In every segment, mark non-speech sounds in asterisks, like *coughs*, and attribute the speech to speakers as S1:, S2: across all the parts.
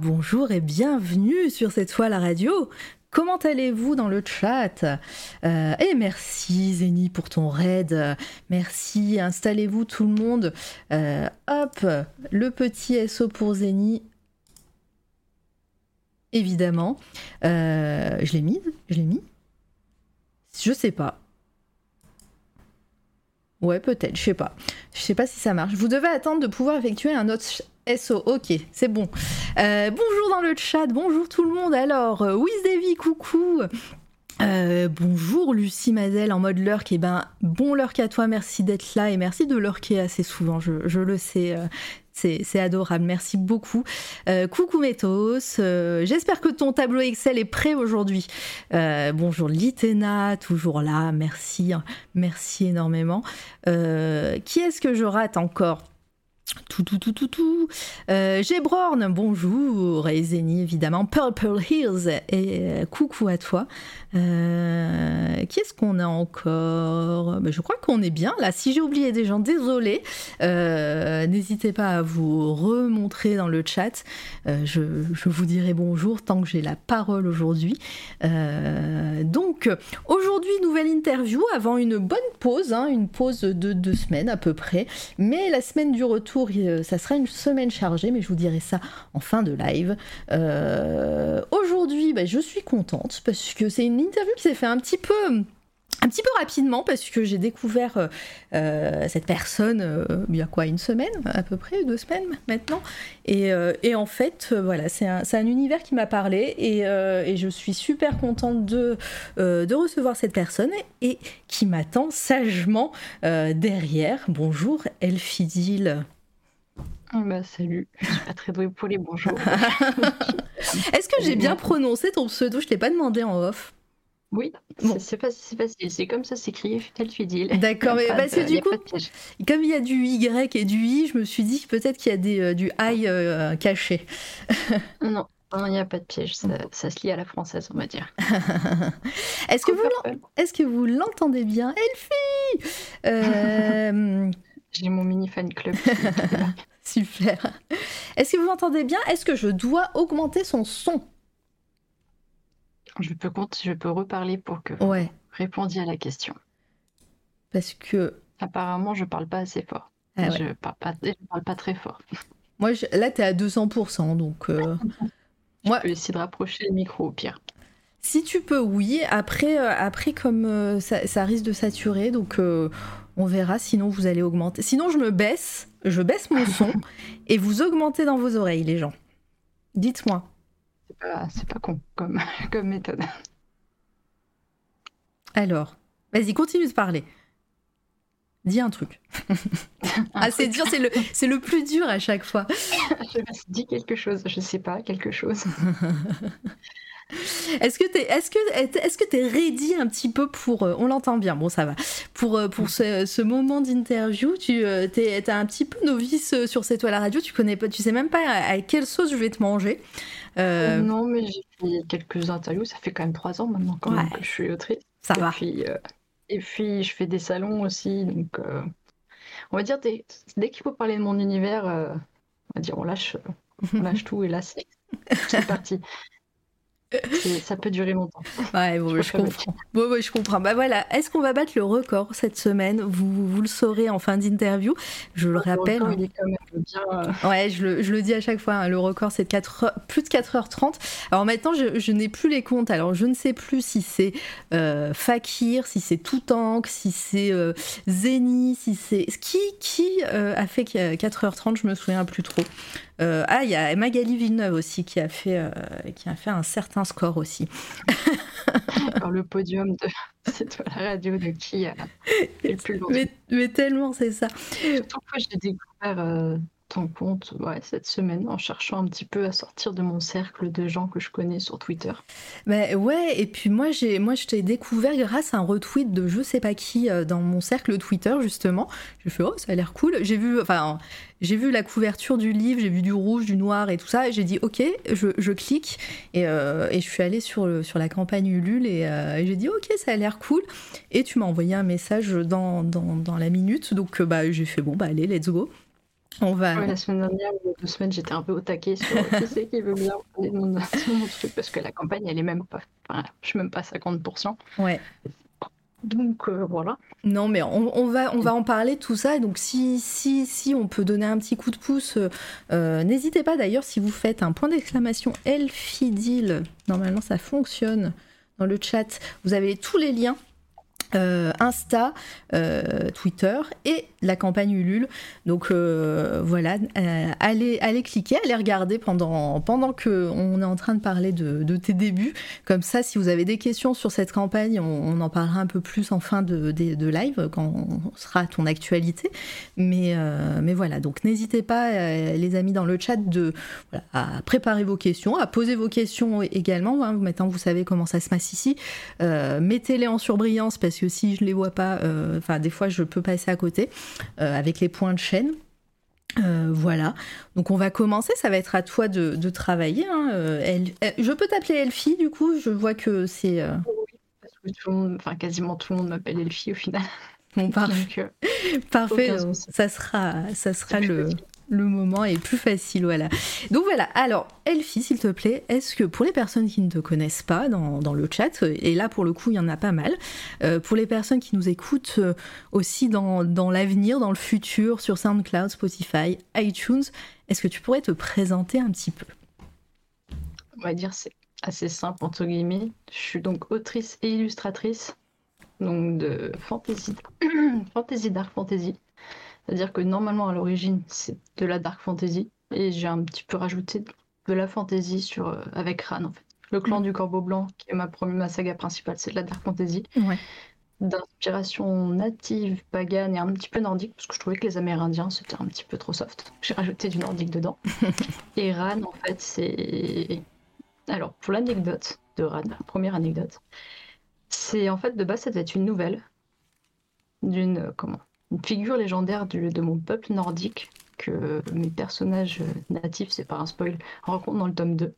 S1: bonjour et bienvenue sur cette fois la radio. Comment allez-vous dans le chat? Euh, Et merci Zeni pour ton raid. Merci, installez-vous tout le monde. Euh, hop, le petit SO pour Zeni. Évidemment. Euh, je l'ai mis Je l'ai mis Je sais pas. Ouais, peut-être, je sais pas. Je sais pas si ça marche. Vous devez attendre de pouvoir effectuer un autre SO. Ok, c'est bon. Euh, bonjour dans le chat, bonjour tout le monde. Alors, euh, Wiz coucou. Euh, bonjour Lucie Mazel en mode lurk, eh ben bon lurk à toi, merci d'être là et merci de lurker assez souvent, je, le sais, c'est adorable, merci beaucoup. coucou Métos, j'espère que ton tableau Excel est prêt aujourd'hui. bonjour Litena, toujours là, merci, merci énormément. qui est-ce que je rate encore? Tout, tout, tout, tout, tout. Euh, bonjour. Et Zeni, évidemment. Purple Hills, et euh, coucou à toi. Euh, qui est-ce qu'on a encore? Ben, Je crois qu'on est bien là. Si j'ai oublié des gens, désolé. Euh, n'hésitez pas à vous remontrer dans le chat. Je, vous dirai bonjour tant que j'ai la parole aujourd'hui. donc, aujourd'hui, nouvelle interview avant une bonne pause, hein, une pause de deux semaines à peu près. Mais la semaine du retour euh, ça sera une semaine chargée, mais je vous dirai ça en fin de live. Euh, aujourd'hui, bah, je suis contente parce que c'est une interview qui s'est fait un petit peu un petit peu rapidement parce que j'ai découvert euh, euh, cette personne euh, il y a quoi une semaine à peu près deux semaines maintenant. Et, en fait voilà c'est un, un, univers qui m'a parlé et, et, je suis super contente de, de recevoir cette personne et, qui m'attend sagement derrière. Bonjour Elfidil.
S2: Ah bah salut, je suis pas très douée pour les bonjours. *laughs* *laughs*
S1: Est-ce que j'ai bien prononcé ton pseudo? Je t'ai pas demandé en off.
S2: Oui, c'est facile, c'est comme ça c'est écrit, Fidil. *laughs*
S1: D'accord, mais parce que du coup, comme il y a du Y et du I, je me suis dit peut-être qu'il y a des, euh, du I euh, caché.
S2: non, *laughs* il n'y a pas de piège, ça, se lie à la française, on va dire. *laughs*
S1: Est-ce que, vous est que vous l'entendez bien Elfie?
S2: Euh... J'ai mon mini fan club.
S1: Super. Est-ce que vous m'entendez bien? Est-ce que je dois augmenter son son?
S2: Je peux, je peux reparler pour que vous répondiez à la question.
S1: Parce que.
S2: Apparemment, je parle pas assez fort. Ah je, parle pas, parle pas très fort. *laughs*
S1: Moi, là, tu es à 200%, donc. Euh... *laughs*
S2: je peux essayer de rapprocher le micro au pire.
S1: Si tu peux, oui. Après, euh, après comme euh, ça, risque de saturer, donc euh, on verra. Sinon, vous allez augmenter. Sinon, je me baisse, je baisse mon son *laughs* et vous augmentez dans vos oreilles, les gens. Dites-moi.
S2: C'est pas, con comme, *laughs* comme méthode.
S1: Alors, vas-y, continue de parler. Dis un truc. *laughs* ah, c'est dur, c'est le, c'est le plus dur à chaque fois. *laughs*
S2: je dis quelque chose, je sais pas, quelque chose.
S1: Est-ce que t'es, est-ce que, est-ce que t'es ready un petit peu pour, euh, on l'entend bien, bon ça va, pour euh, pour ce, ce moment d'interview, tu euh, t'es, un petit peu novice sur cette toile à radio, tu connais pas, tu sais même pas à, quelle sauce je vais te manger.
S2: Non, mais j'ai fait quelques interviews, ça fait quand même trois ans maintenant quand même que je suis autrice.
S1: Ça
S2: et
S1: va.
S2: Puis, et puis je fais des salons aussi, donc on va dire dès, dès qu'il faut parler de mon univers, on va dire on lâche, on lâche *laughs* tout et là c'est parti ça peut durer longtemps.
S1: Ouais, bon, je, comprends. Bon, je comprends. Bah voilà, est-ce qu'on va battre le record cette semaine? Vous, vous le saurez en fin d'interview. Je le rappelle.
S2: il est quand même bien.
S1: Euh, ouais, je le, je le, dis à chaque fois. Hein, le record, c'est plus de 4h30. Alors maintenant, je, je n'ai plus les comptes. Alors je ne sais plus si c'est euh, Fakir, si c'est Toutank, si c'est euh, Zeni, si c'est. Qui, qui euh, a fait 4h30 Je me souviens plus trop. Euh, ah, il y a Magali Villeneuve aussi qui a fait, euh, qui a fait un certain score aussi.
S2: Alors, le podium de *laughs* la radio de qui a le plus long.
S1: Mais, tellement, c'est ça.
S2: Surtout que j'ai découvert ton compte ouais, cette semaine en cherchant un petit peu à sortir de mon cercle de gens que je connais sur Twitter.
S1: Bah ouais, et puis moi, j'ai, moi je t'ai découvert grâce à un retweet de je sais pas qui euh, dans mon cercle Twitter justement. J'ai fait oh ça a l'air cool. J'ai vu, enfin j'ai vu la couverture du livre, j'ai vu du rouge, du noir et tout ça. J'ai dit ok, je, clique et, euh, et, je suis allée sur, sur la campagne Ulule et, euh, et j'ai dit ok ça a l'air cool. Et tu m'as envoyé un message dans, dans, dans la minute, donc bah j'ai fait bon bah allez let's go. On va...
S2: la semaine dernière, ou deux semaines, j'étais un peu au taquet sur qui c'est qui veut bien parler de *laughs* mon, truc parce que la campagne, elle est même pas. Enfin, je suis même pas à 50%.
S1: Ouais.
S2: Donc euh, voilà.
S1: Non, mais on, on, va, on va en parler tout ça. Donc si, si, si on peut donner un petit coup de pouce, euh, n'hésitez pas d'ailleurs si vous faites un point d'exclamation Elfidil. Normalement, ça fonctionne dans le chat. Vous avez tous les liens euh, Insta, euh, Twitter et la campagne Ulule. Donc euh, voilà, allez, allez cliquer, allez regarder pendant, pendant qu'on est en train de parler de, tes débuts. Comme ça, si vous avez des questions sur cette campagne, on, en parlera un peu plus en fin de, live quand on sera à ton actualité. Mais, mais voilà, donc n'hésitez pas, les amis dans le chat, de, à préparer vos questions, à poser vos questions également. Hein. Maintenant, vous savez comment ça se passe ici. Mettez-les en surbrillance parce que que si je les vois pas, euh, enfin des fois je peux passer à côté euh, avec les points de chaîne. Euh, voilà, donc on va commencer, ça va être à toi de, travailler. Hein. je peux t'appeler Elfie du coup, je vois que c'est... Oui,
S2: parce que tout le monde, enfin quasiment tout le monde m'appelle Elfie au final.
S1: Bon, *laughs* parfait, parfait ça sera, ça sera le, le moment est plus facile, voilà. Donc voilà, alors Elfie, s'il te plaît, est-ce que pour les personnes qui ne te connaissent pas dans, le chat, et là pour le coup il y en a pas mal, euh, pour les personnes qui nous écoutent euh, aussi dans, l'avenir, dans le futur, sur SoundCloud, Spotify, iTunes, est-ce que tu pourrais te présenter un petit peu?
S2: On va dire c'est assez simple entre guillemets. Je suis donc autrice et illustratrice donc de fantasy, *coughs* fantasy dark fantasy. C'est-à-dire que normalement, à l'origine, c'est de la dark fantasy. Et j'ai un petit peu rajouté de la fantasy sur, euh, avec Ran, en fait. Le clan mm. du Corbeau Blanc, qui est ma, première, ma saga principale, c'est de la dark fantasy. D'inspiration native, pagane et un petit peu nordique, parce que je trouvais que les Amérindiens, c'était un petit peu trop soft. J'ai rajouté du nordique dedans. *laughs* et Ran, en fait, c'est. Alors, pour l'anecdote de Ran, première anecdote, c'est en fait de base, être une nouvelle d'une. Comment? Une figure légendaire de mon peuple nordique que mes personnages natifs, c'est pas un spoil, rencontrent dans le tome 2.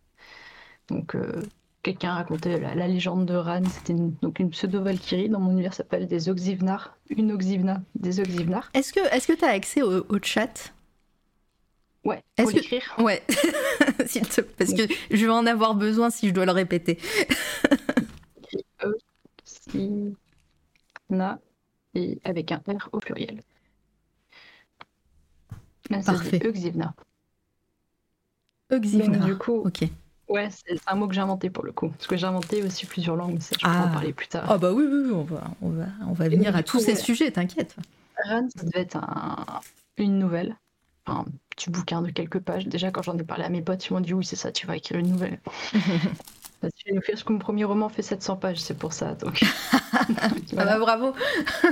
S2: Donc euh, quelqu'un racontait la, légende de Ran, c'était une, donc une pseudo-valkyrie, dans mon univers s'appelle des Oxivnar, une Oxivna, des Oxivnar.
S1: Est-ce que est tu as accès au, chat?
S2: Ouais, pour l'écrire
S1: Ouais, *laughs* parce que je vais en avoir besoin si je dois le répéter. *laughs*
S2: Oxivna et avec un R au pluriel.
S1: Parfait.
S2: Euxivna.
S1: Euxivna.
S2: du coup,
S1: ok.
S2: Ouais, c'est un mot que j'ai inventé pour le coup. Parce que j'ai inventé aussi plusieurs langues, mais ça, je peux en ah. parler plus tard.
S1: Ah bah oui, oui, on va, on va, on va venir à tous ces sujets, t'inquiète.
S2: Ran, ça devait être une nouvelle, un petit bouquin de quelques pages. Déjà, quand j'en ai parlé à mes potes, ils m'ont dit oui, c'est ça, tu vas écrire une nouvelle. *laughs* Parce que mon premier roman fait 700 pages, c'est pour ça. Donc... *laughs*
S1: ah bah bravo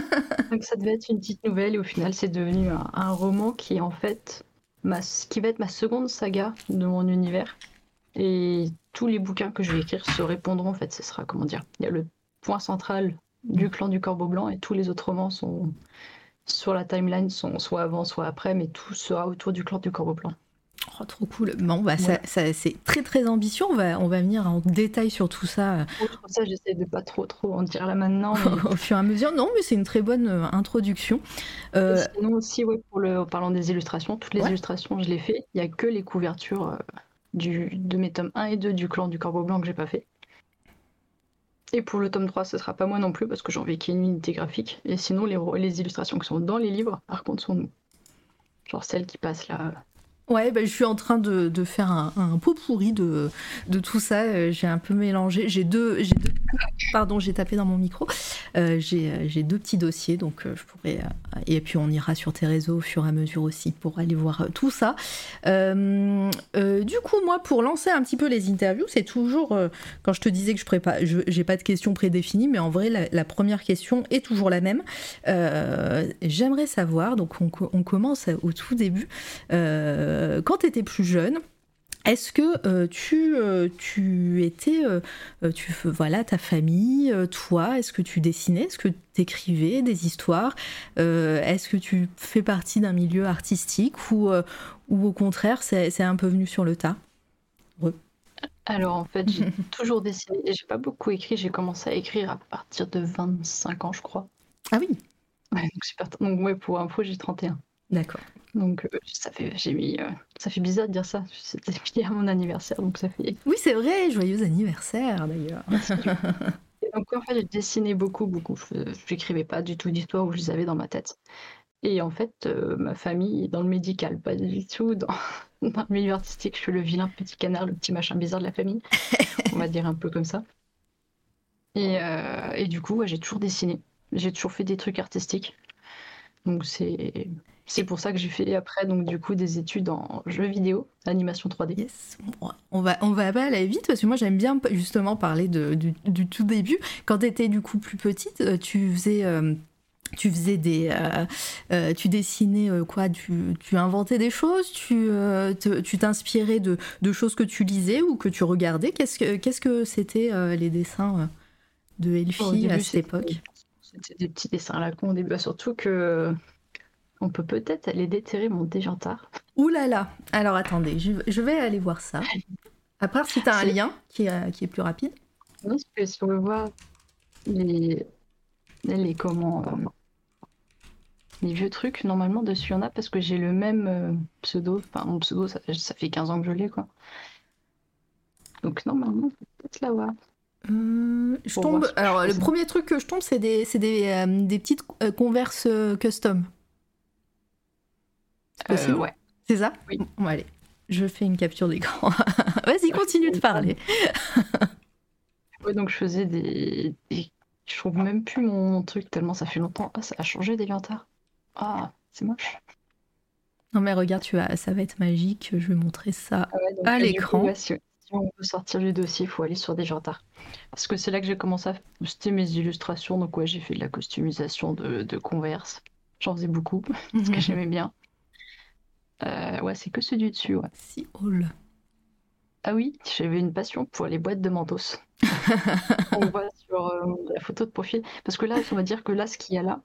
S1: *laughs*
S2: Donc ça devait être une petite nouvelle et au final c'est devenu un, roman qui est en fait ma, qui va être ma seconde saga de mon univers. Et tous les bouquins que je vais écrire se répondront en fait. Ce sera comment dire Il y a le point central du clan du Corbeau Blanc et tous les autres romans sont sur la timeline, sont soit avant, soit après, mais tout sera autour du clan du Corbeau Blanc.
S1: Oh, trop cool. Bon, bah, ça, c'est très très ambitieux. On va, on va venir en détail sur tout ça.
S2: Autre ça, j'essaie de pas trop trop en dire là maintenant. *laughs*
S1: Au fur et à mesure, non, mais c'est une très bonne euh, introduction.
S2: Euh... Sinon aussi, ouais, pour le, parlant des illustrations, toutes les illustrations, je les fais. Il y a que les couvertures euh, du, de mes tomes 1 et 2 du clan du Corbeau Blanc que j'ai pas fait. Et pour le tome 3, ce sera pas moi non plus parce que j'ai envie qu'il y ait une unité graphique. Et sinon, les, les illustrations qui sont dans les livres, par contre, sont nous. Genre celles qui passent là
S1: Ouais, bah, je suis en train de, faire un, pot pourri de, de tout ça. Euh, j'ai un peu mélangé. J'ai deux, deux, pardon, j'ai tapé dans mon micro. j'ai deux petits dossiers, donc je pourrais. et puis on ira sur tes réseaux au fur et à mesure aussi pour aller voir tout ça. du coup, moi, pour lancer un petit peu les interviews, c'est toujours. quand je te disais que je prépare, j'ai pas de questions prédéfinies, mais en vrai, la, première question est toujours la même. J'aimerais savoir, donc on, on, commence au tout début, quand tu étais plus jeune, est-ce que euh, tu, euh, tu étais, euh, tu, voilà, ta famille, toi, est-ce que tu dessinais, est-ce que tu écrivais des histoires, est-ce que tu fais partie d'un milieu artistique ou, ou au contraire c'est un peu venu sur le tas?
S2: Alors en fait j'ai *laughs* toujours dessiné et j'ai pas beaucoup écrit, j'ai commencé à écrire à partir de 25 ans je crois.
S1: Ah oui?
S2: Ouais, donc, donc ouais, pour info j'ai 31.
S1: D'accord.
S2: Donc euh, ça fait j'ai mis euh, ça fait bizarre de dire ça. C'était *laughs* à mon anniversaire donc ça fait. *laughs*
S1: Oui c'est vrai joyeux anniversaire d'ailleurs. *laughs*
S2: donc en fait j'ai dessiné beaucoup beaucoup. Je n'écrivais pas du tout d'histoire où je les avais dans ma tête. Et en fait euh, ma famille est dans le médical pas du tout dans, dans le milieu artistique. Je suis le vilain petit canard le petit machin bizarre de la famille. on va dire un peu comme ça. Et, et du coup j'ai toujours dessiné. J'ai toujours fait des trucs artistiques. Donc c'est c'est pour ça que j'ai fait après donc du coup des études en jeux vidéo, animation 3D.
S1: Yes. On va on va aller vite parce que moi j'aime bien justement parler de, du, tout début. Quand tu étais du coup plus petite, euh, tu faisais euh, tu faisais des euh, tu dessinais quoi tu, tu, inventais des choses tu tu t'inspirais de, de, choses que tu lisais ou que tu regardais qu'est-ce que qu'est-ce que c'était les dessins de Elfie à cette époque?
S2: c'était des petits dessins à la con au début surtout que on peut peut-être aller déterrer mon déjantard.
S1: Ouh là là Alors attendez, je, vais aller voir ça. À part si tu as un lien qui est, qui est plus rapide.
S2: Non, parce que si on veut voir les, les comment euh, les vieux trucs, normalement dessus il y en a parce que j'ai le même euh, pseudo. Enfin, mon pseudo, ça, fait 15 ans que je l'ai, quoi. Donc normalement, peut-être l'avoir.
S1: Euh, je tombe. Alors, le premier truc que je tombe, c'est des, des, des, petites converses custom.
S2: Euh, ouais.
S1: C'est ça
S2: Oui.
S1: Bon, allez, je fais une capture d'écran. *laughs* Vas-y, continue de parler. *laughs*
S2: ouais, donc je faisais des, Je trouve même plus mon truc tellement ça fait longtemps. Ah, ça a changé DeviantArt. Ah, c'est moche.
S1: Non mais regarde, tu vas... ça va être magique. Je vais montrer ça ah à l'écran.
S2: si, on veut sortir du dossier, il faut aller sur DeviantArt. Parce que c'est là que j'ai commencé à poster mes illustrations. Donc ouais, j'ai fait de la customisation de, de Converse. J'en faisais beaucoup, *laughs* parce que j'aimais bien. Euh, ouais, c'est que ceux du dessus, ouais.
S1: Si all.
S2: Ah oui, j'avais une passion pour les boîtes de Mentos. *laughs* on voit sur euh, la photo de profil. Parce que là, on va dire que là, ce qu'il y a là,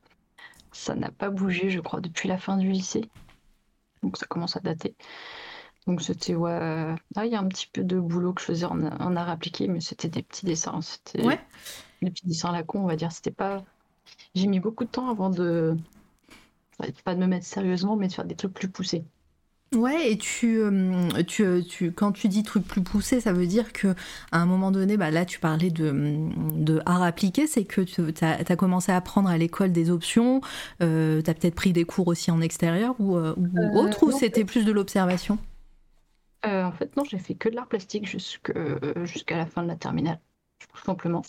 S2: ça n'a pas bougé, je crois, depuis la fin du lycée. Donc ça commence à dater. Donc c'était, ouais. Euh, ah, il y a un petit peu de boulot que je faisais en, art appliqué, mais c'était des petits dessins. C'était
S1: ouais.
S2: des petits dessins à la con, on va dire. C'était pas. J'ai mis beaucoup de temps avant de. Pas de me mettre sérieusement, mais de faire des trucs plus poussés.
S1: Ouais, et tu, euh, tu, euh, tu, quand tu dis truc plus poussé, ça veut dire que à un moment donné, bah là tu parlais de, de art appliqué, c'est que tu as, commencé à apprendre à l'école des options, euh, tu as peut-être pris des cours aussi en extérieur ou, ou autre, ou c'était plus de l'observation?
S2: En fait, non, j'ai fait que de l'art plastique jusqu'à la fin de la terminale, tout simplement.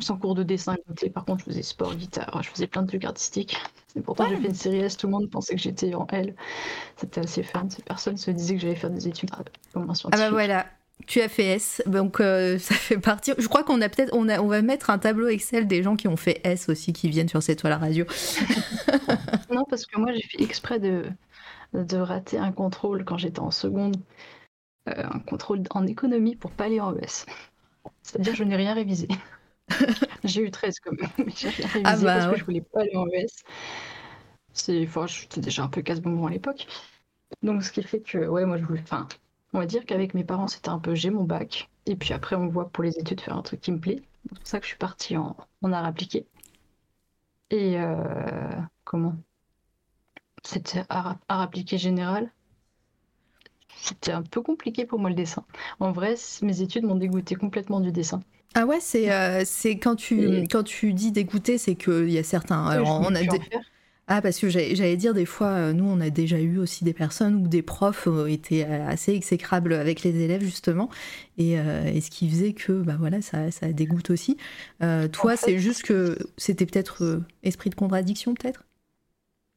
S2: Sans cours de dessin, par contre, je faisais sport, guitare, je faisais plein de trucs artistiques. Et pourtant, j'ai fait une série S, tout le monde pensait que j'étais en L. C'était assez fun. Personne se disait que j'allais faire des études comme un
S1: scientifique. Ah bah voilà, tu as fait S, donc euh, *laughs* ça fait partie. Je crois qu'on a peut-être, on, a, on va mettre un tableau Excel des gens qui ont fait S aussi qui viennent sur cette toile radio. *laughs*
S2: non, parce que moi j'ai fait exprès de, de rater un contrôle quand j'étais en seconde, euh, un contrôle en économie pour pas aller en ES. C'est-à-dire je n'ai rien révisé. *laughs* j'ai eu 13 quand même, mais j'ai rien révisé ah bah parce que je voulais pas aller en ES. C'est, enfin, j'étais déjà un peu casse-bonbon à l'époque. Donc, ce qui fait que, ouais, moi, je voulais. Enfin, on va dire qu'avec mes parents, c'était un peu j'ai mon bac. Et puis après, on voit pour les études faire un truc qui me plaît. C'est pour ça que je suis partie en, en art appliqué. Et euh, comment? C'était art, art appliqué général. C'était un peu compliqué pour moi le dessin. En vrai, mes études m'ont dégoûté complètement du dessin.
S1: Ah ouais, c'est euh, c'est quand tu quand tu dis dégoûter, c'est qu'il y a certains. Alors on a des... Ah, parce que j'allais dire, des fois, euh, nous, on a déjà eu aussi des personnes où des profs euh, étaient assez exécrables avec les élèves, justement, et, ce qui faisait que, bah voilà, ça, ça dégoûte aussi. toi, c'est juste que c'était peut-être esprit de contradiction, peut-être?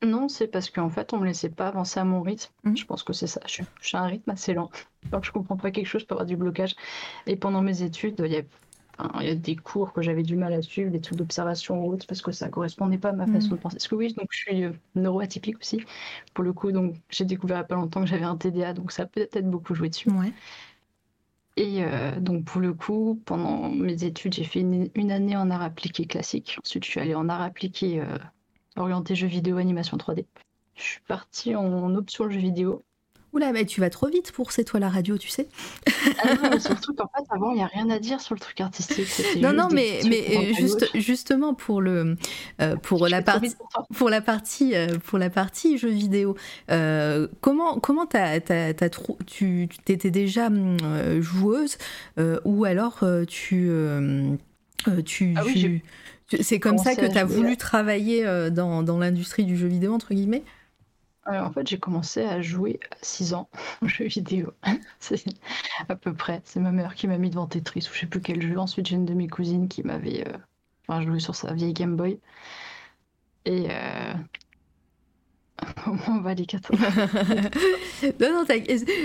S2: Non, c'est parce qu'en fait, on me laissait pas avancer à mon rythme. Mmh. Je pense que c'est ça. Je, suis un rythme assez lent. *laughs* Quand je comprends pas quelque chose, je peux avoir du blocage. Et pendant mes études, il y il y a des cours que j'avais du mal à suivre, des trucs d'observation ou autres, parce que ça correspondait pas à ma façon mm. de penser. Parce que oui, donc je suis euh, neuroatypique aussi, pour le coup. Donc j'ai découvert il n'y a pas longtemps que j'avais un TDA, donc ça a peut-être beaucoup joué dessus. Et euh, donc pour le coup, pendant mes études, j'ai fait une, année en art appliqué classique. Ensuite, je suis allée en art appliqué euh, orienté jeux vidéo, animation 3D. Je suis partie en option jeux vidéo.
S1: Oula, mais tu vas trop vite pour C'est toi la radio, tu sais.
S2: ah non, surtout qu'en fait, avant, il n'y a rien à dire sur le truc artistique.
S1: Non, non, mais, mais juste, justement pour, le, euh, pour, la partie, pour, la partie, euh, pour la partie jeux vidéo, euh, comment comment as, tu étais déjà joueuse ou alors tu. tu, ah c'est comme ça que tu as voulu travailler dans, dans l'industrie du jeu vidéo, entre guillemets?
S2: En fait, j'ai commencé à jouer à 6 ans *laughs* aux jeux vidéo. *laughs* c'est à peu près. C'est ma mère qui m'a mis devant Tetris ou je sais plus quel jeu. Ensuite, j'ai une de mes cousines qui m'avait euh, joué sur sa vieille Game Boy. Et euh, *laughs* on va les quatre *laughs*
S1: Non, non,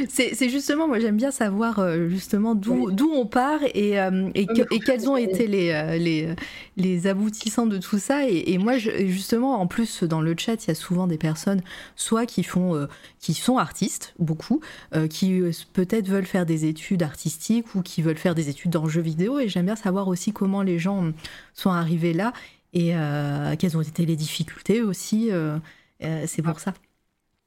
S1: c'est justement, moi j'aime bien savoir euh, justement d'où on part et, euh, et, quels ont été les, euh, les, les, aboutissants de tout ça. Et, moi, justement, en plus, dans le chat, il y a souvent des personnes, soit qui, font, qui sont artistes, beaucoup, qui peut-être veulent faire des études artistiques ou qui veulent faire des études dans le jeu vidéo. Et j'aime bien savoir aussi comment les gens sont arrivés là et quelles ont été les difficultés aussi. Euh, c'est pour ça.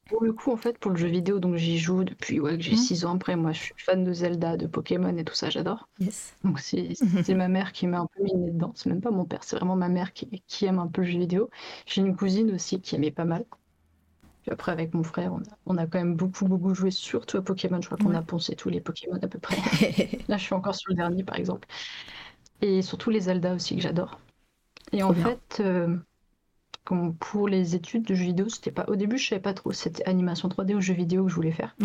S2: Pour le coup, en fait, pour le jeu vidéo, donc j'y joue depuis ouais, que j'ai 6 mhm. ans. Après, moi, je suis fan de Zelda, de Pokémon et tout ça, j'adore.
S1: Yes.
S2: Donc *laughs* c'est ma mère qui m'a un peu mis dedans. C'est même pas mon père, c'est vraiment ma mère qui, qui, aime un peu le jeu vidéo. J'ai une cousine aussi qui aimait pas mal. Puis après, avec mon frère, on a, on a quand même beaucoup, beaucoup joué, surtout à Pokémon. Je crois qu'on a poncé tous les Pokémon à peu près. *laughs* Là, je suis encore sur le dernier, par exemple. Et surtout les Zelda aussi, que j'adore. Et en fait, euh, comme pour les études de jeux vidéo, c'était pas au début, je savais pas trop, c'était animation 3D ou jeux vidéo que je voulais faire.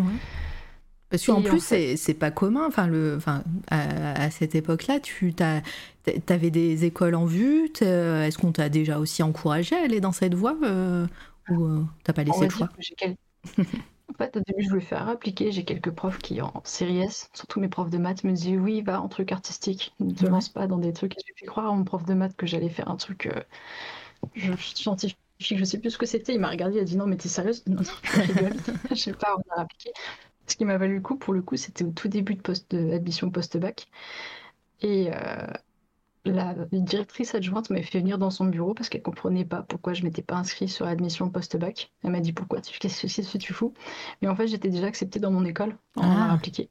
S1: Parce qu'en plus, c'est pas commun. Enfin, le, enfin, à, cette époque-là, tu avais des écoles en vue. Est-ce qu'on t'a déjà aussi encouragé à aller dans cette voie euh, ou euh, t'as pas laissé le choix *laughs*
S2: En fait, au début, je voulais faire appliquer. J'ai quelques profs qui, en série S, surtout mes profs de maths, me disaient oui, va en truc artistique. Ne te lance pas dans des trucs. J'ai pu croire à mon prof de maths que j'allais faire un truc. Euh, je, scientifique, je sais plus ce que c'était. Il m'a regardé, il a dit non, mais t'es sérieuse? Non, non, je rigole. *laughs* je sais pas, on a appliqué. Ce qui m'a valu le coup, pour le coup, c'était au tout début de post admission post-bac. Et euh, la directrice adjointe m'avait fait venir dans son bureau parce qu'elle comprenait pas pourquoi je m'étais pas inscrite sur admission post-bac. Elle m'a dit pourquoi, qu'est-ce que tu fous Mais en fait, j'étais déjà acceptée dans mon école en ah. appliqué.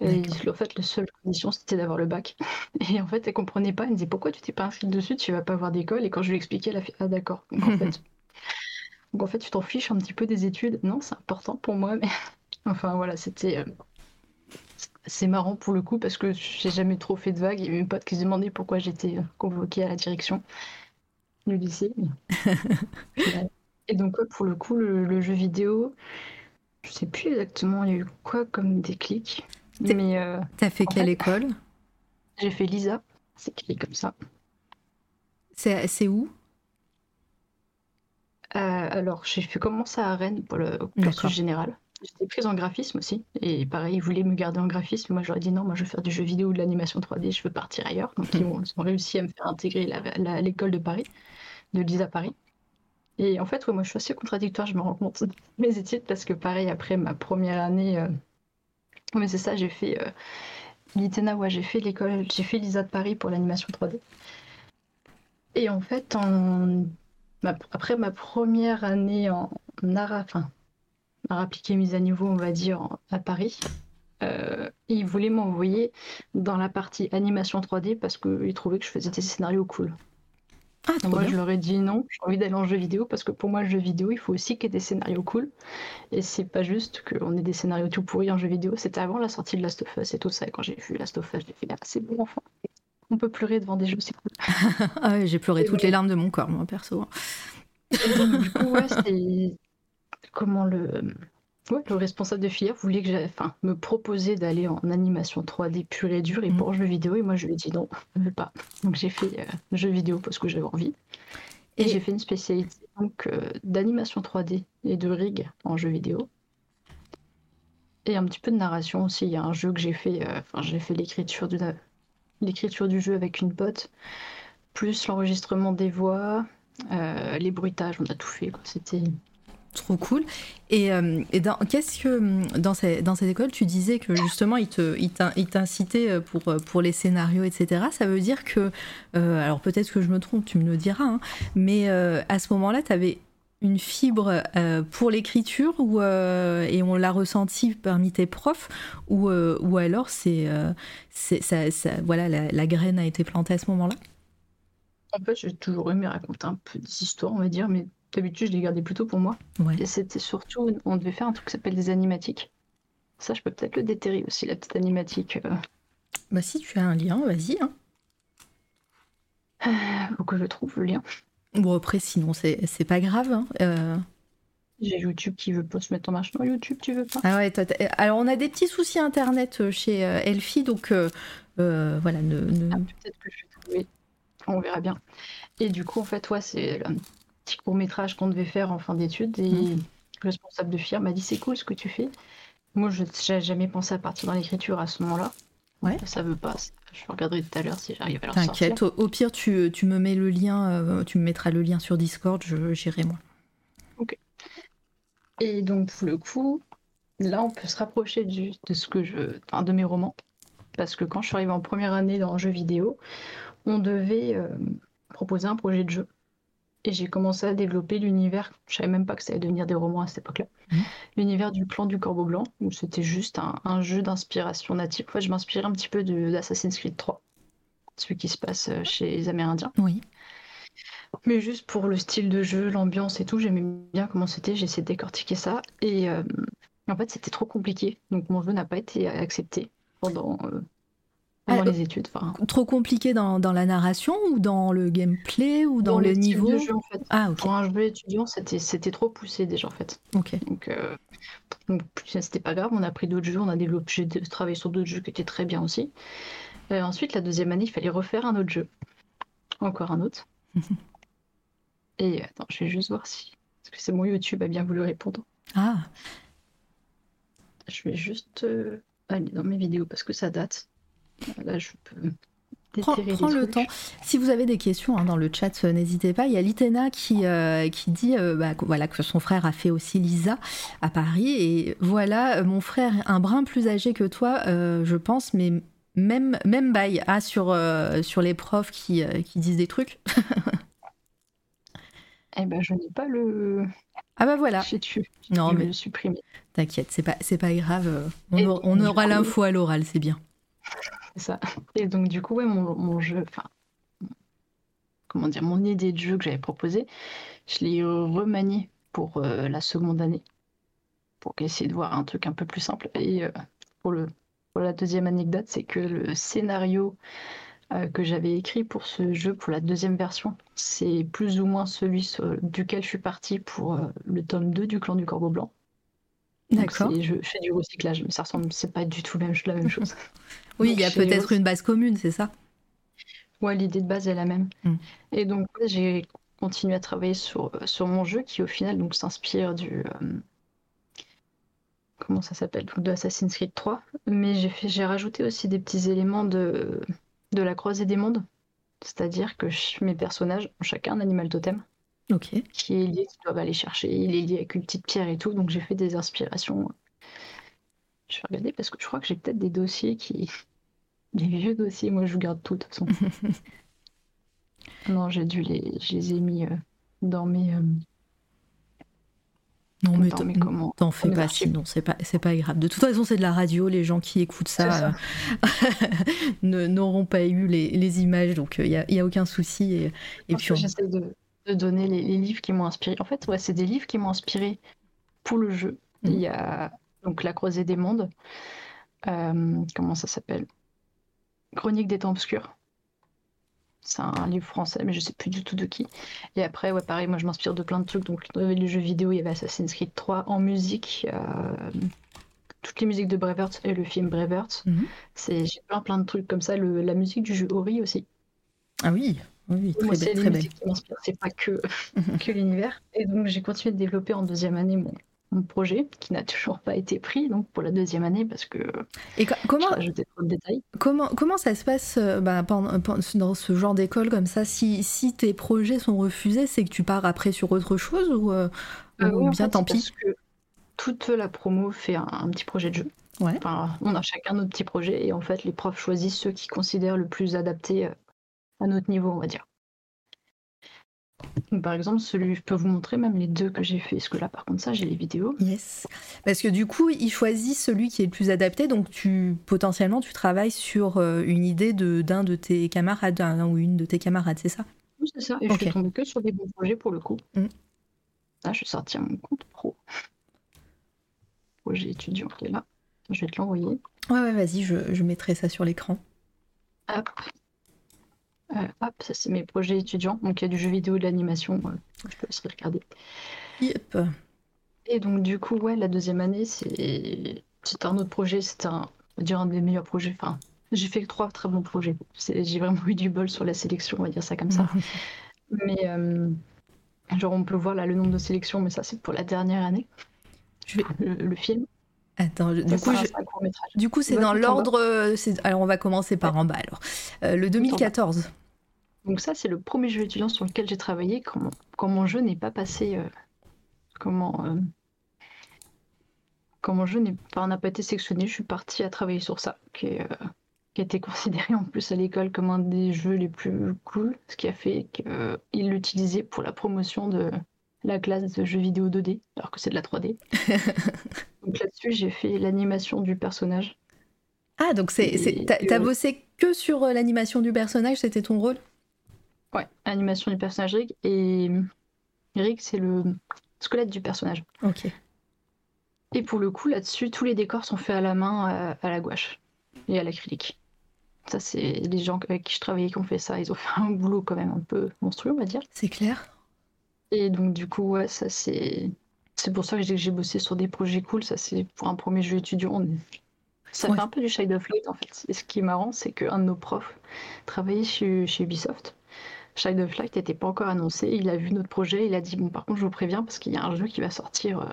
S2: Et en fait, la seule condition, c'était d'avoir le bac. *laughs* Et en fait, elle comprenait pas. Elle me disait pourquoi tu t'es pas inscrite dessus, tu vas pas avoir d'école. Et quand je lui expliquais, elle a fait ah d'accord. Donc en fait, *laughs* donc en fait, tu t'en fiches un petit peu des études. Non, c'est important pour moi, mais *laughs* enfin voilà, c'était. Euh, c'est marrant pour le coup parce que j'ai jamais trop fait de vagues. Il y a eu une pote qui se demandait pourquoi j'étais euh, convoquée à la direction du lycée. Et donc, pour le coup, le, le, jeu vidéo, je sais plus exactement, il y a eu quoi comme déclic.
S1: Mais euh, T'as fait quelle école? *laughs*
S2: J'ai fait Lisa. C'est écrit comme ça.
S1: C'est où?
S2: Euh, Alors, j'ai fait commencer à Rennes pour le cursus général. J'étais prise en graphisme aussi. Et pareil, ils voulaient me garder en graphisme. Moi, j'aurais dit non, moi, je veux faire du jeu vidéo ou de l'animation 3D, je veux partir ailleurs. Donc, ils, ont, réussi à me faire intégrer l'école de Paris, de Lisa Paris. Et en fait, moi, je suis assez contradictoire, je me rends compte de *laughs* mes études, parce que pareil, après ma première année euh, mais c'est ça, j'ai fait euh, j'ai fait l'école, j'ai fait l'ISA de Paris pour l'animation 3D. Et en fait, en... après ma première année en art, enfin, art appliqué, mise à niveau, on va dire, à Paris, euh, ils voulaient m'envoyer dans la partie animation 3D parce qu'ils trouvaient que je faisais des scénarios cool. Ah, moi, je leur ai dit non, j'ai envie d'aller en jeu vidéo parce que pour moi, le jeu vidéo, il faut aussi qu'il y ait des scénarios cool. Et c'est pas juste qu'on ait des scénarios tout pourris en jeu vidéo. C'était avant la sortie de Last of Us et tout ça. Et quand j'ai vu Last of Us, j'ai fait, ah, c'est bon, enfin. On peut pleurer devant des jeux, c'est cool. *laughs*
S1: ah j'ai pleuré toutes les larmes de mon corps, moi, perso.
S2: donc, du coup, ouais, c'est comment le, ouais, le responsable de filière voulait que enfin, me proposer d'aller en animation 3D pure et dure et
S1: Mm.
S2: pour jeux vidéo. Et moi, je lui ai dit non, je veux pas. Donc, j'ai fait euh, jeux vidéo parce que j'avais envie. Et,
S1: Et-
S2: j'ai fait une spécialité donc euh, d'animation 3D et de rig en jeux vidéo. Et un petit peu de narration aussi. Il y a un jeu que j'ai fait, euh, enfin, j'ai fait l'écriture du, l'écriture du jeu avec une pote, plus l'enregistrement des voix, euh, les bruitages, on a tout fait. C'était
S1: Trop cool. Et, euh, et qu'est-ce que dans, cette école, tu disais que justement, il te, il t'in- il t'incitait pour, pour les scénarios, etc. Ça veut dire que, euh, alors peut-être que je me trompe, tu me le diras, hein, mais euh, à ce moment-là, tu avais une fibre euh, pour l'écriture ou, euh, et on l'a ressenti parmi tes profs ou, euh, alors c'est, euh, ça- voilà, la, la graine a été plantée à ce moment-là?
S2: En fait, j'ai toujours aimé raconter un peu des histoires, on va dire, mais d'habitude, je les gardais plutôt pour moi.
S1: Ouais.
S2: Et c'était surtout, on devait faire un truc qui s'appelle des animatiques. Ça, je peux peut-être le déterrer aussi, la petite animatique. euh,
S1: Bah si tu as un lien, vas-y. hein.
S2: faut que je trouve le lien.
S1: Bon après sinon c'est, pas grave. hein. Euh,
S2: J'ai YouTube qui veut pas se mettre en marche. Non, YouTube, tu veux pas?
S1: Ah ouais, toi, alors on a des petits soucis internet euh, chez euh, Elfie, donc euh, euh, voilà, ne, ne-
S2: Ah, Peut-être que je vais trouver. On verra bien. Et du coup, en fait, ouais, c'est petit court métrage qu'on devait faire en fin d'études. Et
S1: Mhm.
S2: le responsable de FIR m'a dit c'est cool ce que tu fais. Moi, je n'avais jamais pensé à partir dans l'écriture à ce moment-là.
S1: Ouais.
S2: Ça veut pas. Je regarderai tout à l'heure si j'arrive à le
S1: t'inquiète. Au, au pire, tu, tu me mets le lien, euh, tu me mettras le lien sur Discord, je, j'irai moi.
S2: Et donc, pour le coup, là, on peut se rapprocher du- de ce que je, enfin, de mes romans, parce que quand je suis arrivée en première année dans le jeu vidéo, on devait euh, proposer un projet de jeu. Et j'ai commencé à développer l'univers. Je savais même pas que ça allait devenir des romans à cette époque-là.
S1: Mhm.
S2: L'univers du clan du Corbeau Blanc, où c'était juste un, un jeu d'inspiration native. En fait, je m'inspirais un petit peu d'Assassin's Creed 3, celui qui se passe euh, chez les Amérindiens.
S1: Oui.
S2: Mais juste pour le style de jeu, l'ambiance et tout, j'aimais bien comment c'était, j'ai essayé de décortiquer ça. Et euh, en fait, c'était trop compliqué. Donc mon jeu n'a pas été accepté pendant, euh, pendant
S1: Ah,
S2: les études. Enfin,
S1: Trop compliqué dans, dans la narration ou dans le gameplay ou dans, le niveau
S2: de jeu, en fait.
S1: Ah
S2: Pour un jeu étudiant, c'était c'était trop poussé déjà en fait.
S1: ok.
S2: Donc, euh, donc c'était pas grave, on a pris d'autres jeux, on a développé, j'ai travaillé sur d'autres jeux qui étaient très bien aussi. Euh, ensuite, la deuxième année, il fallait refaire un autre jeu. Encore un autre. *laughs* Et attends, je vais juste voir si. Parce que c'est mon YouTube a bien voulu répondre.
S1: Ah,
S2: Je vais juste euh, aller dans mes vidéos parce que ça date. Là, je peux.
S1: prends, le temps. Si vous avez des questions hein, dans le chat, euh, n'hésitez pas. Il y a Litena qui, euh, qui dit euh, bah, que, voilà, que son frère a fait aussi Lisa à Paris. Et voilà, mon frère, un brin plus âgé que toi, euh, je pense, mais même, même bail ah, sur, sur les profs qui, qui disent des trucs.
S2: Eh ben, je n'ai pas le.
S1: Ah bah voilà.
S2: J'ai tué.
S1: Non, mais t'inquiète, c'est pas, pas grave. On,
S2: Et
S1: aura- on l'info à l'oral, c'est bien.
S2: Et donc, du coup, ouais, mon, jeu. Enfin. Comment dire Mon idée de jeu que j'avais proposée, je l'ai remanié pour euh, la seconde année. Pour essayer de voir un truc un peu plus simple. Et euh, pour, la deuxième anecdote, c'est que le scénario euh, que j'avais écrit pour ce jeu, pour la deuxième version, c'est plus ou moins celui duquel je suis partie pour euh, le tome 2 du clan du Corbeau Blanc.
S1: D'accord.
S2: Je fais du recyclage, mais ça ressemble, c'est pas du tout la même, la même chose. *laughs*
S1: Oui,
S2: Donc,
S1: il y a peut-être une base commune, c'est ça?
S2: Ouais, l'idée de base est la même.
S1: Mm.
S2: Et donc, j'ai continué à travailler sur, euh, sur mon jeu qui, au final, donc s'inspire du. euh, comment ça s'appelle? De Assassin's Creed 3. Mais j'ai rajouté aussi des petits éléments de, de la croisée des mondes. C'est-à-dire que mes personnages ont chacun un animal totem
S1: Ok.
S2: qui est lié, qu'ils doivent aller chercher. Il est lié avec une petite pierre et tout. Donc, j'ai fait des inspirations. Je vais regarder parce que je crois que j'ai peut-être des dossiers qui. Des vieux dossiers, moi je garde tout de toute façon. *laughs* non, j'ai dû les. Je les ai mis euh, dans mes. euh,
S1: Non, mais
S2: comment.
S1: t'en fais pas, sinon c'est pas, c'est pas grave. De toute façon, c'est de la radio, les gens qui écoutent ça, euh, *laughs* n'auront pas eu les, les images, donc il n'y a, y a aucun souci. Et, et puis, on-
S2: J'essaie de, de donner les, les livres qui m'ont inspiré. En fait, ouais, c'est des livres qui m'ont inspiré pour le jeu.
S1: Mhm.
S2: Il y a donc La Croisée des Mondes. Euh, comment ça s'appelle? Chronique des Temps Obscurs. C'est un livre français, mais je sais plus du tout de qui. Et après, ouais, pareil, moi je m'inspire de plein de trucs. Donc, dans les jeux vidéo, il y avait Assassin's Creed 3 en musique. euh, toutes les musiques de Braveheart et le film Braveheart.
S1: Mhm.
S2: C'est j'ai plein plein de trucs comme ça. Le- la musique du jeu Ori aussi.
S1: Ah oui, oui, très,
S2: c'est
S1: très belle.
S2: qui m'inspirent, c'est pas que, *laughs* que l'univers. Et donc j'ai continué de développer en deuxième année mon, mon projet, qui n'a toujours pas été pris, donc pour la deuxième année, parce que
S1: Et co- comment,
S2: je rajoutais trop de détails.
S1: comment, comment ça se passe euh, bah, dans ce genre d'école comme ça? Si, si tes projets sont refusés, c'est que tu pars après sur autre chose ou, euh,
S2: Euh,
S1: ou bien
S2: fait,
S1: tant pis?
S2: Parce que toute la promo fait un, un petit projet de jeu.
S1: Ouais.
S2: Enfin, on a chacun notre petit projet, et en fait, les profs choisissent ceux qu'ils considèrent le plus adapté à notre niveau, on va dire. Par exemple, celui, je peux vous montrer même les deux que j'ai fait, parce que là, par contre, ça, j'ai les vidéos.
S1: Yes. Parce que du coup, ils choisissent celui qui est le plus adapté, donc tu potentiellement tu travailles sur euh, une idée de d'un de tes camarades, un ou une de tes camarades, c'est ça?
S2: Oui, c'est ça. Et je suis tombée que sur des bons projets pour le coup.
S1: Mm.
S2: Là, je vais sortir mon compte pro. Projet étudiant qui est là. Je vais te l'envoyer.
S1: Ouais, ouais, vas-y, je, je mettrai ça sur l'écran.
S2: Hop. Euh, hop, ça c'est mes projets étudiants. Donc il y a du jeu vidéo, de l'animation. euh, je peux aussi regarder.
S1: Yep.
S2: Et donc du coup, ouais, la deuxième année, c'est c'était un autre projet. C'était un, dire des meilleurs projets. Enfin, j'ai fait trois très bons projets. C'est- J'ai vraiment eu du bol sur la sélection, on va dire ça comme ça. *laughs* Mais euh, genre on peut voir là le nombre de sélections, mais ça c'est pour la dernière année.
S1: Je vais-
S2: Le, le film.
S1: Attends, je- du coup, je- du coup, c'est dans l'ordre. euh, Alors, on va commencer par en bas alors. Euh, le 2014.
S2: Donc ça c'est le premier jeu étudiant sur lequel j'ai travaillé quand, mon- quand mon jeu n'est pas passé. euh, comment euh, quand mon jeu pas- n'a pas été sélectionné, je suis partie à travailler sur ça, qui, est, qui a été *laughs* considéré en plus à l'école comme un des jeux les plus cool, ce qui a fait qu'il l'utilisait pour la promotion de la classe de jeux vidéo 2D, alors que c'est de la 3D. *laughs* Donc là-dessus, j'ai fait l'animation du personnage.
S1: Ah, donc c'est, t'as, bossé que sur euh, l'animation du personnage, c'était ton rôle?
S2: Ouais, animation du personnage Rick. Et Rick, c'est le squelette du personnage.
S1: Ok.
S2: Et pour le coup, là-dessus, tous les décors sont faits à la main, euh, à la gouache et à l'acrylique. Ça, c'est les gens avec qui je travaillais qui ont fait ça. Ils ont fait un boulot quand même un peu monstrueux, on va dire.
S1: C'est clair
S2: Et donc, du coup, ouais, ça, c'est. C'est pour ça que j'ai bossé sur des projets cool. Ça, c'est pour un premier jeu étudiant. Ça
S1: Ouais.
S2: fait un peu du Shade of Light, en fait. Et ce qui est marrant, c'est qu'un de nos profs travaillait chez, chez Ubisoft. Shade of Light n'était pas encore annoncé. Il a vu notre projet. Il a dit Bon, par contre, je vous préviens, parce qu'il y a un jeu qui va sortir. euh,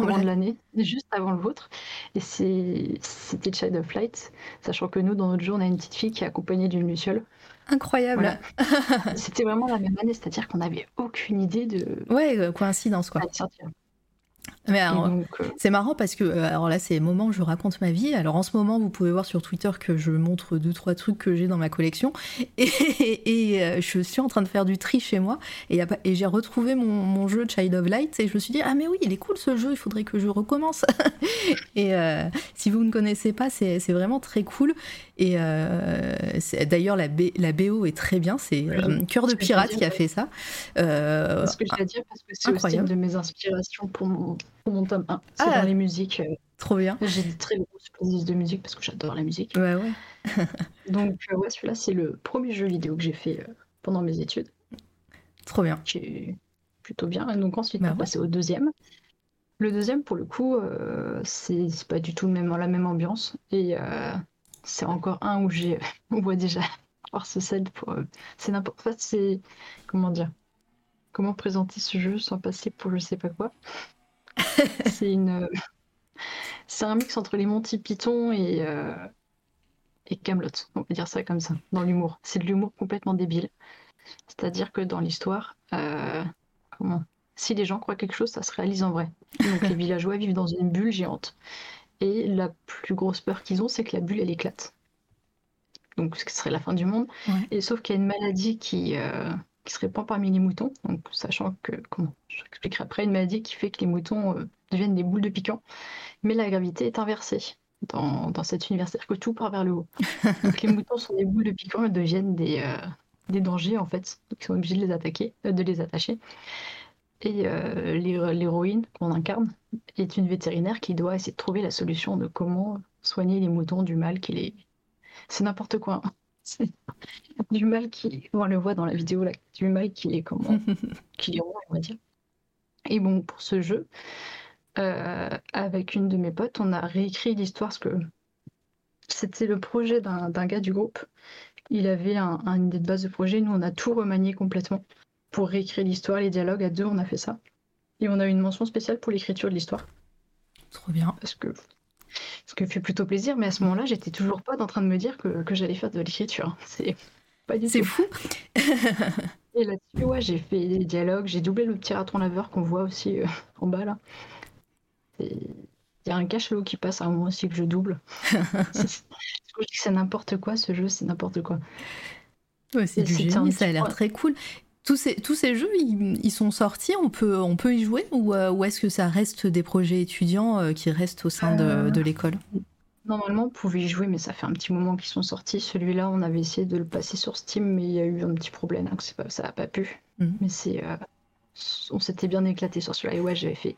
S2: courant
S1: à...
S2: de l'année, juste avant le vôtre. Et c'était Child of Light, sachant que nous, dans notre jeu, on a une petite fille qui est accompagnée d'une luciole.
S1: Incroyable. *laughs*
S2: C'était vraiment la même année, c'est-à-dire qu'on n'avait aucune idée de
S1: Ouais, euh, coïncidence quoi. Mais
S2: Et
S1: alors,
S2: donc, euh,
S1: C'est marrant parce que, euh, alors là, c'est le moment où je raconte ma vie. Alors en ce moment, vous pouvez voir sur Twitter que je montre deux, trois trucs que j'ai dans ma collection. Et, *laughs* et, euh, je suis en train de faire du tri chez moi. Et, j'ai retrouvé mon, mon jeu Child of Light. Et je me suis dit, ah mais oui, il est cool ce jeu, il faudrait que je recommence. *laughs* et euh, si vous ne connaissez pas, c'est c'est vraiment très cool. Et euh, c'est- d'ailleurs, la, B- la BO est très bien. C'est euh, Cœur de
S2: je
S1: Pirate
S2: veux
S1: qui a fait ça. Euh,
S2: c'est ce que j'ai à dire parce que c'est aussi une de mes inspirations pour mon, pour mon tome 1. C'est
S1: Ah.
S2: dans les musiques. euh,
S1: trop bien.
S2: J'ai des très grosses playlists de musique parce que j'adore la musique.
S1: Ouais, ouais. *laughs*
S2: Donc, euh, ouais, celui-là, c'est le premier jeu vidéo que j'ai fait euh, pendant mes études.
S1: Trop bien.
S2: qui est plutôt bien. Et donc ensuite,
S1: Bah
S2: on
S1: ouais.
S2: va passer au deuxième. Le deuxième, pour le coup, euh, c'est pas du tout le même, la même ambiance. Et c'est encore un où j'ai, *laughs* on voit déjà *laughs* voir ce set pour. c'est n'importe. En fait, c'est comment dire Comment présenter ce jeu sans passer pour je sais pas quoi *laughs* C'est une. C'est un mix entre les Monty Python et euh, et Camelot. On peut dire ça comme ça, dans l'humour. C'est de l'humour complètement débile. C'est-à-dire que dans l'histoire, euh, comment Si les gens croient quelque chose, ça se réalise en vrai. Donc les *laughs* villageois vivent dans une bulle géante. Et la plus grosse peur qu'ils ont, c'est que la bulle, elle éclate. Donc ce serait la fin du monde.
S1: Ouais.
S2: Et sauf qu'il y a une maladie qui, euh, qui se répand parmi les moutons. Donc sachant que, comment Je expliquerai après, une maladie qui fait que les moutons euh, deviennent des boules de piquant. Mais la gravité est inversée dans, dans cet univers. C'est-à-dire que tout part vers le haut. *laughs* Donc les moutons sont des boules de piquant et deviennent des, euh, des dangers en fait. Donc ils sont obligés de les attaquer, euh, de les attacher. Et l'héro- l'héroïne qu'on incarne est une vétérinaire qui doit essayer de trouver la solution de comment soigner les moutons du mal qui les. C'est n'importe quoi. hein. C'est- *laughs* du mal qui, on le voit dans la vidéo là, du mal qui est comment, *laughs* qui est on va dire. Et bon, pour ce jeu, euh, avec une de mes potes, on a réécrit l'histoire parce que c'était le projet d'un gars du groupe. Il avait un, une idée de base de projet. Nous, on a tout remanié complètement pour réécrire l'histoire, les dialogues. À deux, on a fait ça. Et on a eu une mention spéciale pour l'écriture de l'histoire.
S1: Trop bien.
S2: Parce que ce qui fait plutôt plaisir, mais à ce moment-là, j'étais toujours pas en train de me dire que, que j'allais faire de l'écriture. *laughs* C'est pas du
S1: C'est fou. *laughs*
S2: Et là-dessus, ouais, j'ai fait des dialogues, j'ai doublé le petit raton laveur qu'on voit aussi euh, en bas là. Il y a un cachelot qui passe à un moment aussi que je double. *laughs* c'est n'importe quoi ce jeu, c'est n'importe quoi.
S1: Ouais, c'est du génie, ça a l'air très cool. Tous ces, tous ces jeux, ils, sont sortis, on peut, on peut y jouer ou, euh, ou est-ce que ça reste des projets étudiants euh, qui restent au sein de, euh, de l'école?
S2: Normalement, on pouvait y jouer, mais ça fait un petit moment qu'ils sont sortis. Celui-là, on avait essayé de le passer sur Steam, mais il y a eu un petit problème, pas, ça n'a pas pu. Mhm. Mais c'est, on s'était bien éclaté sur celui-là. Et ouais, j'avais fait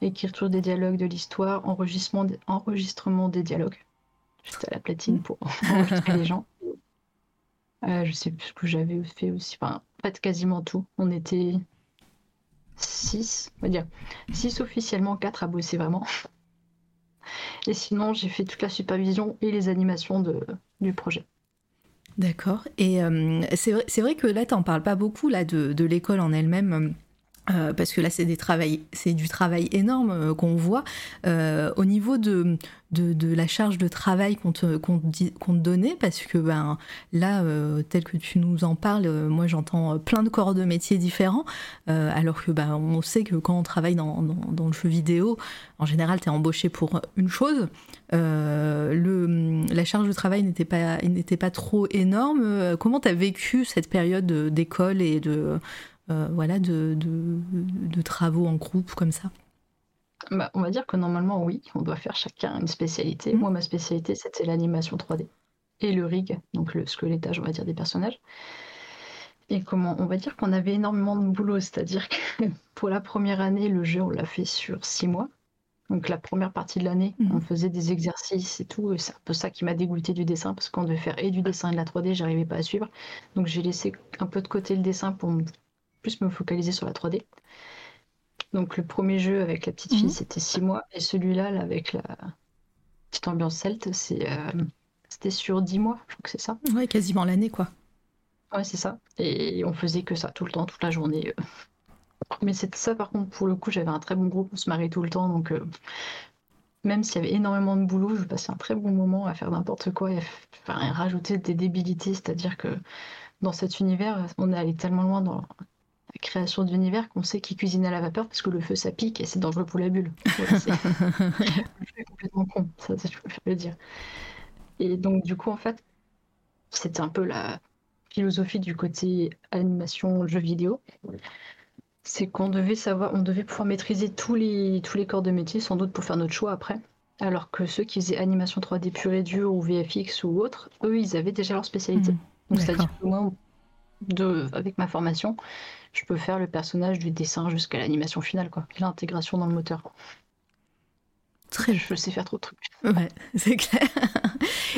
S2: écriture des dialogues de l'histoire, enregistrement, enregistrement des dialogues. J'étais à la platine pour enregistrer *laughs* les gens. Euh, je sais plus ce que j'avais fait aussi. Enfin, pas quasiment tout. On était 6, on va dire 6 officiellement, 4 à bosser vraiment. Et sinon, j'ai fait toute la supervision et les animations du projet.
S1: D'accord. Et euh, c'est vrai, que là, tu n'en parles pas beaucoup là, de l'école en elle-même. Euh, parce que là, c'est du travail énorme euh, qu'on voit. Euh, au niveau de, la charge de travail qu'on te, donnait, parce que ben, là, tel que tu nous en parles, moi j'entends plein de corps de métiers différents, alors que ben, on sait que quand on travaille dans, le jeu vidéo, en général, tu es embauché pour une chose. la charge de travail n'était pas, pas trop énorme. Comment tu as vécu cette période d'école et de voilà, de, de, travaux en groupe comme ça
S2: bah, On va dire que normalement, oui, on doit faire chacun une spécialité. Mmh. Moi, ma spécialité, c'était l'animation 3D et le rig, donc le squelettage, on va dire, des personnages. Et comment On va dire qu'on avait énormément de boulot, c'est-à-dire que *laughs* pour la première année, le jeu, on l'a fait sur six mois. Donc la première partie de l'année, mmh. on faisait des exercices et tout. Et c'est un peu ça qui m'a dégoûté du dessin, parce qu'on devait faire et du dessin et de la 3D, j'arrivais pas à suivre. Donc j'ai laissé un peu de côté le dessin pour plus me focaliser sur la 3D. Donc le premier jeu avec la petite fille, mhm. c'était 6 mois, et celui-là, avec la petite ambiance celte, c'est, euh, c'était sur 10 mois, je crois que c'est ça.
S1: Ouais, quasiment l'année, quoi.
S2: Ouais, c'est ça. Et on faisait que ça tout le temps, toute la journée. Euh. Mais c'est ça, par contre, pour le coup, j'avais un très bon groupe, on se marrait tout le temps, donc euh, même s'il y avait énormément de boulot, je passais un très bon moment à faire n'importe quoi et, à, rajouter des débilités, c'est-à-dire que dans cet univers, on est allé tellement loin dans la création d'univers qu'on sait qu'il cuisine à la vapeur parce que le feu ça pique et c'est dangereux pour la bulle. *laughs* c'est complètement con, ça, ça je peux le dire. Et donc du coup en fait, c'était un peu la philosophie du côté animation jeu vidéo. C'est qu'on devait savoir, on devait pouvoir maîtriser tous les, tous les corps de métier, sans doute pour faire notre choix après. Alors que ceux qui faisaient animation 3D pure et dure ou VFX ou autre, eux, ils avaient déjà leur spécialité. Mmh. Donc c'est-à-dire que moi, de, avec ma formation, je peux faire le personnage du dessin jusqu'à l'animation finale, quoi, l'intégration dans le moteur.
S1: Très
S2: Je sais faire trop de trucs.
S1: Ouais, *laughs* c'est clair.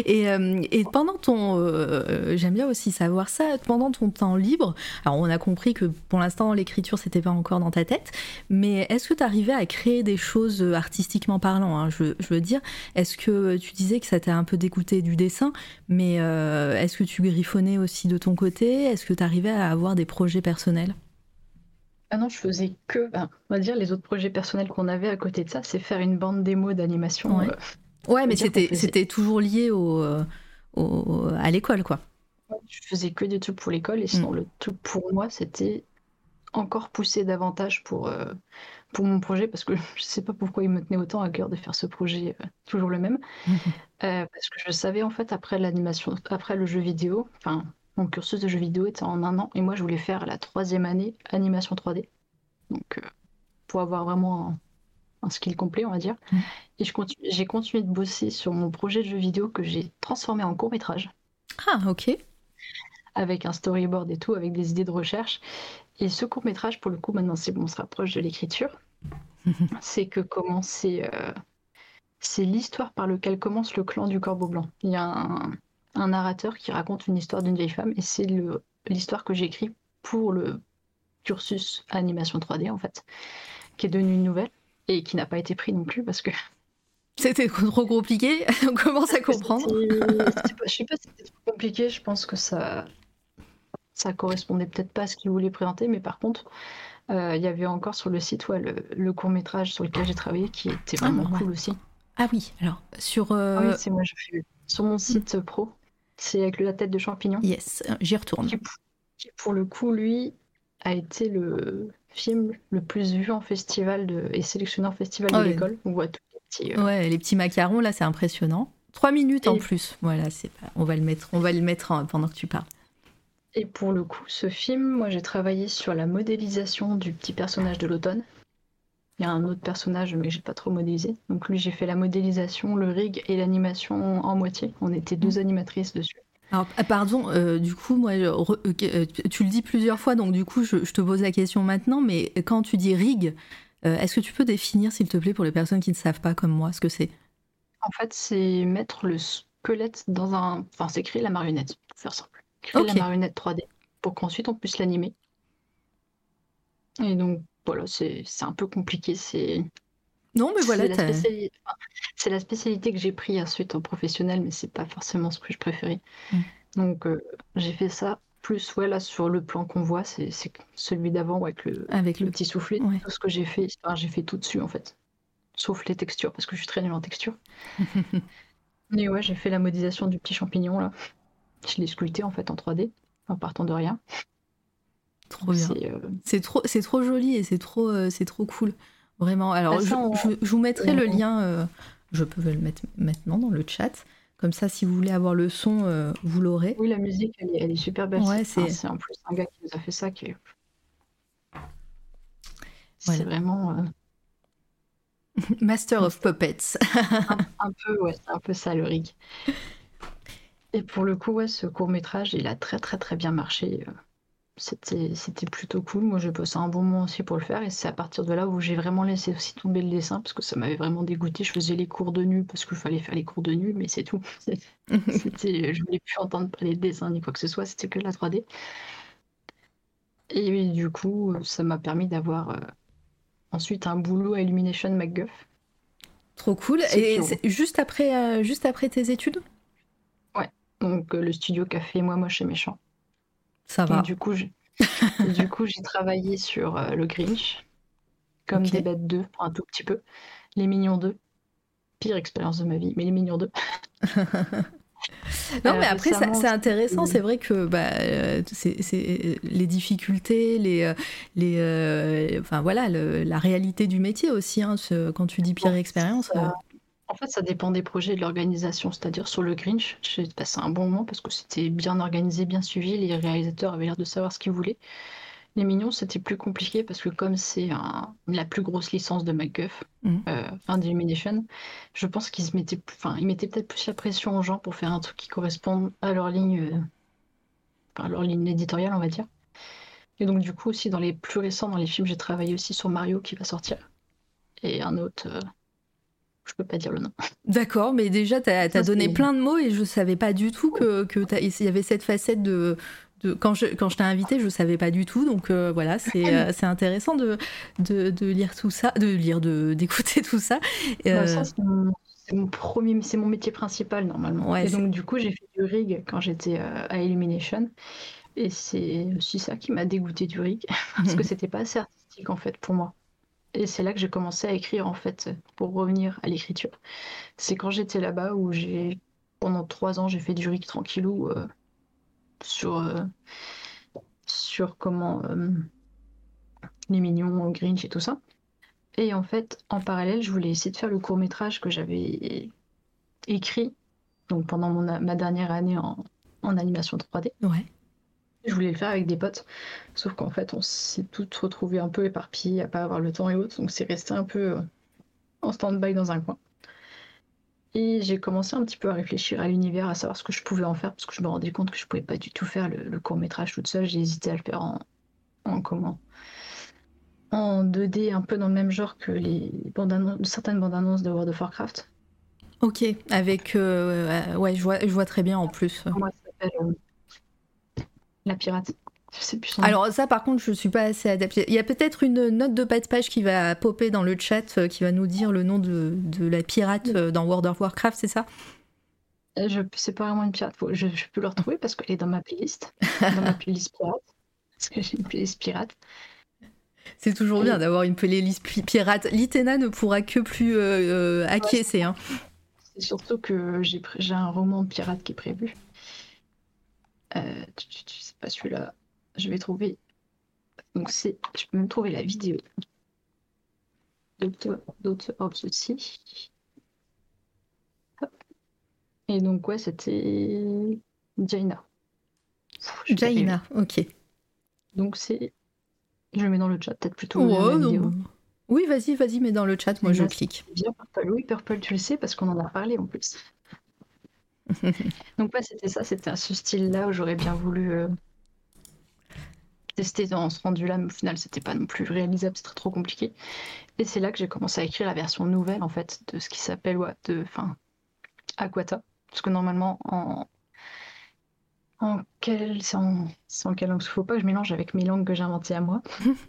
S1: Et, euh, et, pendant ton. Euh, j'aime bien aussi savoir ça. Pendant ton temps libre, alors on a compris que pour l'instant l'écriture c'était pas encore dans ta tête, mais est-ce que tu arrivais à créer des choses artistiquement parlant hein, je, je, veux dire, est-ce que tu disais que ça t'a un peu dégoûté du dessin, mais euh, est-ce que tu griffonnais aussi de ton côté? Est-ce que tu arrivais à avoir des projets personnels?
S2: Ah non, je faisais que, ben, on va dire, les autres projets personnels qu'on avait à côté de ça, c'est faire une bande démo d'animation.
S1: Ouais, euh, mais c'était, c'était toujours lié au, euh, au à l'école, quoi.
S2: Je faisais que des trucs pour l'école, et sinon, mm. le truc pour moi, c'était encore pousser davantage pour, euh, pour mon projet, parce que *laughs* je sais pas pourquoi il me tenait autant à cœur de faire ce projet, toujours le même. *laughs* parce que je savais, en fait, après l'animation, après le jeu vidéo, enfin, mon cursus de jeu vidéo était en un an et moi je voulais faire la troisième année animation 3D. Donc euh, pour avoir vraiment un, skill complet, on va dire. Et j'ai continué de bosser sur mon projet de jeu vidéo que j'ai transformé en court métrage.
S1: Ah ok.
S2: Avec un storyboard et tout, avec des idées de recherche. Et ce court métrage, pour le coup, maintenant c'est bon, on se rapproche de l'écriture. *laughs* c'est que comment c'est, euh, c'est l'histoire par laquelle commence le clan du Corbeau Blanc. Il y a un, un narrateur qui raconte une histoire d'une vieille femme et c'est l'histoire que j'écris pour le cursus animation 3D en fait, qui est devenu une nouvelle et qui n'a pas été pris non plus parce que *laughs*
S1: c'était trop compliqué. *laughs* On commence à comprendre. *laughs*
S2: je sais pas si c'était trop compliqué. Je pense que ça, ça correspondait peut-être pas à ce qu'il voulait présenter, mais par contre, euh, il y avait encore sur le site ouais, le, court métrage sur lequel j'ai travaillé qui était ah, vraiment cool aussi.
S1: Ah oui, alors sur. Euh,
S2: ah oui, c'est moi, je fais sur mon site pro. C'est avec la tête de champignon.
S1: Yes, j'y retourne.
S2: Qui, pour le coup, lui, a été le film le plus vu en festival de, et sélectionné en festival de ah l'école. On voit tous les petits.
S1: Euh, ouais, les petits macarons, là, c'est impressionnant. Trois minutes en plus. Voilà, c'est pas... on va le mettre, on va le mettre pendant que tu parles.
S2: Et pour le coup, ce film, moi j'ai travaillé sur la modélisation du petit personnage de l'automne. Il y a un autre personnage, mais j'ai pas trop modélisé. Donc lui, j'ai fait la modélisation, le rig et l'animation en moitié. On était deux mm. animatrices dessus.
S1: Alors, ah, pardon, euh, du coup, moi, euh, euh, tu le dis plusieurs fois, donc du coup, je, te pose la question maintenant, mais quand tu dis rig, est-ce que tu peux définir, s'il te plaît, pour les personnes qui ne savent pas comme moi, ce que c'est?
S2: En fait, c'est mettre le squelette dans un. Enfin, c'est créer la marionnette, pour faire simple créer la marionnette 3D pour qu'ensuite on puisse l'animer. Et donc voilà, c'est un peu compliqué. C'est
S1: non, mais voilà,
S2: c'est la, spécialité que j'ai pris ensuite en professionnel, mais c'est pas forcément ce que je préférais. Mm. Donc euh, j'ai fait ça. Plus ouais là sur le plan qu'on voit, c'est celui d'avant avec le, avec le, petit soufflet. Tout ce que j'ai fait, j'ai fait tout dessus en fait, sauf les textures parce que je suis très nulle en texture. *laughs* mais ouais, j'ai fait la modélisation du petit champignon là. Je l'ai sculpté en fait en 3D, en partant de rien.
S1: Trop bien. Euh, c'est trop, c'est trop joli et c'est trop, euh, c'est trop cool. Vraiment. Alors, bah, je, vous mettrai le lien. Euh, je peux le mettre maintenant dans le chat. Comme ça, si vous voulez avoir le son, vous l'aurez.
S2: Oui, la musique, elle est, super belle. Ouais, c'est en plus un gars qui nous a fait ça qui est. C'est vraiment. *laughs*
S1: Master of Puppets. *laughs*
S2: un, peu, ouais, c'est un peu ça le rig. Et pour le coup, ouais, ce court métrage, il a très très très bien marché. Euh, c'était, plutôt cool. Moi, j'ai passé un bon moment aussi pour le faire. Et c'est à partir de là où j'ai vraiment laissé aussi tomber le dessin parce que ça m'avait vraiment dégoûté. Je faisais les cours de nu parce qu'il fallait faire les cours de nu, mais c'est tout. *laughs* C'était, je voulais plus entendre parler de dessin ni quoi que ce soit. C'était que la 3D. Et du coup, ça m'a permis d'avoir euh, ensuite un boulot à Illumination MacGuff.
S1: Trop cool. Et juste après, euh, juste après tes études?
S2: Donc euh, le studio Café Moi Moche et Méchant.
S1: Ça va.
S2: du coup, j'ai... *laughs* du coup, j'ai travaillé sur euh, le Grinch, comme des bêtes 2, un tout petit peu. Les Mignons 2, pire expérience de ma vie, mais les Mignons 2. *laughs*
S1: non, mais euh, après, c'est intéressant. C'est vrai que bah, c'est les difficultés, les, les, enfin voilà, la réalité du métier aussi. Hein, quand tu dis pire expérience.
S2: En fait, ça dépend des projets et de l'organisation. C'est-à-dire sur le Grinch, j'ai passé un bon moment parce que c'était bien organisé, bien suivi. Les réalisateurs avaient l'air de savoir ce qu'ils voulaient. Les Mignons, c'était plus compliqué parce que comme c'est la plus grosse licence de MacGuff, mmh. euh, enfin d'Illumination, je pense qu'ils mettaient, enfin, ils mettaient peut-être plus la pression aux gens pour faire un truc qui corresponde à leur ligne, euh, enfin, leur ligne éditoriale, on va dire. Et donc du coup aussi dans les plus récents, dans les films, j'ai travaillé aussi sur Mario qui va sortir et un autre. Euh, je peux pas dire le nom.
S1: D'accord, mais déjà, tu as, donné plein de mots et je savais pas du tout que qu'il y avait cette facette de. de quand je, quand je t'ai invité, je savais pas du tout. Donc euh, voilà, c'est euh, c'est intéressant de, de, de, lire tout ça, de lire, *laughs* d'écouter tout ça.
S2: Euh, c'est mon, premier, c'est mon métier principal normalement. et donc du coup, j'ai fait du rig quand j'étais à Illumination. Et c'est aussi ça qui m'a dégoûté du rig, *laughs* parce que c'était pas assez artistique en fait pour moi. Et c'est là que j'ai commencé à écrire en fait, pour revenir à l'écriture. C'est quand j'étais là-bas où j'ai, pendant trois ans, j'ai fait du rig tranquillou euh, sur, euh, sur comment euh, les mignons, Grinch et tout ça. Et en fait, en parallèle, je voulais essayer de faire le court métrage que j'avais écrit donc pendant mon, ma dernière année en, en animation 3D.
S1: Ouais.
S2: Je voulais le faire avec des potes, sauf qu'en fait, on s'est toutes retrouvées un peu éparpillées à pas avoir le temps et autres, donc c'est resté un peu euh, en stand-by dans un coin. Et j'ai commencé un petit peu à réfléchir à l'univers, à savoir ce que je pouvais en faire, parce que je me rendais compte que je pouvais pas du tout faire le, court métrage toute seule. J'ai hésité à le faire en, en comment? En 2D, un peu dans le même genre que les bandes certaines bandes annonces de World of Warcraft.
S1: Ok, avec. euh, ouais, je vois, je vois très bien en plus.
S2: Elle s'appelle euh, La pirate. Sais.
S1: Alors ça par contre je suis pas assez adaptée. Il y a peut-être une note de bas de page qui va popper dans le chat euh, qui va nous dire le nom de, de la pirate euh, dans World of Warcraft, c'est ça?
S2: Euh, Je c'est pas vraiment une pirate. Faut- je, je peux le retrouver parce qu'elle est dans ma playlist. Dans ma playlist *laughs* pirate. Parce que j'ai une playlist pirate.
S1: C'est toujours bien d'avoir une playlist pi- pirate. L'Itena ne pourra que plus euh, acquiescer. Hein.
S2: C'est surtout que j'ai un roman pirate qui est prévu. Euh, c'est pas celui-là. Je vais trouver. Donc c'est. Je peux même trouver la vidéo. Sea. Hop. Et donc ouais, c'était Jaina. Pff,
S1: Jaina, ok.
S2: Donc c'est. Je le mets dans le chat, peut-être plutôt la
S1: non.
S2: vidéo.
S1: Oui, vas-y, vas-y, mets dans le chat, moi je clique.
S2: c'est bien Purple. Oui, Purple, tu le sais parce qu'on en a parlé en plus. *laughs* Donc ouais, c'était ça, c'était ce style-là où j'aurais bien voulu euh, tester dans ce rendu-là, mais au final, c'était pas non plus réalisable, c'était trop compliqué. Et c'est là que j'ai commencé à écrire la version nouvelle, en fait, de ce qui s'appelle, ouais, de, enfin, Aquata. Parce que normalement, en, en quelle, c'est en, quelle langue? Faut pas que je mélange avec mes langues que j'ai inventées à moi. *laughs*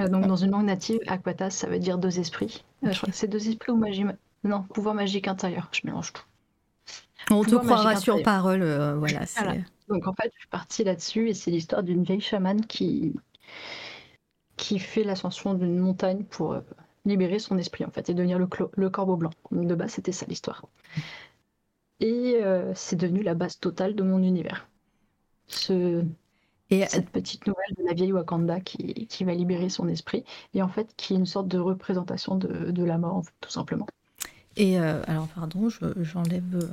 S2: Euh, donc dans une langue native, Aquata, ça veut dire deux esprits. Euh, je crois que c'est deux esprits ou magie, ma- non, pouvoir magique intérieur. Je mélange tout.
S1: On te croira sur parole, euh, *laughs* voilà.
S2: Donc en fait, je suis partie là-dessus et c'est l'histoire d'une vieille chamane qui qui fait l'ascension d'une montagne pour euh, libérer son esprit en fait et devenir le, corbeau blanc. De base, c'était ça l'histoire. Et euh, c'est devenu la base totale de mon univers. Ce,
S1: Et
S2: cette petite nouvelle de la vieille Wakanda qui, qui va libérer son esprit et en fait qui est une sorte de représentation de, de la mort en fait, tout simplement.
S1: Et euh, alors, pardon, je- j'enlève.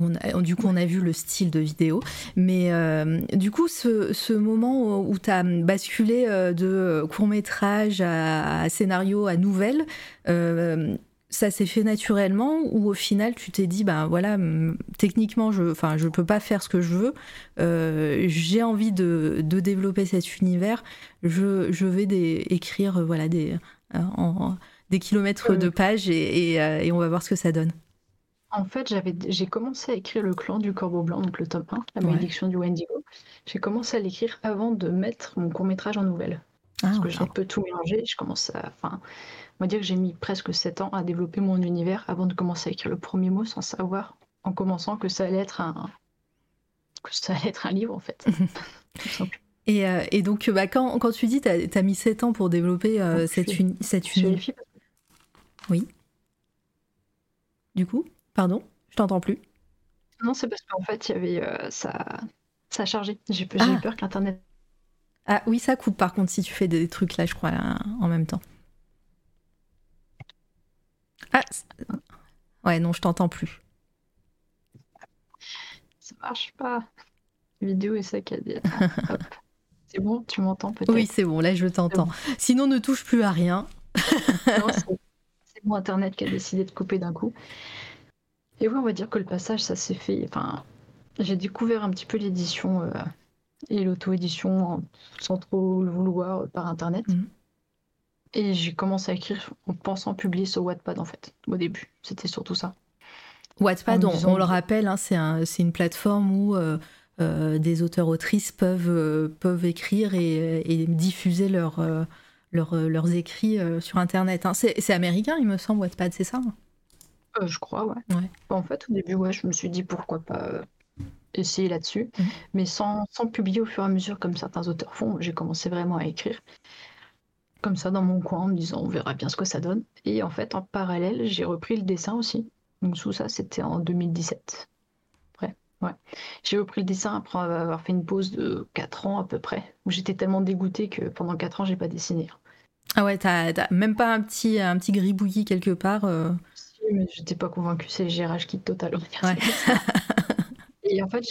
S1: On a- du coup, on a vu le style de vidéo. Mais euh, du coup, ce, ce moment où tu as basculé euh, de court-métrage à, à scénario à nouvelle, euh, ça s'est fait naturellement ou au final tu t'es dit, ben voilà, techniquement, je ne je peux pas faire ce que je veux, euh, j'ai envie de, de développer cet univers, je, je vais des- écrire voilà, des, en- des kilomètres de pages et, et, et on va voir ce que ça donne.
S2: En fait, j'avais, j'ai commencé à écrire le clan du Corbeau Blanc, donc le tome 1, la
S1: Ouais.
S2: malédiction du Wendigo. J'ai commencé à l'écrire avant de mettre mon court-métrage en nouvelle.
S1: Ah,
S2: Parce que j'ai un peu tout mélangé. Je commence à, enfin, on va dire que j'ai mis presque 7 ans à développer mon univers avant de commencer à écrire le premier mot sans savoir, en commençant, que ça allait être un, que ça allait être un livre, en fait. *laughs* Tout simplement.
S1: Et, euh, et donc, bah, quand, quand tu dis tu as, mis 7 ans pour développer euh, cette,
S2: je-
S1: uni- cette uni-
S2: que-
S1: Du coup, pardon, je t'entends plus.
S2: Non, c'est parce qu'en fait, il y avait, euh, ça, ça a chargé. J'ai
S1: Ah.
S2: eu peur que l'internet.
S1: Ah oui, ça coupe par contre si tu fais des trucs là, je crois, là, en même temps. Ah, ouais, non, je t'entends plus.
S2: Ça marche pas. Vidéo est saccadée. *laughs* C'est bon, tu m'entends peut-être?
S1: Oui, c'est bon, là je t'entends. Sinon, ne touche plus à rien.
S2: Non, c'est c'est mon internet qui a décidé de couper d'un coup. Et oui, on va dire que le passage, ça s'est fait. Enfin, j'ai découvert un petit peu l'édition euh, et l'auto-édition en- sans trop le vouloir euh, par internet.
S1: Mhm.
S2: Et j'ai commencé à écrire en pensant publier sur Wattpad en fait, au début. C'était surtout ça.
S1: Wattpad, on,
S2: disant
S1: on le rappelle, hein, c'est un- c'est une plateforme où euh, des auteurs-autrices peuvent, peuvent écrire et, et diffuser leurs écrits sur Internet. hein. C'est américain, il me semble, Wattpad, c'est ça hein?
S2: Euh, je crois, ouais.
S1: Ouais.
S2: En fait, au début, ouais, je me suis dit pourquoi pas euh, essayer là-dessus,
S1: Mhm.
S2: mais sans, sans publier au fur et à mesure comme certains auteurs font. J'ai commencé vraiment à écrire comme ça dans mon coin en me disant on verra bien ce que ça donne. Et en fait, en parallèle, j'ai repris le dessin aussi. Donc tout ça, c'était en 2017. Après, ouais. J'ai repris le dessin après avoir fait une pause de 4 ans à peu près, où j'étais tellement dégoûtée que pendant 4 ans, j'ai pas dessiné.
S1: Ah ouais, t'as même pas un petit, un petit gribouillis quelque part euh,
S2: mais j'étais pas convaincue, c'est le gérage qui total.
S1: Ouais. *laughs*
S2: Et en fait,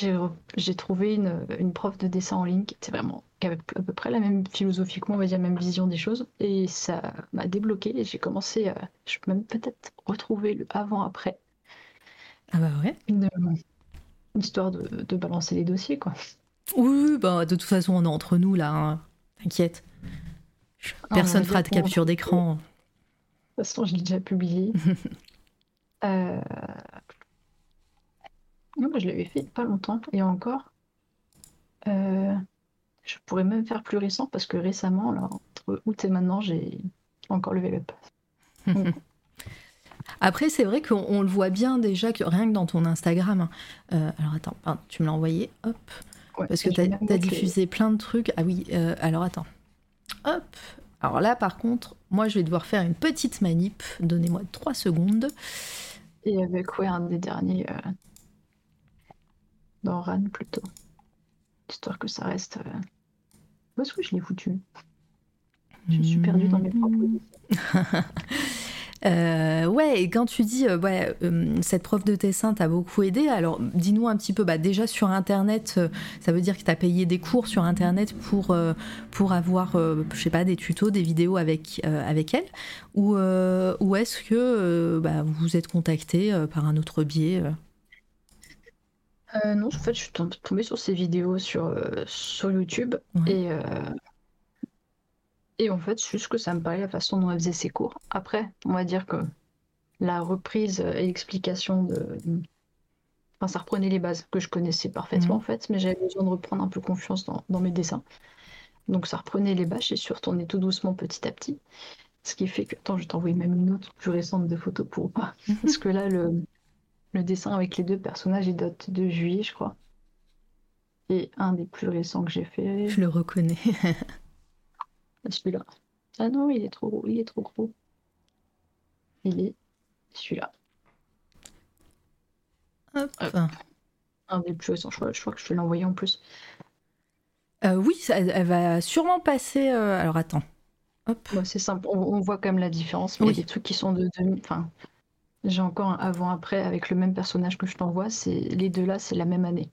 S2: j'ai trouvé une, une prof de dessin en ligne qui était vraiment, qui avait à peu près la même philosophie que moi, on va dire, la même vision des choses. Et ça m'a débloqué et j'ai commencé à, je peux même peut-être retrouver le avant-après,
S1: Ah bah ouais.
S2: une, une histoire de, de balancer les dossiers, quoi.
S1: Oui, bah, de toute façon, on est entre nous là. hein. T'inquiète.
S2: Ah,
S1: Personne
S2: on va
S1: fera de capture d'écran.
S2: De toute façon, je l'ai déjà publié. *laughs* Euh... Non, bah, je l'avais fait il y a pas longtemps. Et encore, euh, je pourrais même faire plus récent parce que récemment, là, entre août et maintenant, j'ai encore levé up. *laughs*
S1: Après, c'est vrai qu'on le voit bien déjà, que rien que dans ton Instagram. hein. Euh, alors attends, pardon, tu me l'as envoyé, hop.
S2: Ouais,
S1: Parce que tu as, diffusé plein de trucs. Ah oui, euh, alors attends. Hop. Alors là, par contre, moi, je vais devoir faire une petite manip. Donnez-moi trois secondes.
S2: Et avec, ouais, un des derniers euh, dans RAN plutôt. Histoire que ça reste. euh, Où est-ce que je l'ai foutu? Je suis perdue dans mes propres. *laughs*
S1: Euh, ouais, et quand tu dis, euh, ouais, euh, cette prof de dessin t'a beaucoup aidé, alors dis-nous un petit peu, bah, déjà sur Internet, ça veut dire que t'as payé des cours sur Internet pour, pour avoir, je sais pas, des tutos, des vidéos avec, avec elle? Ou, ou est-ce que bah, vous vous êtes contacté par un autre biais
S2: non, en fait, je suis tom- tombée sur ces vidéos sur, sur YouTube
S1: Ouais.
S2: et, euh, et en fait, c'est juste que ça me parlait la façon dont elle faisait ses cours. Après, on va dire que la reprise et l'explication de. Enfin, ça reprenait les bases que je connaissais parfaitement
S1: Mhm.
S2: en fait, mais j'avais besoin de reprendre un peu confiance dans, dans mes dessins. Donc ça reprenait les bases, j'ai su retourner tout doucement petit à petit. Ce qui fait que. Attends, je vais t'envoyer même une autre plus récente de photos pour pas. *laughs* Parce que là, le, le dessin avec les deux personnages, il date de juillet, je crois. Et un des plus récents que j'ai fait,
S1: Je le reconnais. *laughs*
S2: celui-là. Ah non, il est trop gros, il est trop gros. Il est celui-là.
S1: Hop.
S2: Hop. Un des plus récents, je crois, je crois que je te l'ai envoyé en plus.
S1: Euh, oui, ça- elle va sûrement passer. euh, alors attends. Hop.
S2: Bon, c'est simple, on, on voit quand même la différence, mais il y a des trucs qui sont de... de- Enfin, j'ai encore un avant-après avec le même personnage que je t'envoie, c'est les deux là, c'est la même année.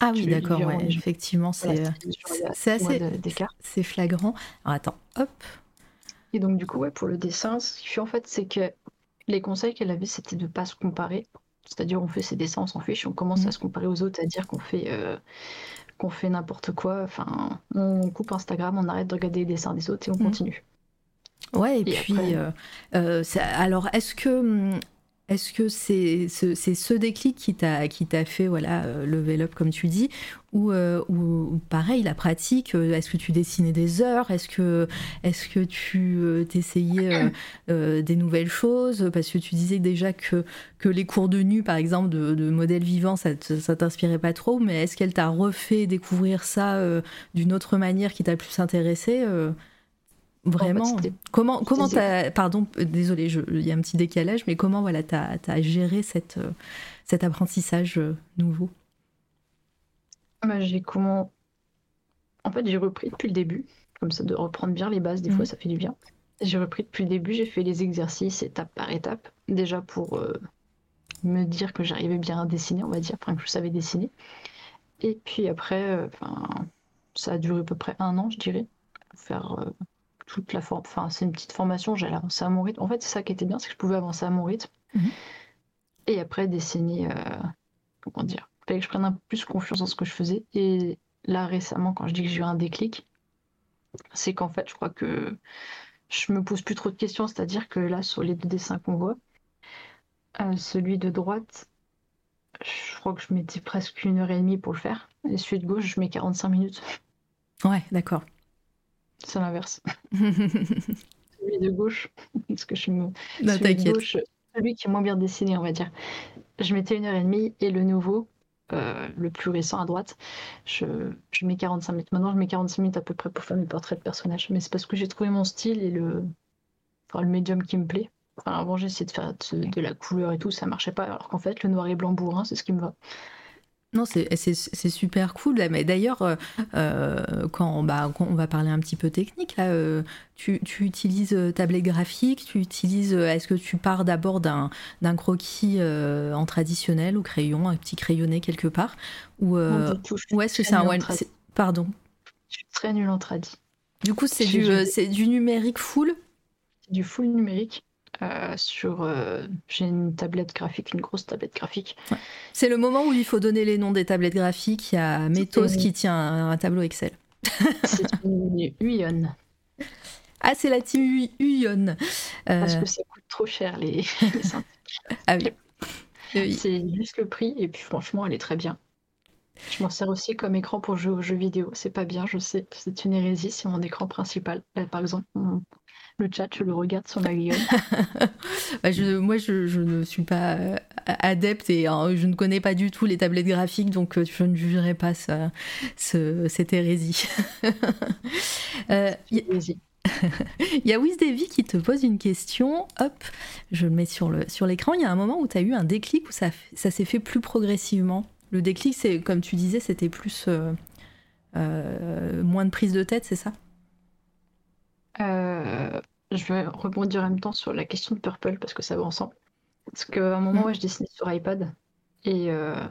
S1: Ah oui, d'accord, ouais, effectivement, c'est
S2: Voilà,
S1: euh, assez- c'est flagrant. Alors attends, hop.
S2: Et donc, du coup, ouais, pour le dessin, ce qui fait en fait, c'est que les conseils qu'elle avait, c'était de ne pas se comparer. C'est-à-dire, on fait ses dessins, on s'en fiche, on commence à se comparer aux autres, à dire qu'on fait, euh, qu'on fait n'importe quoi. Enfin, on coupe Instagram, on arrête de regarder les dessins des autres et on
S1: Mhm.
S2: continue.
S1: Ouais, et,
S2: Et
S1: puis,
S2: après-
S1: euh, euh, ça- alors, est-ce que hum, est-ce que c'est ce, ce déclic qui t'a fait voilà euh, level up comme tu dis ou, euh, ou ou pareil la pratique euh, est-ce que tu dessinais des heures est-ce que est-ce que tu t'essayais des nouvelles choses? Parce que tu disais déjà que que les cours de nu par exemple de, de modèles vivants ça t'inspirait pas trop mais est-ce qu'elle t'a refait découvrir ça d'une autre manière qui t'a plus intéressé Vraiment. comment comment t'as pardon euh, désolé il y a un petit décalage mais comment voilà t'as as géré cette euh, cet apprentissage euh, nouveau?
S2: Bah, j'ai comment. En fait, j'ai repris depuis le début, comme ça, de reprendre bien les bases, des fois, ça fait du bien. J'ai repris depuis le début, j'ai fait les exercices étape par étape, déjà pour euh, me dire que j'arrivais bien à dessiner, on va dire, enfin que je savais dessiner. Et puis après, euh, ça a duré à peu près un an, je dirais, pour faire euh, toute la forme. Enfin, c'est une petite formation, j'allais avancer à mon rythme. En fait, c'est ça qui était bien, c'est que je pouvais avancer à mon rythme.
S1: Mhm.
S2: Et après, dessiner, euh, comment dire, fallait que je prenne un peu plus confiance dans ce que je faisais. Et là, récemment, quand je dis que j'ai eu un déclic, c'est qu'en fait, je crois que je me pose plus trop de questions. C'est-à-dire que là, sur les deux dessins qu'on voit, euh, celui de droite, je crois que je mettais presque une heure et demie pour le faire. Et celui de gauche, je mets 45 minutes.
S1: ouais d'accord
S2: C'est l'inverse. *laughs* Celui de gauche, *laughs* parce que je me.
S1: Non,
S2: celui de
S1: Bah, t'inquiète
S2: gauche, celui qui est moins bien dessiné, on va dire. Je mettais une heure et demie et le nouveau, euh, le plus récent à droite, je, je mets 45 minutes. Maintenant, je mets 45 minutes à peu près pour faire mes portraits de personnages. Mais c'est parce que j'ai trouvé mon style et le, enfin, le médium qui me plaît. Enfin, avant, j'essayais de faire de, de la couleur et tout, ça marchait pas. Alors qu'en fait, le noir et blanc bourrin, c'est ce qui me va.
S1: Non, c'est super cool. là. Mais d'ailleurs, euh, euh, quand, bah, quand on va parler un petit peu technique, là, euh, tu, tu utilises tablette graphique, tu utilises. Est-ce que tu pars d'abord d'un croquis euh, en traditionnel ou crayon, un petit crayonné quelque part Ou, est-ce que c'est un one Pardon.
S2: Je suis très nulle en tradi.
S1: Du coup, c'est du, c'est du numérique full?
S2: C'est du full numérique. Euh, sur, euh, j'ai une tablette graphique, une grosse tablette graphique.
S1: C'est le moment où il faut donner les noms des tablettes graphiques. Il y a Métos
S2: C'était-
S1: qui tient un, un tableau Excel.
S2: C'est une Uion. *laughs*
S1: Ah, c'est la team Uyon.
S2: Parce
S1: Euh,
S2: que ça coûte trop cher les. *laughs* *laughs*
S1: Ah oui. Oui.
S2: C'est juste le prix, et puis franchement, elle est très bien. Je m'en sers aussi comme écran pour jouer aux jeux vidéo. C'est pas bien, je sais. C'est une hérésie, c'est mon écran principal. Là, par exemple, mon- le chat, je le regarde sur ma gueule. *laughs*
S1: Bah, je- moi, je, je ne suis pas euh, adepte et euh, je ne connais pas du tout les tablettes graphiques, donc euh, je ne jugerai pas ça- ce- cette hérésie. *laughs* Euh, Il y,
S2: Hérésie.
S1: il y a *laughs* WizDavy qui te pose une question. Hop, je le mets sur l'écran. Il y a un moment où tu as eu un déclic où ça, s'est fait plus progressivement. Le déclic, c'est comme tu disais, c'était plus euh, euh, moins de prise de tête, c'est ça?
S2: Euh, je vais rebondir en même temps sur la question de Purple parce que ça va ensemble. Parce qu'à un moment, ouais, je dessinais sur iPad et euh,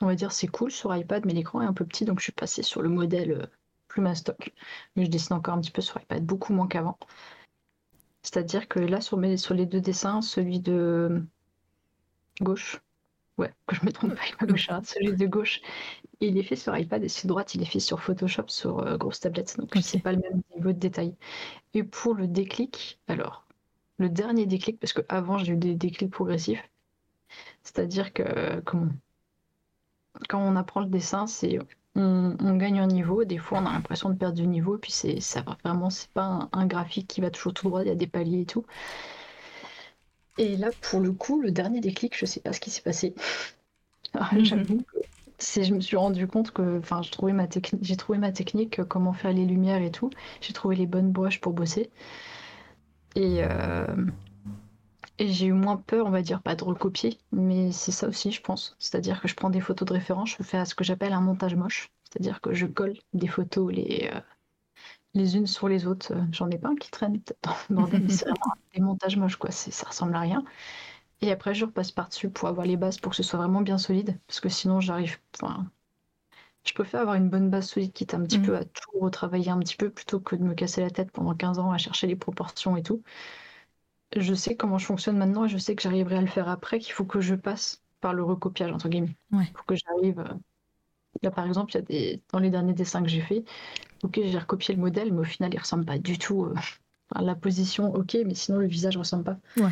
S2: on va dire c'est cool sur iPad, mais l'écran est un peu petit donc je suis passée sur le modèle euh, plus mastoc. Mais je dessine encore un petit peu sur iPad, beaucoup moins qu'avant. C'est-à-dire que là, sur, mes, sur les deux dessins, celui de gauche, ouais, que je me trompe pas ma gauche, celui de gauche, il est fait sur iPad et celui de droite, il est fait sur Photoshop sur euh, grosse tablette. Donc c'est pas le même niveau de détail. Et pour le déclic, alors, le dernier déclic, parce que avant j'ai eu des déclics progressifs, c'est-à-dire que comment quand on apprend le dessin, c'est on, on gagne un niveau, des fois on a l'impression de perdre du niveau, et puis c'est ça vraiment, c'est pas un, un graphique qui va toujours tout droit, il y a des paliers et tout. Et là, pour le coup, le dernier déclic, je sais pas ce qui s'est passé. Alors, *laughs*
S1: Mhm.
S2: J'avoue que c'est, je me suis rendu compte que, enfin, j'ai trouvé ma technique, j'ai trouvé ma technique, euh, comment faire les lumières et tout. J'ai trouvé les bonnes brushes pour bosser. Et, euh, et j'ai eu moins peur, on va dire, pas de recopier, mais c'est ça aussi, je pense. C'est-à-dire que je prends des photos de référence, je fais ce que j'appelle un montage moche. C'est-à-dire que je colle des photos les, euh, les unes sur les autres. Euh, J'en ai pas un qui traîne dans *laughs* vraiment des montages moches, quoi. Ça ressemble à rien. Et après, je repasse par-dessus pour avoir les bases pour que ce soit vraiment bien solide. Parce que sinon, j'arrive. Enfin, je préfère avoir une bonne base solide, quitte un petit
S1: Mhm.
S2: peu à tout retravailler un petit peu, plutôt que de me casser la tête pendant 15 ans à chercher les proportions et tout. Je sais comment je fonctionne maintenant et je sais que j'arriverai à le faire après, qu'il faut que je passe par le recopiage, entre guillemets.
S1: Ouais.
S2: Il faut que j'arrive. Euh, Là, par exemple, il y a des... dans les derniers dessins que j'ai faits, ok, j'ai recopié le modèle, mais au final, il ressemble pas du tout. euh, enfin, la position, ok, mais sinon, le visage ressemble pas.
S1: Ouais.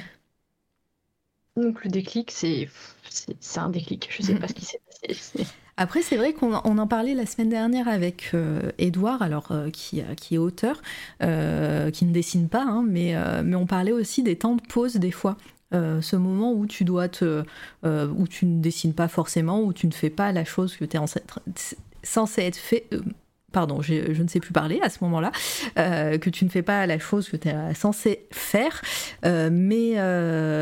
S2: Donc, le déclic, c'est un déclic. Je sais pas ce qui s'est passé. *laughs*
S1: Après, c'est vrai qu'on on en parlait la semaine dernière avec euh, Edouard, alors euh, qui, euh, qui est auteur, euh, qui ne dessine pas, hein, mais, euh, mais on parlait aussi des temps de pause des fois. Euh, ce moment où tu dois te, euh, où tu ne dessines pas forcément, où tu ne fais pas la chose que tu es censé être fait. euh, pardon, je ne sais plus parler à ce moment-là, que tu ne fais pas la chose que tu es censé faire, mais,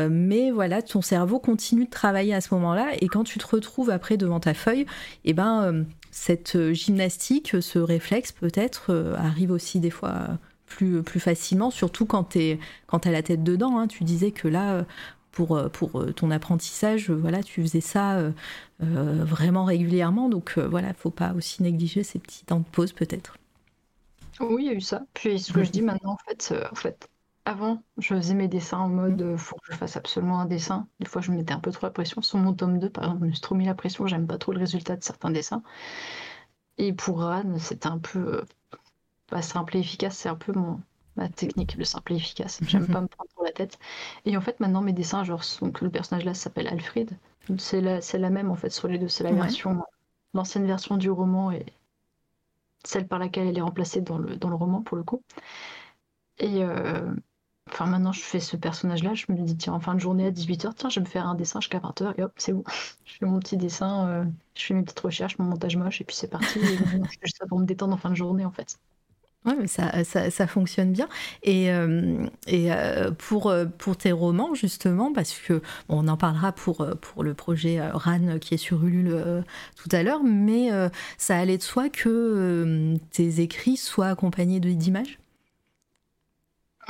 S1: mais voilà, ton cerveau continue de travailler à ce moment-là, et quand tu te retrouves après devant ta feuille, et ben cette gymnastique, ce réflexe peut-être arrive aussi des fois plus, facilement, surtout quand tu quand as la tête dedans. hein. Tu disais que là, pour, pour euh, ton apprentissage, euh, voilà, tu faisais ça euh, vraiment régulièrement, donc voilà, faut pas aussi négliger ces petits temps de pause peut-être.
S2: Oui, il y a eu ça. Puis ce que je dis maintenant, en fait, fait, avant, je faisais mes dessins en mode faut que je fasse absolument un dessin. Des fois, je me mettais un peu trop la pression. Sur mon tome 2, par exemple, je me suis trop mis la pression, j'aime pas trop le résultat de certains dessins. Et pour Ran, c'était un peu pas simple et efficace, c'est un peu mon ma technique, le simple et efficace. *laughs* J'aime pas me prendre trop la tête. Et en fait, maintenant, mes dessins, genre, donc le personnage là s'appelle Alfred. C'est la, même en fait sur les deux. C'est la
S1: Ouais.
S2: version, l'ancienne version du roman et celle par laquelle elle est remplacée dans le, dans le roman pour le coup. Et euh, enfin maintenant je fais ce personnage-là, je me dis tiens en fin de journée à 18h, tiens je vais me faire un dessin jusqu'à 20h et hop c'est bon. *laughs* Je fais mon petit dessin, euh, je fais mes petites recherches, mon montage moche et puis c'est parti. Et je fais ça pour me détendre en fin de journée en fait.
S1: Ouais, mais ça, ça, ça fonctionne bien. Et, euh, et euh, pour, euh, pour tes romans, justement, parce que bon, on en parlera pour, euh, pour le projet euh, RAN qui est sur Ulule euh, tout à l'heure, mais euh, ça allait de soi que euh, tes écrits soient accompagnés d'images?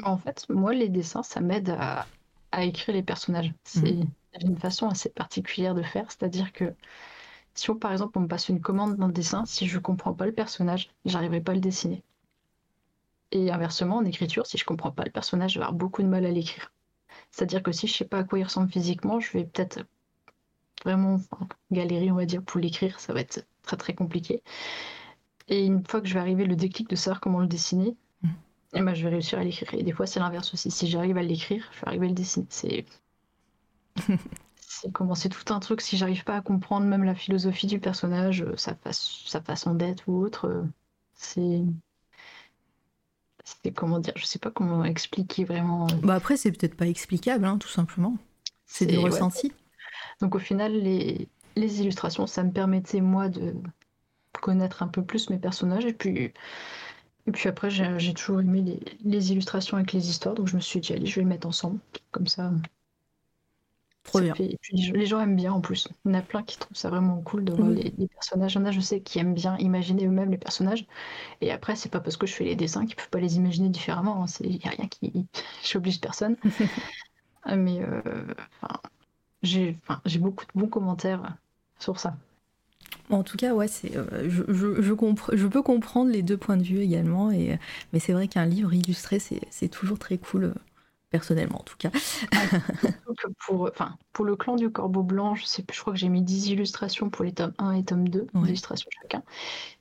S2: En fait, moi les dessins ça m'aide à, à écrire les personnages. C'est j'ai une façon assez particulière de faire, c'est-à-dire que si on, par exemple on me passe une commande d'un dessin, si je comprends pas le personnage, j'arriverai pas à le dessiner. Et inversement, en écriture, si je comprends pas le personnage, je vais avoir beaucoup de mal à l'écrire. C'est-à-dire que si je sais pas à quoi il ressemble physiquement, je vais peut-être vraiment enfin, galérer, on va dire, pour l'écrire. Ça va être très très compliqué. Et une fois que je vais arriver le déclic de savoir comment le dessiner,
S1: Mhm.
S2: et ben, je vais réussir à l'écrire. Et des fois, c'est l'inverse aussi. Si j'arrive à l'écrire, je vais arriver à le dessiner. C'est c'est comment c'est tout un truc. Si j'arrive pas à comprendre même la philosophie du personnage, euh, sa, sa façon d'être ou autre, euh, c'est c'est comment dire, je sais pas comment expliquer vraiment. Euh.
S1: Bah après, c'est peut-être pas explicable, hein, tout simplement. C'est des ressentis.
S2: Donc au final, les, les illustrations, ça me permettait moi de connaître un peu plus mes personnages et puis et puis après j'ai toujours aimé les, les, illustrations avec les histoires donc je me suis dit allez je vais les mettre ensemble comme ça les gens aiment bien en plus. Il y en a plein qui trouvent ça vraiment cool de voir les, personnages. Il y en a, je sais, qui aiment bien imaginer eux-mêmes les personnages. Et après, c'est pas parce que je fais les dessins qu'ils peuvent pas les imaginer différemment. Hein. Il n'y a rien qui. *laughs* J'oblige personne. *laughs* Mais euh, j'ai beaucoup de bons commentaires sur ça.
S1: En tout cas, ouais, c'est, euh, je, je, je, peux comprendre les deux points de vue également, et, mais c'est vrai qu'un livre illustré, c'est toujours très cool euh, personnellement en tout cas. *laughs*
S2: pour, enfin, pour le clan du corbeau blanc, je, sais, je crois que j'ai mis 10 illustrations pour les tomes 1 et tome 2, illustrations chacun.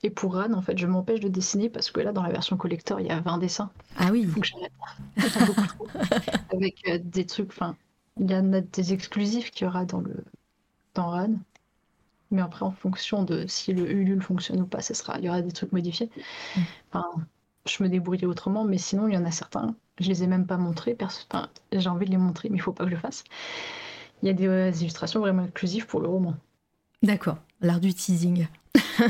S2: Et pour Ran, en fait, je m'empêche de dessiner parce que là, dans la version collector, il y a 20 dessins.
S1: Ah oui.
S2: Trop. *laughs* Avec euh, des trucs, enfin, il y en a des exclusifs qu'il y aura dans le dans Ran. Mais après, en fonction de si le Ulule fonctionne ou pas, ça sera, il y aura des trucs modifiés. Mm. Enfin, je me débrouille autrement, mais sinon, il y en a certains je les ai même pas montrés. Enfin, j'ai envie de les montrer, mais il faut pas que je le fasse. Il y a des euh, illustrations vraiment exclusives pour le roman.
S1: D'accord, l'art du teasing. *laughs*
S2: non,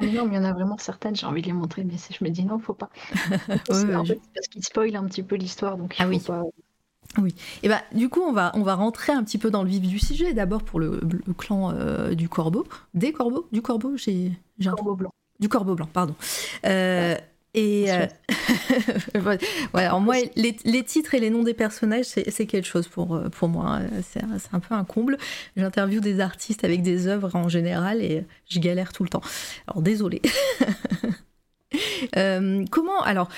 S2: mais il y en a vraiment certaines, j'ai envie de les montrer, mais je me dis non, faut pas. *laughs* parce qu'ils spoilent un petit peu l'histoire, donc il ah faut
S1: oui.
S2: pas.
S1: Oui. Et bah, du coup, on va, on va rentrer un petit peu dans le vif du sujet. D'abord pour le, clan euh, du corbeau. Des corbeaux? Du corbeau J'ai.
S2: Corbeau blanc.
S1: Du corbeau blanc, pardon. Euh, et euh, *laughs* alors moi, les, titres et les noms des personnages, c'est quelque chose pour, euh, pour moi. C'est un peu un comble. J'interviewe des artistes avec des œuvres en général et je galère tout le temps. Alors désolé. *laughs* Euh, comment alors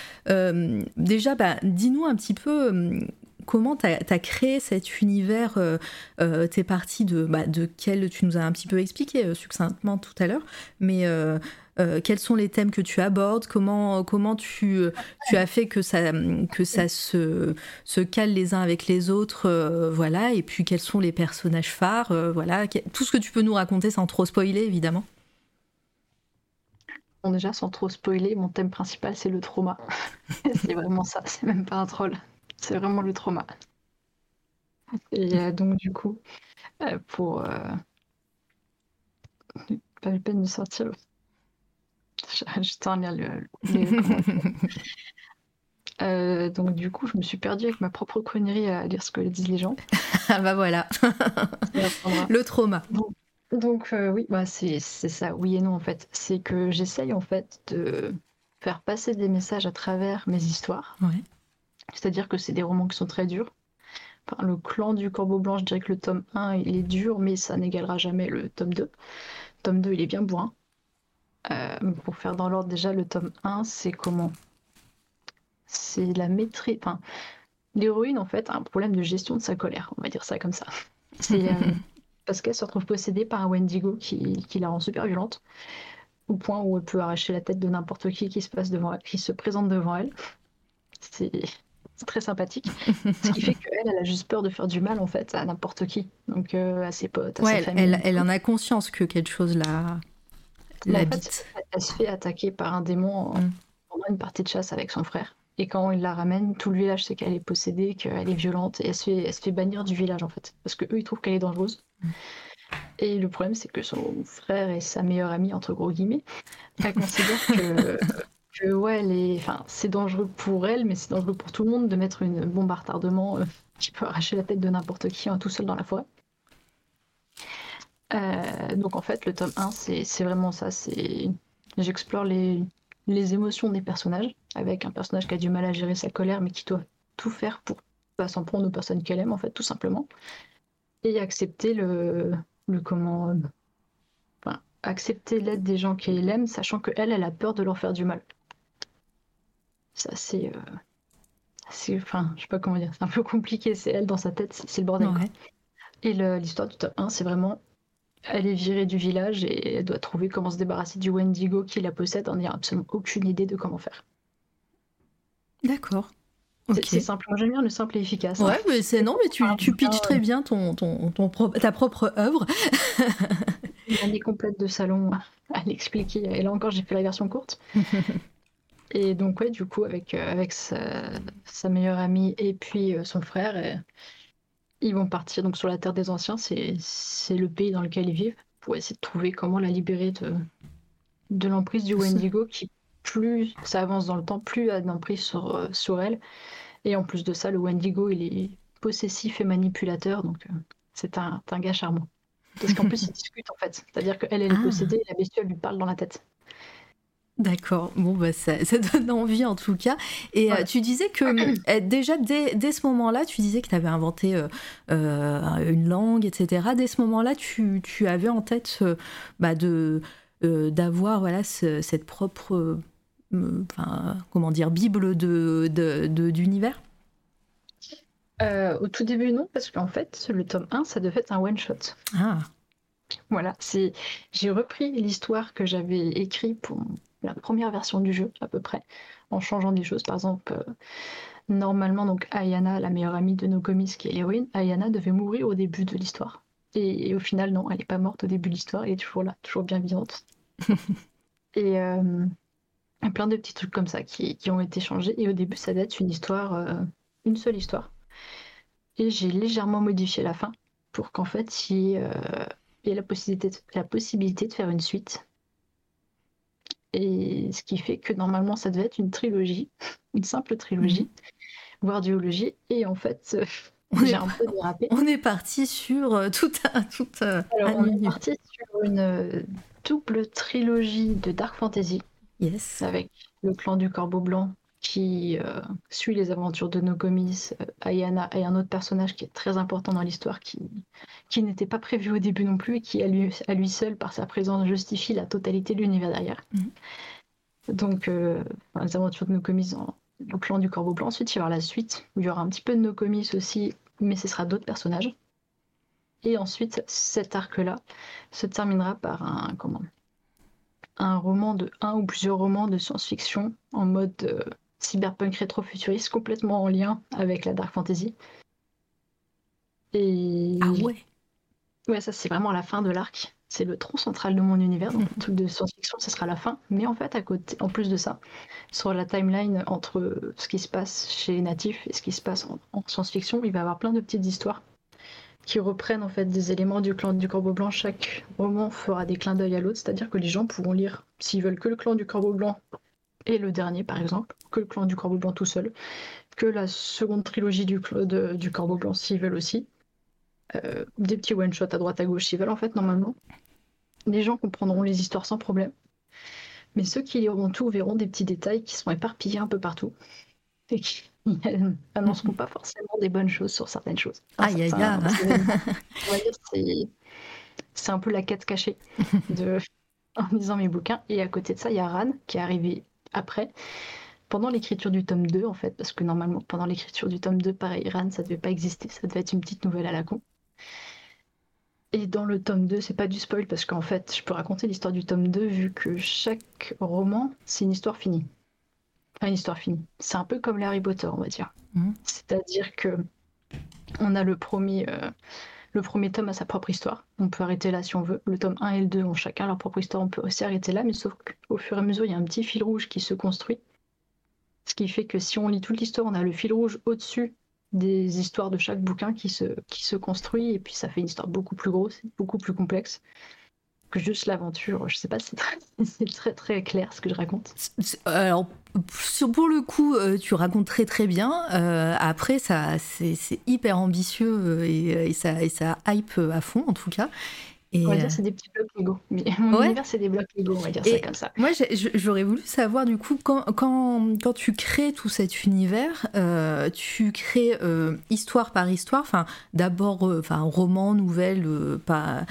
S1: déjà, bah, dis-nous un petit peu comment tu as, créé cet univers euh, T'es parti de, bah, de quel tu nous as un petit peu expliqué succinctement tout à l'heure, mais euh, quels sont les thèmes que tu abordes, comment, comment tu, tu as fait que ça, se, cale les uns avec les autres, euh, voilà, et puis quels sont les personnages phares, euh, voilà, tout ce que tu peux nous raconter sans trop spoiler, évidemment.
S2: Bon, déjà, sans trop spoiler, mon thème principal, c'est le trauma. *laughs* c'est vraiment ça, c'est même pas un troll, c'est vraiment le trauma. Et donc, du coup, pour... pas la peine de sortir *laughs* je t'en le, *laughs* euh, donc du coup, je me suis perdue avec ma propre connerie à lire ce que disent les gens. *laughs*
S1: ah bah voilà. le trauma.
S2: Donc, euh, oui, bah c'est ça, oui et non en fait. C'est que j'essaye en fait de faire passer des messages à travers mes histoires. C'est-à-dire que c'est des romans qui sont très durs. le clan du corbeau blanc, je dirais que le tome 1, il est dur, mais ça n'égalera jamais le tome 2. Le tome 2, il est bien bourrin. Euh, pour faire dans l'ordre, déjà, le tome 1, c'est comment? C'est la maîtrise. Enfin, l'héroïne, en fait, a un problème de gestion de sa colère, on va dire ça comme ça. *laughs* C'est euh, parce qu'elle se retrouve possédée par un Wendigo qui, qui, la rend super violente, au point où elle peut arracher la tête de n'importe qui qui se passe devant elle, qui se présente devant elle. C'est très sympathique. *laughs* Ce qui fait qu'elle, elle a juste peur de faire du mal en fait à n'importe qui, donc euh, à ses potes, à sa famille.
S1: Elle, elle, en a conscience que quelque chose la
S2: elle se fait attaquer par un démon mm. pendant une partie de chasse avec son frère. Et quand il la ramène, tout le village sait qu'elle est possédée, qu'elle est violente, et elle se, fait, elle se fait bannir du village en fait. Parce que eux, ils trouvent qu'elle est dangereuse. Mm. Et le problème, c'est que son frère et sa meilleure amie, entre gros guillemets, elle considère que, *laughs* que ouais, est... enfin, c'est dangereux pour elle, mais c'est dangereux pour tout le monde de mettre une bombe à retardement euh, qui peut arracher la tête de n'importe qui hein, tout seul dans la forêt. Euh, donc en fait, le tome 1, c'est vraiment ça. C'est J'explore les, les émotions des personnages, avec un personnage qui a du mal à gérer sa colère, mais qui doit tout faire pour pas s'en prendre aux personnes qu'elle aime, en fait, tout simplement. Et accepter le, le comment. Enfin, accepter l'aide des gens qu'elle aime, sachant qu'elle, elle a peur de leur faire du mal. Ça, c'est. Euh, enfin, je sais pas comment dire, c'est un peu compliqué, c'est elle dans sa tête, c'est le bordel. Et l'histoire du top 1, c'est vraiment elle est virée du village et elle doit trouver comment se débarrasser du Wendigo qui la possède en n'ayant absolument aucune idée de comment faire.
S1: D'accord.
S2: C'est simple. J'aime bien le simple et efficace.
S1: Ouais, mais c'est non, mais tu, tu pitches très bien ton, ton, ton ta propre œuvre.
S2: Une année complète de salon à l'expliquer. Et là encore, j'ai fait la version courte. *laughs* et donc, ouais, du coup, avec, euh, avec sa, sa, meilleure amie et puis euh, son frère, et, ils vont partir donc sur la Terre des Anciens. C'est le pays dans lequel ils vivent pour essayer de trouver comment la libérer de, de l'emprise du Wendigo qui plus ça avance dans le temps, plus il y a d'emprise sur, euh, sur elle. Et en plus de ça, le Wendigo, il est possessif et manipulateur, donc euh, c'est un, un, gars charmant. Parce qu'en plus, *laughs* ils discutent en fait. C'est-à-dire qu'elle, elle est ah. possédée et la bestiole lui parle dans la tête.
S1: D'accord, bon, bah, ça, *laughs* donne envie en tout cas. Et euh, tu disais que *clears throat* déjà dès, dès ce moment-là, tu disais que tu avais inventé une langue, etc. Dès ce moment-là, tu, tu, avais en tête bah, de, d'avoir voilà, cette propre enfin, comment dire, bible de, d'univers?
S2: Euh, Au tout début, non, parce qu'en fait, le tome 1, ça devait être un one-shot.
S1: Ah.
S2: Voilà, c'est... j'ai repris l'histoire que j'avais écrite pour la première version du jeu, à peu près, en changeant des choses. Par exemple, euh, normalement, donc Ayana, la meilleure amie de Nokomis, qui est l'héroïne, Ayana devait mourir au début de l'histoire. Et, au final, non, elle n'est pas morte au début de l'histoire, elle est toujours là, toujours bien vivante. *laughs* et, euh, plein de petits trucs comme ça qui, ont été changés. Et au début, ça date une histoire, euh, une seule histoire. Et j'ai légèrement modifié la fin pour qu'en fait, il y ait la possibilité, de, la possibilité de faire une suite. Et ce qui fait que normalement, ça devait être une trilogie, *laughs* une simple trilogie, mhm. voire duologie. Et en fait, *laughs* j'ai un peu dérapé. *laughs*
S1: On est parti sur euh, tout un. Tout,
S2: Alors, on est parti sur une double trilogie de Dark Fantasy
S1: Yes.
S2: Avec le clan du Corbeau Blanc qui euh, suit les aventures de Nokomis, euh, Ayana et un autre personnage qui est très important dans l'histoire qui, qui n'était pas prévu au début non plus et qui à lui, à lui seul par sa présence justifie la totalité de l'univers derrière. Mhm. Donc euh, les aventures de Nokomis dans le clan du Corbeau Blanc. Ensuite il y aura la suite où il y aura un petit peu de Nokomis aussi mais ce sera d'autres personnages. Et ensuite cet arc-là se terminera par un comment? Un roman de un ou plusieurs romans de science-fiction en mode euh, cyberpunk rétro-futuriste complètement en lien avec la dark fantasy. Et
S1: ah ouais.
S2: Ouais, ça c'est vraiment la fin de l'arc. C'est le tronc central de mon univers. Donc le truc de science-fiction, ça sera la fin. Mais en fait, à côté, en plus de ça, sur la timeline entre ce qui se passe chez Natif et ce qui se passe en science-fiction, il va y avoir plein de petites histoires qui reprennent en fait des éléments du clan du Corbeau Blanc. Chaque roman fera des clins d'œil à l'autre, c'est-à-dire que les gens pourront lire, s'ils veulent, que le clan du Corbeau Blanc et le dernier par exemple, que le clan du Corbeau Blanc tout seul, que la seconde trilogie du, du Corbeau Blanc s'ils veulent aussi. Euh, des petits one-shots à droite à gauche s'ils veulent en fait normalement. Les gens comprendront les histoires sans problème. Mais ceux qui liront tout verront des petits détails qui sont éparpillés un peu partout *laughs* et qui *laughs* annonceront pas forcément des bonnes choses sur certaines choses.
S1: aïe, aïe,
S2: aïe. *laughs* C'est un peu la quête cachée de... en lisant mes bouquins. Et à côté de ça, il y a Ran qui est arrivé après, pendant l'écriture du tome 2, en fait, parce que normalement, pendant l'écriture du tome 2, pareil, Ran, ça devait pas exister, ça devait être une petite nouvelle à la con. Et dans le tome 2, c'est pas du spoil parce qu'en fait, je peux raconter l'histoire du tome 2 vu que chaque roman, c'est une histoire finie une histoire finie. C'est un peu comme Harry Potter, on va dire. Mhm. C'est-à-dire que on a le premier, euh, le premier tome à sa propre histoire. On peut arrêter là si on veut. Le tome 1 et le 2 ont chacun leur propre histoire. On peut aussi arrêter là, mais sauf qu'au fur et à mesure, il y a un petit fil rouge qui se construit. Ce qui fait que si on lit toute l'histoire, on a le fil rouge au-dessus des histoires de chaque bouquin qui se, qui se construit. Et puis ça fait une histoire beaucoup plus grosse, beaucoup plus complexe que juste l'aventure. Je sais pas si *laughs* c'est très, très clair ce que je raconte.
S1: Alors, pour le coup, euh, tu racontes très très bien. Euh, après, ça, c'est hyper ambitieux euh, et, ça, et ça hype à fond en tout cas
S2: on va dire euh, c'est des petits blocs Lego. Mais *laughs* mon univers, c'est des blocs Lego, on va dire ça comme ça.
S1: Moi, j'aurais voulu savoir, du coup, quand, quand, quand, tu crées tout cet univers, euh, tu crées euh, histoire par histoire, enfin, d'abord, enfin, roman, nouvelle, par,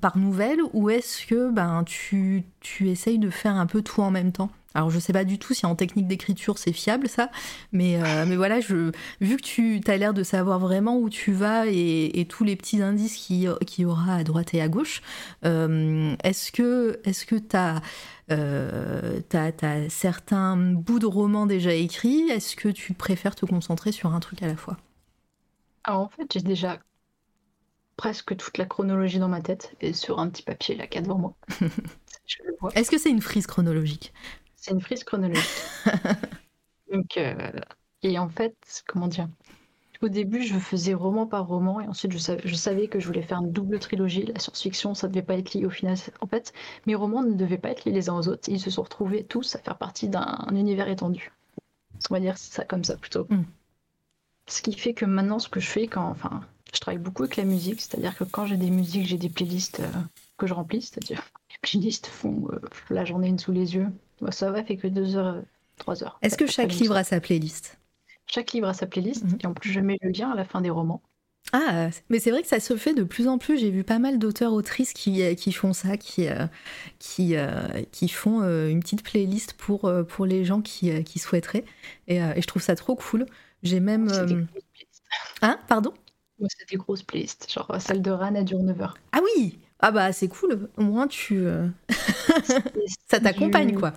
S1: par nouvelle, ou est-ce que ben, tu, tu essayes de faire un peu tout en même temps? Alors je sais pas du tout si en technique d'écriture c'est fiable ça, mais, euh, mais voilà, je, vu que tu as l'air de savoir vraiment où tu vas et, tous les petits indices qu'il y aura à droite et à gauche, euh, est-ce que est-ce que tu as, euh, certains bouts de romans déjà écrits? Est-ce que tu préfères te concentrer sur un truc à la fois?
S2: Alors en fait j'ai déjà presque toute la chronologie dans ma tête et sur un petit papier là qu'il devant moi.
S1: Est-ce que c'est une frise chronologique?
S2: C'est une frise chronologique. *laughs* Donc, euh, et en fait, comment dire Au début, je faisais roman par roman, et ensuite, je, savais, je savais que je voulais faire une double trilogie. La science-fiction, ça ne devait pas être lié au final. En fait, mes romans ne devaient pas être liés les uns aux autres. Ils se sont retrouvés tous à faire partie d'un univers étendu. On va dire ça comme ça plutôt. Mm. Ce qui fait que maintenant, ce que je fais quand, enfin, je travaille beaucoup avec la musique, c'est-à-dire que quand j'ai des musiques, j'ai des playlists euh, que je remplis, c'est-à-dire les playlists font euh, la journée une sous les yeux, ça va, fait que 2 heures, 3 heures.
S1: Est-ce que chaque livre a sa playlist?
S2: Chaque livre a sa playlist, et en plus je mets le lien à la fin des romans.
S1: Ah, mais c'est vrai que ça se fait de plus en plus. J'ai vu pas mal d'auteurs, autrices qui, euh, qui font ça, qui, euh, qui, euh, qui font une petite playlist pour, pour les gens qui, qui souhaiteraient. Et, et, je trouve ça trop cool. J'ai même. Hein, pardon?
S2: C'est des grosses playlists. Genre celle de Ran, elle dure 9 heures.
S1: Ah oui Ah bah c'est cool. Au moins tu. *laughs* ça t'accompagne, quoi.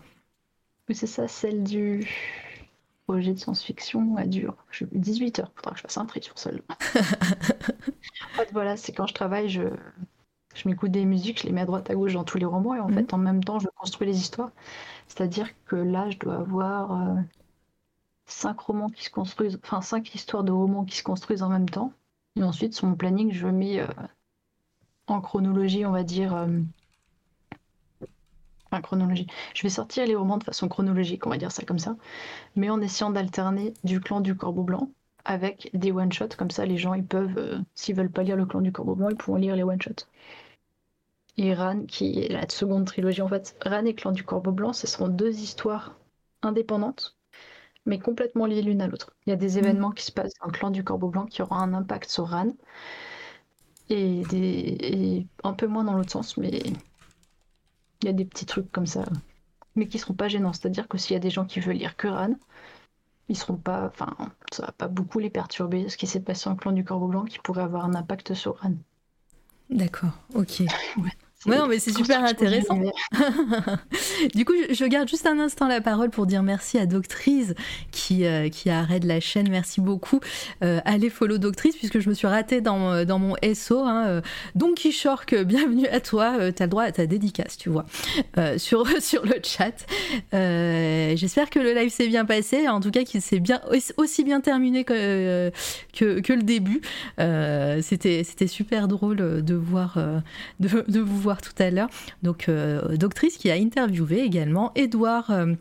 S2: Oui, c'est ça, celle du projet de science-fiction, elle dure 18 heures. Faudra que je fasse un tri sur celle-là. *laughs* en fait, voilà, c'est quand je travaille, je, je m'écoute des musiques, je les mets à droite à gauche dans tous les romans, et en mhm. fait, en même temps, je construis les histoires. C'est-à-dire que là, je dois avoir euh, cinq romans qui se construisent, enfin cinq histoires de romans qui se construisent en même temps. Et ensuite, sur mon planning, je mets euh, en chronologie, on va dire, euh, chronologie. Je vais sortir les romans de façon chronologique, on va dire ça comme ça, mais en essayant d'alterner du clan du Corbeau Blanc avec des one-shots, comme ça les gens ils peuvent, euh, s'ils veulent pas lire le clan du Corbeau Blanc, ils pourront lire les one-shots. Et Ran, qui est la seconde trilogie en fait, Ran et clan du Corbeau Blanc, ce seront deux histoires indépendantes, mais complètement liées l'une à l'autre. Il y a des mm. événements qui se passent dans le clan du Corbeau Blanc qui auront un impact sur Ran, et, des... et un peu moins dans l'autre sens, mais il y a des petits trucs comme ça, mais qui seront pas gênants. C'est-à-dire que s'il y a des gens qui veulent lire que Ran, ils seront pas, enfin, ça va pas beaucoup les perturber. Ce qui s'est passé en clan du Corbeau Blanc qui pourrait avoir un impact sur Ran.
S1: D'accord, ok. *laughs* Ouais, non, mais c'est super intéressant. *laughs* du coup, je, garde juste un instant la parole pour dire merci à Doctrice qui, euh, qui arrête la chaîne. Merci beaucoup. Euh, allez follow Doctrice puisque je me suis ratée dans, euh, dans mon SO. Hein. Donc, Shork, bienvenue à toi. tu as le droit à ta dédicace, tu vois, sur, *laughs* sur le chat. J'espère que le live s'est bien passé. En tout cas, qu'il s'est bien, aussi bien terminé que, que, que le début. C'était super drôle de, voir, de, de vous voir tout à l'heure. Donc, euh, doctrice qui a interviewé également Edouard. Euh,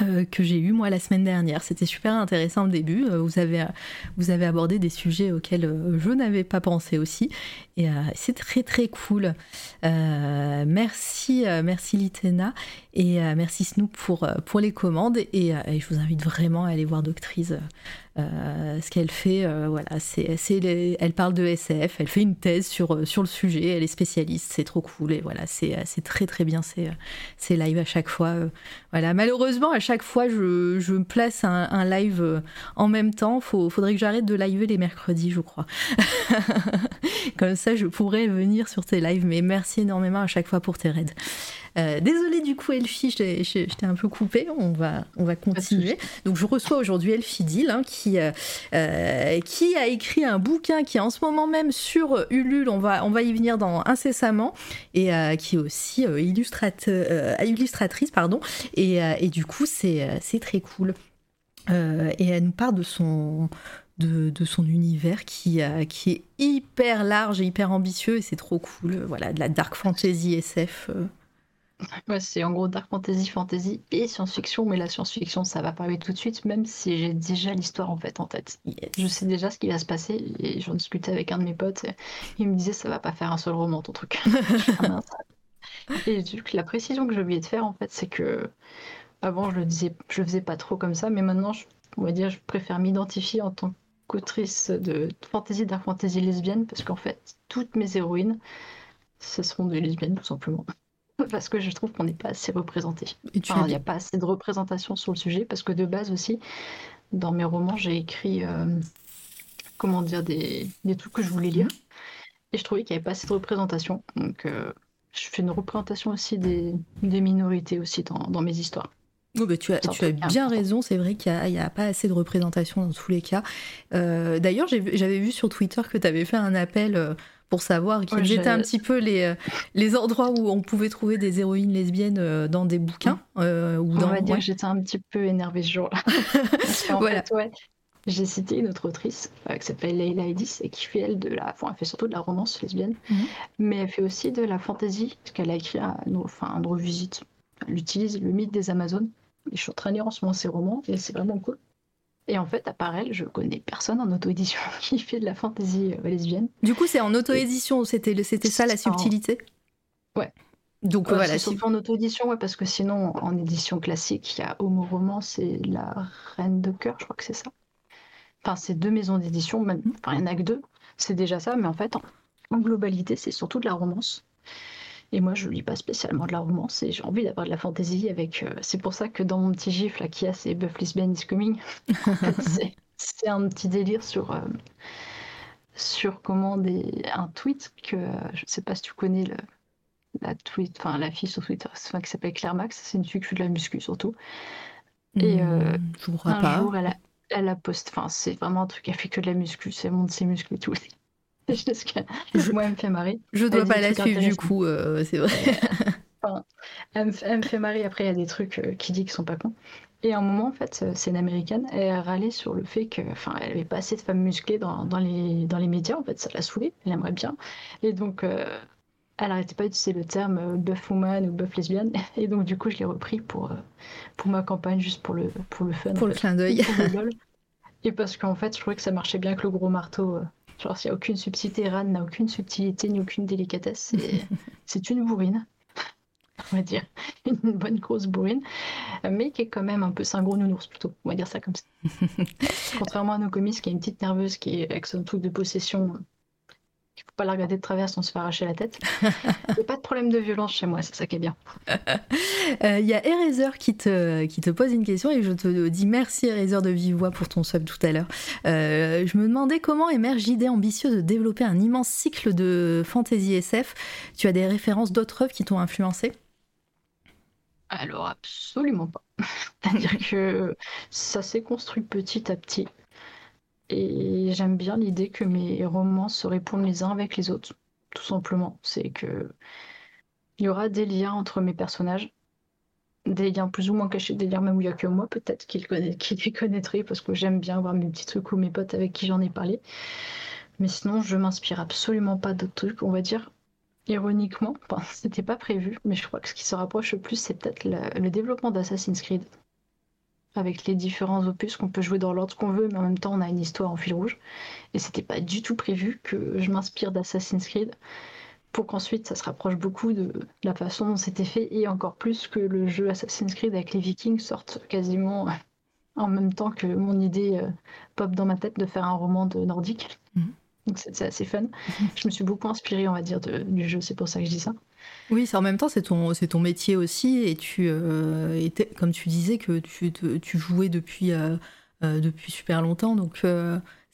S1: euh, que j'ai eu moi la semaine dernière. C'était super intéressant au début. vous avez abordé des sujets auxquels je n'avais pas pensé aussi. Et c'est très très cool. merci, merci Litena et merci Snoop pour, pour les commandes. Et, je vous invite vraiment à aller voir Doctrice euh, ce qu'elle fait, euh, voilà, c'est, elle parle de SF, elle fait une thèse sur, euh, sur le sujet, elle est spécialiste, c'est trop cool et voilà, c'est, très très bien ces, ces lives à chaque fois. voilà, malheureusement, à chaque fois, je, je place un, live en même temps. Il faudrait que j'arrête de liver les mercredis, je crois. *laughs* Comme ça, je pourrais venir sur tes lives, mais merci énormément à chaque fois pour tes raids. Euh, désolée du coup Elfie, je t'ai un peu coupé, on va, on va continuer. Donc je reçois aujourd'hui Elfie Dill hein, qui, euh, euh, qui a écrit un bouquin qui est en ce moment même sur Ulule, on va, on va y venir dans incessamment, et qui est aussi illustratrice. Pardon, et, et du coup c'est très cool. et elle nous parle de son, de, de, son univers qui, qui est hyper large et hyper ambitieux et c'est trop cool. Voilà, de la dark fantasy SF.
S2: Ouais, c'est en gros dark fantasy, fantasy et science-fiction, mais la science-fiction, ça va pas arriver tout de suite, même si j'ai déjà l'histoire en fait en tête. Je sais déjà ce qui va se passer et j'en discutais avec un de mes potes. Et il me disait ça va pas faire un seul roman ton truc. *laughs* *laughs* et la précision que j'ai oublié de faire en fait, c'est que avant je le disais, je le faisais pas trop comme ça, mais maintenant, je, on va dire, je préfère m'identifier en tant qu'autrice de fantasy, dark fantasy lesbienne, parce qu'en fait, toutes mes héroïnes, ce seront des lesbiennes tout simplement. *laughs* parce que je trouve qu'on n'est pas assez représenté.
S1: As
S2: il n'y a pas assez de représentation sur le sujet, parce que de base aussi, dans mes romans, j'ai écrit, euh, comment dire, des, des trucs que je voulais lire. Et je trouvais qu'il n'y avait pas assez de représentation. Donc, euh, je fais une représentation aussi des, des minorités aussi dans, dans mes histoires.
S1: Oui, bah, tu as, tu bien raison, c'est vrai qu'il n'y a, pas assez de représentation dans tous les cas. Euh, D'ailleurs, j'avais vu sur Twitter que tu avais fait un appel euh, pour savoir quels
S2: Ouais,
S1: étaient un petit peu les, euh, les endroits où on pouvait trouver des héroïnes lesbiennes dans des bouquins. euh, ou
S2: On
S1: dans,
S2: va dire
S1: ouais.
S2: que j'étais un petit peu énervée ce jour-là. *laughs*
S1: Voilà.
S2: fait, ouais, j'ai cité une autre autrice euh, qui s'appelle Leila Edis et qui fait, elle, de la. Enfin, elle fait surtout de la romance lesbienne,
S1: Mhm.
S2: mais elle fait aussi de la fantasy, parce qu'elle a écrit un, enfin, un revisite. Elle utilise le mythe des Amazones. Et je suis en train de lire en ce moment ses romans et c'est vraiment cool. Et en fait, à part elle, je connais personne en auto-édition *laughs* qui fait de la fantasy euh, lesbienne.
S1: Du coup, c'est en auto-édition, c'était c'était ça la
S2: en-
S1: subtilité?
S2: Ouais.
S1: Donc voilà,
S2: surtout en auto-édition, ouais, parce que sinon, en édition classique, il y a Homo Roman, c'est La Reine de Cœur, je crois que c'est ça. Enfin, c'est deux maisons d'édition, même, enfin, il n'y en a que deux, c'est déjà ça, mais en fait, en, en globalité, c'est surtout de la romance. Et moi, je lis pas spécialement de la romance, et j'ai envie d'avoir de la fantasy avec. euh, c'est pour ça que dans mon petit gif, là, qui a c'est Buff Lesbian is Coming, *laughs* *laughs* c'est- un petit délire sur. euh, sur comment des, un tweet que euh, je sais pas si tu connais le, la tweet, enfin la fille sur Twitter, enfin, qui s'appelle Claire Max, c'est une fille qui fait de la muscu surtout. Et, euh,
S1: Hmm, je
S2: un
S1: pas.
S2: jour, elle a, elle a posté, enfin c'est vraiment un truc, elle fait que de la muscu, c'est monte ses muscles et tout. *laughs* C'est juste que
S1: Je-
S2: moi, elle me fait marrer.
S1: Je dois
S2: elle dit
S1: pas la suivre du coup, euh, c'est vrai. *laughs*
S2: Elle me, fait- elle me fait marrer. Après, il y a des trucs euh, qui dit qui sont pas cons. Et à un moment, en fait, euh, c'est une américaine. Elle a râlé sur le fait que, enfin, elle avait pas assez de femmes musclées dans, dans les, dans les médias. En fait, ça l'a saoulée. Elle aimerait bien. Et donc, euh, elle arrêtait pas d'utiliser le terme buff woman ou buff lesbienne. *laughs* Et donc, du coup, je l'ai repris pour, pour ma campagne, juste pour le, pour le fun.
S1: Pour le
S2: fait.
S1: clin d'œil.
S2: Et parce qu'en fait, je trouvais que ça marchait bien avec le gros marteau. Genre, s'il n'y a aucune subtilité, Ran n'a aucune subtilité ni aucune délicatesse. C'est, *laughs* une bourrine, *laughs* on va dire. Une bonne grosse bourrine. Mais qui est quand même un peu, c'est un gros nounours plutôt. On va dire ça comme ça. *laughs* Contrairement à nos comics, qui est une petite nerveuse qui est avec son truc de possession. Il faut pas la regarder de travers sans se faire arracher la tête. *laughs* Il n'y a pas de problème de violence chez moi, c'est ça qui est bien. *laughs*
S1: Euh, Il y a Eraser qui te, qui te pose une question et je te dis merci Eraser de vive voix pour ton sub tout à l'heure. Euh, je me demandais comment émerge l'idée ambitieuse de développer un immense cycle de fantasy SF. Tu as des références d'autres œuvres qui t'ont influencé?
S2: Alors, absolument pas. *laughs* C'est-à-dire que ça s'est construit petit à petit. Et j'aime bien l'idée que mes romans se répondent les uns avec les autres, tout simplement. C'est que il y aura des liens entre mes personnages, des liens plus ou moins cachés, des liens même où il n'y a que moi, peut-être, qui, *laughs* les connaîtrait, parce que j'aime bien voir mes petits trucs ou mes potes avec qui j'en ai parlé. Mais sinon, je m'inspire absolument pas d'autres trucs, on va dire. Ironiquement, enfin, *laughs* c'était pas prévu, mais je crois que ce qui se rapproche le plus, c'est peut-être le développement d'Assassin's Creed. Avec les différents opus qu'on peut jouer dans l'ordre qu'on veut, mais en même temps, on a une histoire en fil rouge. Et c'était pas du tout prévu que je m'inspire d'Assassin's Creed pour qu'ensuite ça se rapproche beaucoup de la façon dont c'était fait et encore plus que le jeu Assassin's Creed avec les Vikings sorte quasiment en même temps que mon idée euh, pop dans ma tête de faire un roman de nordique.
S1: Mhm.
S2: Donc c'est assez fun. *laughs* Je me suis beaucoup inspirée, on va dire, de- du jeu, c'est pour ça que je dis ça.
S1: Oui, c'est en même temps, c'est ton, c'est ton métier aussi, et tu, euh, étais- comme tu disais, que tu, te- tu jouais depuis, euh, euh, depuis super longtemps, donc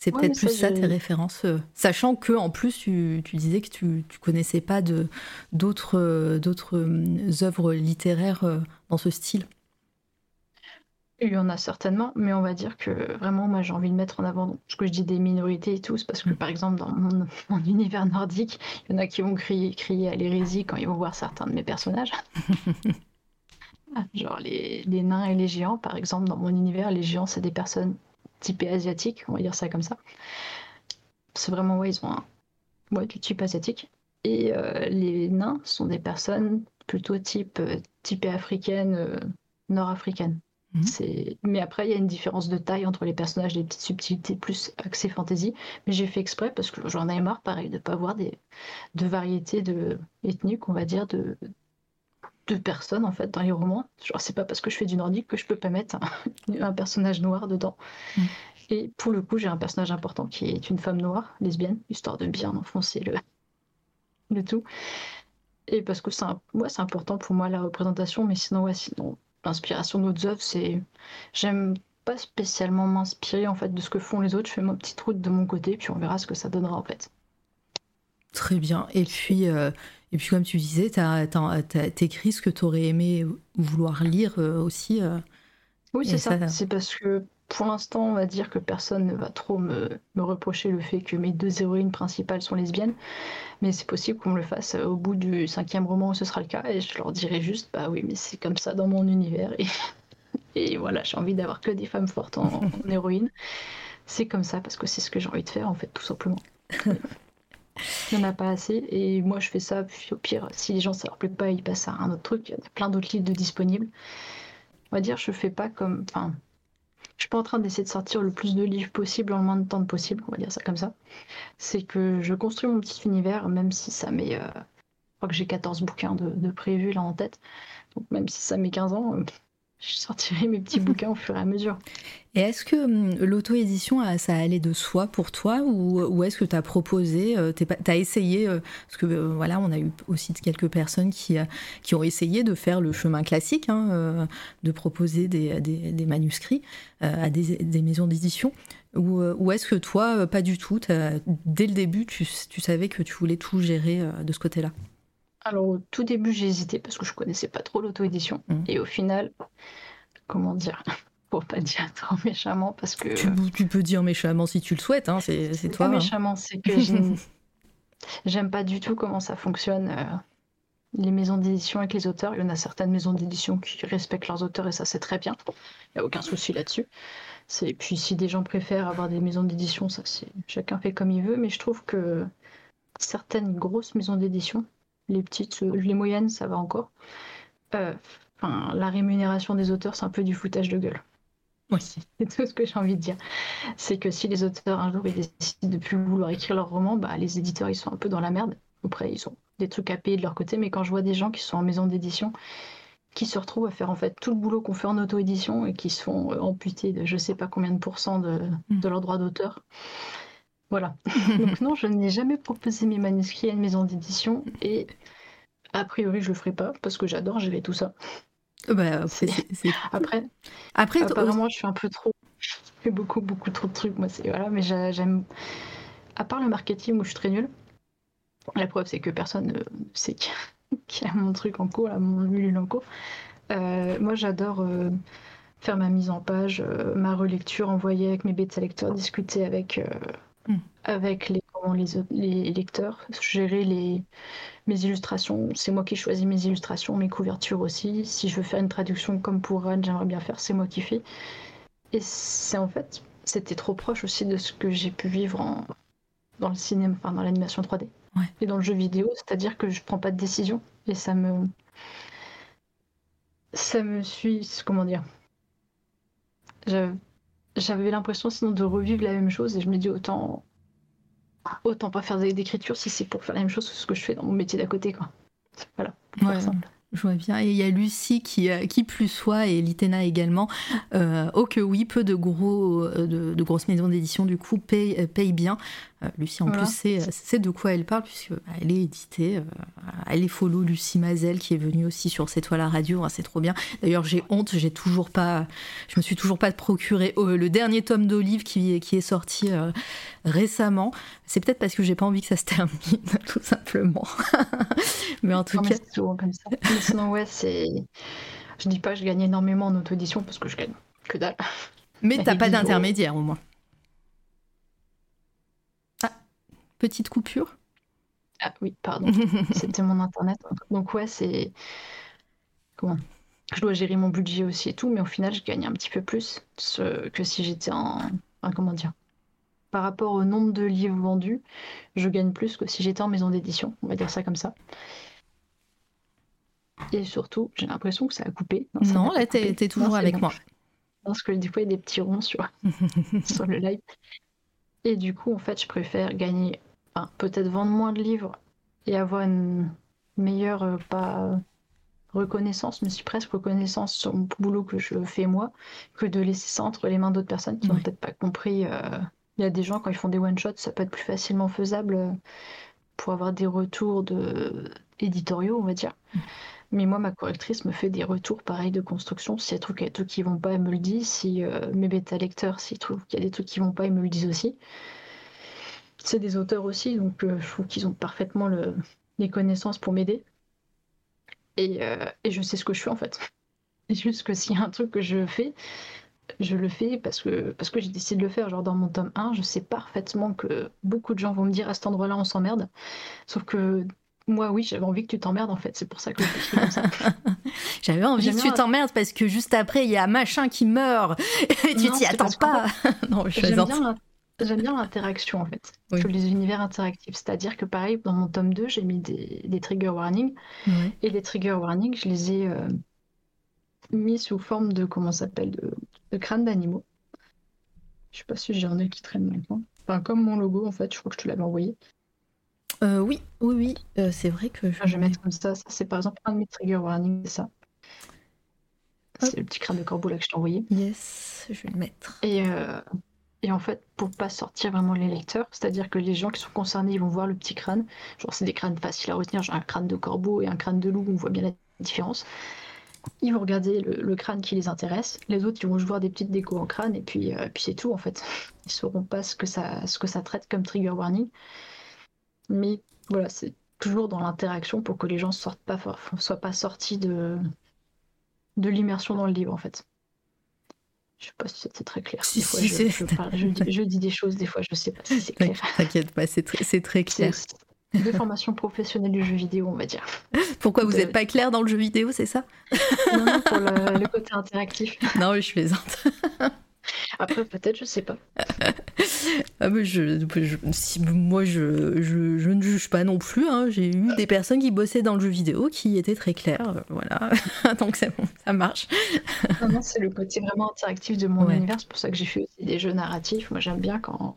S1: c'est
S2: Ouais,
S1: peut-être plus
S2: ça,
S1: ça tes références, sachant que en plus tu, tu disais que tu, tu connaissais pas de d'autres d'autres euh, œuvres littéraires dans ce style.
S2: Il y en a certainement, mais on va dire que vraiment, moi j'ai envie de mettre en avant ce que je dis des minorités et tout, parce que
S1: Mm.
S2: par exemple dans mon, *laughs* mon univers nordique, il y en a qui vont crier, crier à l'hérésie quand ils vont voir certains de mes personnages. *laughs* Ah, Genre les, les nains et les géants, par exemple, dans mon univers, les géants c'est des personnes typées asiatiques, on va dire ça comme ça. C'est vraiment, ouais, ils ont un, ouais, du type asiatique. Et euh, les nains sont des personnes plutôt type, euh, typées africaines, euh, nord-africaines. C'est... Mais après, il y a une différence de taille entre les personnages, des petites subtilités plus axées fantasy. Mais j'ai fait exprès parce que j'en avais marre, pareil, de ne pas avoir des... de variété de... ethnique, on va dire, de... de personnes en fait dans les romans. Genre, c'est pas parce que je fais du nordique que je peux pas mettre un, un personnage noir dedans.
S1: Mhm.
S2: Et pour le coup, j'ai un personnage important qui est une femme noire, lesbienne, histoire de bien enfoncer le, le tout. Et parce que c'est ouais, c'est important pour moi la représentation, mais sinon, ouais, sinon, l'inspiration d'autres œuvres, c'est. J'aime pas spécialement m'inspirer en fait de ce que font les autres. Je fais ma petite route de mon côté, puis on verra ce que ça donnera en fait.
S1: Très bien. Et puis, euh, et puis comme tu disais, écrit ce que tu aurais aimé vouloir lire euh, aussi. Euh,
S2: oui, c'est ça. C'est parce que pour l'instant, on va dire que personne ne va trop me, me, reprocher le fait que mes deux héroïnes principales sont lesbiennes. Mais c'est possible qu'on me le fasse au bout du cinquième roman où ce sera le cas. Et je leur dirai juste, bah oui, mais c'est comme ça dans mon univers. Et *laughs* et voilà, j'ai envie d'avoir que des femmes fortes en, *laughs* héroïne. C'est comme ça parce que c'est ce que j'ai envie de faire en fait, tout simplement. Il n'y en a pas assez et moi je fais ça, puis au pire, si les gens ça leur plaît pas, ils passent à un autre truc. Il y a plein d'autres livres de disponibles. On va dire, je fais pas comme. Enfin, je suis pas en train d'essayer de sortir le plus de livres possible en le moins de temps possible, on va dire ça comme ça. C'est que je construis mon petit univers, même si ça met. Euh, je crois que j'ai 14 bouquins de, de prévus là en tête. Donc même si ça met 15 ans, euh, je sortirai mes petits bouquins au fur et à mesure. *laughs*
S1: Et est-ce que hum, l'auto-édition, ça allait de soi pour toi ou, est-ce que tu as proposé, euh, tu as essayé, euh, parce que euh, voilà, on a eu aussi quelques personnes qui, qui ont essayé de faire le chemin classique, hein, de proposer des, des, manuscrits à des, des maisons d'édition ou, ou est-ce que toi, pas du tout, dès le début, tu, tu, savais que tu voulais tout gérer de ce côté-là?
S2: Alors au tout début j'ai hésité parce que je connaissais pas trop l'auto-édition. Mmh. Et au final, comment dire *laughs* Pour pas dire *laughs* trop méchamment parce que...
S1: Tu, peux dire méchamment si tu le souhaites, hein, c'est toi. Pas
S2: hein. méchamment, c'est que *laughs* j'aime pas du tout comment ça fonctionne. Euh, les maisons d'édition avec les auteurs, il y en a certaines maisons d'édition qui respectent leurs auteurs et ça c'est très bien. Il n'y a aucun souci là-dessus. Et puis si des gens préfèrent avoir des maisons d'édition, ça c'est chacun fait comme il veut, mais je trouve que certaines grosses maisons d'édition les petites, euh, les moyennes, ça va encore. Euh, la rémunération des auteurs, c'est un peu du foutage de gueule. Oui, *laughs* c'est tout ce que j'ai envie de dire. C'est que si les auteurs un jour ils décident de plus vouloir écrire leur roman, bah, les éditeurs ils sont un peu dans la merde. Après, ils ont des trucs à payer de leur côté, mais quand je vois des gens qui sont en maison d'édition, qui se retrouvent à faire en fait tout le boulot qu'on fait en auto-édition et qui se font euh, amputer de je sais pas combien de pourcents de, mm. de leurs droits d'auteur, voilà. *laughs* Donc non, je n'ai jamais proposé mes manuscrits à une maison d'édition et a priori je le ferai pas parce que j'adore gérer tout ça.
S1: Bah, *laughs*
S2: Après, après apparemment je suis un peu trop, je fais beaucoup beaucoup trop de trucs moi c'est voilà, mais j'aime. À part le marketing où je suis très nulle, la preuve c'est que personne ne sait qu'il *laughs* y a mon truc en cours, là, mon mulule en cours. Euh, moi j'adore. Euh, faire ma mise en page, euh, ma relecture, envoyer avec mes bêta lecteurs, discuter avec Mm. avec les, les, lecteurs, gérer les, mes illustrations. C'est moi qui choisis mes illustrations, mes couvertures aussi. Si je veux faire une traduction comme pour Anne, j'aimerais bien faire, c'est moi qui fais. Et c'est en fait, c'était trop proche aussi de ce que j'ai pu vivre en, dans le cinéma, enfin dans l'animation 3D et dans le jeu vidéo, c'est-à-dire que je prends pas de décision et ça me ça me suit comment dire j'avais l'impression sinon de revivre la même chose et je me dis autant autant pas faire d'écriture si c'est pour faire la même chose que ce que je fais dans mon métier d'à côté quoi. Voilà.
S1: Je vois bien. Et il y a Lucie qui, euh, qui plus soit et Litena également. Euh, oh que oui, peu de, gros, euh, de, grosses maisons d'édition du coup payent, euh, payent bien. Lucie en plus c'est de quoi elle parle puisque bah, elle est éditée. elle est follow Lucie Mazel qui est venue aussi sur cette toile à radio. Hein, c'est trop bien. D'ailleurs j'ai honte, j'ai toujours pas, je me suis toujours pas procuré le dernier tome d'Olive qui, qui est sorti récemment. C'est peut-être parce que j'ai pas envie que ça se termine *laughs* tout simplement. *laughs* mais en tout cas.
S2: comme ça sinon, ouais, c'est. Je dis pas que je gagne énormément en auto-édition parce que je gagne que dalle.
S1: Mais t'as pas d'intermédiaire au moins. Ah, petite coupure?
S2: Ah oui, pardon. *laughs* C'était mon internet. Donc ouais, c'est. Comment? Je dois gérer mon budget aussi et tout, mais au final, je gagne un petit peu plus que si j'étais en. comment dire Par rapport au nombre de livres vendus, je gagne plus que si j'étais en maison d'édition. On va dire ça comme ça. Et surtout, j'ai l'impression que ça a coupé.
S1: Non, là, t'es es toujours avec moi.
S2: Parce que des fois, il y a des petits ronds sur, *laughs* sur le live. Et du coup, en fait, je préfère gagner, enfin, peut-être vendre moins de livres et avoir une meilleure, euh, pas reconnaissance, mais si presque reconnaissance sur mon boulot que je fais moi, que de laisser ça entre les mains d'autres personnes qui n'ont peut-être pas compris. Euh, il y a des gens, quand ils font des one-shots, ça peut être plus facilement faisable euh, pour avoir des retours de éditoriaux, on va dire. Mais moi, ma correctrice me fait des retours pareils de construction. Si elle trouve qu'il y a des trucs qui vont pas, elle me le dit. Si euh, mes bêta lecteurs, s'ils trouvent qu'il y a des trucs qui vont pas, ils me le disent aussi. C'est des auteurs aussi, donc euh, je trouve qu'ils ont parfaitement le, les connaissances pour m'aider. Et, euh, et je sais ce que je fais en fait. C'est *laughs* juste que s'il y a un truc que je fais, je le fais parce que, parce que j'ai décidé de le faire. Genre dans mon tome 1, je sais parfaitement que beaucoup de gens vont me dire à cet endroit-là on s'emmerde. Sauf que moi, oui, j'avais envie que tu t'emmerdes en fait. C'est pour ça que je comme ça. *laughs*
S1: J'avais envie
S2: J'aime
S1: que tu
S2: bien-
S1: t'emmerdes parce que juste après, il y a machin qui meurt *laughs* et tu t'y attends pas. non, je
S2: J'aime
S1: plaisante.
S2: bien, l'in- j'aime bien l'interaction en fait.
S1: Oui.
S2: Que les univers interactifs. C'est-à-dire que pareil, dans mon tome 2, j'ai mis des, des trigger warnings. Et les trigger warnings, je les ai euh, mis sous forme de, comment ça s'appelle, de, de crâne d'animaux. Je sais pas si j'en ai qui traînent maintenant. Enfin, comme mon logo en fait, je crois que je te l'avais envoyé.
S1: Euh, oui, oui, oui, euh, c'est vrai que je,
S2: Enfin, je vais mettre comme ça. Ça, c'est par exemple un de mes trigger warnings, c'est ça. C'est le petit crâne de corbeau là que je t'ai envoyé.
S1: Yes, je vais le mettre.
S2: Et, euh, et en fait, pour pas sortir vraiment les lecteurs, c'est-à-dire que les gens qui sont concernés, ils vont voir le petit crâne. Genre, c'est des crânes faciles à retenir, genre un crâne de corbeau et un crâne de loup, on voit bien la différence. Ils vont regarder le, crâne qui les intéresse. Les autres, ils vont juste voir des petites décos en crâne et puis, euh, puis c'est tout en fait. *laughs* Ils sauront pas ce que ça, ce que ça traite comme trigger warning. Mais voilà, c'est toujours dans l'interaction pour que les gens sortent pas, soient pas sortis de, de l'immersion dans le livre en fait. Je sais pas si c'était très clair.
S1: Si,
S2: Des fois,
S1: si,
S2: je,
S1: c'est-
S2: je parle- je dis, je dis des choses, des fois, je sais pas si c'est clair.
S1: T'inquiète pas, c'est très, c'est très clair.
S2: C'est de formation professionnelle du jeu vidéo, on va dire. *laughs*
S1: Pourquoi vous
S2: de-
S1: n'êtes pas clair dans le jeu vidéo, c'est ça?
S2: Non, non, pour le, *laughs* le côté interactif.
S1: Non, je plaisante.
S2: Après, peut-être, je sais pas. *laughs*
S1: Ah, mais je, je- si- moi, je, je, je ne juge pas non plus. hein. J'ai eu des personnes qui bossaient dans le jeu vidéo qui étaient très claires. euh, Voilà. *laughs* Donc, c'est bon, ça marche.
S2: Non, non, c'est le côté vraiment interactif de mon
S1: Ouais.
S2: univers. C'est pour ça que j'ai fait aussi des jeux narratifs. Moi, j'aime bien quand,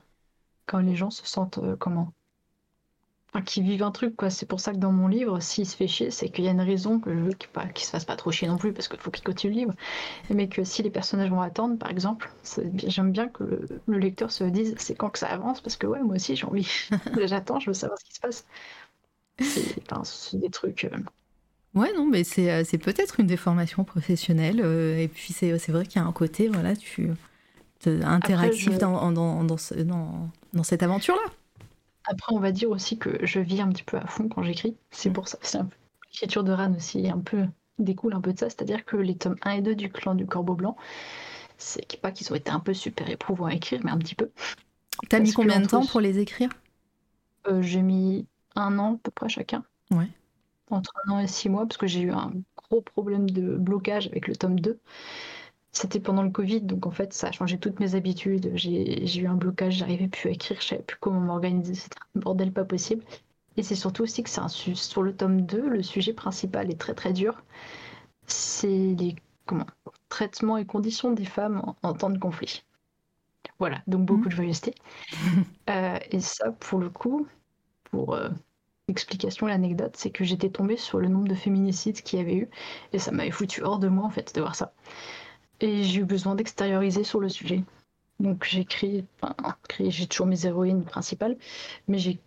S2: quand les gens se sentent euh, comment Enfin, qu'ils vivent un truc, quoi. C'est pour ça que dans mon livre, s'il se fait chier, c'est qu'il y a une raison que je veux qu'il qu'il se fasse pas trop chier non plus, parce qu'il faut qu'il continue le livre. Mais que si les personnages vont attendre, par exemple, j'aime bien que le, le lecteur se dise c'est quand que ça avance, parce que ouais, moi aussi j'ai envie. *laughs* J'attends, je veux savoir ce qui se passe. C'est enfin, des trucs. euh,
S1: Ouais, non, mais c'est euh, c'est peut-être une déformation professionnelle. euh, et puis, c'est vrai qu'il y a un côté, voilà, tu te- interactif
S2: je-
S1: dans, dans, dans, ce- dans, dans cette aventure-là.
S2: Après, on va dire aussi que je vis un petit peu à fond quand j'écris. C'est
S1: Mm.
S2: pour ça. C'est un peu... L'écriture de Ran aussi un peu découle un peu de ça. C'est-à-dire que les tomes 1 et 2 du clan du Corbeau Blanc, c'est pas qu'ils ont été un peu super éprouvants à écrire, mais un petit peu.
S1: T'as mis combien de temps pour les écrire?
S2: Euh, j'ai mis un an à peu près chacun.
S1: Ouais.
S2: Entre un an et six mois, parce que j'ai eu un gros problème de blocage avec le tome 2. C'était pendant le Covid, donc en fait, ça a changé toutes mes habitudes. J'ai eu un blocage, j'arrivais plus à écrire, je savais plus comment m'organiser. C'était un bordel pas possible. Et c'est surtout aussi que c'est un su- sur le tome 2, le sujet principal est très très dur. C'est les comment, traitements et conditions des femmes en, en temps de conflit. Voilà, donc beaucoup de joyeuseté. *laughs* Euh, et ça, pour le coup, pour euh, l'explication, l'anecdote, c'est que j'étais tombée sur le nombre de féminicides qu'il y avait eu, et ça m'avait foutu hors de moi, en fait, de voir ça. Et j'ai eu besoin d'extérioriser sur le sujet. Donc enfin, créé- j'ai toujours mes héroïnes principales, mais j'ai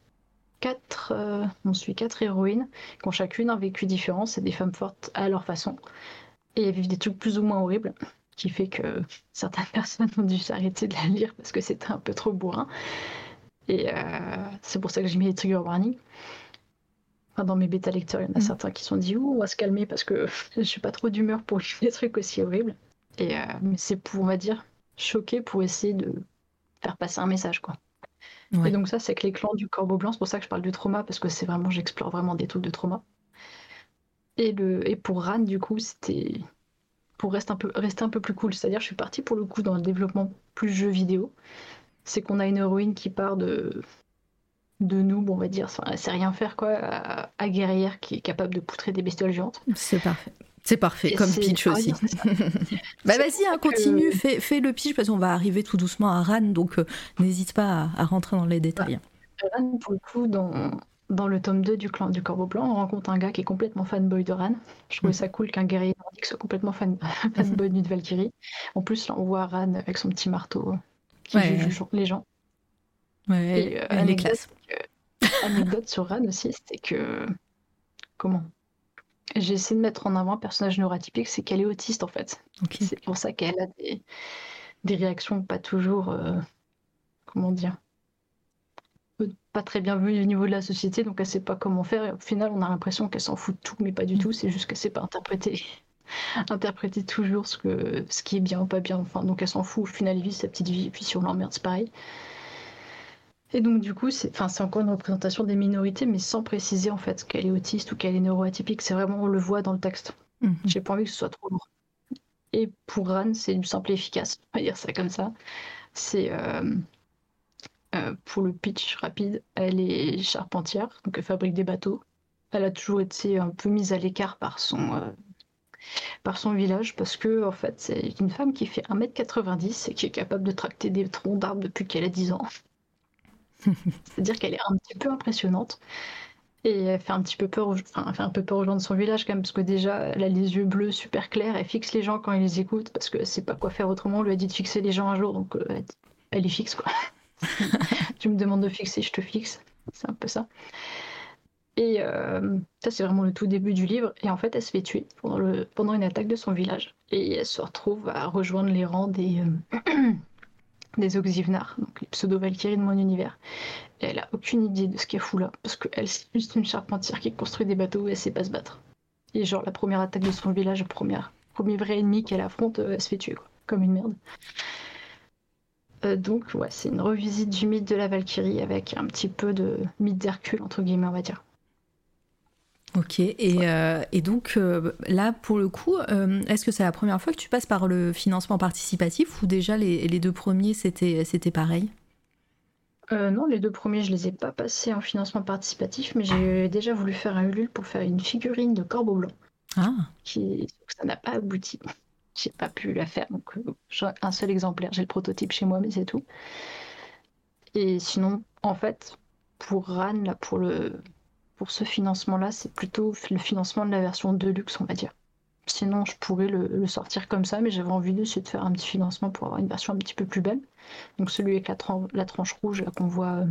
S2: quatre, euh, on suit quatre héroïnes qui ont chacune un vécu différent, c'est des femmes fortes à leur façon, et elles vivent des trucs plus ou moins horribles, qui fait que certaines *laughs* personnes ont dû s'arrêter de la lire parce que c'était un peu trop bourrin. Et euh, c'est pour ça que j'ai mis les trigger warnings. Enfin, dans mes bêta lecteurs, il y en a
S1: Mm.
S2: certains qui se sont dit Ouh, on va se calmer parce que *laughs* je suis pas trop d'humeur pour lire des trucs aussi horribles. Et euh, c'est pour, on va dire, choquer pour essayer de faire passer un message, quoi.
S1: Ouais.
S2: Et donc ça, c'est avec les clans du Corbeau Blanc. C'est pour ça que je parle du trauma parce que c'est vraiment, j'explore vraiment des trucs de trauma. Et le et pour Ran, du coup, c'était pour rester un peu rester un peu plus cool. C'est-à-dire, je suis partie pour le coup dans le développement plus jeu vidéo. C'est qu'on a une héroïne qui part de de noob, on va dire, elle sait rien faire quoi, à, à guerrière qui est capable de poutrer des bestioles géantes.
S1: C'est parfait. C'est parfait,
S2: Et
S1: comme
S2: c'est-
S1: pitch aussi.
S2: c'est *laughs*
S1: bah
S2: C'est
S1: vas-y, hein,
S2: que-
S1: continue, fais, fais le pitch parce qu'on va arriver tout doucement à Ran, donc euh, n'hésite pas à, à rentrer dans les détails.
S2: Ran, pour le coup, dans, dans le tome 2 du clan du Corbeau Blanc, on rencontre un gars qui est complètement fanboy de Ran. Je trouvais
S1: Mm.
S2: ça cool qu'un guerrier nordique soit complètement fan, *laughs* fanboy d'une Valkyrie. En plus, là, on voit Ran avec son petit marteau qui
S1: Ouais.
S2: juge les gens.
S1: Ouais,
S2: Et, euh,
S1: elle est classe.
S2: anecdote sur Ran aussi, c'était que comment? J'ai essayé de mettre en avant un personnage neuroatypique, c'est qu'elle est autiste en fait. C'est pour ça qu'elle a des, réactions pas toujours, euh, comment dire, pas très bienvenues au niveau de la société, donc elle sait pas comment faire. Et au final, on a l'impression qu'elle s'en fout de tout, mais pas du mm. tout. C'est juste qu'elle sait pas interpréter, *laughs* interpréter toujours ce que, ce qui est bien ou pas bien. Enfin, donc elle s'en fout. Au final, elle vit sa petite vie, et puis si on l'emmerde, c'est pareil. Et donc du coup, c'est encore une représentation des minorités, mais sans préciser en fait qu'elle est autiste ou qu'elle est neuroatypique. C'est vraiment, on le voit dans le texte. Mhm. J'ai pas envie que ce soit trop lourd. Et pour Ran, c'est du simple et efficace, on va dire ça comme ça. C'est euh, euh, pour le pitch rapide, elle est charpentière, donc elle fabrique des bateaux. Elle a toujours été un peu mise à l'écart par son euh, par son village parce que en fait c'est une femme qui fait 1m90 et qui est capable de tracter des troncs d'arbres depuis qu'elle a 10 ans. C'est-à-dire qu'elle est un petit peu impressionnante. Et elle fait un petit peu peur, aux... enfin, elle fait un peu peur aux gens de son village quand même, parce que déjà, elle a les yeux bleus super clairs, elle fixe les gens quand ils les écoutent, parce que c'est pas quoi faire autrement. On lui a dit de fixer les gens un jour, donc euh, elle les fixe quoi. *laughs* tu me demandes de fixer, je te fixe. C'est un peu ça. Et euh, ça, c'est vraiment le tout début du livre. Et en fait, elle se fait tuer pendant, le... pendant une attaque de son village. Et elle se retrouve à rejoindre les rangs des, euh, *clears throat* des Oxyvnar, donc les pseudo-valkyries de mon univers. Elle a aucune idée de ce qu'elle fout là, parce qu'elle, c'est juste une charpentière qui construit des bateaux et elle sait pas se battre. Et genre, la première attaque de son village, le premier, premier vrai ennemi qu'elle affronte, euh, elle se fait tuer, quoi, comme une merde. Euh, donc, ouais, c'est une revisite du mythe de la Valkyrie avec un petit peu de mythe d'Hercule, entre guillemets, on va dire.
S1: Ok, et, euh, et donc euh, là, pour le coup, euh, est-ce que c'est la première fois que tu passes par le financement participatif ou déjà les, les deux premiers, c'était, pareil?
S2: Non, les deux premiers, je les ai pas passés en financement participatif, mais j'ai déjà voulu faire un Ulule pour faire une figurine de corbeau blanc. Ah. Qui, ça n'a pas abouti. *laughs* J'ai pas pu la faire, donc un seul exemplaire, j'ai le prototype chez moi, mais c'est tout. Et sinon, en fait, pour Ran, là, pour le, pour ce financement-là, c'est plutôt le financement de la version Deluxe, on va dire. Sinon, je pourrais le, sortir comme ça, mais j'avais envie de faire un petit financement pour avoir une version un petit peu plus belle. Donc celui avec la, tranche rouge qu'on voit,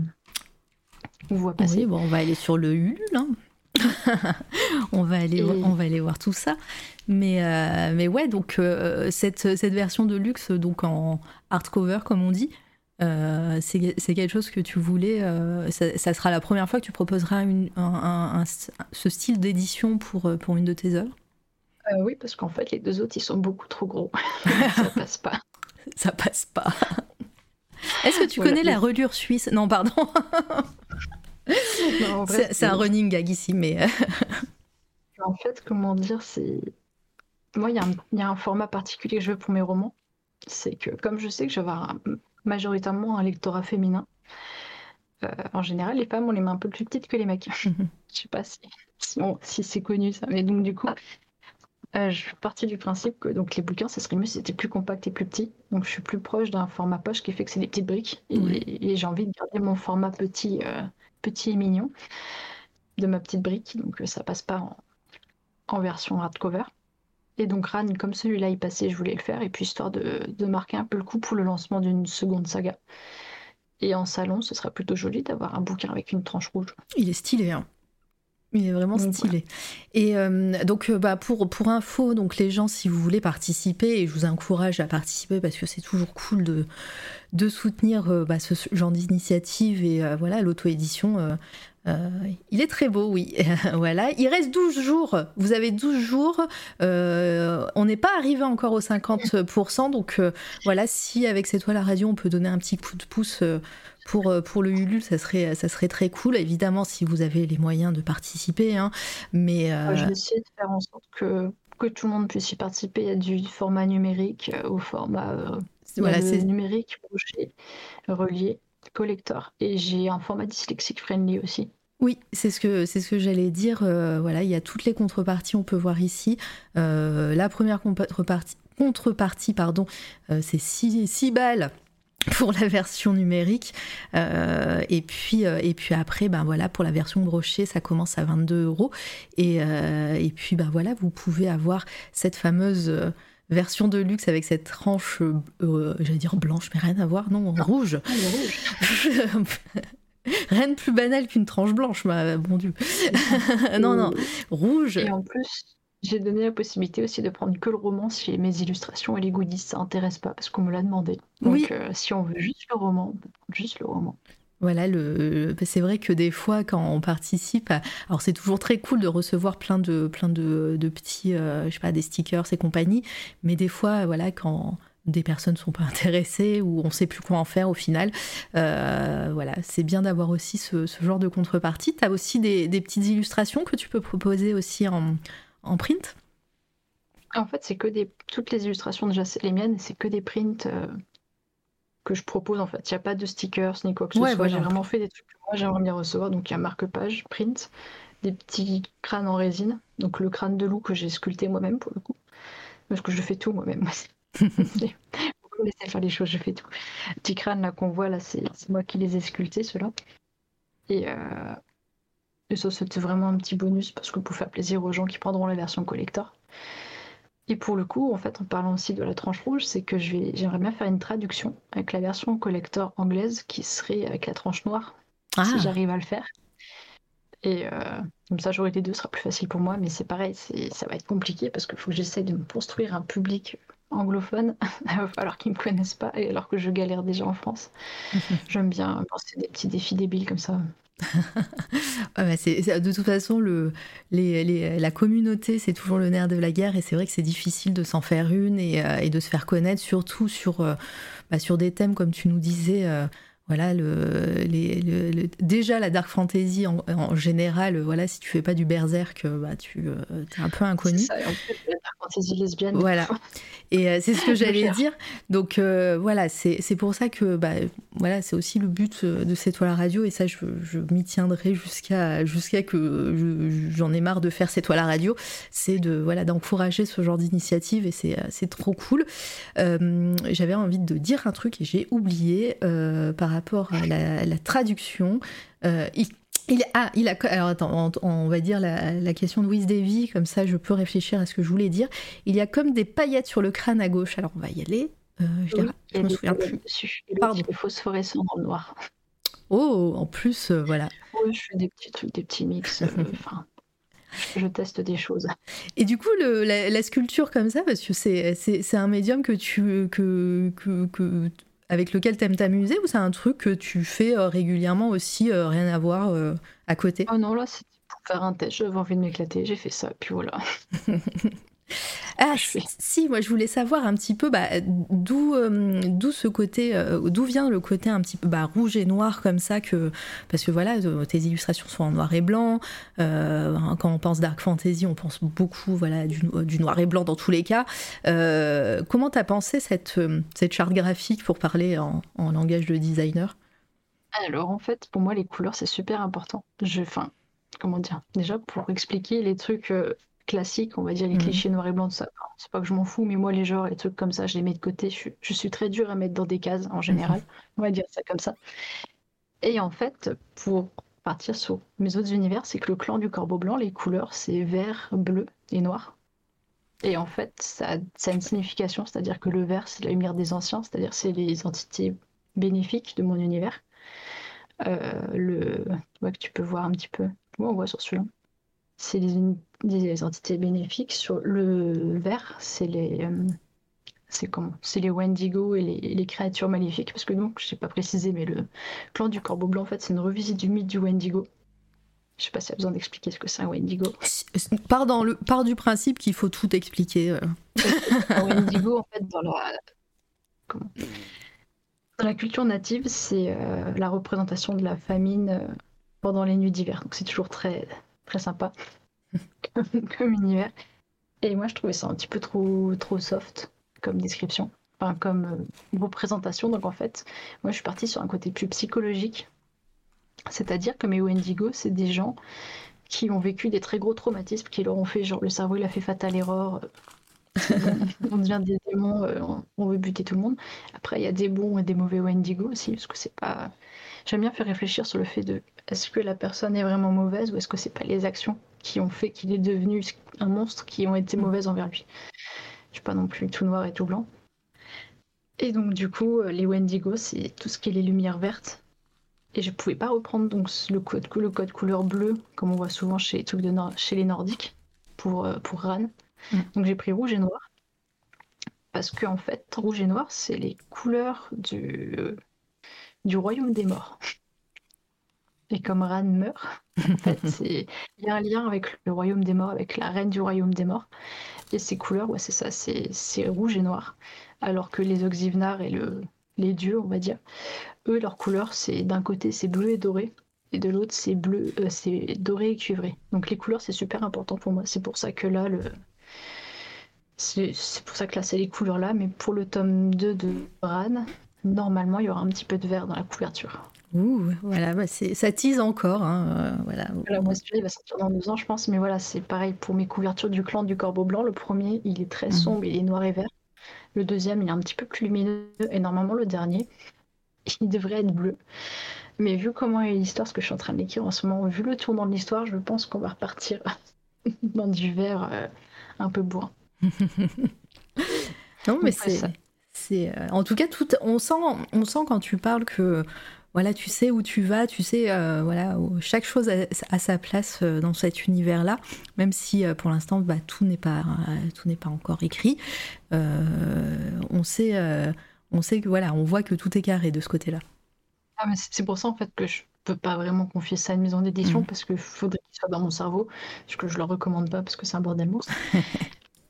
S2: voit passer.
S1: Oui, bon, on va aller sur le Ulule. Hein. *laughs* on, va aller, on va aller voir tout ça. Mais, euh, mais ouais, donc euh, cette, cette version de luxe, donc en hardcover, comme on dit, euh, c'est quelque chose que tu voulais. Euh, ça, sera la première fois que tu proposeras ce style d'édition pour, euh, pour une de tes œuvres?
S2: Oui, parce qu'en fait, les deux autres, ils sont beaucoup trop gros. *laughs* ça passe pas. *laughs*
S1: Ça passe pas. *laughs* Est-ce que tu connais la reliure suisse? Non, pardon. c'est un running gag ici, mais.
S2: en fait, comment dire, c'est. Moi, il y, y, a un format particulier que je veux pour mes romans. C'est que, comme je sais que je vais avoir un majoritairement un lectorat féminin. Euh, en général, les femmes ont les mains un peu plus petites que les mecs. *laughs* Je sais pas si, si, c'est connu ça, mais donc du coup, euh, je suis partie du principe que donc les bouquins, ça serait mieux si c'était plus compact et plus petit. Donc je suis plus proche d'un format poche qui fait que c'est des petites briques. Et, j'ai envie de garder mon format petit, euh, petit et mignon de ma petite brique. Donc ça passe pas en, en version hardcover. Et donc Ran, comme celui-là il passait, je voulais le faire, et puis histoire de, marquer un peu le coup pour le lancement d'une seconde saga. Et en salon, ce serait plutôt joli d'avoir un bouquin avec une tranche rouge.
S1: Il est stylé, hein. Il est vraiment stylé. Et euh, donc, euh, bah, pour, pour info, donc les gens, si vous voulez participer, et je vous encourage à participer parce que c'est toujours cool de, de soutenir euh, bah, ce genre d'initiative et voilà, l'auto-édition. Euh, il est très beau, oui. *laughs* voilà. Il reste 12 jours. Vous avez 12 jours. Euh, on n'est pas arrivé encore aux 50%. Donc euh, voilà, si avec cette toile à radio, on peut donner un petit coup de pouce pour, pour le Ulule, ça serait, ça serait très cool. Évidemment, si vous avez les moyens de participer. Hein. mais,
S2: Je vais essayer de faire en sorte que, que tout le monde puisse y participer. Il y a du format numérique au format voilà, numérique, relié collector. Et j'ai un format dyslexique friendly aussi.
S1: Oui, c'est ce que j'allais dire. Euh, voilà, il y a toutes les contreparties, on peut voir ici. Euh, la première contrepartie, pardon, euh, c'est 6 balles pour la version numérique. et, puis, après, ben voilà, pour la version brochée, ça commence à 22 euros. Et, et puis, ben voilà, vous pouvez avoir cette fameuse version de luxe avec cette tranche, euh, j'allais dire blanche, mais rien à voir, non, rouge.
S2: Ah, *laughs*
S1: Rien de plus banal qu'une tranche blanche, ma bon Dieu. *laughs* non, non, rouge.
S2: Et en plus, j'ai donné la possibilité aussi de prendre que le roman si mes illustrations et les goodies ça intéresse pas, parce qu'on me l'a demandé. Donc
S1: Oui.
S2: euh, si on veut juste le roman, on peut prendre juste le roman.
S1: Voilà, le, c'est vrai que des fois, quand on participe, alors c'est toujours très cool de recevoir plein de, petits, euh, sais pas, des stickers et compagnie, mais des fois, voilà, quand des personnes sont pas *laughs* intéressées ou on sait plus quoi en faire au final, euh, voilà, c'est bien d'avoir aussi ce, genre de contrepartie. Tu as aussi des, petites illustrations que tu peux proposer aussi en, print?
S2: En fait, c'est que des toutes les illustrations déjà les miennes, c'est que des prints euh, que je propose en fait. Il n'y a pas de stickers ni quoi que ce
S1: Ouais,
S2: soit.
S1: voilà.
S2: J'ai vraiment fait des trucs que moi j'aimerais bien recevoir. Donc il y a marque-page, print, des petits crânes en résine. Donc le crâne de loup que j'ai sculpté moi-même pour le coup. Parce que je fais tout moi-même. Faut *laughs* me laisser faire les choses, je fais tout. Les petits crânes là qu'on voit là, c'est c'est moi qui les ai sculptés ceux-là. Et, euh, et ça c'était vraiment un petit bonus parce que pour faire plaisir aux gens qui prendront la version collector. Et pour le coup, en fait, en parlant aussi de la tranche rouge, c'est que j'aimerais bien faire une traduction avec la version collector anglaise qui serait avec la tranche noire,
S1: Ah,
S2: si j'arrive à le faire. Et euh, comme ça, j'aurai les deux, ce sera plus facile pour moi. Mais c'est pareil, ça va être compliqué parce qu'il faut que j'essaye de me construire un public anglophone *laughs* alors qu'ils me connaissent pas et alors que je galère déjà en France. *laughs* J'aime bien penser des petits défis débiles comme ça. *laughs*
S1: De toute façon, la communauté, c'est toujours le nerf de la guerre, et c'est vrai que c'est difficile de s'en faire une et, euh, de se faire connaître, surtout sur, euh, bah, sur des thèmes comme tu nous disais. Euh, voilà, le, les- le- le- déjà la dark fantasy en, en général, euh, voilà, si tu fais pas du berserk, euh, bah, tu es un peu inconnu.
S2: Ça, en la dark fantasy lesbienne.
S1: Voilà. Et euh, c'est ce que *laughs* j'allais dire. Donc euh, voilà, c'est c'est pour ça que bah, voilà, c'est aussi le but euh, de cette toile à radio. Et ça, je, je m'y tiendrai jusqu'à jusqu'à que je- j'en ai marre de faire cette toile à radio. C'est de voilà d'encourager ce genre d'initiative et c'est euh, c'est trop cool. Euh, J'avais envie de dire un truc et j'ai oublié euh, par rapport à la, la traduction. Euh, il- il, ah, il a. Alors attends, on, on va dire la, la question de Wiz Davy, comme ça je peux réfléchir à ce que je voulais dire. Il y a comme des paillettes sur le crâne à gauche. Alors on va y aller. Euh, je,
S2: Oui,
S1: je me souviens plus.
S2: dessus.
S1: Pardon.
S2: phosphorescent dans le noir.
S1: Oh, en plus, euh, voilà.
S2: Oui, je fais des petits trucs, des petits mix. *laughs* Enfin, je, teste des choses.
S1: Et du coup, le- la, la sculpture comme ça, parce que c'est un médium que tu que, que, que- avec lequel tu aimes t'amuser ou c'est un truc que tu fais euh, régulièrement aussi, euh, rien à voir euh, à côté?
S2: Oh non, là, c'était pour faire un test. J'avais envie de m'éclater. J'ai fait ça. Puis voilà. *laughs*
S1: Ah,
S2: fais.
S1: si, moi je voulais savoir un petit peu bah, d'où euh, d'où ce côté, euh, d'où vient le côté un petit peu bah, rouge et noir comme ça, que, parce que voilà, euh, tes illustrations sont en noir et blanc. euh, quand on pense dark fantasy, on pense beaucoup voilà, du, du noir et blanc dans tous les cas. Comment t'as pensé cette, cette charte graphique pour parler en, en langage de designer?
S2: Alors, en fait, pour moi, les couleurs, c'est super important. Je, enfin, comment dire? Déjà, pour expliquer les trucs classiques, on va dire les
S1: Mhm.
S2: clichés noir et blanc, ça. c'est pas que je m'en fous, mais moi, les genres, les trucs comme ça, je les mets de côté. Je, suis- je suis très dure à mettre dans des cases, en général. On va dire ça comme ça. Et en fait, pour partir sur mes autres univers, c'est que le clan du corbeau blanc, les couleurs, c'est vert, bleu et noir. Et en fait, ça, ça a une signification, c'est-à-dire que le vert, c'est la lumière des anciens, c'est-à-dire c'est les entités bénéfiques de mon univers. Euh, le ouais, que tu peux voir un petit peu. Ouais, on voit sur celui-là. C'est les, entités bénéfiques. Sur le vert, c'est les euh, c'est comment? C'est les Wendigo et les, les créatures maléfiques. Parce que donc, je sais pas précisé, mais le clan du corbeau blanc, en fait, c'est une revisite du mythe du Wendigo. Je sais pas s'il y a besoin d'expliquer ce que c'est un Wendigo.
S1: Part, dans le, part du principe qu'il faut tout expliquer. euh.
S2: Un Wendigo, en fait, dans la, comment? Dans la culture native, c'est euh, la représentation de la famine pendant les nuits d'hiver. Donc c'est toujours très, très sympa *laughs* comme, univers. Et moi, je trouvais ça un petit peu trop, trop soft comme description, enfin comme euh, représentation. Donc en fait, moi, je suis partie sur un côté plus psychologique. C'est-à-dire que mes Wendigo, c'est des gens qui ont vécu des très gros traumatismes, qui leur ont fait, genre, le cerveau, il a fait fatal error, *laughs* on devient des démons, euh, on veut buter tout le monde. Après, il y a des bons et des mauvais Wendigo aussi, parce que c'est pas. J'aime bien faire réfléchir sur le fait de est-ce que la personne est vraiment mauvaise ou est-ce que c'est pas les actions qui ont fait qu'il est devenu un monstre qui ont été mauvaises envers lui. Je suis pas non plus tout noir et tout blanc. Et donc, du coup, euh, les Wendigo, c'est tout ce qui est les lumières vertes. Et je pouvais pas reprendre donc le code, le code couleur bleue, comme on voit souvent chez les, trucs de chez les Nordiques, pour, euh, pour RAN.
S1: Mm.
S2: Donc j'ai pris rouge et noir. Parce que en fait, rouge et noir, c'est les couleurs du, du royaume des morts. Et comme Ran meurt, en *laughs* fait, il y a un lien avec le royaume des morts, avec la reine du royaume des morts. Et ces couleurs, ouais, c'est ça, c'est rouge et noir. Alors que les Oxyvnar et le, les dieux, on va dire, eux, leur couleur, c'est d'un côté, c'est bleu et doré, et de l'autre, c'est bleu, euh, c'est doré et cuivré. Donc les couleurs, c'est super important pour moi. C'est pour ça que là, le... c'est c'est pour ça que là, c'est les couleurs là. Mais pour le tome 2 de Ran, normalement, il y aura un petit peu de vert dans la couverture.
S1: Ouh, voilà, bah, ça tease encore. hein, euh, voilà.
S2: Voilà, moi, celui-là, il va sortir dans deux ans, je pense. Mais voilà, c'est pareil pour mes couvertures du clan du corbeau blanc. Le premier, il est très
S1: Mhm.
S2: sombre, il est noir et vert. Le deuxième, il est un petit peu plus lumineux. Et normalement, le dernier, *laughs* il devrait être bleu. Mais vu comment est l'histoire, ce que je suis en train d'écrire en ce moment, vu le tournant de l'histoire, je pense qu'on va repartir *laughs* dans du vert euh, un peu bourrin. *laughs*
S1: Non, mais c'est,
S2: ça.
S1: C'est, euh, en tout cas, tout, on sent, on sent quand tu parles que, voilà, tu sais où tu vas, tu sais, euh, voilà, chaque chose a, a sa place euh, dans cet univers-là, même si pour l'instant, bah, tout n'est pas, tout n'est pas encore écrit. Euh, on sait, euh, on sait que, voilà, on voit que tout est carré de ce côté-là.
S2: Ah, mais c'est pour ça en fait que je peux pas vraiment confier ça à une maison d'édition
S1: Mhm.
S2: parce que faudrait qu'il soit dans mon cerveau, ce que je le recommande pas parce que c'est un bordel monstre.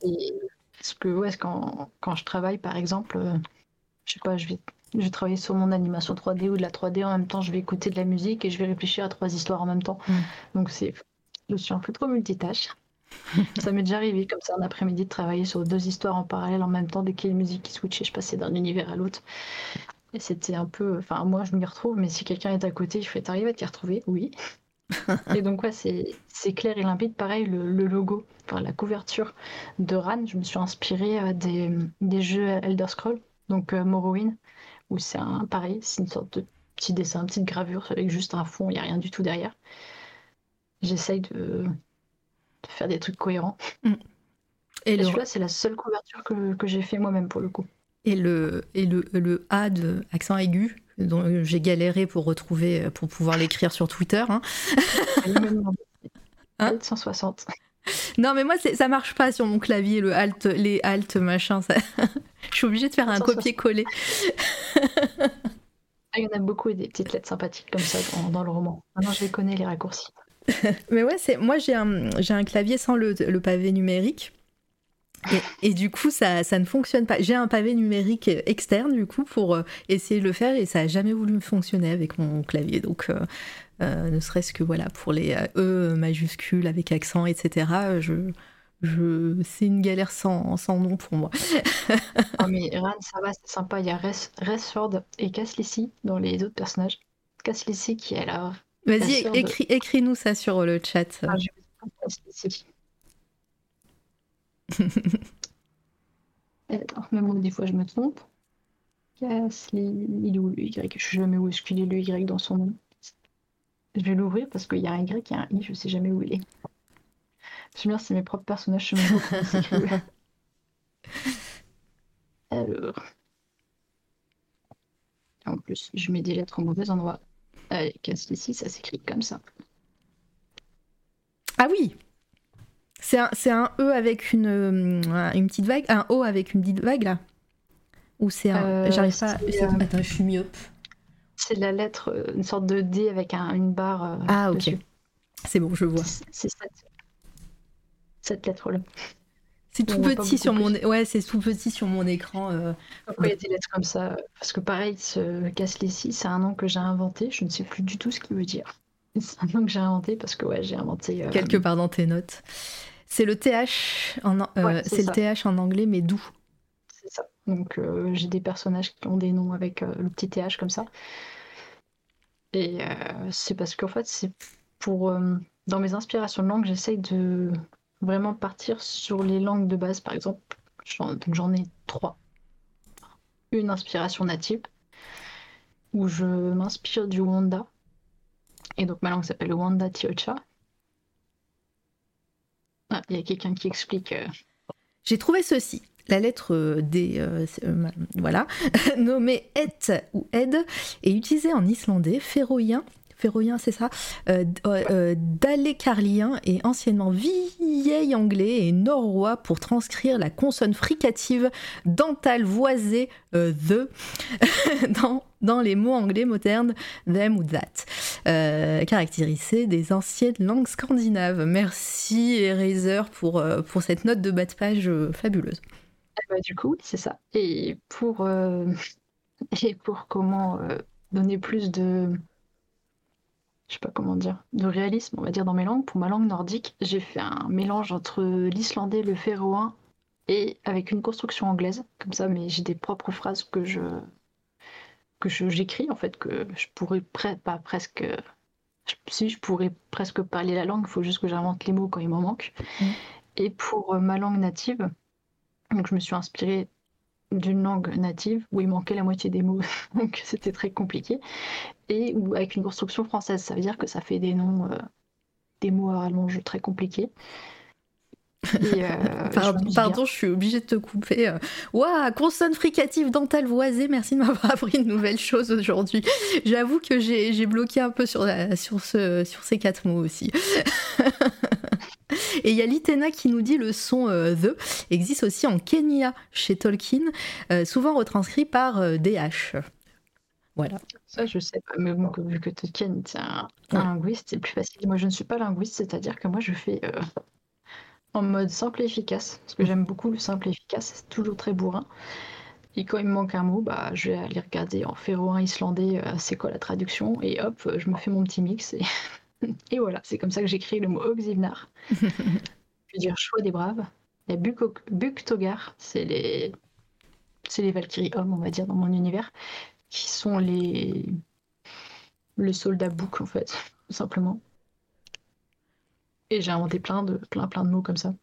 S2: Et *laughs* parce que ouais, quand, quand je travaille par exemple, euh, je sais pas, je vais, je vais travailler sur mon animation 3D ou de la 3D en même temps, je vais écouter de la musique et je vais réfléchir à trois histoires en même temps.
S1: Mhm.
S2: Donc c'est, je suis un peu trop multitâche. *laughs* ça m'est déjà arrivé comme ça un après-midi de travailler sur deux histoires en parallèle en même temps dès qu'il y a une musique qui switchait, je passais d'un univers à l'autre. Et c'était un peu. Enfin, moi, je m'y retrouve, mais si quelqu'un est à côté, je fais T'arrives à t'y retrouver Oui. Et donc, ouais, c'est clair et limpide. Pareil, le, le logo, enfin, la couverture de Ran, je me suis inspirée euh, des, des jeux Elder Scrolls, donc euh, Morrowind, où c'est un. Pareil, c'est une sorte de petit dessin, une petite gravure avec juste un fond, il n'y a rien du tout derrière. J'essaye de, de faire des trucs cohérents.
S1: Et
S2: Et
S1: le,
S2: celui-là, c'est la seule couverture que, que j'ai fait moi-même pour le coup.
S1: et le, et le, le A de accent aigu, dont j'ai galéré pour retrouver, pour pouvoir l'écrire sur Twitter. hein.
S2: Elle me demande.
S1: Hein
S2: 160.
S1: Non, mais moi, ça marche pas sur mon clavier, le alt, les alt, machin. ça- *laughs* Je suis obligée de faire un
S2: 160.
S1: copier-coller. *laughs*
S2: Ah, il y en a beaucoup des petites lettres sympathiques comme ça dans, dans le roman. Maintenant, je les connais, les raccourcis. *laughs*
S1: Mais ouais, c'est moi, j'ai un, un clavier sans le, le pavé numérique. Et, et du coup, ça, ça ne fonctionne pas. J'ai un pavé numérique externe, du coup, pour euh, essayer de le faire, et ça a jamais voulu me fonctionner avec mon clavier. Donc, euh, euh, ne serait-ce que voilà, pour les E majuscules avec accent, etc., je, je, c'est une galère sans, sans nom pour moi. *laughs*
S2: Ah, mais Ran, ça va, c'est sympa. Il y a Res- Resford et Caslissi dans les autres personnages. Caslissi qui est là.
S1: Vas-y,
S2: de-
S1: écris, écris-nous ça sur le chat.
S2: Ah, je *laughs* Attends, même moi, des fois, je me trompe. Casli... Il est où le Y Je sais jamais où est-ce qu'il est le Y dans son nom. Je vais l'ouvrir parce qu'il y a un Y et un I, je sais jamais où il est. J'aime bien, c'est mes propres personnages, c'est écrit. *laughs* Alors. En plus, je mets des lettres au mauvais endroit. Avec ici, ça s'écrit comme ça.
S1: Ah oui C'est un, c'est un E avec une, euh, une petite vague Un O avec une petite vague là Ou c'est un.
S2: Euh,
S1: J'arrive pas.
S2: euh,
S1: Attends, je suis myope.
S2: C'est la lettre, euh, une sorte de D avec un- une barre
S1: Ah, ok. C'est bon, je vois.
S2: C'est cette, cette lettre-là.
S1: C'est tout petit sur mon.
S2: plus.
S1: Ouais, c'est tout petit sur mon écran. euh.
S2: Pourquoi il y a des lettres comme ça? Parce que pareil, ce c'est un nom que j'ai inventé. Je ne sais plus du tout ce qu'il veut dire. *laughs* C'est un nom que j'ai inventé parce que ouais, j'ai inventé. euh,
S1: quelque part dans tes notes. C'est le TH en, euh,
S2: Ouais, c'est
S1: le. TH en anglais, mais doux.
S2: C'est ça. Donc euh, j'ai des personnages qui ont des noms avec euh, le petit TH comme ça. Et c'est parce qu'en fait, c'est pour. dans mes inspirations de langue, j'essaye de vraiment partir sur les langues de base. Par exemple, j'en, donc j'en ai trois. Une inspiration native, où je m'inspire du Wanda. Et donc ma langue s'appelle le Wanda Tiocha. Ah, il y a quelqu'un qui explique. euh,
S1: J'ai trouvé ceci. la lettre D, voilà, *laughs* nommée Et ou Ed, est utilisée en islandais, féroïen féroïen, c'est ça euh, euh, Dalécarlien et anciennement vieil anglais et norrois pour transcrire la consonne fricative dentale voisée euh, the *laughs* dans, dans, les mots anglais modernes them ou that, euh, caractérisés des anciennes langues scandinaves. Merci Eraser pour, pour cette note de bas de page fabuleuse.
S2: Eh ben, du coup, c'est ça. Et pour, *laughs* et pour comment donner plus de je sais pas comment dire, de réalisme, on va dire, dans mes langues. Pour ma langue nordique, j'ai fait un mélange entre l'islandais, le féroin et avec une construction anglaise, comme ça, mais j'ai des propres phrases que je que j'écris en fait, que je pourrais pas presque si je pourrais presque parler la langue, il faut juste que j'invente les mots quand il m'en manque. Mmh. Et pour ma langue native, donc je me suis inspirée d'une langue native où il manquait la moitié des mots, *laughs* donc c'était très compliqué, et ou avec une construction française, ça veut dire que ça fait des noms, euh, des mots à rallonge très compliqués.
S1: Euh, *laughs* pardon, je, suis obligée de te couper. Waouh, consonne fricative dentale voisée, merci de m'avoir *laughs* appris une nouvelle chose aujourd'hui. J'avoue que j'ai bloqué un peu sur, sur, ce, sur ces quatre mots aussi. *laughs* Et il y a Litena qui nous dit le son euh, The existe aussi en Kenya chez Tolkien, euh, souvent retranscrit par DH. Euh, voilà.
S2: Ça, je sais pas, mais bon, vu que Tolkien est un, linguiste, c'est plus facile. Moi, je ne suis pas linguiste, c'est-à-dire que moi, je fais en mode simple et efficace, parce que j'aime beaucoup le simple et efficace, c'est toujours très bourrin. Et quand il me manque un mot, bah, je vais aller regarder en féroin islandais, c'est quoi la traduction, et hop, je me fais mon petit mix et *laughs* Et voilà, c'est comme ça que j'ai créé le mot Oxivnar. *laughs* je veux dire choix des braves. Il y a Buktogar, c'est les... c'est les Valkyries hommes, on va dire, dans mon univers, qui sont les le soldat Buk, en fait, tout *laughs* simplement. Et j'ai inventé plein de, plein, plein de mots comme ça.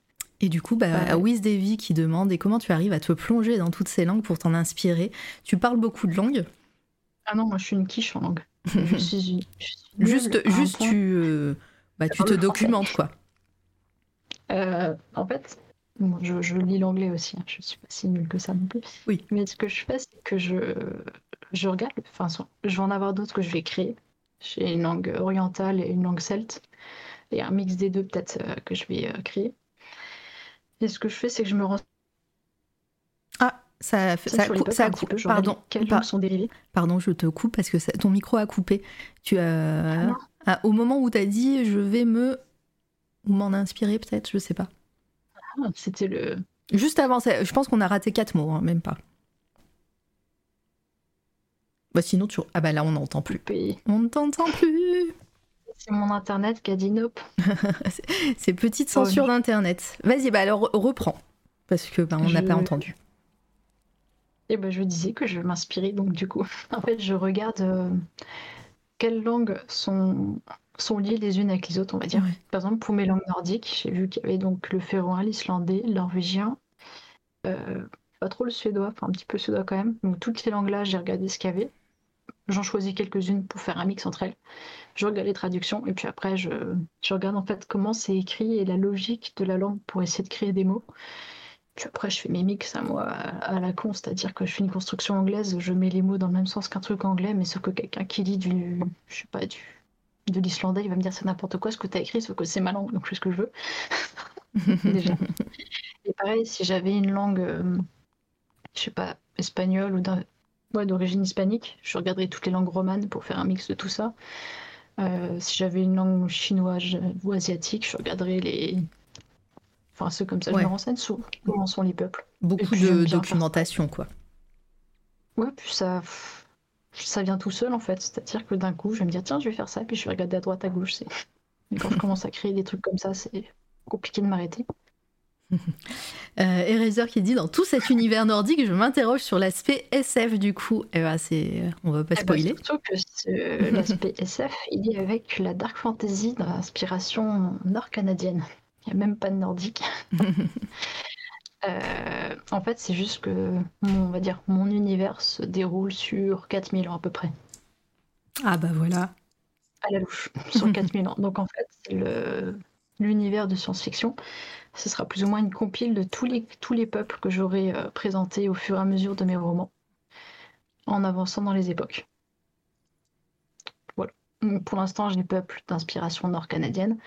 S1: Et du coup, bah, à Wiz Davy qui demande et comment tu arrives à te plonger dans toutes ces langues pour t'en inspirer? Tu parles beaucoup de langues?
S2: Ah non, moi je suis une quiche en langue. je *laughs* suis,
S1: juste, juste tu, euh, bah, tu te documentes quoi.
S2: Euh, en fait, je, lis l'anglais aussi. Hein. Je suis pas si nulle que ça non plus.
S1: Oui.
S2: Mais ce que je fais, c'est que je, je regarde. Enfin, je vais en avoir d'autres que je vais créer. J'ai une langue orientale et une langue celte. Et un mix des deux peut-être euh, que je vais créer. Et ce que je fais, c'est que je me rends
S1: ça, ça, ça, coupe. Pardon,
S2: sont dérivés
S1: Pardon, je te coupe parce que ton micro a coupé. Tu as, ah ah, au moment où tu as dit je vais me. ou m'en inspirer peut-être, je sais pas.
S2: Ah, c'était le.
S1: Juste avant, je pense qu'on a raté quatre mots, hein, même pas. Bah sinon, tu. Ah bah là, on n'entend plus. On ne t'entend plus.
S2: C'est mon internet qui a dit nope. *laughs*
S1: C'est petite censure d'internet. Vas-y, bah alors reprends. Parce que bah, on n'a pas entendu.
S2: Et ben, je disais que je m'inspirais donc du coup. *laughs* En fait, je regarde euh, quelles langues sont, sont liées les unes avec les autres, on va dire. Par exemple, pour mes langues nordiques, j'ai vu qu'il y avait donc le féroin, l'islandais, le norvégien, euh, pas trop le suédois, enfin un petit peu le suédois quand même. Donc toutes ces langues-là, j'ai regardé ce qu'il y avait. J'en choisis quelques-unes pour faire un mix entre elles. Je regarde les traductions et puis après, je, je regarde en fait comment c'est écrit et la logique de la langue pour essayer de créer des mots. Puis après, je fais mes mix à moi à la con, c'est-à-dire que je fais une construction anglaise, je mets les mots dans le même sens qu'un truc anglais, mais sauf que quelqu'un qui lit du, je sais pas, du, de l'islandais, il va me dire c'est n'importe quoi ce que tu as écrit, sauf que c'est ma langue, donc je fais ce que je veux. *laughs* Déjà. Et pareil, si j'avais une langue, euh, je sais pas, espagnole ou d'origine hispanique, je regarderais toutes les langues romanes pour faire un mix de tout ça. Euh, si j'avais une langue chinoise ou asiatique, je regarderais les, Enfin, c'est comme ça, je me renseigne sur comment sont les peuples.
S1: Beaucoup de documentation, quoi.
S2: Ouais, puis ça, ça vient tout seul, en fait. C'est-à-dire que d'un coup, je vais me dire, tiens, je vais faire ça, puis je vais regarder à droite, à gauche. C'est... quand je commence à créer des trucs comme ça, c'est compliqué de m'arrêter.
S1: Euh, Eraser qui dit dans tout cet univers nordique, je m'interroge sur l'aspect SF du coup. Eh ben, c'est, on va pas eh ben, spoiler.
S2: surtout que *laughs* l'aspect SF, il est avec la dark fantasy d'inspiration nord-canadienne. Il n'y a même pas de nordique. *laughs* Euh, en fait, c'est juste que, on va dire, mon univers se déroule sur 4000 ans à peu près.
S1: Ah bah voilà.
S2: À la louche, sur 4000 ans. Donc en fait, c'est l'univers de science-fiction. Ce sera plus ou moins une compile de tous les, tous les peuples que j'aurai euh, présentés au fur et à mesure de mes romans, en avançant dans les époques. Voilà. pour l'instant, j'ai peuples d'inspiration nord-canadienne,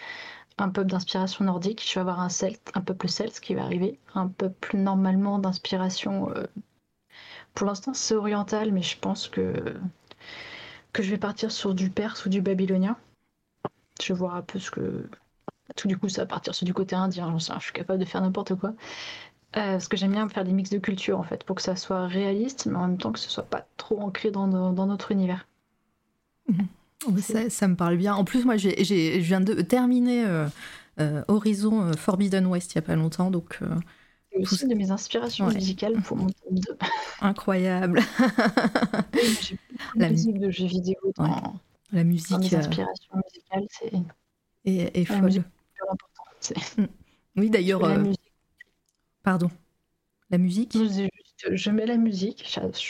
S2: un peuple d'inspiration nordique, je vais avoir un un peuple celte qui va arriver, un peuple normalement d'inspiration. Euh, pour l'instant, c'est oriental, mais je pense que que je vais partir sur du perse ou du babylonien. Je vais voir un peu ce que tout du coup ça va partir sur du côté indien, je suis capable de faire n'importe quoi. Euh, parce que j'aime bien faire des mix de cultures en fait, pour que ça soit réaliste, mais en même temps que ce soit pas trop ancré dans, dans notre univers.
S1: Mhm. Ça, ça, me parle bien. En plus, moi, j'ai, je viens de terminer euh, euh, Horizon Forbidden West il y a pas longtemps, donc.
S2: C'est aussi de mes inspirations musicales pour mon tome 2. *laughs*
S1: Incroyable. *laughs*
S2: j'ai la musique de jeux vidéo dans,
S1: la musique. Dans
S2: mes inspirations musicales, c'est
S1: et, et folle. Mm. Oui, d'ailleurs. Euh... Pardon. La musique
S2: je, mets la musique,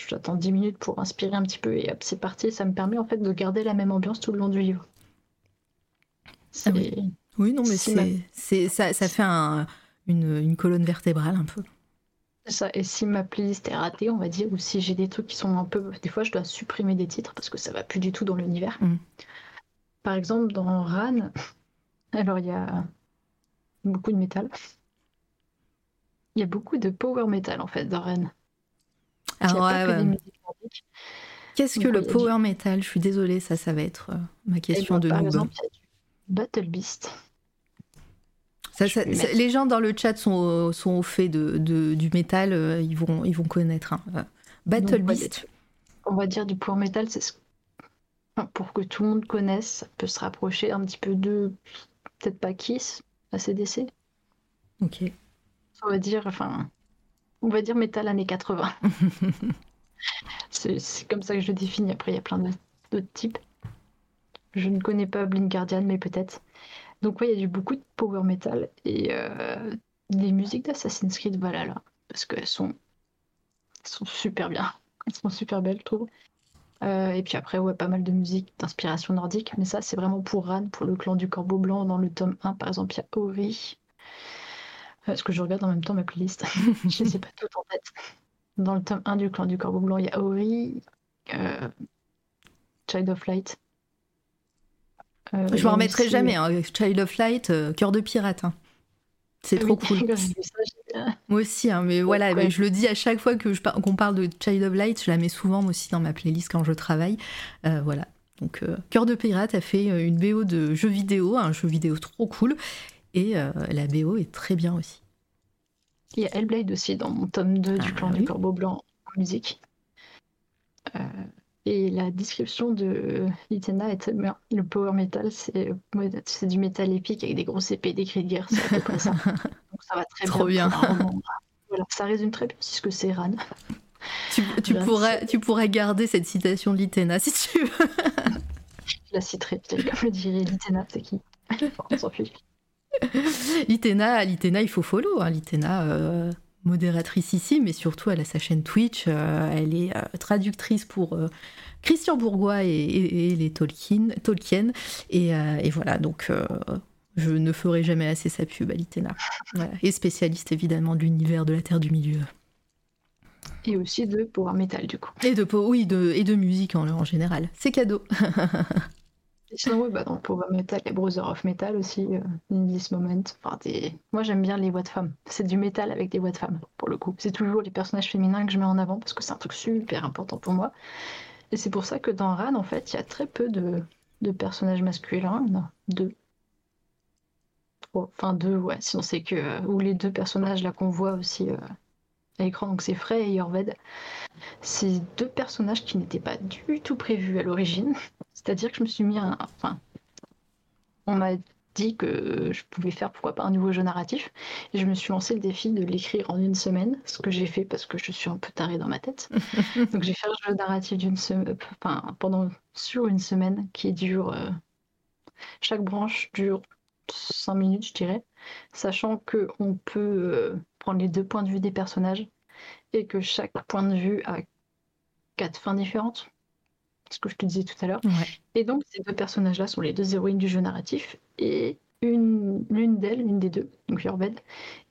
S2: j'attends 10 minutes pour inspirer un petit peu et hop, c'est parti. Ça me permet en fait de garder la même ambiance tout le long du livre.
S1: Ah oui. oui. non, mais c'est, ça, ça fait un, une, une, colonne vertébrale un peu.
S2: Ça, et si ma playlist est ratée, on va dire, ou si j'ai des trucs qui sont un peu. Des fois, je dois supprimer des titres parce que ça va plus du tout dans l'univers. Mm. Par exemple, dans Ran, alors, il y a beaucoup de métal. Il y a beaucoup de power metal en fait dans Rennes.
S1: Ah Qu'est-ce que le power metal? Je suis désolée, ça, ça va être euh, ma question de
S2: Par exemple, Battle Beast.
S1: les gens dans le chat sont, sont au fait de, du métal, euh, ils, vont, ils vont connaître. Hein. Battle Beast.
S2: On va dire du power metal, c'est ce... pour que tout le monde connaisse, ça peut se rapprocher un petit peu de peut-être pas Kiss, ACDC.
S1: Ok.
S2: On va dire, enfin, on va dire métal années 80. *laughs* c'est comme ça que je le définis. Après, il y a plein d'autres types. Je ne connais pas Blind Guardian, mais peut-être. Donc, oui, il y a du beaucoup de power metal et euh, des musiques d'Assassin's Creed Valhalla parce qu'elles sont, elles sont super bien. Elles sont super belles, je trouve. Euh, et puis après, ouais, pas mal de musique d'inspiration nordique. Mais ça, c'est vraiment pour Ran, pour le clan du Corbeau Blanc. Dans le tome 1, par exemple, il y a Ori. Est-ce que je regarde en même temps ma playlist *laughs* Je ne sais pas tout en tête. Dans le tome 1 du clan du Corbeau Blanc, il y a Ori, euh, Child of Light.
S1: Euh, je ne m'en remettrai jamais. Hein. Child of Light, cœur de pirate. Hein. C'est trop cool. moi aussi, hein, mais voilà, je le dis à chaque fois que qu'on parle de Child of Light, je la mets souvent moi aussi dans ma playlist quand je travaille. Euh, voilà. Donc, euh, Cœur de Pirate a fait euh, une BO de jeu vidéo, un jeu vidéo trop cool, et la BO est très bien aussi.
S2: Il y a Hellblade aussi dans mon tome 2 du ah clan du Corbeau Blanc en musique. Et la description de Litena est le power metal, c'est du métal épique avec des grosses épées, des cris de guerre, c'est à peu près ça. *laughs* Donc ça va très
S1: Trop bien.
S2: Voilà, ça résume très bien ce que c'est Ran.
S1: Tu, pourrais, tu pourrais garder cette citation de Litena si tu veux.
S2: Je *laughs* la citerai, comme le dirait Litena, c'est qui On s'en fiche.
S1: Litena, Litena, il faut follow. Hein. Litena, euh, modératrice ici, mais surtout elle a sa chaîne Twitch. Euh, elle est euh, traductrice pour euh, Christian Bourgois et, les Tolkien. Tolkien et, voilà, donc je ne ferai jamais assez sa pub à Litena. Et spécialiste évidemment de l'univers de la Terre du Milieu.
S2: Et aussi de power metal du coup.
S1: Et de, oui, de, et de musique en, en général. C'est cadeau. *laughs*
S2: sinon, oui, bah, dans Power Metal, et Brother of Metal aussi, euh, in this moment. Enfin, Moi, j'aime bien les voix de femmes. C'est du métal avec des voix de femmes, pour le coup. C'est toujours les personnages féminins que je mets en avant parce que c'est un truc super important pour moi. Et c'est pour ça que dans Ran, en fait, il y a très peu de, de personnages masculins. Non, deux. Enfin, deux, ouais. Sinon, c'est que. Euh, ou les deux personnages là qu'on voit aussi. Euh, à l'écran, donc c'est Frey et Yorved. C'est deux personnages qui n'étaient pas du tout prévus à l'origine. C'est-à-dire que je me suis mis un. Enfin, on m'a dit que je pouvais faire pourquoi pas un nouveau jeu narratif. Et je me suis lancé le défi de l'écrire en une semaine, ce que j'ai fait parce que je suis un peu tarée dans ma tête. *laughs* Donc j'ai fait un jeu narratif d'une semaine, enfin, pendant sur une semaine qui dure. Euh, chaque branche dure 5 minutes, je dirais, sachant que on peut euh, prendre les deux points de vue des personnages et que chaque point de vue a quatre fins différentes ce que je te disais tout à l'heure. Et donc, ces deux personnages-là sont les deux héroïnes du jeu narratif. Et une l'une d'elles, une des deux, donc Urbed,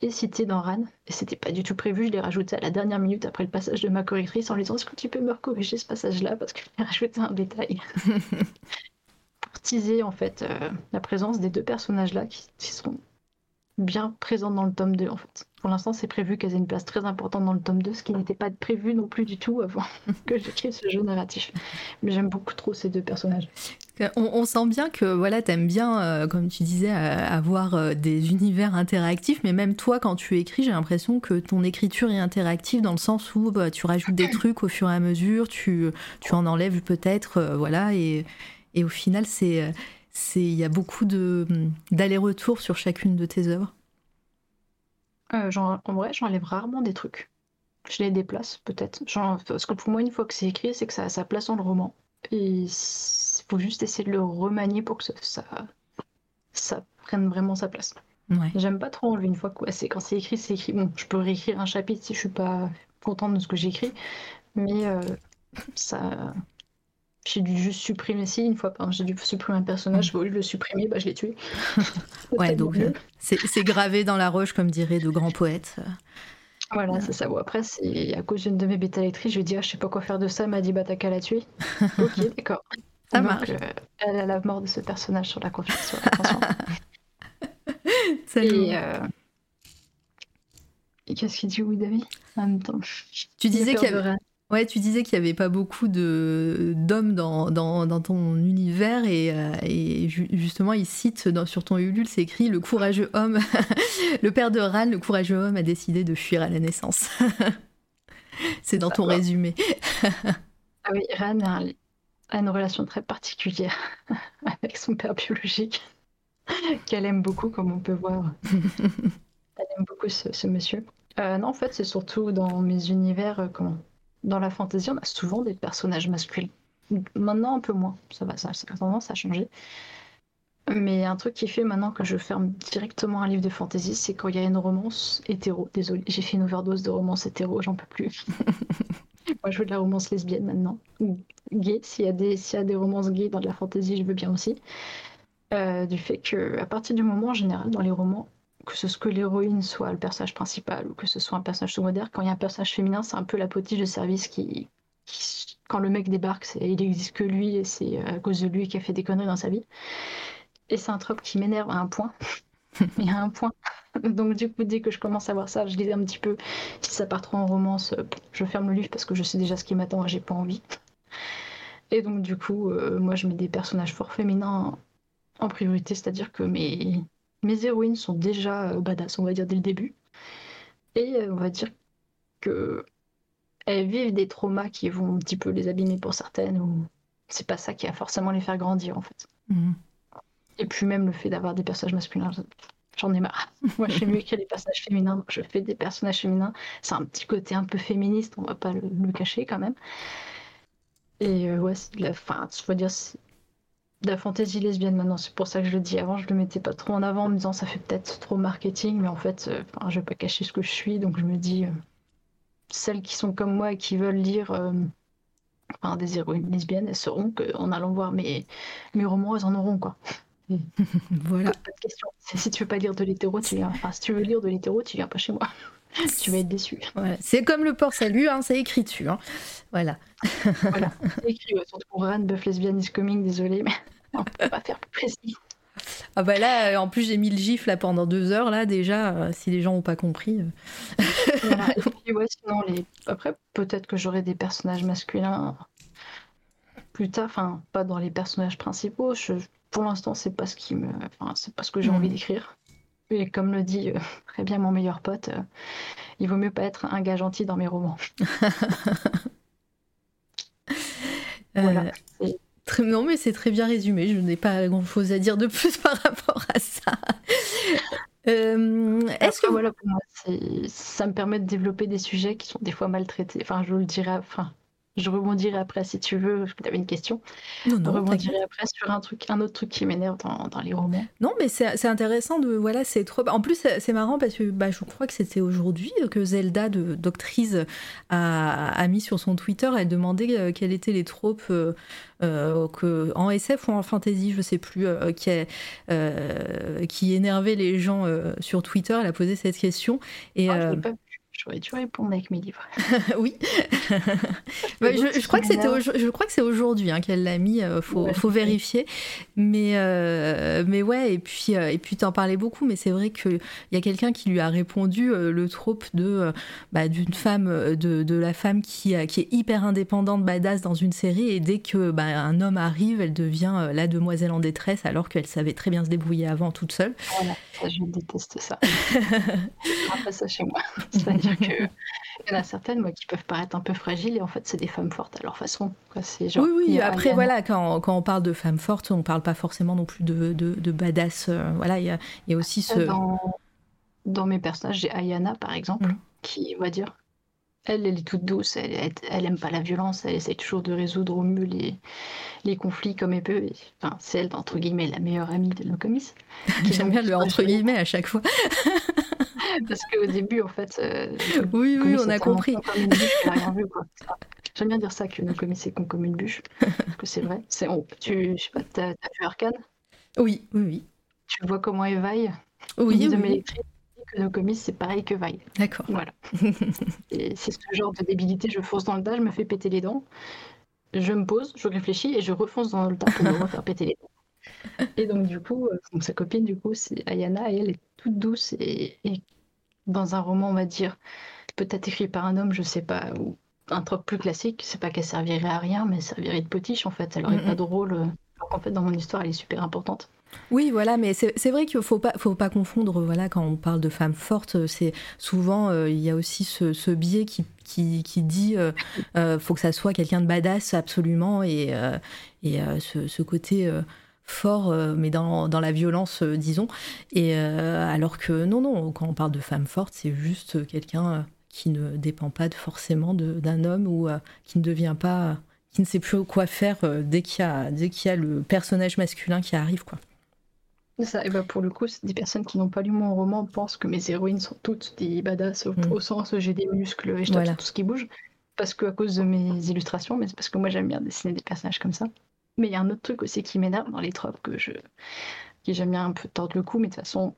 S2: est citée dans RAN. Et c'était pas du tout prévu, je l'ai rajouté à la dernière minute après le passage de ma correctrice en lui disant Est-ce que tu peux me corriger ce passage-là? Parce que j'ai rajouté un détail. Pour *laughs* teaser en fait euh, la présence des deux personnages-là qui, qui seront bien présentes dans le tome 2 en fait. Pour l'instant, c'est prévu qu'elles aient une place très importante dans le tome 2, ce qui n'était pas prévu non plus du tout avant *laughs* que j'écrive ce jeu narratif. Mais j'aime beaucoup trop ces deux personnages.
S1: On, sent bien que voilà, t'aimes bien, euh, comme tu disais, euh, avoir euh, des univers interactifs, mais même toi, quand tu écris, j'ai l'impression que ton écriture est interactive dans le sens où bah, tu rajoutes des trucs au fur et à mesure, tu, tu en enlèves peut-être, voilà, et, et au final, c'est il y a beaucoup d'aller-retour sur chacune de tes œuvres.
S2: Euh, en vrai, j'enlève rarement des trucs. Je les déplace, peut-être. Parce que pour moi, une fois que c'est écrit, c'est que ça a sa place dans le roman. Et il faut juste essayer de le remanier pour que ça, ça, ça prenne vraiment sa place.
S1: Ouais.
S2: J'aime pas trop enlever une fois que c'est quand c'est écrit, c'est écrit. Bon, je peux réécrire un chapitre si je suis pas contente de ce que j'ai écrit, mais euh, ça. J'ai dû juste supprimer si une fois, par j'ai dû supprimer un personnage, au lieu de le supprimer, bah, je l'ai tué. *laughs*
S1: Ouais, donc euh, c'est gravé dans la roche, comme diraient de grands poètes.
S2: Voilà, c'est ça. Bon, après, à cause d'une de mes bêta lectrices, je lui ai dit, ah, je sais pas quoi faire de ça, elle m'a dit, bah, t'as qu'à la tuer. *laughs* ok, d'accord.
S1: Ça
S2: Donc,
S1: marche.
S2: euh, elle a la mort de ce personnage sur la confession. *laughs*
S1: Salut.
S2: Et, euh, et qu'est-ce qu'il dit, oui, David? En même temps.
S1: Tu disais
S2: J'ai
S1: qu'il y avait. Ouais, tu disais qu'il y avait pas beaucoup de d'hommes dans, dans, dans ton univers et, euh, et ju- justement il cite dans, sur ton Ulule c'est écrit le courageux homme, *laughs* le père de Ran, le courageux homme a décidé de fuir à la naissance. *laughs* c'est dans ton
S2: va.
S1: résumé.
S2: Ah oui, Ran a, un- a une relation très particulière *laughs* avec son père biologique, qu'elle aime beaucoup, comme on peut voir. Elle aime beaucoup ce, ce monsieur. Euh, non, en fait, c'est surtout dans mes univers, euh, comment Dans la fantasy, on a souvent des personnages masculins. Maintenant, un peu moins. Ça va, ça, ça a tendance à changer. Mais un truc qui fait maintenant que je ferme directement un livre de fantasy, c'est quand il y a une romance hétéro. Désolée, j'ai fait une overdose de romance hétéro, j'en peux plus. *laughs* Moi, je veux de la romance lesbienne maintenant. Ou gay, s'il y, a des- s'il y a des romances gays dans de la fantasy, je veux bien aussi. Euh, du fait que, à partir du moment, en général, dans les romans, que ce soit que l'héroïne soit le personnage principal ou que ce soit un personnage secondaire, quand il y a un personnage féminin, c'est un peu la potiche de service qui, qui- quand le mec débarque, c'est, il existe que lui et c'est à cause de lui qu'il a fait des conneries dans sa vie. Et c'est un trope qui m'énerve à un point. *laughs* Mais à un point. Donc du coup, dès que je commence à voir ça, je lis un petit peu. Si ça part trop en romance, euh, je ferme le livre parce que je sais déjà ce qui m'attend et j'ai pas envie. Et donc du coup, euh, moi je mets des personnages fort féminins en priorité, c'est-à-dire que mes, mes héroïnes sont déjà euh, badass, on va dire dès le début. Et euh, on va dire que elles vivent des traumas qui vont un petit peu les abîmer pour certaines, ou c'est pas ça qui va forcément les faire grandir en fait.
S1: Mhm.
S2: Et puis même le fait d'avoir des personnages masculins, j'en ai marre. *laughs* Moi, je fais mieux écrire des personnages féminins, je fais des personnages féminins. C'est un petit côté un peu féministe, on va pas le, le cacher quand même. Et euh, ouais, c'est de la, fin, je veux dire, de la fantaisie lesbienne maintenant. C'est pour ça que je le dis. Avant, je le mettais pas trop en avant en me disant ça fait peut-être trop marketing, mais en fait, euh, enfin, je vais pas cacher ce que je suis, donc je me dis, euh, celles qui sont comme moi et qui veulent lire euh, enfin, des héroïnes lesbiennes, elles sauront qu'en allant voir mes, mes romans, elles en auront quoi. *laughs*
S1: Voilà.
S2: Pas de question. Si tu veux pas lire de l'hétéro, tu viens. Enfin, si tu veux lire de l'hétéro, tu viens pas chez moi. *laughs* tu vas être déçu.
S1: Voilà. C'est comme le port salut, hein, c'est écrit dessus. hein. Voilà.
S2: Voilà. *laughs* C'est écrit, ouais, surtout pour Ran, Buff Lesbian is coming, désolé, mais *laughs* on peut pas faire plus précis.
S1: Ah bah là, euh, en plus j'ai mis le gif là pendant deux heures là déjà. euh, si les gens ont pas compris. euh.
S2: Voilà. Et puis, ouais, sinon, les... après, peut-être que j'aurai des personnages masculins plus tard, enfin, pas dans les personnages principaux. Je... Pour l'instant, c'est pas ce qui me. Enfin, c'est pas ce que j'ai
S1: Mhm.
S2: envie d'écrire. Et comme le dit euh, *laughs* très bien mon meilleur pote, euh, il vaut mieux pas être un gars gentil dans mes romans. *laughs* Voilà.
S1: Euh, très- non mais c'est très bien résumé. Je n'ai pas grand chose à dire de plus *laughs* par rapport à ça. Euh, Est-ce que
S2: Après, voilà, pour moi, c'est- ça me permet de développer des sujets qui sont des fois maltraités. Enfin, je le dirais, enfin, je rebondirai après si tu veux, tu avais une question.
S1: Non,
S2: Je
S1: non, t'inquiète.
S2: rebondirai après sur un truc, un autre truc qui m'énerve dans, dans les romans.
S1: Non, mais c'est intéressant de. Voilà, c'est trop. En plus, c'est marrant parce que bah, je crois que c'était aujourd'hui que Zelda de Doctrice a, a mis sur son Twitter. Elle demandait euh, quelles étaient les tropes euh, euh, que, en SF ou en fantasy, je sais plus, euh, qui, euh, qui énervaient les gens sur Twitter. Elle a posé cette question. Et
S2: Ah, je l'ai pas vu. J'aurais dû répondre avec mes livres. *laughs*
S1: oui, *laughs*
S2: d'autres
S1: je, je crois que c'était je crois que c'est aujourd'hui hein, qu'elle l'a mis. euh, faut,
S2: Ouais.
S1: faut vérifier. Mais euh, mais ouais et puis euh, et puis t'en parlais beaucoup. Mais c'est vrai que il y a quelqu'un qui lui a répondu euh, le trope de euh, bah, d'une femme de, de la femme qui qui est hyper indépendante badass dans une série et dès que bah, un homme arrive, elle devient la demoiselle en détresse alors qu'elle savait très bien se débrouiller avant toute seule.
S2: Voilà, ça, je déteste ça. *laughs* je pas ça chez moi. C'est-à-dire *laughs* que il y en a certaines, moi, qui peuvent paraître un peu fragiles et en fait, c'est des femmes fortes à leur façon. quoi. C'est genre,
S1: oui oui. Après voilà quand, quand on parle de femmes fortes, on parle pas forcément non plus de de, de badass. euh, voilà il y a, il y a aussi ce
S2: Dans, dans mes personnages, j'ai Ayana, par exemple,
S1: Mhm.
S2: qui, on va dire, elle, elle est toute douce, elle, elle, elle aime pas la violence, elle essaie toujours de résoudre au mieux les, les conflits comme elle peut. Et, enfin, c'est elle, entre guillemets, la meilleure amie de nos commis. *laughs*
S1: J'aime bien le entre guillemets à chaque fois. *laughs* *laughs*
S2: Parce qu'au début, en fait, euh,
S1: Oui, oui, on a compris. *laughs*
S2: J'aime bien dire ça, que nos commis, c'est con comme une bûche. Parce que c'est vrai. C'est, on- tu, je sais pas, t'as, t'as vu Arcane
S1: Oui, oui, oui.
S2: Tu vois comment elle vaille?
S1: Oui,
S2: de
S1: oui, oui.
S2: Que nos commis, c'est pareil que vaille.
S1: D'accord.
S2: Voilà. *laughs* Et c'est ce genre de débilité, je fonce dans le tas, je me fais péter les dents, je me pose, je réfléchis et je refonce dans le tas pour me refaire péter les dents. Et donc du coup, euh, sa copine du coup c'est Ayana et elle est toute douce et, et dans un roman on va dire peut-être écrit par un homme, je sais pas, ou un trope plus classique, c'est pas qu'elle servirait à rien, mais elle servirait de potiche en fait, elle aurait
S1: Mhm.
S2: pas de rôle. euh, Alors qu'en fait dans mon histoire elle est super importante.
S1: Oui, voilà, mais c'est vrai qu'il faut pas, faut pas confondre, voilà, quand on parle de femmes fortes, c'est souvent, euh, il y a aussi ce, ce biais qui, qui, qui dit, euh, euh, faut que ça soit quelqu'un de badass absolument, et, euh, et euh, ce, ce côté euh, fort, euh, mais dans, dans la violence, euh, disons, et euh, alors que non, non, quand on parle de femmes fortes, c'est juste quelqu'un qui ne dépend pas de- forcément de- d'un homme ou qui ne devient pas, qui ne sait plus quoi faire dès qu'il y y a le personnage masculin qui arrive, quoi.
S2: Ça, et bah pour le coup, des personnes qui n'ont pas lu mon roman pensent que mes héroïnes sont toutes des badass au,
S1: Mm.
S2: au sens où j'ai des muscles et je tape
S1: Voilà.
S2: sur tout ce qui bouge. Parce que à cause de mes illustrations, mais c'est parce que moi j'aime bien dessiner des personnages comme ça. Mais il y a un autre truc aussi qui m'énerve dans les tropes que je, qui j'aime bien un peu tordre le cou, mais de toute façon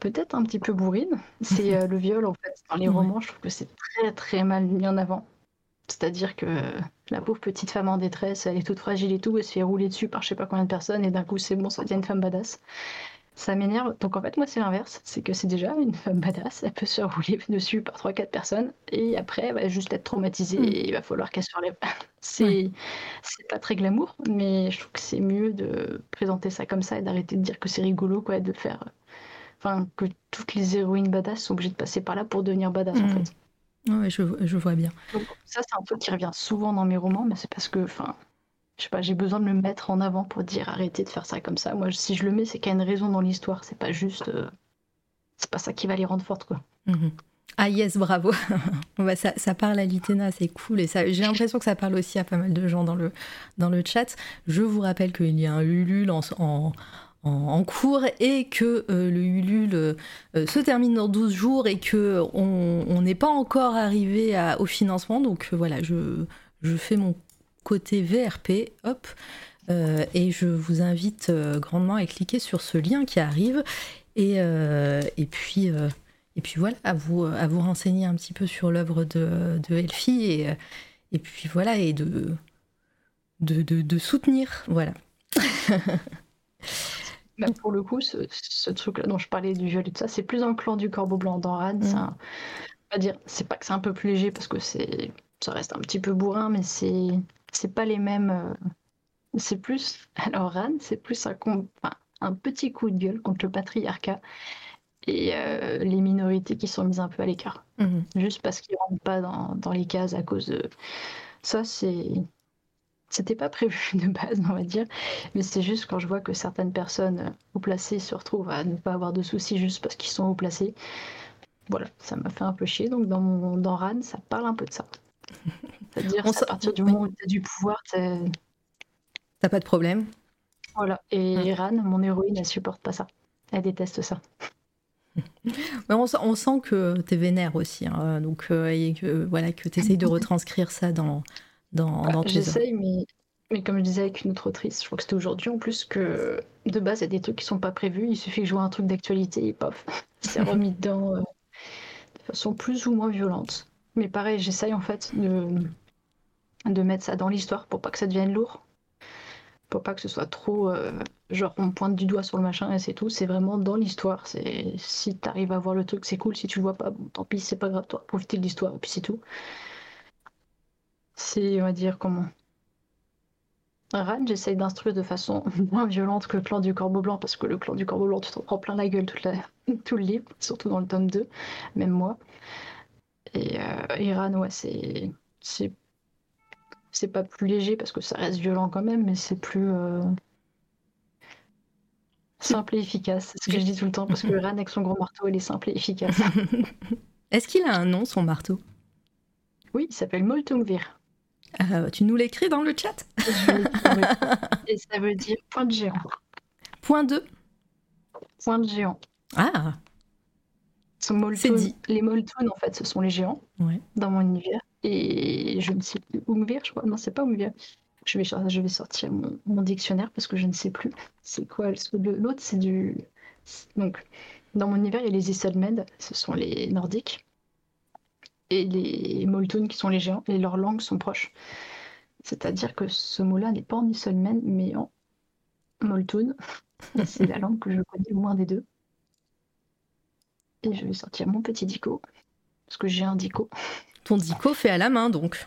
S2: peut-être un petit peu bourrine. *laughs* C'est euh, le viol en fait dans les
S1: Ouais.
S2: romans. Je trouve que c'est très très mal mis en avant. C'est-à-dire que la pauvre petite femme en détresse, elle est toute fragile et tout, elle se fait rouler dessus par je sais pas combien de personnes et d'un coup c'est bon, ça devient une femme badass. Ça m'énerve. Donc en fait, moi c'est l'inverse. C'est que c'est déjà une femme badass, elle peut se rouler *laughs* dessus par 3-4 personnes et après elle va juste être traumatisée
S1: Mm.
S2: et il va falloir qu'elle se relève. *laughs* C'est
S1: Ouais.
S2: pas très glamour, mais je trouve que c'est mieux de présenter ça comme ça et d'arrêter de dire que c'est rigolo, quoi, de faire. Enfin, que toutes les héroïnes badass sont obligées de passer par là pour devenir badass en
S1: Mm.
S2: fait.
S1: Ouais, je, je vois bien.
S2: Donc, ça, c'est un truc qui revient souvent dans mes romans, mais c'est parce que, enfin, je sais pas, j'ai besoin de le mettre en avant pour dire arrêtez de faire ça comme ça. Moi, si je le mets, c'est qu'il y a une raison dans l'histoire. C'est pas juste. euh, C'est pas ça qui va les rendre fortes, quoi.
S1: Mhm. Ah yes, bravo. *laughs* Ça, parle à l'ITENA, c'est cool. Et j'ai l'impression que ça parle aussi à pas mal de gens dans le, dans le chat. Je vous rappelle qu'il y a un Ulule en, en, en- cours et que euh, le Ulule euh, se termine dans 12 jours et que on n'est pas encore arrivé au financement. Donc voilà, je, je fais mon côté VRP, hop. Euh, et je vous invite euh, grandement à cliquer sur ce lien qui arrive. Et, euh, et puis... et puis voilà, à vous, à vous renseigner un petit peu sur l'œuvre de, de Elfie et, et puis voilà, et de, de, de, de soutenir. Voilà. *laughs*
S2: Bah, pour le coup, ce, ce truc-là dont je parlais du viol et tout ça, c'est plus dans le clan du corbeau blanc. Dans
S1: Mm.
S2: un- on va dire, c'est pas que c'est un peu plus léger parce que c'est, ça reste un petit peu bourrin, mais c'est, c'est pas les mêmes. euh, C'est plus, *laughs* alors Ran, c'est plus un, com- enfin, un petit coup de gueule contre le patriarcat et euh, les minorités qui sont mises un peu à l'écart.
S1: Mhm.
S2: juste parce qu'ils rentrent pas dans, dans les cases à cause de ça c'est c'était pas prévu *laughs* de base on va dire mais c'est juste quand je vois que certaines personnes euh, haut placées se retrouvent à ne pas avoir de soucis juste parce qu'ils sont haut placés voilà ça m'a fait un peu chier donc dans mon dans Ran ça parle un peu de ça C'est-à-dire, à partir du moment où tu as du pouvoir,
S1: T'as pas de problème
S2: voilà. Et
S1: Mm.
S2: Ran, mon héroïne, elle supporte pas ça. Elle déteste ça. *laughs*
S1: Mais on, sent- on sent que t'es vénère aussi, hein, donc euh, et que voilà que t'essayes de *laughs* retranscrire ça dans dans,
S2: Bah,
S1: dans tes.
S2: J'essaye, mais... mais comme je disais avec une autre autrice, je crois que c'était aujourd'hui en plus, que de base, il y a des trucs qui sont pas prévus. Il suffit que je vois un truc d'actualité et paf, *laughs* c'est remis dedans euh, de façon plus ou moins violente. Mais pareil, j'essaye en fait de... de mettre ça dans l'histoire pour pas que ça devienne lourd. Pour pas que ce soit trop euh, genre on pointe du doigt sur le machin et c'est tout. C'est vraiment dans l'histoire. Si t'arrives à voir le truc, c'est cool. Si tu le vois pas, bon, tant pis, c'est pas grave. Toi, profiter de l'histoire et puis c'est tout. C'est, on va dire, comment? Ran, j'essaye d'instruire de façon *laughs* moins violente que le clan du Corbeau Blanc, parce que le clan du Corbeau Blanc, tu t'en prends plein la gueule *laughs* tout le livre, surtout dans le tome 2, même moi. Et, euh, ouais, c'est. C'est c'est pas plus léger parce que ça reste violent quand même, mais c'est plus. euh, simple et efficace. C'est ce que je dis tout le temps, parce que *laughs* Ran, avec son gros marteau, elle est simple et efficace. *laughs*
S1: Est-ce qu'il a un nom son marteau?
S2: Oui, il s'appelle Moltungvir.
S1: Euh, Tu nous l'écris dans le chat? *laughs*
S2: Et ça veut dire point de géant.
S1: Point 2.
S2: Point de géant.
S1: Ah Dit.
S2: Les Moltoon, en fait, ce sont les géants
S1: ouais.
S2: dans mon univers. Et je ne sais plus. Ungvir, je crois. Non, c'est pas Ungvir. Je vais, je vais sortir mon, mon dictionnaire parce que je ne sais plus. *laughs* C'est quoi L'autre, c'est du. Donc, dans mon univers, il y a les Isolmed, ce sont les nordiques. Et les Moltoon, qui sont les géants. Et leurs langues sont proches. C'est-à-dire que ce mot-là n'est pas en Isolmen, mais en Moltoon. *laughs* Et C'est la langue que je connais le moins des deux. Et je vais sortir mon petit dico. Parce que j'ai un dico
S1: Ton dico fait à la main donc.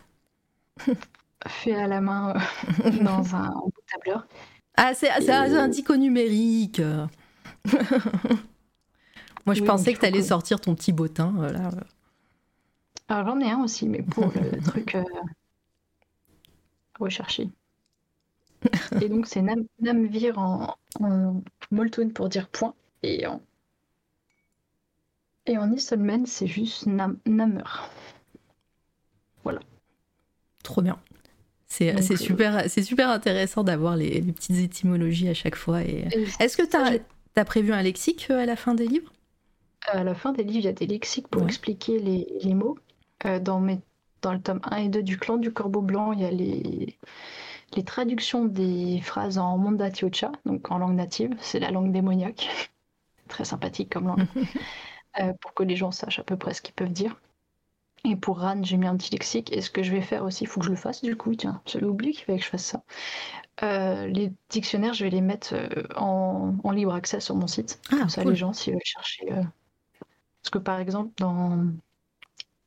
S2: fait à la main euh, *laughs* dans un tableur.
S1: Ah, c'est un,
S2: Et-
S1: c'est un dico numérique. *laughs* Moi, je
S2: Oui,
S1: pensais que t'allais
S2: faut que-
S1: sortir ton petit bottin. Voilà.
S2: Alors j'en ai un aussi, mais pour le *laughs* truc euh, recherché. Et donc c'est Nam Namvir en, en Moltoon pour dire point. Et en, et en Isolmen, c'est juste Nam Namer.
S1: Trop bien. C'est
S2: euh,
S1: super, c'est super intéressant d'avoir les, les petites étymologies à chaque fois. Et...
S2: Et
S1: Est-ce que
S2: j'ai-
S1: as prévu un lexique euh, à la fin des livres?
S2: À la fin des livres, il y a des lexiques pour
S1: Ouais.
S2: expliquer les, les mots. Euh, dans, mes, dans le tome 1 et 2 du clan du Corbeau Blanc, il y a les, les traductions des phrases en Monda Tiocha, donc en langue native. C'est la langue démoniaque. *laughs* Très sympathique comme langue. *laughs* Euh, pour que les gens sachent à peu près ce qu'ils peuvent dire. Et pour Ran, j'ai mis un petit lexique. Et ce que je vais faire aussi, il faut que je le fasse du coup. Tiens, j'avais oublié qu'il fallait que je fasse ça. Euh, les dictionnaires, je vais les mettre euh, en, en libre accès sur mon site.
S1: Ah,
S2: Comme ça,
S1: cool.
S2: les gens, s'ils veulent chercher. Parce que par exemple, dans.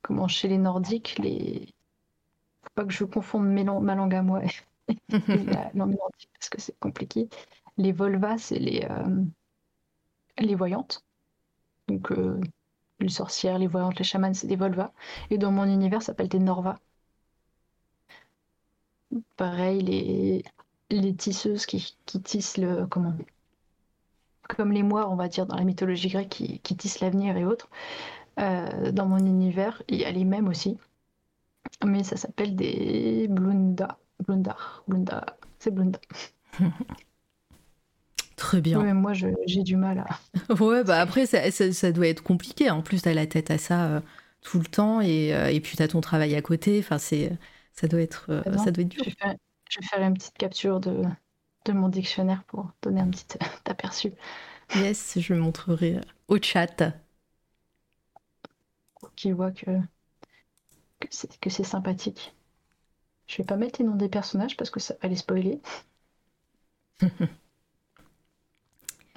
S2: Comment chez les Nordiques, les. Faut pas que je confonde mes lang- ma langue à moi *laughs* et la *laughs* langue nordique parce que c'est compliqué. Les Volvas, c'est les. euh, les voyantes. Donc, euh, les sorcières, les voyantes, les chamans, c'est des Volvas. Et dans mon univers, ça s'appelle des Norvas. Pareil, les, tisseuses qui, tissent le. Comment Comme les moires, on va dire, dans la mythologie grecque, qui, tissent l'avenir et autres. Euh, dans mon univers, il y a les mêmes aussi. Mais ça s'appelle des Blunda. Blundar. Blunda. C'est Blunda. *laughs*
S1: Très bien.
S2: Ouais, moi, j'ai du mal à. *laughs*
S1: Ouais, bah après, ça, ça- ça doit être compliqué. En plus, t'as la tête à ça euh, tout le temps et, euh, et puis t'as ton travail à côté. Enfin, c'est, ça doit être, euh,
S2: Non,
S1: ça doit être dur.
S2: Je vais faire, je vais faire une petite capture de, de mon dictionnaire pour donner un petit *laughs* aperçu.
S1: Yes, je montrerai au chat.
S2: pour qu'ils voient que, que c'est que c'est sympathique. Je vais pas mettre les noms des personnages parce que ça va les spoiler. *laughs*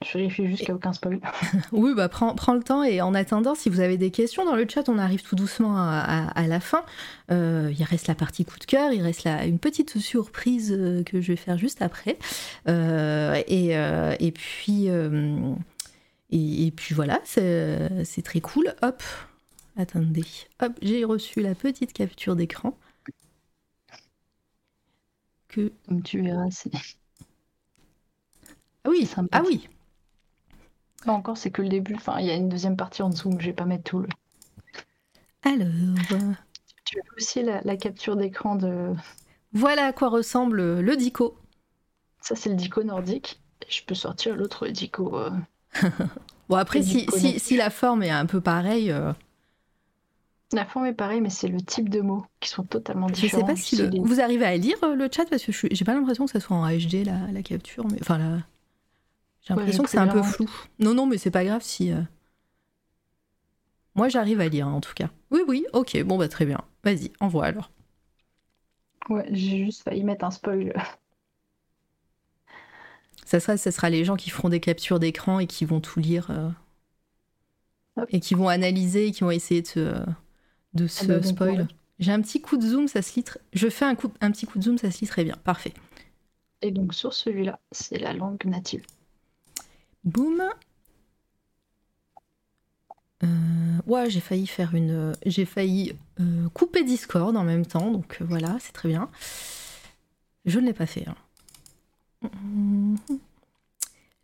S2: Je vérifie juste qu'il n'y a aucun spoil. *laughs*
S1: Oui, bah prends, prends le temps et en attendant, si vous avez des questions dans le chat, on arrive tout doucement à, à- à la fin. Euh, il reste la partie coup de cœur, il reste la, une petite surprise euh, que je vais faire juste après. Euh, et, euh, et puis, et, et puis voilà, c'est très cool. Hop, attendez, hop, j'ai reçu la petite capture d'écran. Que
S2: Donc tu verras, c'est.
S1: ah oui, ah oui,
S2: Là encore, c'est que le début. Enfin, il y a une deuxième partie en dessous, mais je vais pas mettre tout le.
S1: alors.
S2: Tu J'ai aussi la, la capture d'écran de.
S1: Voilà à quoi ressemble le dico.
S2: Ça, c'est le dico nordique. Et je peux sortir l'autre dico. euh, *laughs*
S1: Bon, après, si, si, la forme est un peu pareille, euh,
S2: La forme est pareille, mais c'est le type de mots qui sont totalement
S1: je
S2: différents.
S1: sais pas si le... Vous arrivez à lire euh, le chat parce que je suis- j'ai pas l'impression que ça soit en HD la, la capture, mais enfin la... j'ai l'impression que c'est un peu flou. Non, non, mais c'est pas grave si. euh, Moi, j'arrive à lire en tout cas. Oui, oui, ok, bon bah très bien. Vas-y, envoie alors.
S2: Ouais, j'ai juste failli mettre un spoil.
S1: Ça sera, ça sera les gens qui feront des captures d'écran et qui vont tout lire euh, et qui vont analyser et qui vont essayer de se, de se
S2: Ah bah,
S1: spoil. J'ai un petit coup de zoom, ça se lit. Je fais un, coup, un petit coup de zoom, ça se lit très bien. Parfait.
S2: Et donc, sur celui-là, c'est la langue native.
S1: Boum. Euh, ouais, j'ai failli faire une. J'ai failli euh, couper Discord en même temps, donc euh, voilà, c'est très bien. Je ne l'ai pas fait. hein.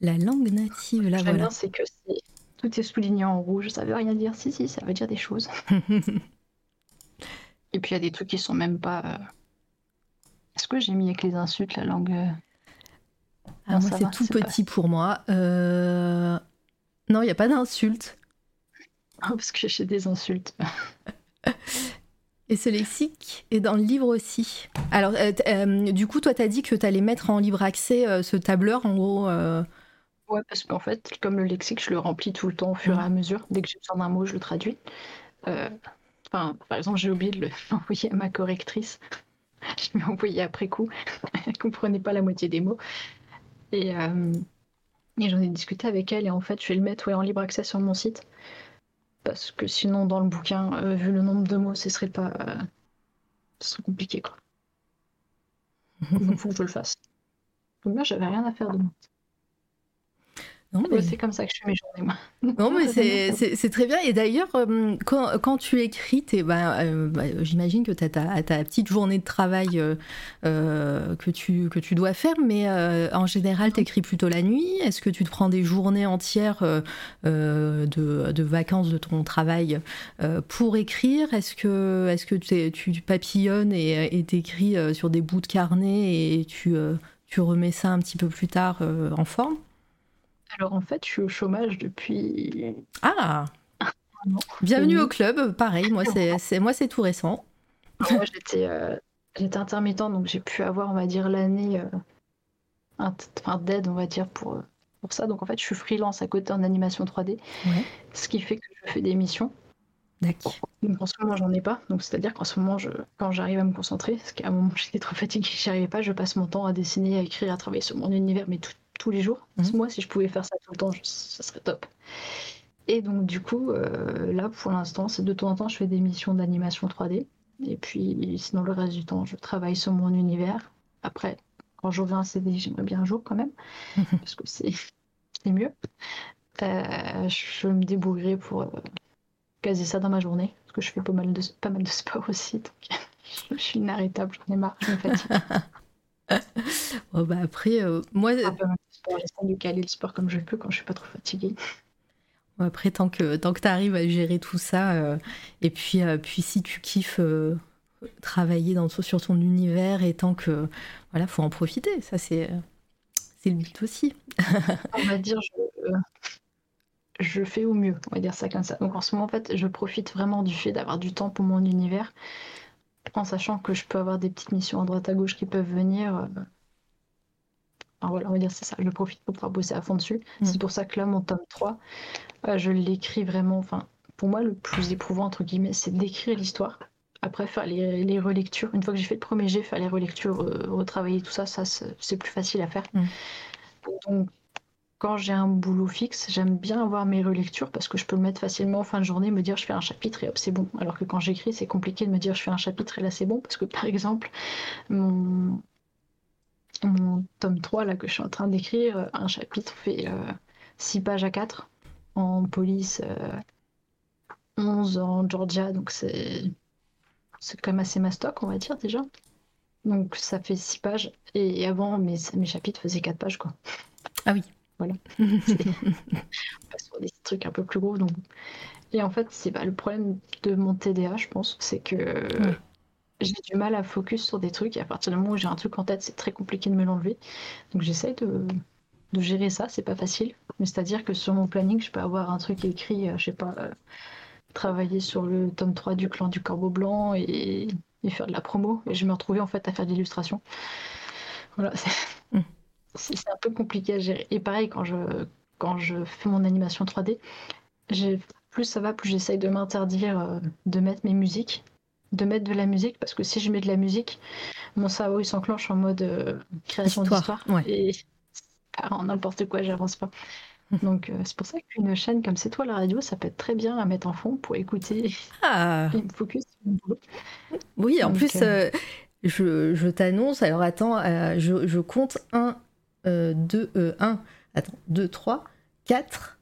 S1: La langue native, là voilà.
S2: bien, c'est que c'est- tout est souligné en rouge. Ça veut rien dire. Si, si, ça veut dire des choses. *laughs* Et puis, il y a des trucs qui sont même pas. Est-ce que j'ai mis avec les insultes la langue
S1: Ah,
S2: Non,
S1: moi, c'est tout
S2: pas-
S1: petit pour moi. Euh, Non, il n'y a pas d'insulte. *laughs*
S2: Parce que j'ai des insultes. *laughs*
S1: Et ce lexique est dans le livre aussi. Alors, euh, euh, du coup, toi, t'as dit que t'allais mettre en libre accès euh, ce tableur, en gros.
S2: Ouais, parce qu'en fait, comme le lexique, je le remplis tout le temps au fur et à mesure. Dès que j'ai besoin d'un mot, je le traduis. Enfin, par exemple, j'ai oublié de le- *laughs* l'envoyer à ma correctrice. Je l'ai envoyé après coup. Elle comprenait pas la moitié des mots. Et, euh, et j'en ai discuté avec elle. Et en fait, je vais le mettre ouais, en libre accès sur mon site. Parce que sinon, dans le bouquin, euh, vu le nombre de mots, ce serait pas. euh, ce serait compliqué, quoi. *laughs* Donc, faut que je le fasse. Donc là, j'avais rien à faire de moi.
S1: Non, mais,
S2: c'est comme ça que je fais mes journées, moi. *laughs*
S1: non, mais c'est- très bien. Et d'ailleurs, euh, quand, quand tu écris, t'es- bah, euh, bah, j'imagine que tu as ta, ta petite journée de travail euh, que, tu, que tu dois faire, mais euh, en général, tu écris plutôt la nuit. Est-ce que tu te prends des journées entières de, de vacances de ton travail pour écrire? Est-ce que, est que t'es- tu papillonnes et t'écris sur des bouts de carnet et tu, tu remets ça un petit peu plus tard en forme?
S2: Alors en fait, je suis au chômage depuis.
S1: Ah
S2: non.
S1: Bienvenue au club, pareil, moi c'est c'est- moi c'est tout récent.
S2: Moi, j'étais euh, j'étais intermittent, donc j'ai pu avoir, on va dire, l'année euh, enfin, d'aide, on va dire, pour, euh, pour ça. Donc en fait, je suis freelance à côté en animation 3D,
S1: Ouais.
S2: ce qui fait que je fais des missions.
S1: D'accord.
S2: Donc en ce moment, j'en ai pas. Donc c'est-à-dire qu'en ce moment, je, quand j'arrive à me concentrer, parce qu'à un moment, *laughs* j'étais trop fatiguée, j'y arrivais pas, je passe mon temps à dessiner, à écrire, à travailler sur mon univers, mais tout- tous les jours.
S1: Mhm.
S2: Moi, si je pouvais faire ça tout le temps, je- ça serait top. Et donc du coup, euh, là, pour l'instant, c'est de temps en temps, je fais des missions d'animation 3D. Et puis, sinon, le reste du temps, je travaille sur mon univers. Après, quand j'aurai un CD, j'aimerais bien un jour quand même, *laughs* parce que c'est c'est mieux. Euh, je me débrouillerai pour euh, caser ça dans ma journée, parce que je fais pas mal de, pas mal de sport aussi. Donc *laughs* je suis inarrêtable, j'en ai marre, je me fatigue. *laughs*
S1: Oh, bah après, euh, moi,
S2: Sport, J'essaie de caler le sport comme je peux quand je suis pas trop fatiguée.
S1: après tant que tant que t'arrives à gérer tout ça, euh, et puis euh, puis si tu kiffes euh, travailler dans sur ton univers et tant que voilà, faut en profiter. Ça c'est c'est le but aussi. *laughs*
S2: On va dire, je, je fais au mieux, on va dire ça comme ça. Donc en ce moment, en fait, je profite vraiment du fait d'avoir du temps pour mon univers, en sachant que je peux avoir des petites missions à droite à gauche qui peuvent venir. Enfin, voilà, on va dire c'est ça. Je profite pour pouvoir bosser à fond dessus.
S1: Mm.
S2: C'est pour ça que là, mon tome 3, euh, je l'écris vraiment. Enfin, pour moi, le plus éprouvant, entre guillemets, c'est d'écrire l'histoire. Après, faire les, les relectures. Une fois que j'ai fait le premier jet, faire les relectures, euh, retravailler tout ça, ça c'est c'est plus facile à faire.
S1: Mm.
S2: Donc, quand j'ai un boulot fixe, j'aime bien avoir mes relectures parce que je peux le mettre facilement en fin de journée, me dire je fais un chapitre et hop, c'est bon. Alors que quand j'écris, c'est compliqué de me dire je fais un chapitre et là c'est bon parce que par exemple, mon, mon tome 3 là, que je suis en train d'écrire, un chapitre fait 6 pages à 4 en police, euh, 11 en Georgia, donc c'est c'est quand même assez mastoc, on va dire déjà. Donc ça fait 6 pages et avant mes, mes chapitres faisaient 4 pages quoi.
S1: Ah oui.
S2: Voilà. *laughs* On passe sur des trucs un peu plus gros. Donc... Et en fait, c'est bah, le problème de mon TDA, je pense, c'est que j'ai du mal à focus sur des trucs. Et à partir du moment où j'ai un truc en tête, c'est très compliqué de me l'enlever. Donc j'essaye de, de, gérer ça. C'est pas facile. Mais c'est-à-dire que sur mon planning, je peux avoir un truc écrit, euh, je sais pas, euh, travailler sur le tome 3 du clan du Corbeau Blanc et, et faire de la promo. Et je me retrouvais en fait à faire de l'illustration. Voilà, *laughs* mm. c'est un peu compliqué à gérer. Et pareil, quand je, quand je fais mon animation 3D, plus ça va, plus j'essaye de m'interdire euh, de mettre mes musiques, de mettre de la musique, parce que si je mets de la musique, mon cerveau il s'enclenche en mode euh, création d'histoire. Et *laughs* en n'importe quoi, j'avance pas. *laughs* Donc euh, c'est pour ça qu'une chaîne comme C'est toi la radio, ça peut être très bien à mettre en fond pour écouter ah. *laughs* et me focus.
S1: Oui, en plus, je, je t'annonce, alors attends, je, je, compte 1, 2, 1, attends, 2, 3, 4,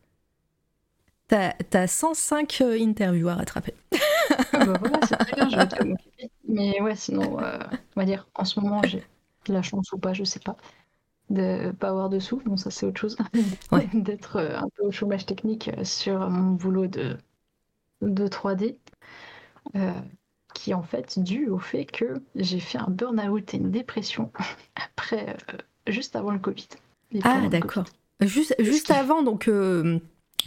S1: T'as as 105 interviews à rattraper. *laughs*
S2: Ah bah voilà, c'est très bien, je *laughs* Mais ouais, sinon, euh, on va dire, en ce moment, j'ai la chance ou pas, je sais pas, de pas avoir de sous. Bon, ça, c'est autre chose. *laughs* D'être euh, un peu au chômage technique euh, sur mon boulot de, de 3D, qui est en fait dû au fait que j'ai fait un burn-out et une dépression après, juste avant le Covid.
S1: Ah, d'accord. Juste, juste avant, donc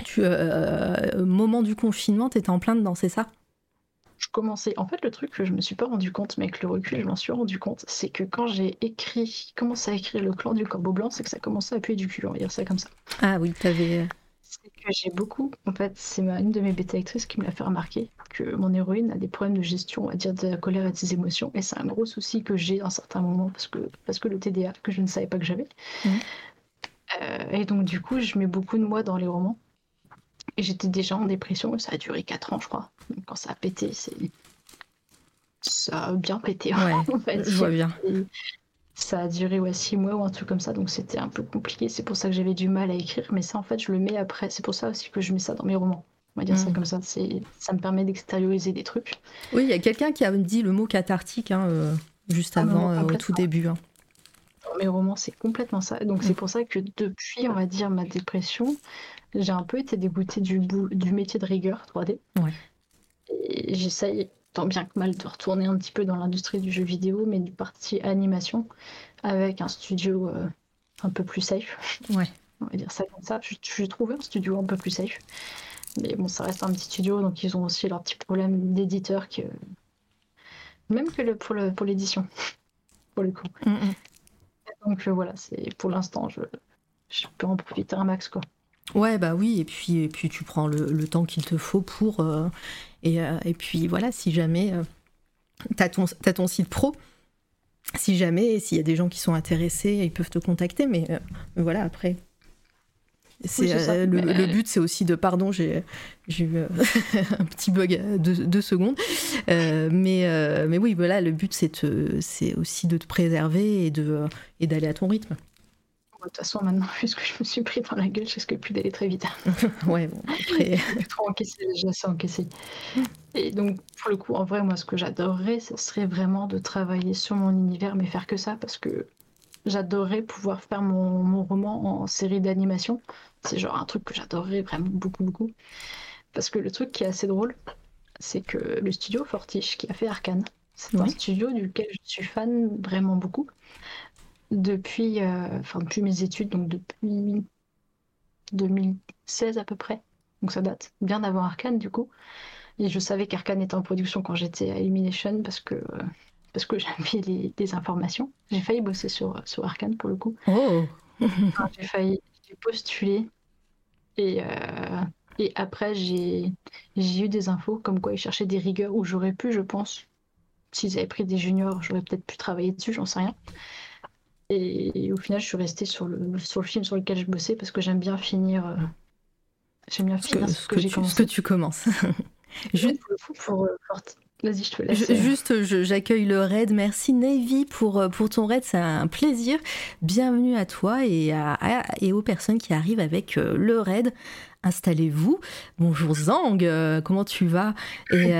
S1: tu, euh, moment du confinement, tu étais en plein dedans, c'est ça?
S2: Je commençais. En fait, le truc que je me suis pas rendu compte, mais avec le recul, je m'en suis rendu compte, c'est que quand j'ai écrit, commencé à écrire le clan du corbeau blanc, c'est que ça commençait à puer du cul, on va dire ça comme ça.
S1: Ah oui, t'avais. Euh,
S2: c'est que j'ai beaucoup. En fait, c'est une de mes bêta actrices qui me l'a fait remarquer que mon héroïne a des problèmes de gestion, on va dire, de la colère et de ses émotions. Et c'est un gros souci que j'ai dans certains moments parce que, parce que le TDA, que je ne savais pas que j'avais. Mmh. Euh, et donc, du coup, je mets beaucoup de moi dans les romans. Et j'étais déjà en dépression, ça a duré 4 ans, je crois. quand ça a pété, c'est. Ça a bien pété, *laughs*
S1: ouais, en fait. Je vois bien.
S2: ça a duré ouais, 6 mois ou un truc comme ça, donc c'était un peu compliqué. C'est pour ça que j'avais du mal à écrire, mais ça, en fait, je le mets après. C'est pour ça aussi que je mets ça dans mes romans. On va dire ça mm. comme ça. Ça me permet d'extérioriser des trucs.
S1: Oui, il y a quelqu'un qui a dit le mot cathartique hein, euh, juste ah avant, euh, au tout début. Hein.
S2: Mes romans, c'est complètement ça. Donc c'est mm. pour ça que depuis, on va dire, ma dépression, j'ai un peu été dégoûtée du, du métier de rigueur 3D. Ouais. Et j'essaye tant bien que mal de retourner un petit peu dans l'industrie du jeu vidéo, mais du parti animation, avec un studio euh, un peu plus safe. Ouais. On va dire ça comme ça. J'ai trouvé un studio un peu plus safe. Mais bon, ça reste un petit studio, donc ils ont aussi leurs petits problèmes d'éditeur que. Même que le, pour l'édition, *laughs* pour le coup. Mm, mm. Donc euh, voilà, c'est pour l'instant, je, peux en profiter un max, quoi.
S1: Ouais, bah oui, et puis, et puis tu prends le, temps qu'il te faut pour. Euh, et, euh, et, puis voilà, si jamais euh, tu ton site pro, si jamais, s'il y a des gens qui sont intéressés, ils peuvent te contacter, mais voilà, après. C'est le, but, c'est aussi de. Pardon, j'ai eu *laughs* un petit bug de deux secondes. mais, mais oui, voilà, le but, c'est aussi de te préserver et d'aller et d'aller à ton rythme
S2: de toute façon, maintenant, *laughs* puisque je me suis pris dans la gueule, je risque plus d'aller très vite. *laughs*
S1: ouais, bon, après.
S2: trop encaissé, déjà, c'est encaissé. Et donc, pour le coup, en vrai, moi, ce que j'adorerais, ce serait vraiment de travailler sur mon univers, mais faire que ça, parce que j'adorerais pouvoir faire mon, mon roman en série d'animation. C'est genre un truc que j'adorerais vraiment beaucoup, beaucoup. Parce que le truc qui est assez drôle, c'est que le studio Fortiche, qui a fait Arkane, c'est un studio duquel je suis fan vraiment beaucoup depuis, euh, enfin, depuis mes études, donc depuis 2016 à peu près. Donc ça date bien d'avant Arkane du coup. Et je savais qu'Arkane était en production quand j'étais à Illumination parce que, parce que *laughs* j'avais les, des informations. J'ai failli bosser sur, sur Arkane pour le coup.
S1: Oh *laughs*
S2: J'ai failli postuler. Et, euh, et après, j'ai eu des infos comme quoi ils cherchaient des rigueurs où j'aurais pu, je pense, s'ils avaient pris des juniors, j'aurais peut-être pu travailler dessus, j'en sais rien. Et, au final, je suis restée sur le, sur le film sur lequel je bossais parce que j'aime bien finir. Euh, j'aime bien finir ce, que, j'ai commencé.
S1: Ce que tu commences. *laughs*
S2: Juste pour, euh, Vas-y, je te laisse.
S1: juste, j'accueille le raid. Merci Navy pour, euh, pour ton raid, c'est un plaisir. Bienvenue à toi et, à, et aux personnes qui arrivent avec le raid. Installez-vous. Bonjour Zang, comment tu vas? Et,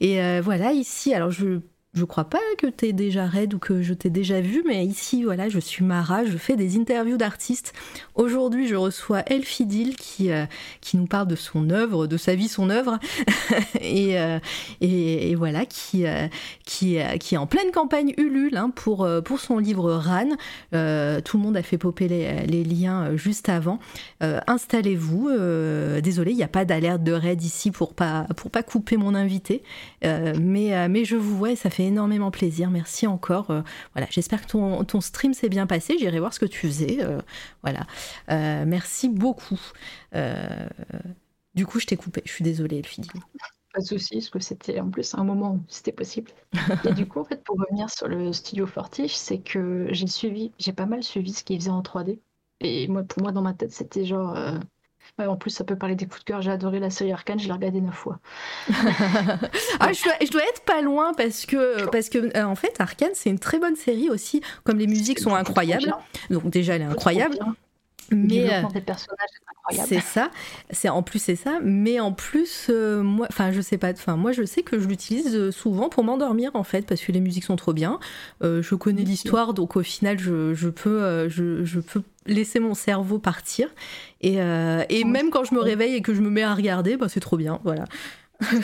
S1: *laughs* et voilà, ici, alors je je crois pas que tu es déjà raid ou que je t'ai déjà vu, mais ici, voilà, je suis Mara, je fais des interviews d'artistes. Aujourd'hui, je reçois Elfidil qui, euh, qui nous parle de son œuvre, de sa vie, son œuvre, *laughs* euh, et, et, voilà, qui, euh, qui, qui est en pleine campagne Ulule hein, pour, pour son livre Ran. tout le monde a fait popper les, les liens juste avant. Installez-vous. désolé, il n'y a pas d'alerte de raid ici pour pas, pour pas couper mon invité, mais, mais je vous vois et ça fait énormément plaisir. Merci encore. Euh, voilà, j'espère que ton, ton stream s'est bien passé. J'irai voir ce que tu faisais. Euh, voilà. Euh, merci beaucoup. du coup, je t'ai coupé. Je suis désolée, Elfie.
S2: Pas de souci, parce que c'était en plus un moment où c'était possible. *laughs* Et du coup, en fait, pour revenir sur le studio Fortiche, c'est que j'ai suivi, j'ai pas mal suivi ce qu'ils faisaient en 3D. Et moi, pour moi, dans ma tête, c'était genre en plus, ça peut parler des coups de cœur. J'ai adoré la série Arcane, je l'ai regardée neuf fois. *laughs*
S1: ah, je, dois, être pas loin parce que, parce que euh, en fait, Arcane, c'est une très bonne série aussi. Comme les musiques sont incroyables. Donc, déjà, elle est incroyable.
S2: Mais euh, des personnages
S1: c'est ça. C'est en plus c'est ça. Mais en plus, euh, moi, enfin je sais pas. Enfin moi je sais que je l'utilise souvent pour m'endormir en fait parce que les musiques sont trop bien. je connais l'histoire donc au final je, je peux je, je, peux laisser mon cerveau partir et, euh, et même quand je me réveille et que je me mets à regarder, bah, c'est trop bien. Voilà.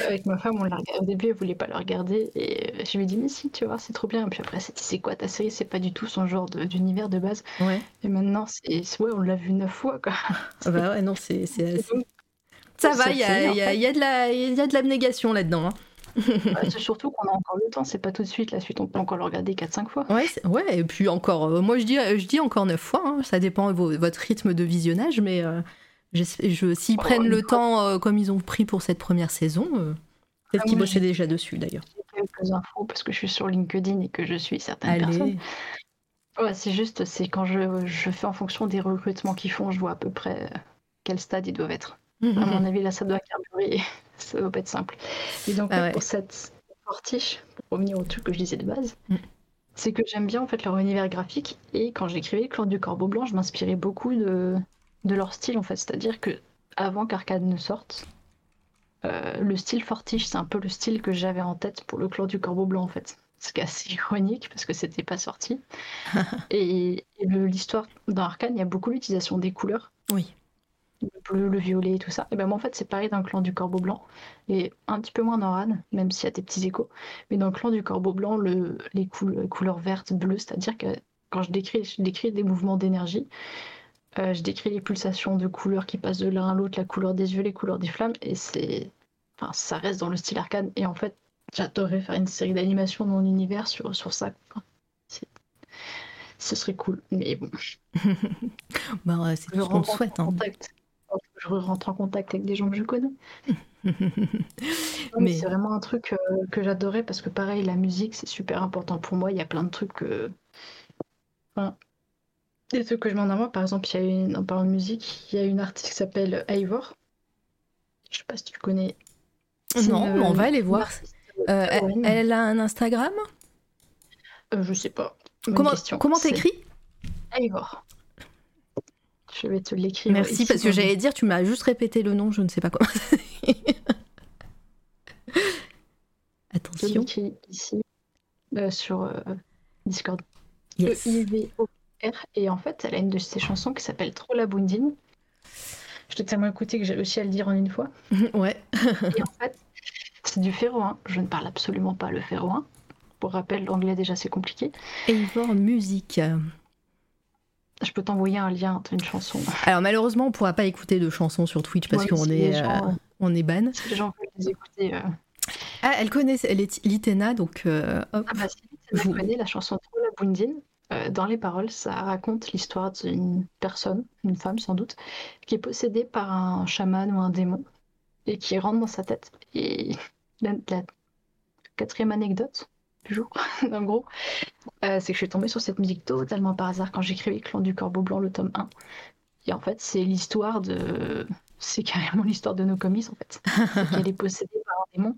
S2: Avec ma femme, on l'a regardé. Au début, elle voulait pas le regarder. Et je lui ai dit, mais si, tu vois, c'est trop bien. Et puis après, c'est quoi ta série? C'est pas du tout son genre d'univers de, base.
S1: Ouais.
S2: Et maintenant, c'est ouais, on l'a vu neuf fois. Quoi.
S1: Ah bah ouais, non, c'est. *laughs* Ça va, il y a, y, a, y, a y a de l'abnégation là-dedans. Hein. *laughs*
S2: c'est surtout qu'on a encore le temps, c'est pas tout de suite la suite, on peut encore le regarder 4-5 fois.
S1: Ouais, ouais, et puis encore, euh, moi je dis, je dis encore 9 fois, hein, ça dépend de votre rythme de visionnage, mais euh, s'ils prennent le temps euh, comme ils ont pris pour cette première saison, peut-être ah qu'ils bossaient déjà dessus d'ailleurs.
S2: J'ai quelques infos parce que je suis sur LinkedIn et que je suis certaines personnes. Ouais, c'est juste, c'est quand je, je, fais en fonction des recrutements qu'ils font, je vois à peu près quel stade ils doivent être. À mon avis, là, ça doit carburer *laughs* ça va pas être simple. Et donc, ah pour cette fortiche, pour revenir au truc que je disais de base, c'est que j'aime bien en fait leur univers graphique. Et quand j'écrivais Clan du Corbeau Blanc, je m'inspirais beaucoup de, de leur style en fait. C'est-à-dire que avant qu'Arcade ne sorte, euh, le style fortiche, c'est un peu le style que j'avais en tête pour le Clan du Corbeau Blanc en fait. Ce qui est assez *laughs* ironique parce que c'était pas sorti. *laughs* et, et l'histoire dans Arcane, il y a beaucoup l'utilisation des couleurs.
S1: Oui
S2: le bleu, le violet et tout ça. Et ben moi en fait c'est pareil dans le clan du corbeau blanc et un petit peu moins dans Ran, même s'il y a des petits échos. Mais dans le clan du corbeau blanc, le, les, couleurs vertes, bleues, c'est-à-dire que quand je décris, je décris des mouvements d'énergie, euh, je décris les pulsations de couleurs qui passent de l'un à l'autre, la couleur des yeux, les couleurs des flammes, et c'est, enfin ça reste dans le style arcane. Et en fait j'adorerais faire une série d'animation dans mon univers sur, sur ça. ce serait cool, mais bon. *laughs*
S1: bah, c'est tout ce qu'on souhaite. Hein
S2: je rentre en contact avec des gens que je connais. *laughs* mais, c'est vraiment un truc euh, que j'adorais parce que pareil, la musique c'est super important pour moi. Il y a plein de trucs que. Enfin, des trucs que je m'en envoie. Par exemple, il y a une, en parlant de musique, il y a une artiste qui s'appelle Ivor. Je sais pas si tu connais.
S1: Non, on va aller voir. Euh, elle, a un Instagram?
S2: Euh, Je sais pas.
S1: comment comment t'écris?
S2: Ivor. Je vais te l'écrire.
S1: Merci, parce que j'allais dire, tu m'as juste répété le nom, je ne sais pas quoi. Attention. Je
S2: ici, euh, sur euh, Discord. Yes. Et en fait, elle a une de ses chansons qui s'appelle Trop la Bundine. Je t'ai tellement écouté que j'ai réussi à le dire en une fois. *laughs*
S1: ouais.
S2: et en fait, c'est du féroin. Je ne parle absolument pas le féroin. Pour rappel, l'anglais déjà c'est compliqué.
S1: Et voir musique.
S2: Je peux t'envoyer un lien une chanson.
S1: Alors malheureusement, on pourra pas écouter de chansons sur Twitch parce qu'on est, euh, on est ban.
S2: Si les gens veulent les écouter. Euh.
S1: Ah, elle connaît, elle est Litena, donc euh, hop.
S2: Ah bah si, Litena connaît la chanson Trop la Bundine. dans les paroles, ça raconte l'histoire d'une personne, une femme sans doute, qui est possédée par un chaman ou un démon et qui rentre dans sa tête. Et *laughs* la quatrième anecdote, jour, *laughs* en gros, euh, c'est que je suis tombée sur cette musique totalement par hasard quand j'écrivais Clan du Corbeau Blanc, le tome 1. Et en fait, c'est l'histoire de. C'est carrément l'histoire de nos comics, en fait. qu'elle est *laughs* possédée par un démon.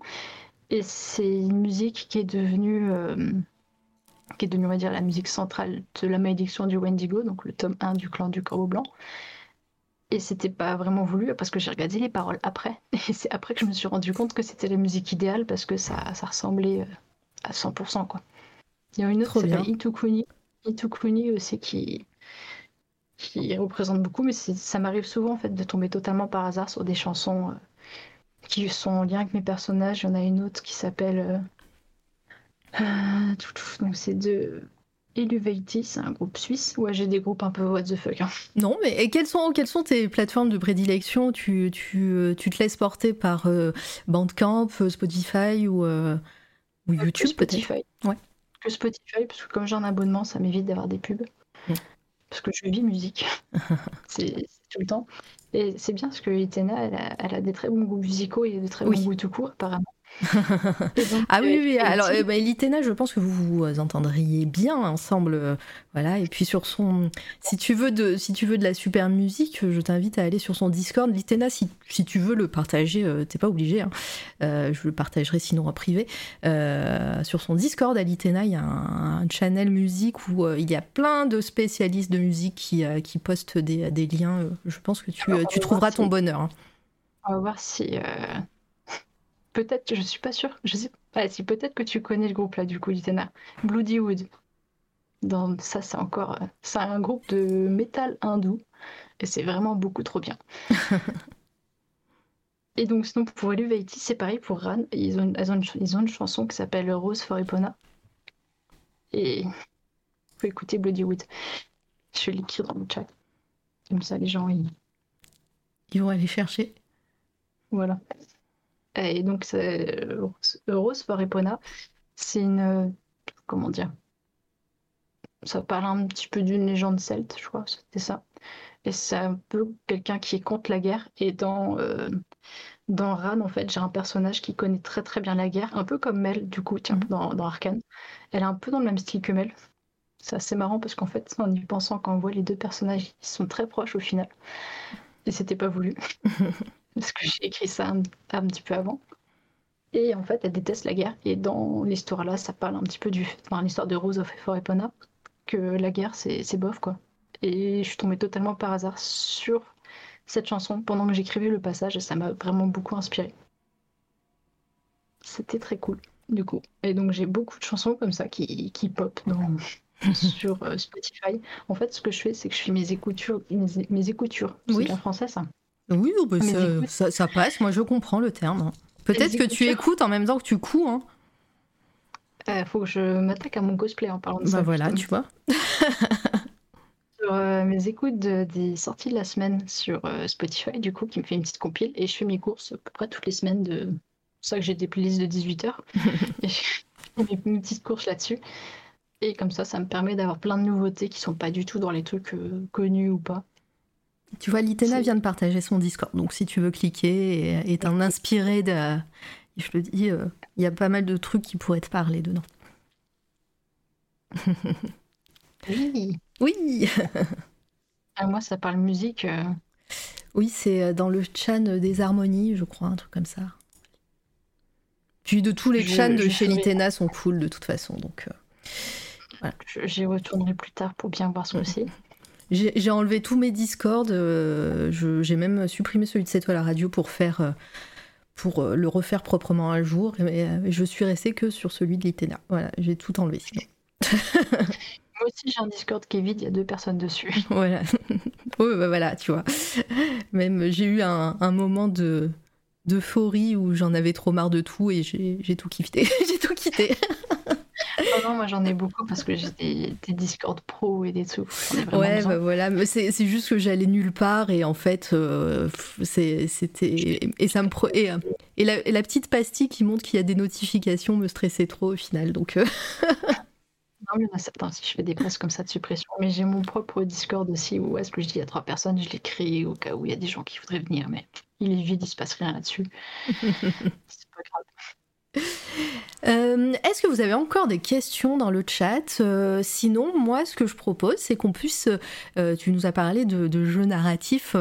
S2: Et c'est une musique qui est devenue. Euh, qui est devenue, on va dire, la musique centrale de la malédiction du Wendigo, donc le tome 1 du Clan du Corbeau Blanc. Et c'était pas vraiment voulu parce que j'ai regardé les paroles après. *laughs* Et c'est après que je me suis rendu compte que c'était la musique idéale parce que ça, ça ressemblait. Euh, à 100%. Quoi. Il y a une autre qui s'appelle Itukuni. Itukuni aussi qui, qui représente beaucoup, mais ça m'arrive souvent en fait de tomber totalement par hasard sur des chansons euh, qui sont en lien avec mes personnages. Il y en a une autre qui s'appelle. Euh, euh, donc c'est de Eluveiti, c'est un groupe suisse. Ouais, j'ai des groupes un peu what the fuck. Hein.
S1: Non, mais et quelles, sont, quelles sont tes plateformes de prédilection? Tu, tu, tu, te laisses porter par Bandcamp, Spotify ou, ou YouTube
S2: peut-être? Ouais. Que Spotify, parce que comme j'ai un abonnement, ça m'évite d'avoir des pubs. Mm parce que je vis musique. *laughs* c'est tout le temps. Et c'est bien parce que Itena, elle a, des très bons goûts musicaux et de très bons goûts tout court, apparemment
S1: ah oui, oui. Alors, bah, Litena, je pense que vous vous entendriez bien ensemble. Euh, voilà. Et puis sur son, si tu veux de, si tu veux de la super musique, je t'invite à aller sur son Discord. Litena, si, si tu veux le partager, euh, t'es pas obligé. Hein. Euh, je le partagerai sinon en privé. sur son Discord à Litena, il y a un, channel musique où il y a plein de spécialistes de musique qui, qui postent des, des liens. je pense que tu, tu trouveras ton bonheur. Hein.
S2: On va voir si peut-être, je suis pas sûre, je sais pas, si peut-être que tu connais le groupe là du coup, Litena, Bloody Wood. Dans ça, c'est encore, c'est un groupe de métal hindou et c'est vraiment beaucoup trop bien. *laughs* et donc sinon pour Elevated, c'est pareil pour Ran, ils ont, une, ils ont une chanson qui s'appelle Rose for Epona. Et faut écouter Bloody Wood. Je l'écris dans le chat. Comme ça, les gens, ils...
S1: Ils vont aller chercher.
S2: Voilà. Et donc, Rose for Epona, c'est une. Comment dire Ça parle un petit peu d'une légende celte, je crois, c'était ça. Et c'est un peu quelqu'un qui est contre la guerre. Et dans, euh, dans Ran, en fait, j'ai un personnage qui connaît très très bien la guerre, un peu comme Mel, du coup, tiens, mhm. dans, dans Arkane. Elle est un peu dans le même style que Mel. C'est assez marrant parce qu'en fait, en y pensant, quand on voit les deux personnages, ils sont très proches au final. Et c'était pas voulu. *laughs* parce que j'ai écrit ça un, petit peu avant. Et en fait, elle déteste la guerre. Et dans l'histoire là, ça parle un petit peu du. Enfin, l'histoire de Rose of Epona, que la guerre, c'est bof, quoi. Et je suis tombée totalement par hasard sur cette chanson pendant que j'écrivais le passage et ça m'a vraiment beaucoup inspiré. C'était très cool, du coup. Et donc, j'ai beaucoup de chansons comme ça qui, qui pop *laughs* sur euh, Spotify. En fait, ce que je fais, c'est que je fais mes écoutures. Mes, écoutures. C'est en français, ça
S1: oui, oh, bah, ça, passe, moi je comprends le terme. Hein. Peut-être que tu écoutes en même temps que tu couds. Hein.
S2: Euh, faut que je m'attaque à mon cosplay en parlant de bah ça.
S1: voilà, tu vois. *laughs* *laughs*
S2: sur euh, mes écoutes des sorties de la semaine sur euh, Spotify, du coup, qui me fait une petite compile, et je fais mes courses à peu près toutes les semaines. de C'est ça que j'ai des playlists de 18 heures. *laughs* et je fais mes petites courses là-dessus. Et comme ça, ça me permet d'avoir plein de nouveautés qui sont pas du tout dans les trucs connus ou pas.
S1: Tu vois, Litena vient de partager son Discord. Donc, si tu veux cliquer et, t'en inspirer, de, je te dis, euh, il y a pas mal de trucs qui pourraient te parler dedans.
S2: oui.
S1: Oui. *laughs*
S2: Ah, moi, ça parle musique. Euh.
S1: Oui, c'est euh, dans le chan des harmonies, je crois, un truc comme ça. Puis de tous les chans de chez Litena sont cool de toute façon, donc
S2: voilà. J'y retournerai plus tard pour bien voir ce que *laughs* c'est.
S1: J'ai enlevé tous mes Discord. Euh, j'ai même supprimé celui de cette toile à radio pour faire euh, pour euh, le refaire proprement un jour. Et, je suis restée que sur celui de l'Itena. Voilà, j'ai tout enlevé *laughs*
S2: Moi aussi, j'ai un Discord qui est vide, il y a deux personnes dessus. *laughs*
S1: Voilà. bah voilà, tu vois. Même j'ai eu un, un, moment de d'euphorie où j'en avais trop marre de tout et j'ai tout quitté. *laughs* j'ai tout quitté.
S2: Moi j'en ai beaucoup parce que j'ai des, Discord Pro et des trucs.
S1: Ouais, bah voilà, mais c'est juste que j'allais nulle part et en fait, euh, c'était. Et ça me. Et, et, la, petite pastille qui montre qu'il y a des notifications me stressait trop au final, donc. Euh. *laughs*
S2: Non, mais il y en a certains si je fais des passes comme ça de suppression. Mais j'ai mon propre Discord aussi où est-ce que je dis à trois personnes, je l'ai créé au cas où il y a des gens qui voudraient venir, mais il est vide, il se passe rien là-dessus. *laughs* c'est pas grave.
S1: Euh, est-ce que vous avez encore des questions dans le chat? Euh, Sinon, moi, ce que je propose, c'est qu'on puisse. Euh, tu nous as parlé de, jeux narratifs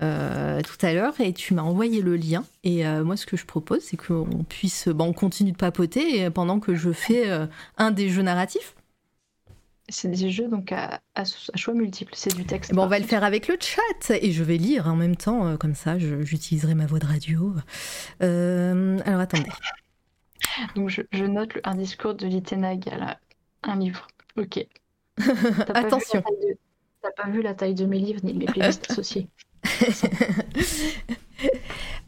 S1: tout à l'heure et tu m'as envoyé le lien. Et moi, ce que je propose, c'est qu'on puisse. Bon, on continue de papoter pendant que je fais un des jeux narratifs.
S2: C'est des jeux donc à, choix multiples, c'est du texte.
S1: Bon, on va le faire avec le chat et je vais lire en même temps, comme ça j'utiliserai ma voix de radio. alors attendez.
S2: Donc je, je note le- un discours de Litenag à un livre. Ok. *laughs*
S1: Attention.
S2: T'as pas vu la taille de mes livres ni de mes playlists *laughs* associées.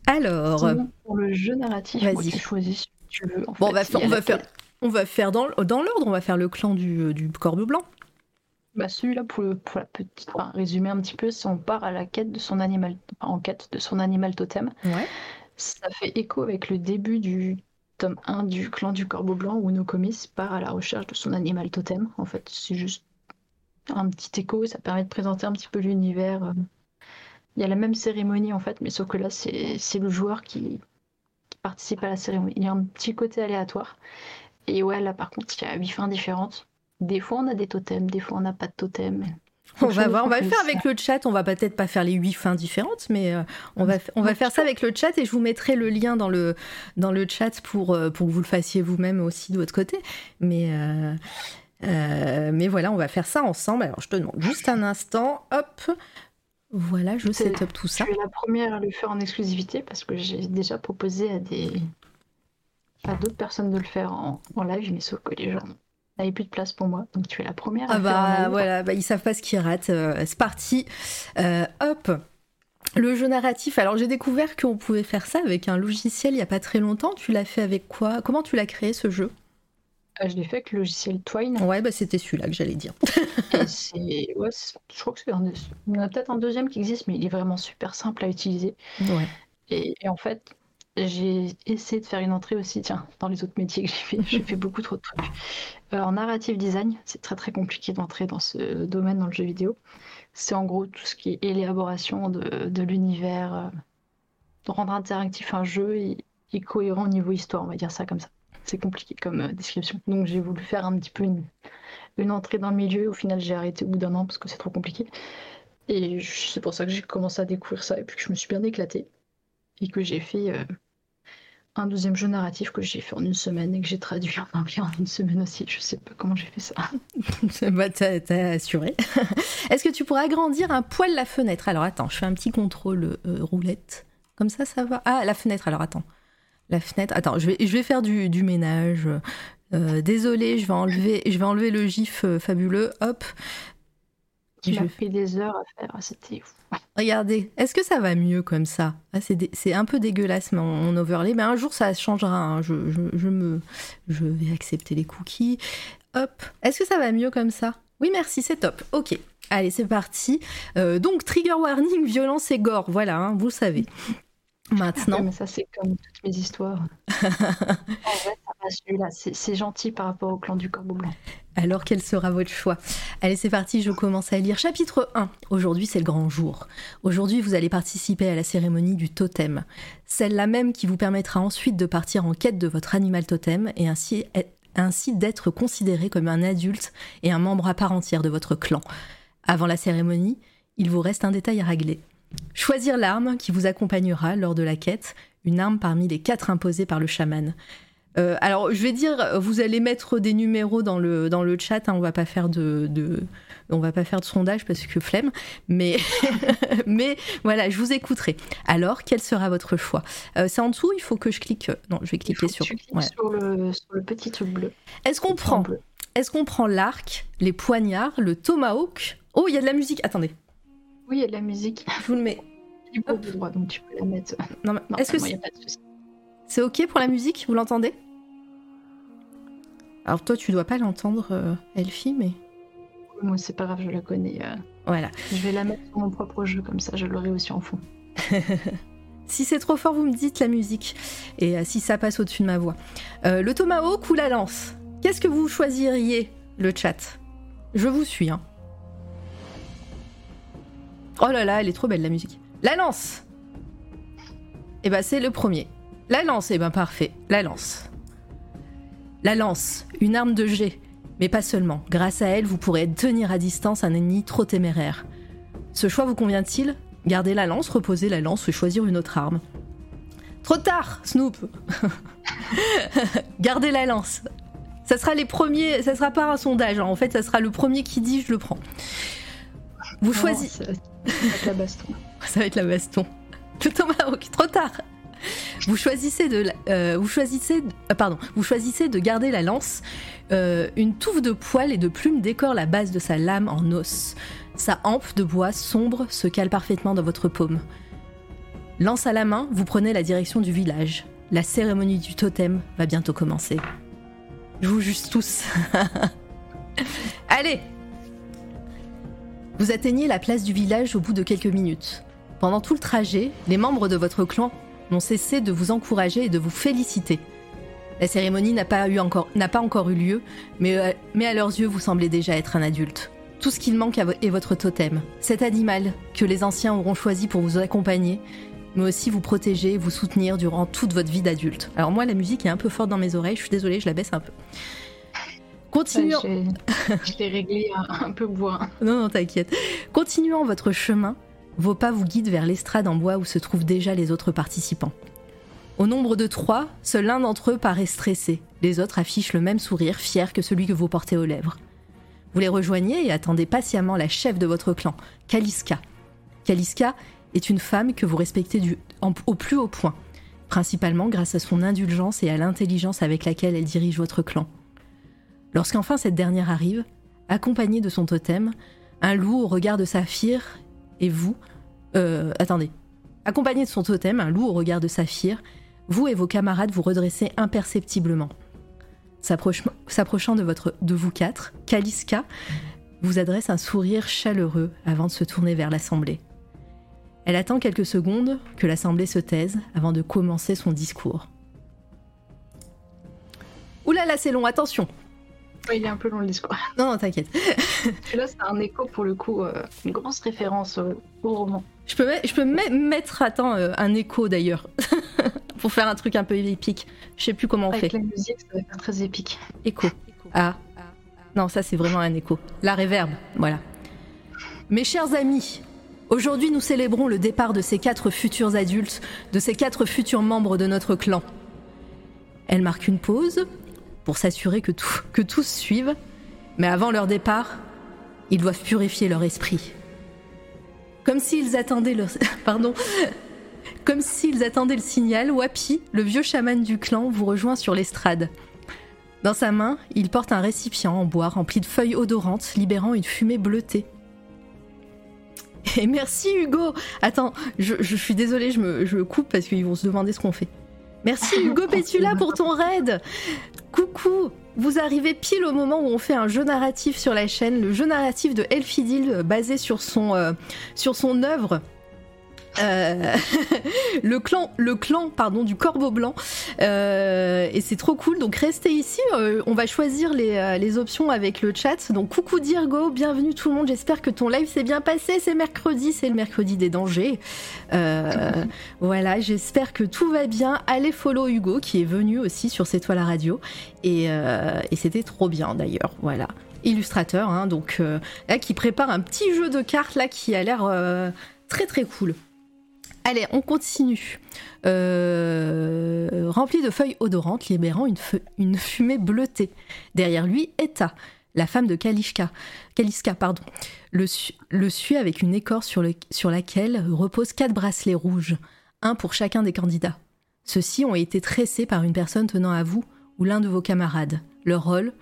S1: Alors,
S2: Sinon, pour le jeu narratif, moi,
S1: Vas-y.
S2: tu choisis que tu veux. en
S1: bon, on va, faire, on va faire, on va faire dans, dans l'ordre. On va faire le clan du, du corbe blanc.
S2: Bah, celui-là, pour, le- pour la petite, enfin, résumer un petit peu, c'est on part à la quête de son animal, enfin, en quête de son animal totem.
S1: Ouais.
S2: Ça fait écho avec le début du tome 1 du clan du Corbeau Blanc où Nokomis part à la recherche de son animal totem. En fait, c'est juste un petit écho, ça permet de présenter un petit peu l'univers. Il y a la même cérémonie en fait, mais sauf que là, c'est c'est le joueur qui, qui participe à la cérémonie. Il y a un petit côté aléatoire. Et ouais, là par contre, il y a huit fins différentes. Des fois, on a des totems, des fois, on n'a pas de totem.
S1: On va
S2: des
S1: voir, on va le faire avec le chat. On va peut-être pas faire les huit fins différentes, mais euh, on va, on va faire ça avec le chat et je vous mettrai le lien dans le, dans le chat pour, euh, pour que vous le fassiez vous-même aussi de votre côté. Mais, euh, euh, mais voilà, on va faire ça ensemble. Alors je te demande juste un instant. Hop. Voilà, je
S2: C'est-
S1: set up tout ça.
S2: Je suis la première à le faire en exclusivité parce que j'ai déjà proposé à des à d'autres personnes de le faire en, en live, mais sauf que les gens plus de place pour moi. Donc tu es la première à
S1: Ah bah voilà, bah, ils savent pas ce qu'ils ratent. Euh, c'est parti. Euh, hop. Le jeu narratif. Alors j'ai découvert qu'on pouvait faire ça avec un logiciel il y a pas très longtemps. Tu l'as fait avec quoi? Comment tu l'as créé ce jeu?
S2: Ah, je l'ai fait avec le logiciel Twine.
S1: Ouais, bah c'était celui-là que j'allais dire. *laughs*
S2: Et ouais, je crois que c'est un des- Il y en a peut-être un deuxième qui existe, mais il est vraiment super simple à utiliser.
S1: Ouais.
S2: Et, et en fait, j'ai essayé de faire une entrée aussi, tiens, dans les autres métiers que j'ai fait, j'ai fait beaucoup trop de trucs. Euh, en narrative design, c'est très très compliqué d'entrer dans ce domaine dans le jeu vidéo. C'est en gros tout ce qui est élaboration de, l'univers, euh, de rendre interactif un jeu et, cohérent au niveau histoire, on va dire ça comme ça. C'est compliqué comme euh, description. Donc j'ai voulu faire un petit peu une, une entrée dans le milieu. Au final, j'ai arrêté au bout d'un an parce que c'est trop compliqué. Et c'est pour ça que j'ai commencé à découvrir ça et puis que je me suis bien éclatée et que j'ai fait un deuxième jeu narratif que j'ai fait en une semaine et que j'ai traduit en anglais en une semaine aussi. Je sais pas comment j'ai fait ça. *laughs*
S1: bah, t'as, assuré. *laughs* Est-ce que tu pourrais agrandir un poil la fenêtre? Alors attends, je fais un petit contrôle euh, roulette. Comme ça, ça va? Ah, la fenêtre, alors attends. La fenêtre. Attends, je vais, je vais faire du, ménage. Euh, désolé, je vais enlever, je vais enlever le gif euh, fabuleux. Hop.
S2: M'a pris des heures à faire. C'était fou.
S1: Regardez, est-ce que ça va mieux comme ça? Ah, c'est, dé- un peu dégueulasse mon, mon overlay, mais un jour ça changera. hein. Je, je- je me, je vais accepter les cookies. Hop, est-ce que ça va mieux comme ça? Oui, merci, c'est top. Ok, allez, c'est parti. Euh, donc, trigger warning, violence et gore, voilà, hein, vous savez.
S2: Ouais,
S1: Maintenant,
S2: mais ça, c'est comme toutes mes histoires. *laughs* en vrai, ça va celui-là. C'est c'est gentil par rapport au clan du Corbeau Blanc.
S1: alors quel sera votre choix? Allez, c'est parti, je commence à lire. Chapitre 1. Aujourd'hui, c'est le grand jour. Aujourd'hui, vous allez participer à la cérémonie du totem. Celle-là même qui vous permettra ensuite de partir en quête de votre animal totem et ainsi, ainsi d'être considéré comme un adulte et un membre à part entière de votre clan. Avant la cérémonie, il vous reste un détail à régler. Choisir l'arme qui vous accompagnera lors de la quête, une arme parmi les quatre imposées par le chaman. Euh, alors, je vais dire, vous allez mettre des numéros dans le, dans le chat. hein, on va pas faire de, de- on va pas faire de sondage parce que flemme. Mais, *laughs* mais voilà, je vous écouterai. Alors, quel sera votre choix? Euh, C'est en dessous. Il faut que je clique. Non, je vais cliquer sur. ouais.
S2: sur, le, sur le petit truc bleu.
S1: Est-ce qu'on prend,
S2: bleu.
S1: est-ce qu'on prend l'arc, les poignards, le tomahawk? Oh, il y a de la musique. Attendez,
S2: Oui, il y a de la musique.
S1: je vous le mets.
S2: Du coup, droit, donc tu peux la mettre.
S1: Non, mais
S2: Non,
S1: est-ce que c'est,
S2: a pas de souci.
S1: c'est ok pour la musique? Vous l'entendez? Alors toi, tu dois pas l'entendre, euh, Elfie, mais
S2: Moi, c'est pas grave, je la connais. euh.
S1: voilà.
S2: Je vais la mettre sur mon propre jeu, comme ça, je l'aurai aussi en fond. *laughs*
S1: Si c'est trop fort, vous me dites la musique. Et euh, si ça passe au-dessus de ma voix. Le tomahawk ou la lance? Qu'est-ce que vous choisiriez, le chat Je vous suis, hein. Oh là là, elle est trop belle, la musique. La lance Eh ben, c'est le premier. La lance, eh ben, parfait. La lance. La lance, une arme de jet. Mais pas seulement. Grâce à elle, vous pourrez tenir à distance un ennemi trop téméraire. Ce choix vous convient-il? Gardez la lance, reposez la lance ou choisir une autre arme. Trop tard, Snoop *laughs* Gardez la lance. Ça sera les premiers, ça sera pas un sondage, hein. en fait, ça sera le premier qui dit je le prends. Vous choisissez.
S2: ça- ça va être la baston. *laughs*
S1: Ça va être la baston. *laughs* Trop tard vous choisissez de, euh, vous choisissez, euh, pardon, vous choisissez de garder la lance. Euh, une touffe de poils et de plumes décore la base de sa lame en os. Sa hampe de bois sombre se cale parfaitement dans votre paume. Lance à la main, vous prenez la direction du village. La cérémonie du totem va bientôt commencer. Je vous juge tous. *laughs* Allez Vous atteignez la place du village au bout de quelques minutes. Pendant tout le trajet, les membres de votre clan n'ont cessé de vous encourager et de vous féliciter. La cérémonie n'a pas, encore, eu lieu, mais, euh, mais à leurs yeux, vous semblez déjà être un adulte. Tout ce qu'il manque est votre totem, cet animal que les anciens auront choisi pour vous accompagner, mais aussi vous protéger et vous soutenir durant toute votre vie d'adulte. Alors moi, la musique est un peu forte dans mes oreilles, je suis désolée, je la baisse un peu. Continuons.
S2: Je l'ai *laughs* réglé un, un peu bois.
S1: Non, non, t'inquiète. Continuant votre chemin, vos pas vous guident vers l'estrade en bois où se trouvent déjà les autres participants. Au nombre de trois, seul l'un d'entre eux paraît stressé. Les autres affichent le même sourire, fier que celui que vous portez aux lèvres. Vous les rejoignez et attendez patiemment la chef de votre clan, Kaliska. Kaliska est une femme que vous respectez du- en- au plus haut point, principalement grâce à son indulgence et à l'intelligence avec laquelle elle dirige votre clan. Lorsqu'enfin cette dernière arrive, accompagnée de son totem, un loup au regard de saphir et vous. Euh, attendez. Accompagné de son totem, un loup au regard de saphir, vous et vos camarades vous redressez imperceptiblement. S'approchant de, vous quatre, Kaliska vous adresse un sourire chaleureux avant de se tourner vers l'assemblée. Elle attend quelques secondes que l'assemblée se taise avant de commencer son discours. Oulala, c'est long, attention
S2: Ouais, il est un peu long le discours. *laughs*
S1: Non, non, t'inquiète. *laughs*
S2: Celui-là, c'est un écho pour le coup, euh, une grosse référence euh, au roman.
S1: Je peux, je peux me- mettre, attends, euh, un écho d'ailleurs, *laughs* pour faire un truc un peu épique. Je sais plus comment on
S2: Avec
S1: fait.
S2: la musique, ça va faire très épique.
S1: Écho. Ah. Non, ça c'est vraiment un écho. La réverbe, voilà. Mes chers amis, aujourd'hui nous célébrons le départ de ces quatre futurs adultes, de ces quatre futurs membres de notre clan. Elle marque une pause pour s'assurer que, tous suivent, mais avant leur départ, ils doivent purifier leur esprit. *laughs* Comme s'ils attendaient le signal, Wapi, le vieux chaman du clan, vous rejoint sur l'estrade. Dans sa main, il porte un récipient en bois rempli de feuilles odorantes, libérant une fumée bleutée. Et merci Hugo Attends, je, suis désolée, je me, je coupe parce qu'ils vont se demander ce qu'on fait. Merci Hugo Pétula pour ton raid. Coucou. Vous arrivez pile au moment où on fait un jeu narratif sur la chaîne, le jeu narratif de Elfidil euh, basé sur son, euh, sur son œuvre. Euh, *laughs* le clan, le clan pardon, du corbeau blanc. Euh, et c'est trop cool. Donc restez ici. euh, on va choisir les, options avec le chat. Donc coucou Dirgo, bienvenue tout le monde. J'espère que ton live s'est bien passé. C'est mercredi, c'est le mercredi des dangers. *laughs* Voilà, j'espère que tout va bien. Allez follow Hugo qui est venu aussi sur C'est toi la radio. Et, c'était trop bien d'ailleurs. Voilà. Illustrateur, hein, donc qui prépare un petit jeu de cartes là qui a l'air très très cool. Allez, on continue. Euh, rempli de feuilles odorantes, libérant une, fumée bleutée. Derrière lui, Etta, la femme de Kalishka, Kaliska, pardon, le, su- le suit avec une écorce sur, le- sur laquelle reposent quatre bracelets rouges, un pour chacun des candidats. Ceux-ci ont été tressés par une personne tenant à vous ou l'un de vos camarades. Leur rôle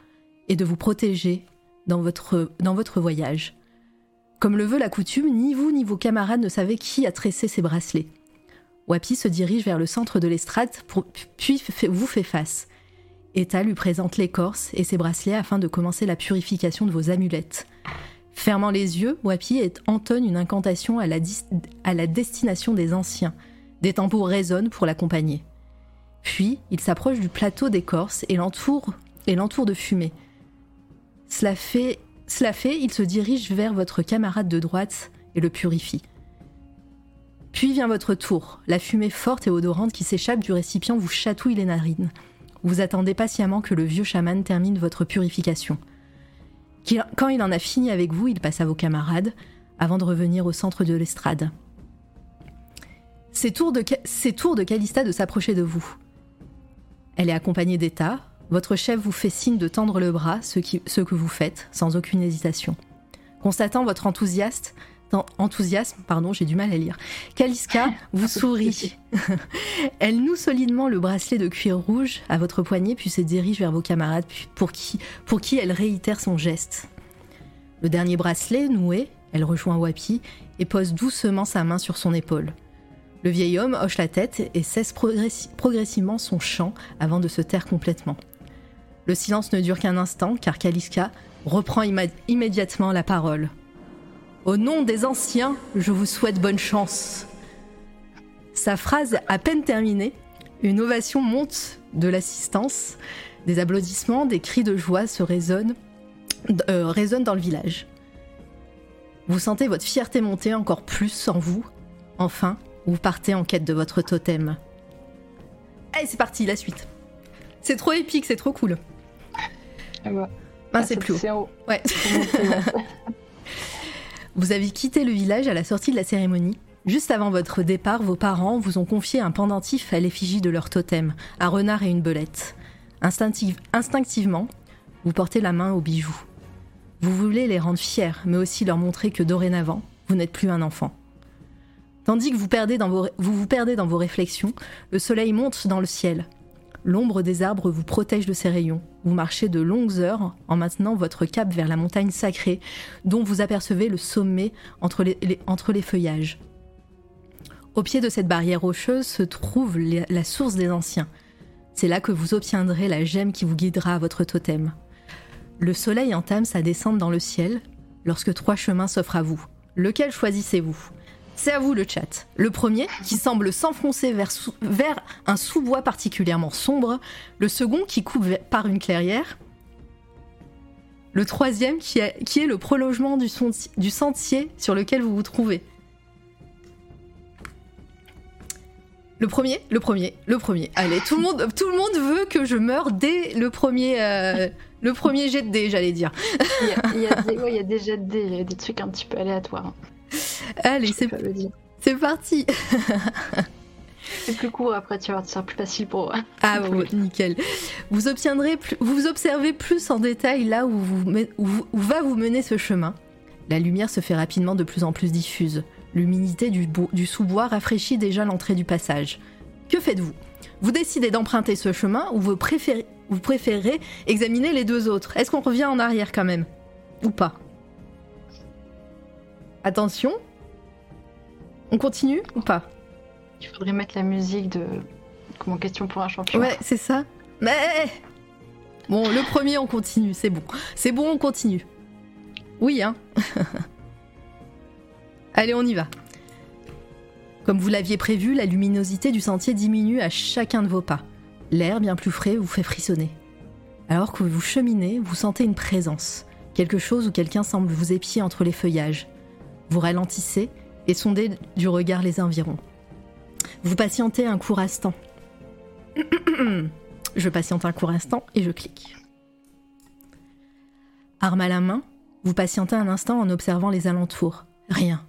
S1: est de vous protéger dans votre voyage. Comme le veut la coutume, ni vous ni vos camarades ne savez qui a tressé ces bracelets. Wapi se dirige vers le centre de l'estrade, puis vous fait face. Eta lui présente l'écorce et ses bracelets afin de commencer la purification de vos amulettes. Fermant les yeux, Wapi entonne une incantation à la, destination des anciens. Des tambours résonnent pour l'accompagner. Puis, il s'approche du plateau d'écorce et l'entoure de fumée. Cela fait, cela fait, il se dirige vers votre camarade de droite et le purifie. Puis vient votre tour. La fumée forte et odorante qui s'échappe du récipient vous chatouille les narines. Vous attendez patiemment que le vieux chaman termine votre purification. Quand il en a fini avec vous, il passe à vos camarades avant de revenir au centre de l'estrade. C'est tour de, Ca- c'est tour de Calista de s'approcher de vous. Elle est accompagnée d'État. Votre chef vous fait signe de tendre le bras, ce, qui- ce que vous faites, sans aucune hésitation. Constatant votre enthousiasme, enthousiasme, pardon, j'ai du mal à lire. Kaliska vous *laughs* sourit. *laughs* Elle noue solidement le bracelet de cuir rouge à votre poignet, puis se dirige vers vos camarades pour qui, pour qui elle réitère son geste. Le dernier bracelet noué, elle rejoint Wapi et pose doucement sa main sur son épaule. Le vieil homme hoche la tête et cesse progressivement son chant avant de se taire complètement. Le silence ne dure qu'un instant car Kaliska reprend immédiatement la parole. Au nom des anciens, je vous souhaite bonne chance. Sa phrase à peine terminée, une ovation monte de l'assistance, des applaudissements, des cris de joie se résonnent, euh, résonnent dans le village. Vous sentez votre fierté monter encore plus en vous. Enfin, vous partez en quête de votre totem. Allez, c'est parti, la suite. C'est trop épique, c'est trop cool.
S2: Ah, bah.
S1: ah c'est plus haut. Ouais. *laughs* vous avez quitté le village à la sortie de la cérémonie. Juste avant votre départ, vos parents vous ont confié un pendentif à l'effigie de leur totem, un renard et une belette. instinctivement, vous portez la main aux bijoux. Vous voulez les rendre fiers, mais aussi leur montrer que dorénavant, vous n'êtes plus un enfant. Tandis que vous, perdez dans vos, vous vous perdez dans vos réflexions, le soleil monte dans le ciel. L'ombre des arbres vous protège de ses rayons. Vous marchez de longues heures en maintenant votre cap vers la montagne sacrée, dont vous apercevez le sommet entre les, feuillages. Au pied de cette barrière rocheuse se trouve la source des anciens. C'est là que vous obtiendrez la gemme qui vous guidera à votre totem. Le soleil entame sa descente dans le ciel lorsque trois chemins s'offrent à vous. Lequel choisissez-vous? C'est à vous le chat. Le premier, qui semble s'enfoncer vers, un sous-bois particulièrement sombre. Le second, qui coupe par une clairière. Le troisième, qui, est le prolongement du, sentier sur lequel vous vous trouvez. Le premier, le premier, le premier. Allez, tout le monde, tout le monde veut que je meure dès le premier, euh, le premier jet de dés, j'allais dire.
S2: Il y, a, jets de dés, il y a des trucs un petit peu aléatoires. *laughs*
S1: Allez, c'est c'est parti. *laughs*
S2: c'est plus court après, tu vois, c'est plus facile pour.
S1: Ah *laughs* bon, nickel. Vous obtiendrez, plus, vous observez plus en détail là où, vous, où, où va vous mener ce chemin. La lumière se fait rapidement de plus en plus diffuse. L'humidité du, du sous-bois rafraîchit déjà l'entrée du passage. Que faites-vous? Vous décidez d'emprunter ce chemin ou vous préférez, vous préférez examiner les deux autres Est-ce qu'on revient en arrière quand même? Ou pas? Attention. On continue ou pas?
S2: Il faudrait mettre la musique de comment question pour un champion.
S1: Ouais, c'est ça. Mais bon, le premier on continue, c'est bon. C'est bon, on continue. Oui, hein. *laughs* Allez, on y va. Comme vous l'aviez prévu, la luminosité du sentier diminue à chacun de vos pas. L'air bien plus frais vous fait frissonner. Alors que vous cheminez, vous sentez une présence, quelque chose ou quelqu'un semble vous épier entre les feuillages. Vous ralentissez et sondez du regard les environs. Vous patientez un court instant. *clears throat* je patiente un court instant et je clique. Arme à la main, vous patientez un instant en observant les alentours. Rien.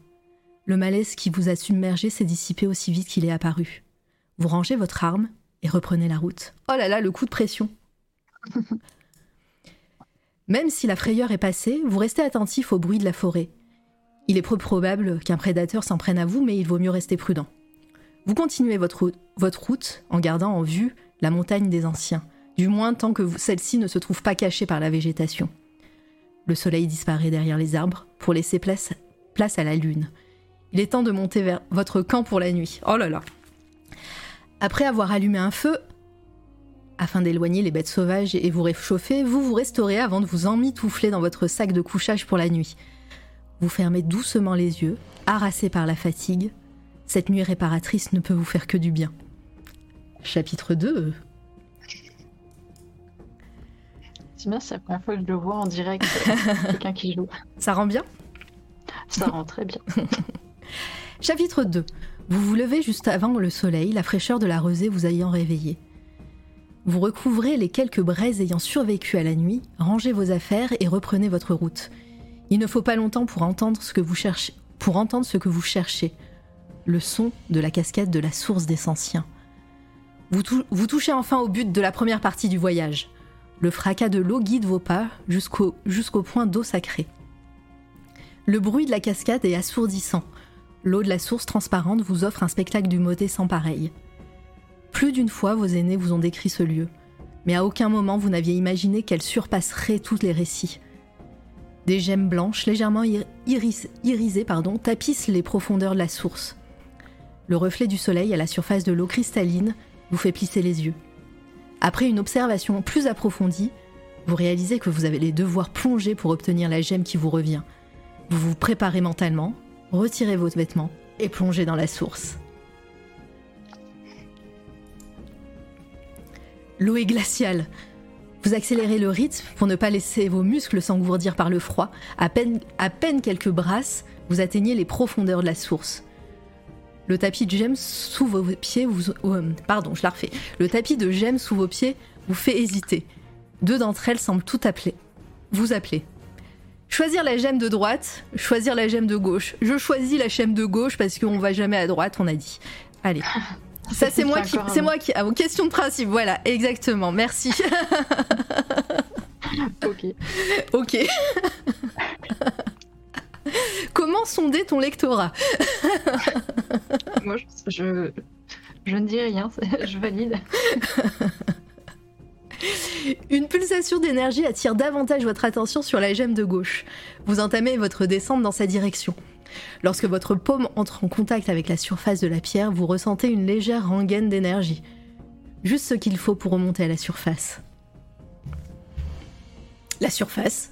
S1: Le malaise qui vous a submergé s'est dissipé aussi vite qu'il est apparu. Vous rangez votre arme et reprenez la route. Oh là là, le coup de pression. *laughs* Même si la frayeur est passée, vous restez attentif au bruit de la forêt. Il est peu probable qu'un prédateur s'en prenne à vous, mais il vaut mieux rester prudent. Vous continuez votre, route en gardant en vue la montagne des anciens, du moins tant que celle-ci ne se trouve pas cachée par la végétation. Le soleil disparaît derrière les arbres pour laisser place, place à la lune. Il est temps de monter vers votre camp pour la nuit. Oh là là après avoir allumé un feu, afin d'éloigner les bêtes sauvages et vous réchauffer, vous vous restaurez avant de vous emmitoufler dans votre sac de couchage pour la nuit. Vous fermez doucement les yeux, harassé par la fatigue. Cette nuit réparatrice ne peut vous faire que du bien. Chapitre 2
S2: C'est bien, c'est la première fois que je le vois en direct, *laughs* quelqu'un qui joue.
S1: Ça rend bien?
S2: Ça rend très bien. *laughs*
S1: Chapitre 2 vous vous levez juste avant le soleil, la fraîcheur de la rosée vous ayant réveillé. Vous recouvrez les quelques braises ayant survécu à la nuit, rangez vos affaires et reprenez votre route. Il ne faut pas longtemps pour entendre ce que vous cherchez, pour entendre ce que vous cherchez, le son de la cascade de la source des Anciens. Vous, touchez enfin au but de la première partie du voyage. Le fracas de l'eau guide vos pas jusqu'au point d'eau sacrée. Le bruit de la cascade est assourdissant. L'eau de la source transparente vous offre un spectacle du moté sans pareil. Plus d'une fois, vos aînés vous ont décrit ce lieu, mais à aucun moment vous n'aviez imaginé qu'elle surpasserait tous les récits. Des gemmes blanches légèrement iris irisées pardon, tapissent les profondeurs de la source. Le reflet du soleil à la surface de l'eau cristalline vous fait plisser les yeux. Après une observation plus approfondie, vous réalisez que vous allez devoir plonger pour obtenir la gemme qui vous revient. Vous vous préparez mentalement, retirez vos vêtements et plongez dans la source. L'eau est glaciale. Vous accélérez le rythme pour ne pas laisser vos muscles s'engourdir par le froid. À peine, quelques brasses, vous atteignez les profondeurs de la source. Le tapis de gemmes sous vos pieds vous, euh, pardon, je. Le tapis de sous vos pieds vous fait hésiter. Deux d'entre elles semblent tout appeler. Vous appelez. Choisir la gemme de droite, choisir la gemme de gauche. Je choisis la gemme de gauche parce qu'on va jamais à droite, on a dit. Allez. *laughs* *laughs* Ça, c'est moi qui. C'est moi qui. Ah, vos questions de principe, voilà, exactement. Merci. *laughs*
S2: ok.
S1: Ok. *laughs* Comment sonder ton lectorat?
S2: Moi, je, je, ne dis rien, je valide.
S1: Une pulsation d'énergie attire davantage votre attention sur la gemme de gauche. Vous entamez votre descente dans sa direction. Lorsque votre paume entre en contact avec la surface de la pierre, vous ressentez une légère rengaine d'énergie. Juste ce qu'il faut pour remonter à la surface. La surface.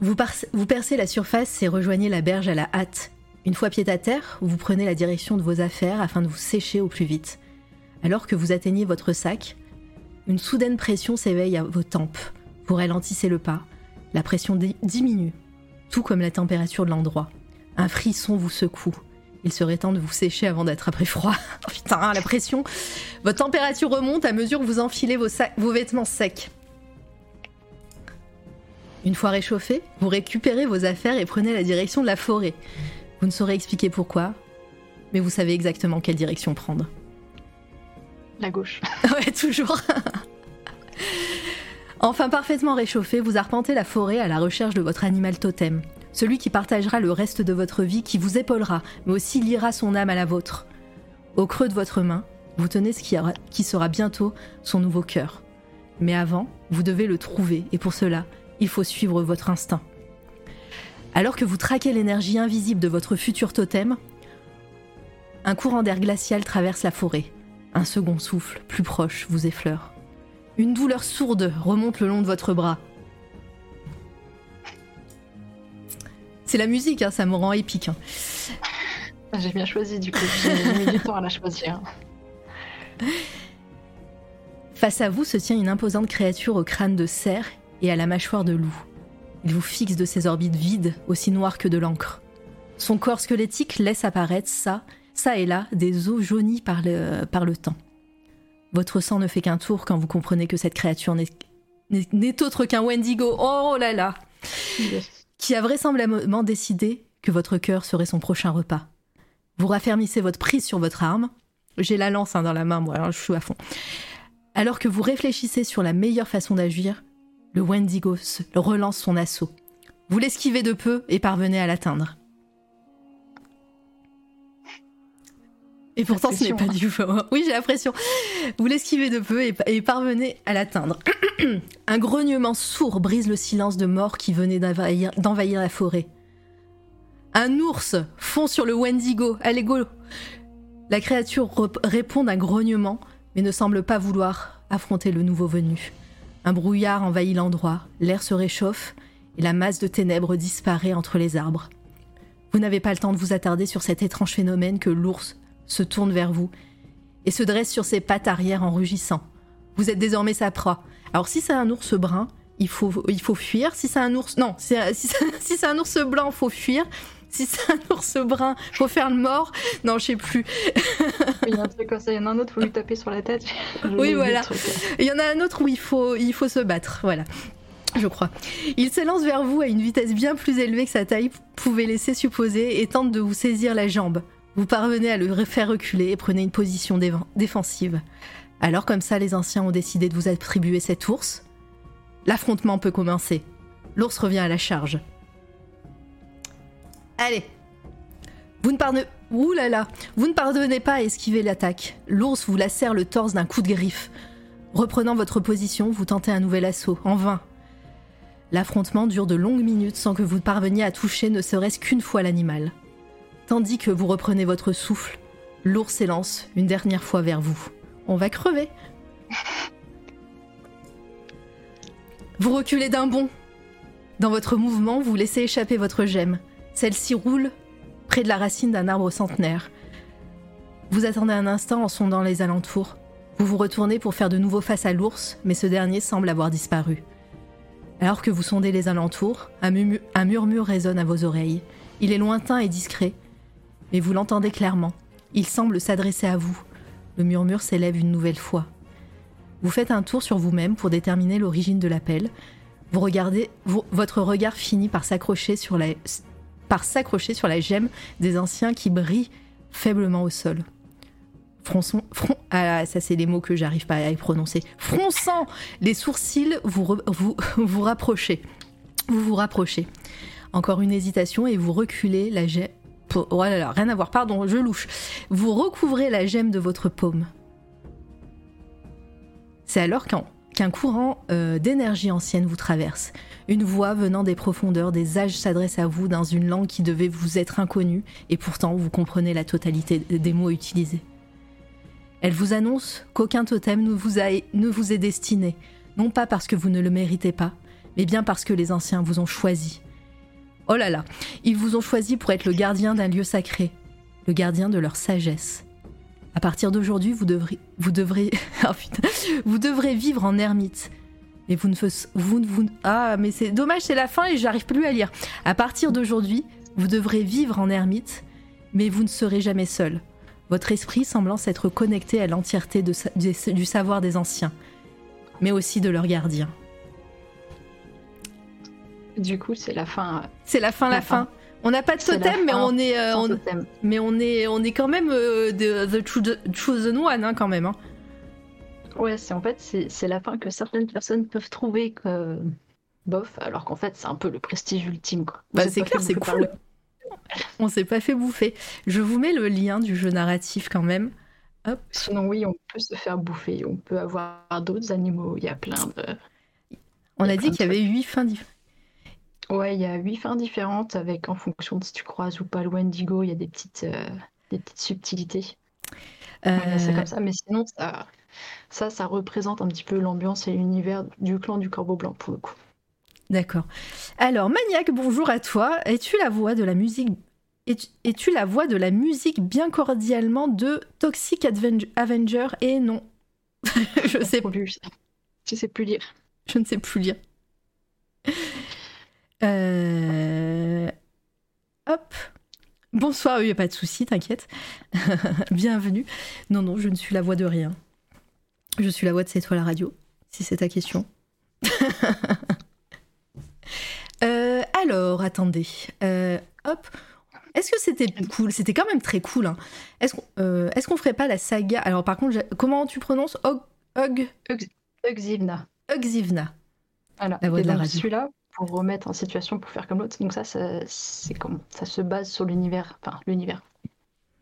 S1: Vous, percez la surface et rejoignez la berge à la hâte. Une fois pied à terre, vous prenez la direction de vos affaires afin de vous sécher au plus vite. Alors que vous atteignez votre sac, une soudaine pression s'éveille à vos tempes. Vous ralentissez le pas. La pression diminue tout comme la température de l'endroit. Un frisson vous secoue. Il serait temps de vous sécher avant d'attraper froid. *laughs* Oh, putain, la pression. Votre température remonte à mesure que vous enfilez vos, vos vêtements secs. Une fois réchauffé, vous récupérez vos affaires et prenez la direction de la forêt. Vous ne saurez expliquer pourquoi, mais vous savez exactement quelle direction prendre.
S2: La gauche. *laughs*
S1: ouais, toujours. Enfin parfaitement réchauffé, vous arpentez la forêt à la recherche de votre animal totem, celui qui partagera le reste de votre vie, qui vous épaulera, mais aussi liera son âme à la vôtre. Au creux de votre main, vous tenez ce qui, sera bientôt son nouveau cœur. Mais avant, vous devez le trouver, et pour cela, il faut suivre votre instinct. Alors que vous traquez l'énergie invisible de votre futur totem, un courant d'air glacial traverse la forêt. Un second souffle, plus proche, vous effleure. Une douleur sourde remonte le long de votre bras. C'est la musique, hein, ça me rend épique. Hein.
S2: J'ai bien choisi du coup, j'ai mis du temps à la choisir.
S1: Face à vous se tient une imposante créature au crâne de cerf et à la mâchoire de loup. Il vous fixe de ses orbites vides, aussi noires que de l'encre. Son corps squelettique laisse apparaître ça, ça et là, des os jaunis par le, par le temps. Votre sang ne fait qu'un tour quand vous comprenez que cette créature n'est autre qu'un Wendigo. Oh là là Qui a vraisemblablement décidé que votre cœur serait son prochain repas. Vous raffermissez votre prise sur votre arme. J'ai la lance hein, dans la main, moi, alors je suis à fond. Alors que vous réfléchissez sur la meilleure façon d'agir, le Wendigo relance son assaut. Vous l'esquivez de peu et parvenez à l'atteindre. Et pourtant, ce n'est pas du faux. Oui, j'ai l'impression. Vous l'esquivez de peu et, parvenez à l'atteindre. *clears throat* Un grognement sourd brise le silence de mort qui venait d'envahir la forêt. Un ours fond sur le Wendigo. Allez, go La créature répond d'un grognement, mais ne semble pas vouloir affronter le nouveau venu. Un brouillard envahit l'endroit, l'air se réchauffe et la masse de ténèbres disparaît entre les arbres. Vous n'avez pas le temps de vous attarder sur cet étrange phénomène que l'ours se tourne vers vous et se dresse sur ses pattes arrière en rugissant. Vous êtes désormais sa proie. Alors si c'est un ours brun, il faut, il faut fuir. Si c'est un ours... Non, *laughs* si, si c'est un ours blanc, faut fuir. Si c'est un ours brun, faut faire le mort. Non, je sais plus.
S2: il y a un truc comme ça. Il y en a un autre, faut lui taper sur la tête. *laughs*
S1: oui, voilà. Il y en a un autre où il faut, il faut se battre. Voilà je crois. Il s'élance vers vous à une vitesse bien plus élevée que sa taille pouvait laisser supposer et tente de vous saisir la jambe. Vous parvenez à le faire reculer et prenez une position défensive. Alors comme ça, les anciens ont décidé de vous attribuer cet ours. L'affrontement peut commencer. L'ours revient à la charge. Allez. Vous ne là. Vous ne pardonnez pas à esquiver l'attaque. L'ours vous lacère le torse d'un coup de griffe. Reprenant votre position, vous tentez un nouvel assaut. En vain. L'affrontement dure de longues minutes sans que vous parveniez à toucher ne serait-ce qu'une fois l'animal. Tandis que vous reprenez votre souffle, l'ours s'élance une dernière fois vers vous. On va crever. *laughs* Vous reculez d'un bond. Dans votre mouvement, vous laissez échapper votre gemme. Celle-ci roule près de la racine d'un arbre centenaire. Vous attendez un instant en sondant les alentours. Vous vous retournez pour faire de nouveau face à l'ours, mais ce dernier semble avoir disparu. Alors que vous sondez les alentours, un, murmure résonne à vos oreilles. Il est lointain et discret, mais vous l'entendez clairement. Il semble s'adresser à vous. Le murmure s'élève une nouvelle fois. Vous faites un tour sur vous-même pour déterminer l'origine de l'appel. Vous regardez, votre regard finit par s'accrocher sur la, par s'accrocher sur la gemme des anciens qui brille faiblement au sol. Fronçon, ah, ça c'est les mots que j'arrive pas à prononcer. Fronçant les sourcils, vous, vous *laughs* vous rapprochez. Vous vous rapprochez. Encore une hésitation et vous reculez la gemme. Oh là rien à voir, pardon, je louche. Vous recouvrez la gemme de votre paume. C'est alors qu'un qu'un courant euh, d'énergie ancienne vous traverse. Une voix venant des profondeurs des âges s'adresse à vous dans une langue qui devait vous être inconnue, et pourtant vous comprenez la totalité des mots utilisés. Elle vous annonce qu'aucun totem ne vous, a- ne vous est destiné, non pas parce que vous ne le méritez pas, mais bien parce que les anciens vous ont choisi. Oh là là, ils vous ont choisi pour être le gardien d'un lieu sacré, le gardien de leur sagesse. À partir d'aujourd'hui, vous devrez, vous devrez, *laughs* oh vous devrez vivre en ermite. Mais vous ne vous, ah, mais c'est dommage, c'est la fin et j'arrive plus à lire. À partir d'aujourd'hui, vous devrez vivre en ermite, mais vous ne serez jamais seul. Votre esprit semblant s'être connecté à l'entièreté du savoir des anciens, mais aussi de leurs gardiens.
S2: Du coup, c'est la fin.
S1: C'est la fin, la,
S2: La
S1: fin.
S2: fin.
S1: On n'a pas de totem, mais on est, euh, on- mais on est, on est quand même euh, the, the cho- chosen one, hein, quand même. hein.
S2: Ouais, c'est en fait c'est la fin que certaines personnes peuvent trouver que bof, alors qu'en fait c'est un peu le prestige ultime quoi.
S1: Bah, c'est clair, c'est cool.
S2: le- *laughs*
S1: On s'est pas fait bouffer. Je vous mets le lien du jeu narratif quand même. Hop.
S2: Sinon oui, on peut se faire bouffer, on peut avoir d'autres animaux, il y a plein de.
S1: On
S2: a
S1: a dit
S2: de
S1: qu'il y avait huit fins différentes.
S2: Ouais, il y a huit fins différentes avec en fonction de si tu croises ou pas le Wendigo, il y a des petites euh, des petites subtilités. Voilà, c'est
S1: Euh,
S2: comme ça, mais sinon ça ça ça représente un petit peu l'ambiance et l'univers du clan du Corbeau Blanc pour le coup.
S1: D'accord. Alors, Maniac, bonjour à toi. Es-tu la voix de la musique es-tu- la voix de la musique bien cordialement de Toxic Aven- Avenger? Et non, *laughs* je sais,
S2: Trop lu, je sais plus lire.
S1: je ne sais plus lire. *laughs* Euh, Hop. Bonsoir, a pas de souci, t'inquiète. *laughs* Bienvenue. Non, non, je ne suis la voix de rien. Je suis la voix de C'est toi la radio, si c'est ta question. *laughs* Euh, alors, attendez. Euh, hop. Est-ce que c'était cool? C'était quand même très cool. Hein. Est-ce qu'on euh, ferait pas la saga? Alors, par contre, comment tu prononces? Og, Og,
S2: Uxivna.
S1: Ogzivna.
S2: Voilà.
S1: La voix
S2: Et
S1: de la radio.
S2: celui-là, pour remettre en situation, pour faire comme l'autre, donc ça, ça c'est comme ça se base sur l'univers, enfin l'univers,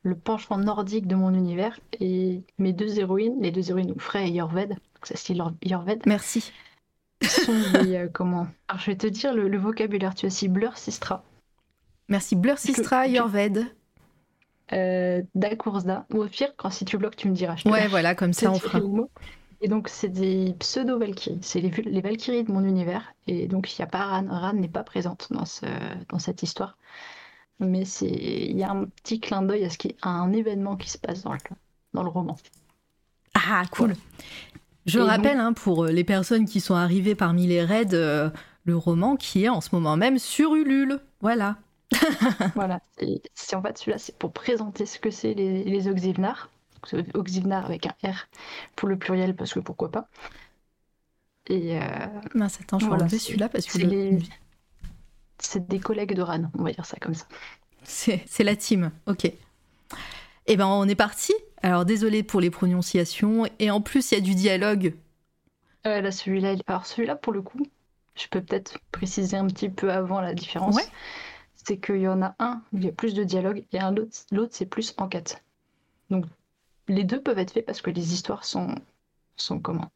S2: le penchant nordique de mon univers et mes deux héroïnes, les deux héroïnes, donc Frey et Yorved, donc ça c'est Lor- Yorved,
S1: Merci.
S2: sont des euh, comment? Alors je vais te dire le, le vocabulaire, tu as aussi Blur Sistra,
S1: Merci. Blur Sistra, Yorved.
S2: euh, ou au pire, quand si tu bloques, tu me diras. je
S1: Ouais, voilà, comme ça on fera.
S2: Et donc, c'est des pseudo-Valkyries. C'est les, les Valkyries de mon univers. Et donc, il n'y a pas Ran. Ran n'est pas présente dans, ce, dans cette histoire. Mais il y a un petit clin d'œil à, ce qui, à un événement qui se passe dans le, dans le roman.
S1: Ah, cool. Je
S2: Et donc-
S1: rappelle, hein, pour euh, les personnes qui sont arrivées parmi les raids, euh, le roman qui est en ce moment même sur Ulule. Voilà. *laughs*
S2: voilà. C'est, en fait, celui-là, c'est pour présenter ce que c'est les, les. Oxivnar avec un R pour le pluriel, parce que pourquoi pas. Et euh,
S1: Mince, attends, je vais
S2: Voilà,
S1: enlever celui-là parce que
S2: c'est
S1: le-
S2: les- c'est des collègues de Ran, on va dire ça comme ça.
S1: c'est la team. Ok. Eh ben, on est parti. Alors, désolé pour les prononciations. Et en plus, il y a du dialogue.
S2: Euh, là, celui-là, il- alors celui-là, pour le coup, je peux peut-être préciser un petit peu avant la différence.
S1: Ouais.
S2: c'est qu'il y en a un où il y a plus de dialogue et un autre, l'autre c'est plus enquête. Donc les deux peuvent être faits parce que les histoires sont, sont comment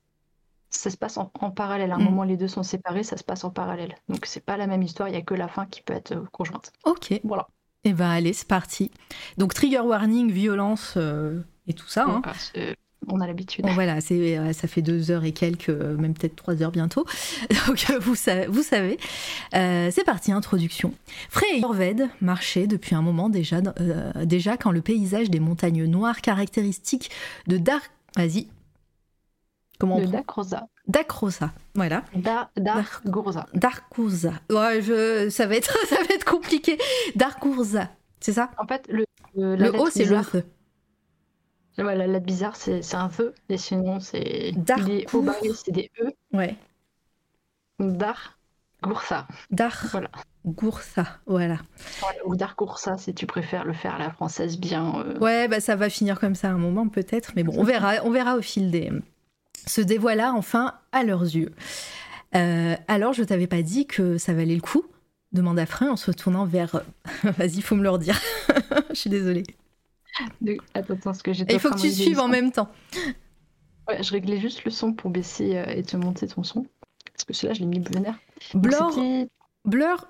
S2: Ça se passe en, parallèle. À un
S1: Mm.
S2: moment, les deux sont séparés, ça se passe en parallèle. Donc c'est pas la même histoire, il y a que la fin qui peut être euh, conjointe.
S1: Ok.
S2: Voilà.
S1: Et ben allez, c'est parti. Donc trigger warning, violence euh, et tout ça. hein.
S2: On a l'habitude.
S1: Bon, voilà, c'est, euh, ça fait deux heures et quelques, euh, même peut-être trois heures bientôt. *laughs* Donc euh, vous, sa- vous savez. Euh, c'est parti, introduction. Frey et Yorved marchaient depuis un moment déjà, euh, déjà quand le paysage des montagnes noires caractéristiques de Dark... Vas-y. Comment on
S2: Le Dakrosa.
S1: Dakrosa. Voilà.
S2: Da, Darkrosa.
S1: Darkurza. Ouais, je... ça, va être... *laughs* ça va être compliqué. Darkurza. C'est ça?
S2: En fait, le,
S1: O, c'est le th.
S2: Ouais, la lettre bizarre, c'est un E, et sinon, c'est. Les O c'est des E.
S1: Ouais.
S2: Dar Goursa.
S1: Darkurza.
S2: Voilà.
S1: Voilà.
S2: Voilà, Ou Dar Goursa, si tu préfères le faire à la française bien. euh,
S1: Ouais, bah ça va finir comme ça à un moment peut-être, mais bon, on verra, on verra au fil des. Se dévoila enfin à leurs yeux. Euh, alors, je t'avais pas dit que ça valait le coup demanda Frein en se tournant vers. *laughs* Vas-y, faut me le redire. *laughs* je suis désolée.
S2: De- Attends, attends, que
S1: il faut que tu suives en même temps.
S2: Ouais, je réglais juste le son pour baisser euh, et te monter ton son. Parce que celui-là, je l'ai mis vénère.
S1: Blur, Blur,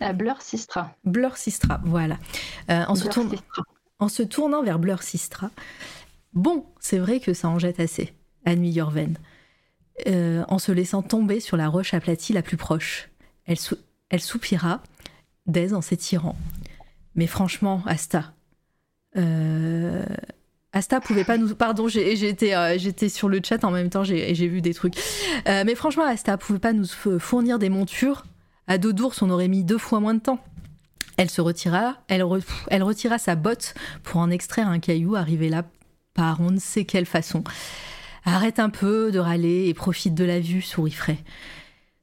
S2: à Blur Sistra.
S1: Blur Sistra, voilà. Euh, en, se
S2: Blur
S1: tourne-
S2: Sistra.
S1: en se tournant vers Blur Sistra. Bon, c'est vrai que ça en jette assez, admit Yorven, Euh, en se laissant tomber sur la roche aplatie la plus proche. Elle, sou- elle soupira, d'aise en s'étirant. Mais franchement, Asta. Euh, Asta pouvait pas nous. Pardon, j'étais euh, j'étais sur le chat en même temps j'ai- vu des trucs. Euh, mais franchement, Asta pouvait pas nous fournir des montures. À dos d'ours, on aurait mis deux fois moins de temps. Elle se retira, elle, elle retira sa botte pour en extraire un caillou arrivé là par on ne sait quelle façon. Arrête un peu de râler et profite de la vue, sourit Frey.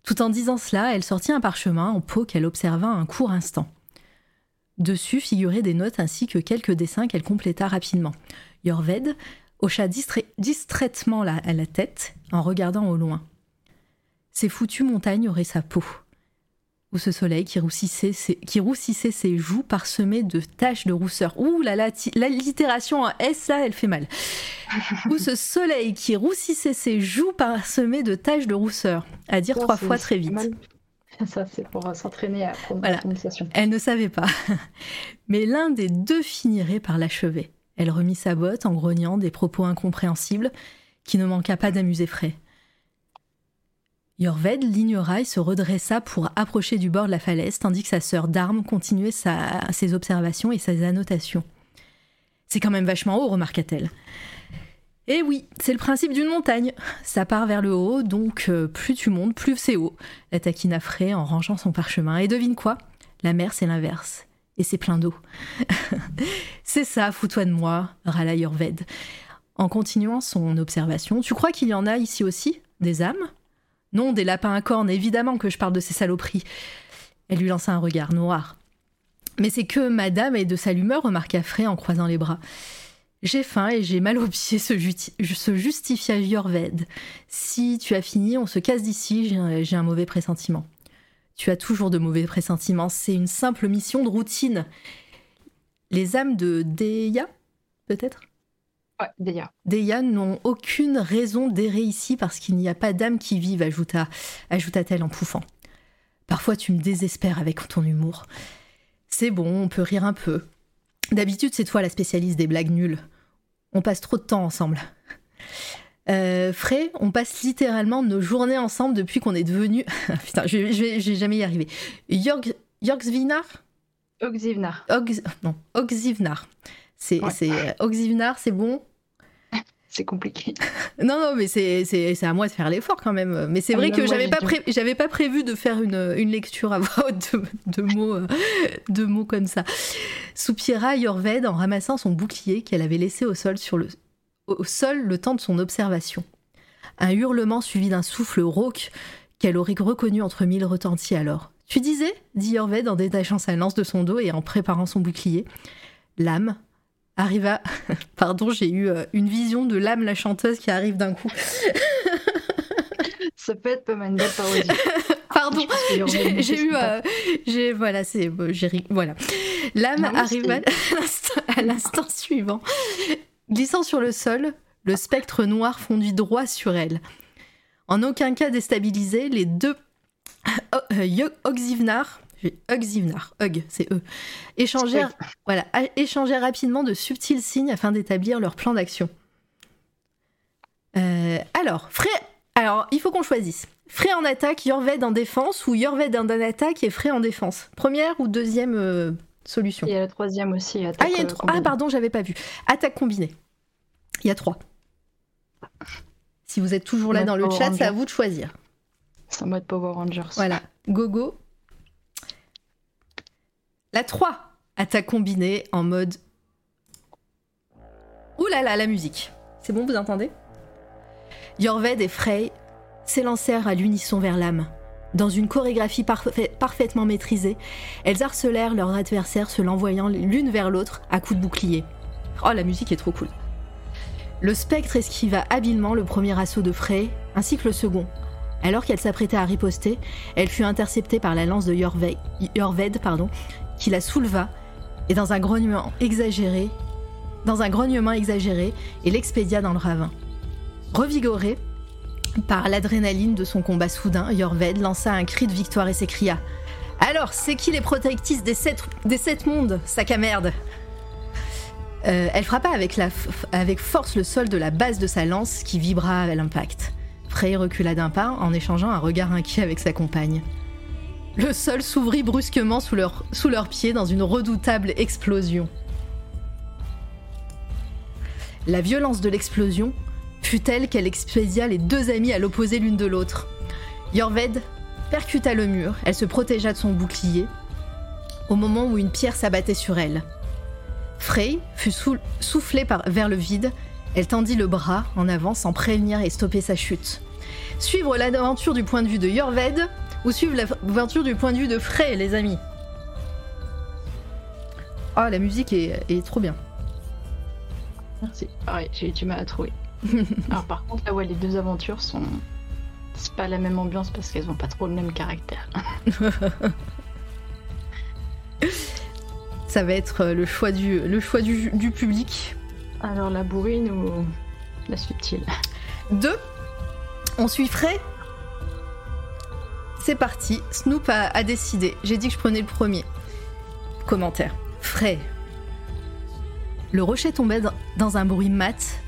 S1: Tout en disant cela, elle sortit un parchemin en peau qu'elle observa un court instant. Dessus figuraient des notes ainsi que quelques dessins qu'elle compléta rapidement. Yorved hocha distra- distraitement la, à la tête en regardant au loin. Ces foutues montagnes auraient sa peau ou ce soleil qui roussissait, ses, qui roussissait ses joues parsemées de taches de rousseur. Ouh là là, ti- l'allitération en S là, elle fait mal. *laughs* ou ce soleil qui roussissait ses joues parsemées de taches de rousseur. À dire trois fois très vite.
S2: mal. *laughs* Ça, c'est pour euh, s'entraîner à
S1: Voilà.
S2: prononciation.
S1: Elle ne savait pas. *laughs* Mais l'un des deux finirait par l'achever. Elle remit sa botte en grognant des propos incompréhensibles qui ne manqua pas d'amuser Frey. Yorved l'ignora et se redressa pour approcher du bord de la falaise, tandis que sa sœur d'armes continuait sa- ses observations et ses annotations. C'est quand même vachement haut, remarqua-t-elle. Eh oui, c'est le principe d'une montagne. Ça part vers le haut, donc euh, plus tu montes, plus c'est haut. La taquina Frey en rangeant son parchemin. Et devine quoi? La mer, c'est l'inverse. Et c'est plein d'eau. *laughs* c'est ça, fous-toi de moi, râla Yorved. En continuant son observation, tu crois qu'il y en a ici aussi Des âmes? Non, des lapins à cornes, évidemment que je parle de ces saloperies. Elle lui lança un regard noir. Mais c'est que madame est de sale humeur, remarqua Frey en croisant les bras. J'ai faim et j'ai mal aux pieds, se, justi- se justifia Yorved. Si tu as fini, on se casse d'ici, j'ai- un mauvais pressentiment. Tu as toujours de mauvais pressentiments, c'est une simple mission de routine. Les âmes de Deya, peut-être?
S2: Ouais, d'ailleurs.
S1: Deya n'ont aucune raison d'errer ici parce qu'il n'y a pas d'âme qui vive, ajouta, ajouta-t-elle en pouffant. Parfois tu me désespères avec ton humour. C'est bon, on peut rire un peu. D'habitude, c'est toi la spécialiste des blagues nulles. On passe trop de temps ensemble. Euh, Frey, on passe littéralement nos journées ensemble depuis qu'on est devenus. *laughs* Putain, je, je vais, je vais jamais y arriver. Yorg, Yorgsvinar
S2: Oxivnar.
S1: Ox, Non, Oxivnar. C'est
S2: Ouais.
S1: euh, Oxivnar, c'est bon?
S2: C'est compliqué. *laughs*
S1: Non, non, mais c'est c'est- c'est à moi de faire l'effort quand même. Mais c'est
S2: Ah,
S1: vrai que j'avais pas, pré- j'avais pas prévu de faire une, une lecture à voix haute de, de mots, euh, de mots comme ça. Soupira Yorved en ramassant son bouclier qu'elle avait laissé au sol, sur le, au sol le temps de son observation. Un hurlement suivi d'un souffle rauque qu'elle aurait reconnu entre mille retentit alors. Tu disais? dit Yorved en détachant sa lance de son dos et en préparant son bouclier. L'âme arriva. *laughs* Pardon, j'ai eu euh, une vision de l'âme, la chanteuse, qui arrive d'un coup.
S2: Ça peut être pas mal belle parodie. *laughs*
S1: Pardon, j'ai eu, euh, j'ai voilà, c'est bon, voilà. L'âme arrive *laughs* à l'instant- suivant, glissant sur le sol, le spectre noir fondit droit sur elle. En aucun cas déstabilisé, les deux euh, Oxivnar, j'ai- Oxivnar, Hug, c'est eux, échangèrent, voilà, échangèrent rapidement de subtils signes afin d'établir leur plan d'action. Euh, alors, Frey, alors il faut qu'on choisisse. Frey en attaque, Yorved en défense ou Yorved en attaque et Frey en défense? Première ou deuxième euh, solution?
S2: Il y a la troisième aussi.
S1: Ah,
S2: attaque,
S1: il y a une
S2: euh,
S1: ah, pardon, j'avais pas vu. Attaque combinée. Il y a trois. Si vous êtes toujours là dans le chat, c'est à vous de choisir.
S2: C'est en mode Power Rangers.
S1: Voilà, gogo. La 3, attaque combinée en mode. Ouh là là, la musique. C'est bon, vous entendez? Yorved et Frey s'élancèrent à l'unisson vers l'âme. Dans une chorégraphie parfait- parfaitement maîtrisée, elles harcelèrent leurs adversaires se l'envoyant l'une vers l'autre à coups de bouclier. Oh, la musique est trop cool. Le spectre esquiva habilement le premier assaut de Frey, ainsi que le second. Alors qu'elle s'apprêtait à riposter, elle fut interceptée par la lance de Yorve- Yorved, pardon, qui la souleva et dans un grognement exagéré, dans un grognement exagéré, et l'expédia dans le ravin. Revigorée par l'adrénaline de son combat soudain, Yorved lança un cri de victoire et s'écria Alors, c'est qui les protectrices des sept, des sept mondes, sac à merde? Euh, Elle frappa avec, la, avec force le sol de la base de sa lance qui vibra à l'impact. Frey recula d'un pas en échangeant un regard inquiet avec sa compagne. Le sol s'ouvrit brusquement sous, leur- sous leurs pieds dans une redoutable explosion. La violence de l'explosion fut telle qu'elle expédia les deux amies à l'opposé l'une de l'autre. Yorved percuta le mur, elle se protégea de son bouclier au moment où une pierre s'abattait sur elle. Frey fut sou- soufflée vers le vide, elle tendit le bras en avant sans prévenir et stopper sa chute. Suivre l'aventure du point de vue de Yorved ou suivre l'aventure du point de vue de Frey, les amis Oh, la musique est, est trop bien.
S2: Merci. Pareil, j'ai eu du mal à trouver. *laughs* Alors par contre, là ouais, les deux aventures sont. C'est pas la même ambiance parce qu'elles ont pas trop le même caractère. *laughs*
S1: Ça va être euh, le choix du, le choix du, du public.
S2: Alors la bourrine ou la subtile?
S1: Deux, on suit Frey. C'est parti, Snoop a, décidé. J'ai dit que je prenais le premier. Commentaire. Frey. Le rocher tombait dans- un bruit mat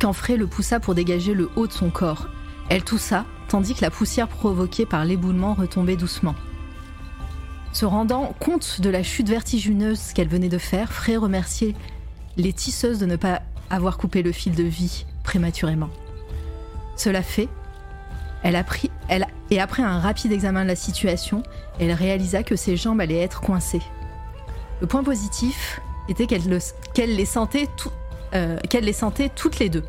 S1: quand Frey le poussa pour dégager le haut de son corps. Elle toussa, tandis que la poussière provoquée par l'éboulement retombait doucement. Se rendant compte de la chute vertigineuse qu'elle venait de faire, Frey remerciait les tisseuses de ne pas avoir coupé le fil de vie prématurément. Cela fait, elle a pris, et après un rapide examen de la situation, elle réalisa que ses jambes allaient être coincées. Le point positif était euh, qu'elle les sentait toutes les deux.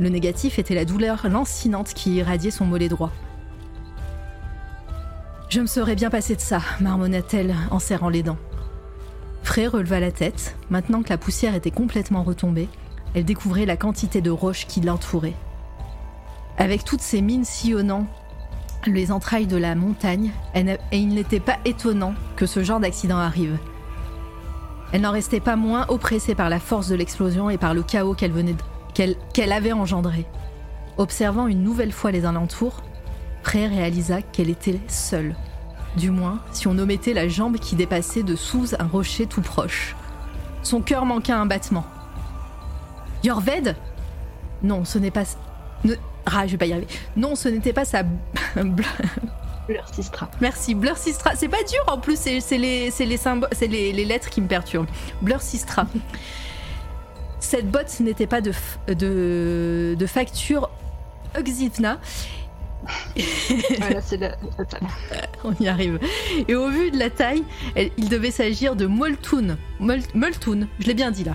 S1: Le négatif était la douleur lancinante qui irradiait son mollet droit. Je me serais bien passé de ça, marmonna-t-elle en serrant les dents. Frey releva la tête. Maintenant que la poussière était complètement retombée, elle découvrait la quantité de roches qui l'entouraient. Avec toutes ces mines sillonnant les entrailles de la montagne, et il n'était pas étonnant que ce genre d'accident arrive. Elle n'en restait pas moins oppressée par la force de l'explosion et par le chaos qu'elle venait avait engendré. Observant une nouvelle fois les alentours, Frey réalisa qu'elle était seule. Du moins, si on omettait la jambe qui dépassait de sous un rocher tout proche. Son cœur manqua un battement. Yorved Non, ce n'est pas. Ne... Ah, je vais pas y arriver. Non, ce n'était pas sa. *laughs* Blur-
S2: Sistra.
S1: Merci, Blur Sistra. C'est pas dur en plus, c'est c'est les, c'est les, les, les lettres qui me perturbent. Blur Sistra. Cette botte n'était pas de, f- de, de facture Oxivna. *laughs*
S2: Voilà, c'est la totale.
S1: On y arrive. Et au vu de la taille, elle- il devait s'agir de Moltoon. Mol- Moltoon, je l'ai bien dit là.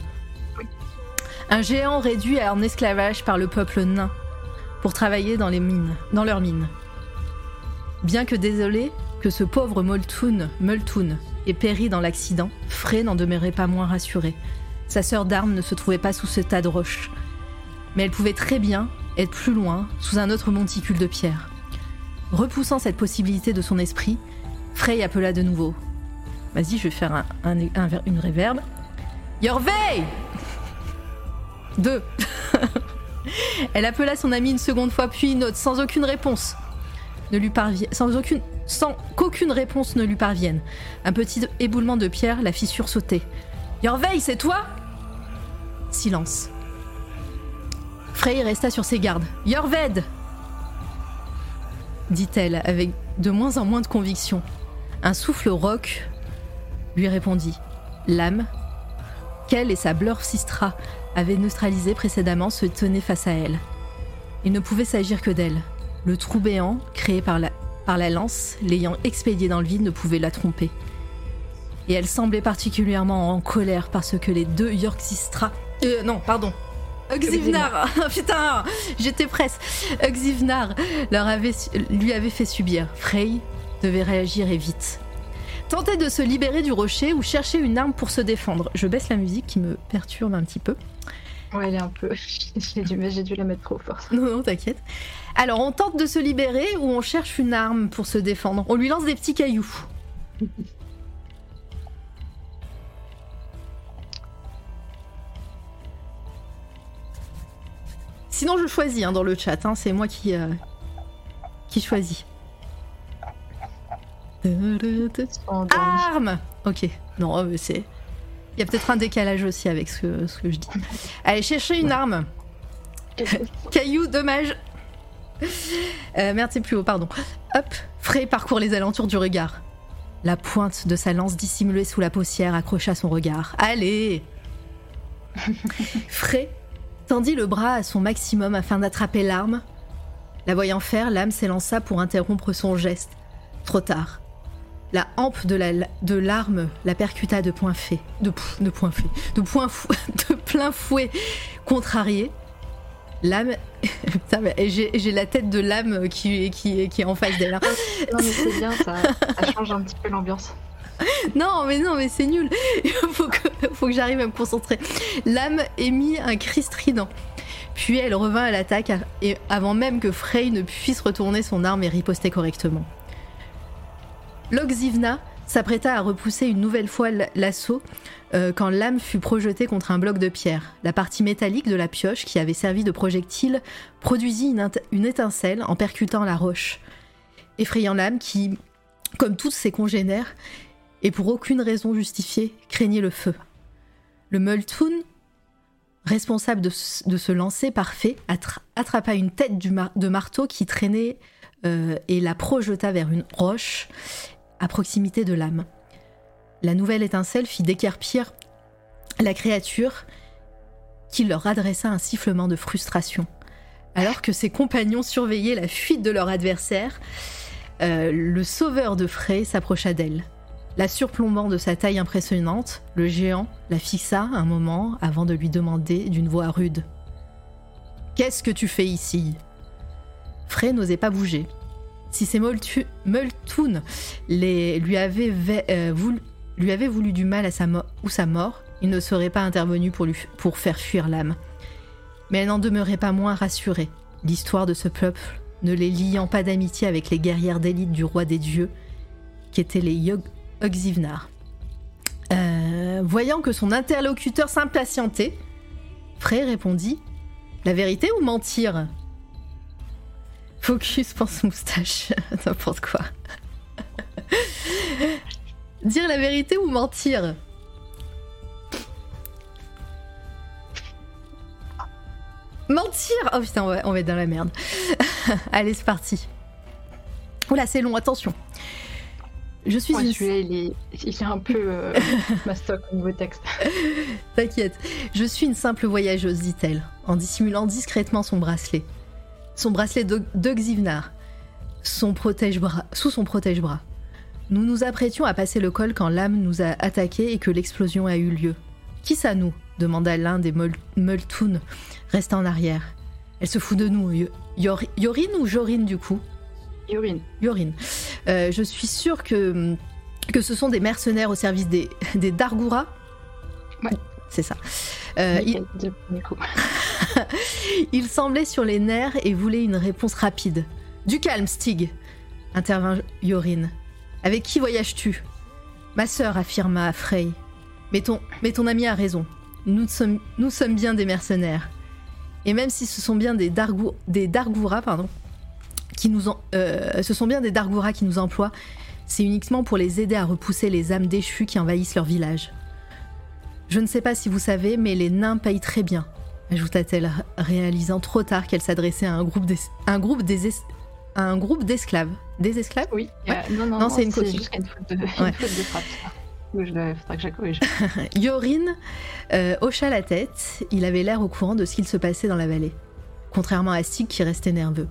S1: Un géant réduit en esclavage par le peuple nain pour travailler dans les mines, dans leurs mines. Bien que désolé que ce pauvre Moltoon ait péri dans l'accident, Frey n'en demeurait pas moins rassuré. Sa sœur d'armes ne se trouvait pas sous ce tas de roches. Mais elle pouvait très bien être plus loin, sous un autre monticule de pierre. Repoussant cette possibilité de son esprit, Frey appela de nouveau. Vas-y, je vais faire un, une réverbe. Yorvey Deux. *laughs* *laughs* Elle appela son ami une seconde fois, puis une autre, sans aucune réponse. Ne lui parvient, sans aucune, sans qu'aucune réponse ne lui parvienne. Un petit éboulement de pierre la fit sursauter. Yorvey, c'est toi? Silence. Frey resta sur ses gardes. Yorved dit-elle avec de moins en moins de conviction. Un souffle rauque lui répondit. L'âme, qu'elle et sa blur sistra avaient neutralisée précédemment, se tenait face à elle. Il ne pouvait s'agir que d'elle. Le trou béant, créé par la, par la lance, l'ayant expédiée dans le vide, ne pouvait la tromper. Et elle semblait particulièrement en colère parce que les deux York sistra. Euh, non, pardon. Uxivnar *laughs* Putain J'étais presque Uxivnar leur avait, lui avait fait subir. Frey devait réagir et vite. Tenter de se libérer du rocher ou chercher une arme pour se défendre. Je baisse la musique qui me perturbe un petit peu.
S2: Ouais, elle est un peu. J'ai dû, mais j'ai dû la mettre trop fort.
S1: Non, non, t'inquiète. Alors, on tente de se libérer ou on cherche une arme pour se défendre? On lui lance des petits cailloux. Sinon, je choisis hein, dans le chat. hein, C'est moi qui, euh, qui choisis. Arme Ok. Non, euh, c'est. Il y a peut-être un décalage aussi avec ce que, je dis. Allez, chercher une arme. *laughs* Caillou, dommage. Euh, merde, c'est plus haut, pardon. Hop, Frey parcourt les alentours du regard. La pointe de sa lance dissimulée sous la paussière accrocha son regard. Allez *laughs* Frey tendit le bras à son maximum afin d'attraper l'arme. La voyant faire, l'âme s'élança pour interrompre son geste. Trop tard. La hampe de la- de l'arme la percuta de point fait, de, de point fait, de point *laughs* de plein fouet, contrarié. L'âme, *laughs* putain, mais j'ai la tête de l'âme qui, qui, qui est en face d'elle. hein.
S2: Non, mais c'est bien, ça, ça change un petit peu l'ambiance.
S1: Non, mais non, mais c'est nul. Il *laughs* faut que, faut que j'arrive à me concentrer. L'âme émit un cri strident. Puis elle revint à l'attaque avant même que Frey ne puisse retourner son arme et riposter correctement. Loxivna s'apprêta à repousser une nouvelle fois l'assaut euh, quand l'âme fut projetée contre un bloc de pierre. La partie métallique de la pioche qui avait servi de projectile produisit une, étincelle en percutant la roche, effrayant l'âme qui, comme tous ses congénères, et pour aucune raison justifiée, craignait le feu. Le Multoon, responsable de, ce lancer parfait, attra- attrapa une tête de marteau qui traînait euh, et la projeta vers une roche à proximité de l'âme. La nouvelle étincelle fit décarpir la créature qui leur adressa un sifflement de frustration. Alors que ses compagnons surveillaient la fuite de leur adversaire, euh, le sauveur de Frey s'approcha d'elle. La surplombant de sa taille impressionnante, le géant la fixa un moment avant de lui demander d'une voix rude Qu'est-ce que tu fais ici? Frey n'osait pas bouger. Si ces Multoon les, lui, avaient euh, voulu, du mal à sa ou sa mort, il ne serait pas intervenu pour, lui, faire fuir l'âme. Mais elle n'en demeurait pas moins rassurée. L'histoire de ce peuple ne les liant pas d'amitié avec les guerrières d'élite du roi des dieux, qui étaient les Yog. Euh, voyant que son interlocuteur s'impatientait, Frey répondit La vérité ou mentir? Focus pense moustache, *laughs* n'importe quoi. Dire la vérité ou mentir? Mentir? Oh putain, on va, on va être dans la merde. *laughs* Allez, c'est parti. Oula, c'est long, attention. Je suis
S2: Ouais,
S1: une...
S2: celui-là, il est, il est un peu euh, *laughs* mastoc au niveau texte.
S1: T'inquiète, je suis une simple voyageuse, dit-elle, en dissimulant discrètement son bracelet. Son bracelet de, de Xivnar, son protège-bras, sous son protège-bras. Nous nous apprêtions à passer le col quand l'âme nous a attaqués et que l'explosion a eu lieu. Qui ça nous? demanda l'un des Mul- Multoon, restant en arrière. Elle se fout de nous. Yo- Yor- Yorin ou Jorin du coup? Yorin. Euh, je suis sûre que, que ce sont des mercenaires au service des, des Dargura.
S2: Ouais.
S1: C'est ça. Euh, *laughs* il, semblait sur les nerfs et voulait une réponse rapide. Du calme, Stig. intervint Yorin. Avec qui voyages-tu? Ma sœur, affirma Frey. Mais ton, mais ton ami a raison. Nous sommes, nous sommes bien des mercenaires. Et même si ce sont bien des, Dargou, des Dargouras, pardon, qui nous en- euh, ce sont bien des Dargouras qui nous emploient, c'est uniquement pour les aider à repousser les âmes déchues qui envahissent leur village. Je ne sais pas si vous savez, mais les nains payent très bien, ajouta-t-elle, réalisant trop tard qu'elle s'adressait à un groupe d'es- un groupe des es- à un groupe d'esclaves. Des esclaves?
S2: Oui,
S1: Ouais.
S2: euh, non, non,
S1: Non, c'est une coquille.
S2: juste une faute de, *laughs* une
S1: Ouais.
S2: faute de frappe. je faudra que je la corrige. *laughs*
S1: Yorin euh, hocha la tête, il avait l'air au courant de ce qu'il se passait dans la vallée, contrairement à Stig qui restait nerveux.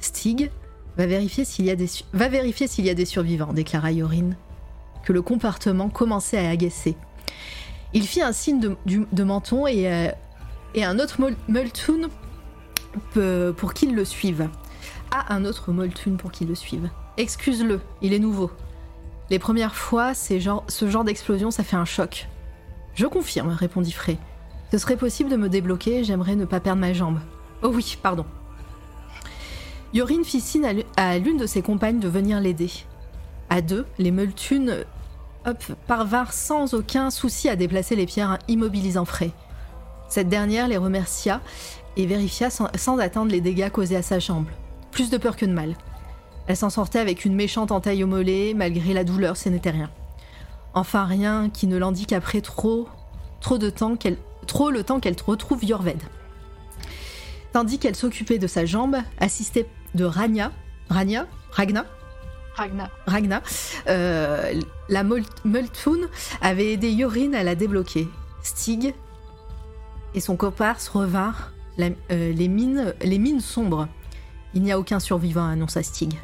S1: Stig va vérifier s'il y, a des va vérifier s'il y a des survivants, déclara Yorin, que le comportement commençait à agacer. Il fit un signe de, menton et, euh, et un autre Mol- Moltun pour qu'il le suive. Ah, un autre Moltun pour qu'il le suive. Excuse-le, il est nouveau. Les premières fois, ce genre d'explosion, ça fait un choc. Je confirme, répondit Frey. Ce serait possible de me débloquer, j'aimerais ne pas perdre ma jambe. Oh oui, pardon. Yorin fit signe à l'une de ses compagnes de venir l'aider. À deux, les Multunes hop, parvinrent sans aucun souci à déplacer les pierres immobilisant Frey. Cette dernière les remercia et vérifia sans, sans attendre les dégâts causés à sa jambe. Plus de peur que de mal. Elle s'en sortait avec une méchante entaille au mollet, malgré la douleur, ce n'était rien. Enfin rien qui ne l'handicaperait trop, trop de temps trop le temps qu'elle retrouve Yorved. Tandis qu'elle s'occupait de sa jambe, assistée de Ragna, Ragna, Ragna. Ragna, euh, la Multoon avait aidé Yorin à la débloquer. Stig et son comparse revinrent euh, les, mines, les mines sombres. Il n'y a aucun survivant, annonça Stig.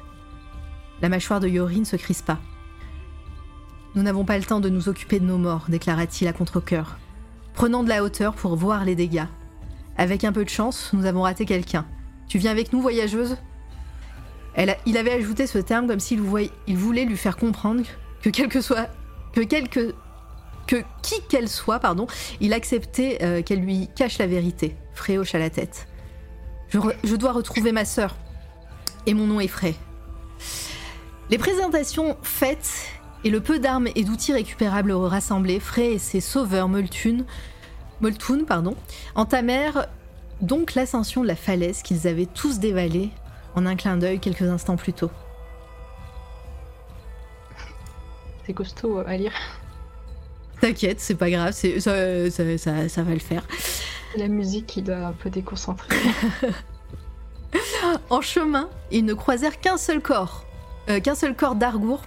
S1: La mâchoire de Yorin se crispa. Nous n'avons pas le temps de nous occuper de nos morts, déclara-t-il à contre-coeur. Prenons de la hauteur pour voir les dégâts. Avec un peu de chance, nous avons raté quelqu'un. Tu viens avec nous, voyageuse? Il avait ajouté ce terme comme s'il voulait lui faire comprendre que quel que soit. que quelque. que qui qu'elle soit, pardon, il acceptait euh, qu'elle lui cache la vérité. Frey hocha la tête. Je dois retrouver ma sœur. Et mon nom est Frey. Les présentations faites et le peu d'armes et d'outils récupérables rassemblés, Frey et ses sauveurs Moltun, Moltun pardon, entamèrent donc l'ascension de la falaise qu'ils avaient tous dévalée en un clin d'œil quelques instants plus tôt.
S2: C'est costaud à lire.
S1: T'inquiète, c'est pas grave, c'est- ça, ça- ça- ça va le faire.
S2: La musique qui doit un peu déconcentrer. *laughs* *laughs*
S1: En chemin, ils ne croisèrent qu'un seul corps, euh, qu'un seul corps d'Argour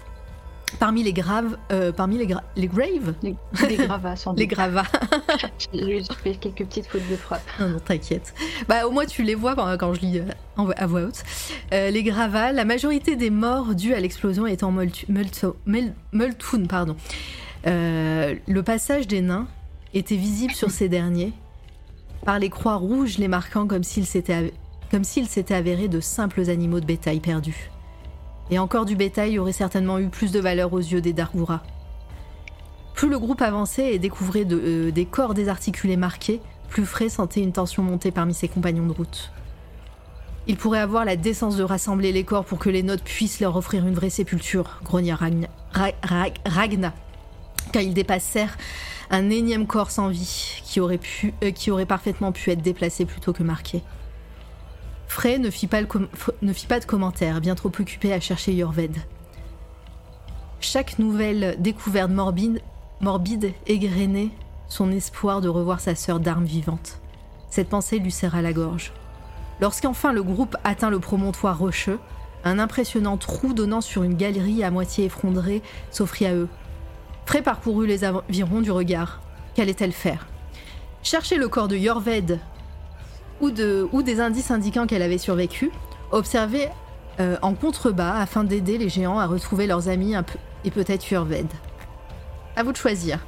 S1: parmi les graves, euh, parmi les, gra- les graves,
S2: Les, les gravats, sans
S1: les
S2: doute.
S1: gravats. *laughs*
S2: J'ai fait quelques petites fautes de frappe.
S1: Non, non, t'inquiète. Bah, au moins, tu les vois quand, quand je lis euh, à voix haute. Euh, les gravats, la majorité des morts dus à l'explosion étant Multoon, pardon. Euh, le passage des nains était visible sur ces derniers, par les croix rouges les marquant comme s'ils s'étaient avérés de simples animaux de bétail perdus. Et encore du bétail aurait certainement eu plus de valeur aux yeux des Dargouras. Plus le groupe avançait et découvrait euh, des corps désarticulés marqués, plus Frey sentait une tension monter parmi ses compagnons de route. Il pourrait avoir la décence de rassembler les corps pour que les notes puissent leur offrir une vraie sépulture, grogna Ragna, Ra- Ra- Ragna, quand ils dépassèrent un énième corps sans vie qui aurait, euh, qui aurait parfaitement pu être déplacé plutôt que marqué. Frey ne fit pas, de commentaires, bien trop occupé à chercher Yorved. Chaque nouvelle découverte morbide, morbide égrenait son espoir de revoir sa sœur d'armes vivante. Cette pensée lui serra la gorge. Lorsqu'enfin le groupe atteint le promontoire rocheux, un impressionnant trou donnant sur une galerie à moitié effondrée s'offrit à eux. Frey parcourut les environs du regard. Qu'allait-elle faire? Chercher le corps de Yorved ou, de, ou des indices indiquant qu'elle avait survécu, observer euh, en contrebas afin d'aider les géants à retrouver leurs amis un peu- et peut-être Yorved. À vous de choisir.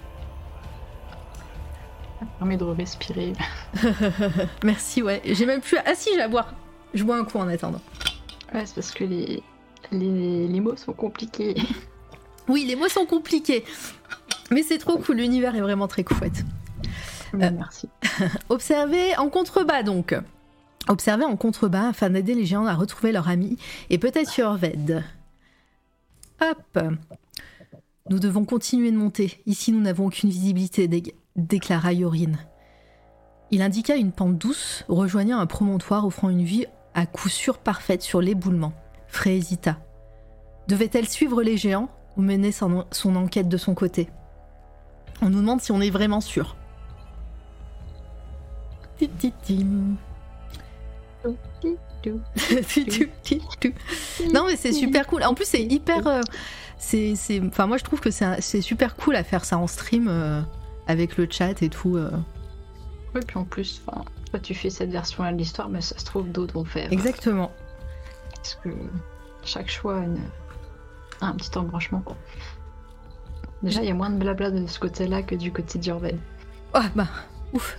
S2: Ça permet de respirer. *laughs*
S1: Merci, ouais. J'ai même plus. Ah si, j'ai à boire. Je bois un coup en attendant.
S2: Ouais, c'est parce que les, les, les mots sont compliqués.
S1: Oui, les mots sont compliqués. Mais c'est trop cool, l'univers est vraiment très chouette.
S2: Mais Merci. *laughs*
S1: Observez en contrebas donc. observer en contrebas afin d'aider les géants à retrouver leur ami et peut-être Yorved. Hop Nous devons continuer de monter. Ici, nous n'avons aucune visibilité, dé- déclara Yorin. Il indiqua une pente douce, rejoignant un promontoire offrant une vue à coup sûr parfaite sur l'éboulement. Frey hésita. Devait-elle suivre les géants ou mener son, son enquête de son côté? On nous demande si on est vraiment sûr. Non mais c'est super cool. En plus c'est hyper, euh, c'est, c'est, enfin moi je trouve que c'est, super cool à faire ça en stream euh, avec le chat et tout. euh.
S2: Oui, puis en plus, enfin, toi tu fais cette version-là de l'histoire, mais ça se trouve d'autres vont faire.
S1: Exactement.
S2: Parce que chaque choix a, une- a un petit embranchement. Déjà, il y a moins de blabla de ce côté-là que du côté d'Yorved.
S1: Oh bah ouf.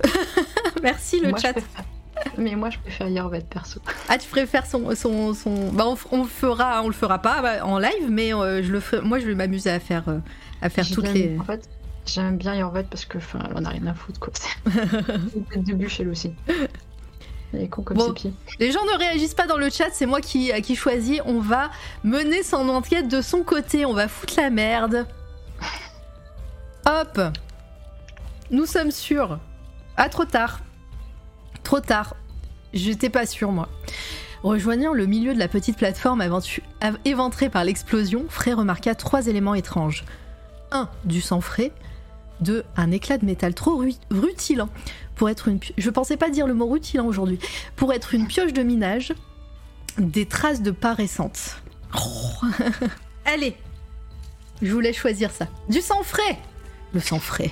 S1: *laughs* Merci le
S2: Moi,
S1: chat. *laughs*
S2: Mais moi, je préfère Yorved perso.
S1: Ah tu préfères son, son, son... Bah on, on fera, on le fera pas bah, en live, mais euh, je le ferai- moi je vais m'amuser à faire, euh, à faire toutes les.
S2: En fait, j'aime bien Yorved parce que, enfin, en a rien à foutre, quoi. Le début, chez elle aussi. Elle est con comme
S1: Bon.
S2: ses pieds.
S1: Les gens ne réagissent pas dans le chat, c'est moi qui, qui choisis. On va mener son enquête de son côté, on va foutre la merde. *laughs* Hop Nous sommes sûrs. Ah, trop tard. Trop tard. J'étais pas sûre, moi. Rejoignant le milieu de la petite plateforme éventrée par l'explosion, Frey remarqua trois éléments étranges. 1. Du sang frais. 2. Un éclat de métal trop ru- rutilant pour être une... Je pensais pas dire le mot rutilant aujourd'hui pour être une pioche de minage, des traces de pas récentes. Oh. *laughs* Allez, je voulais choisir ça. Du sang frais Le sang frais.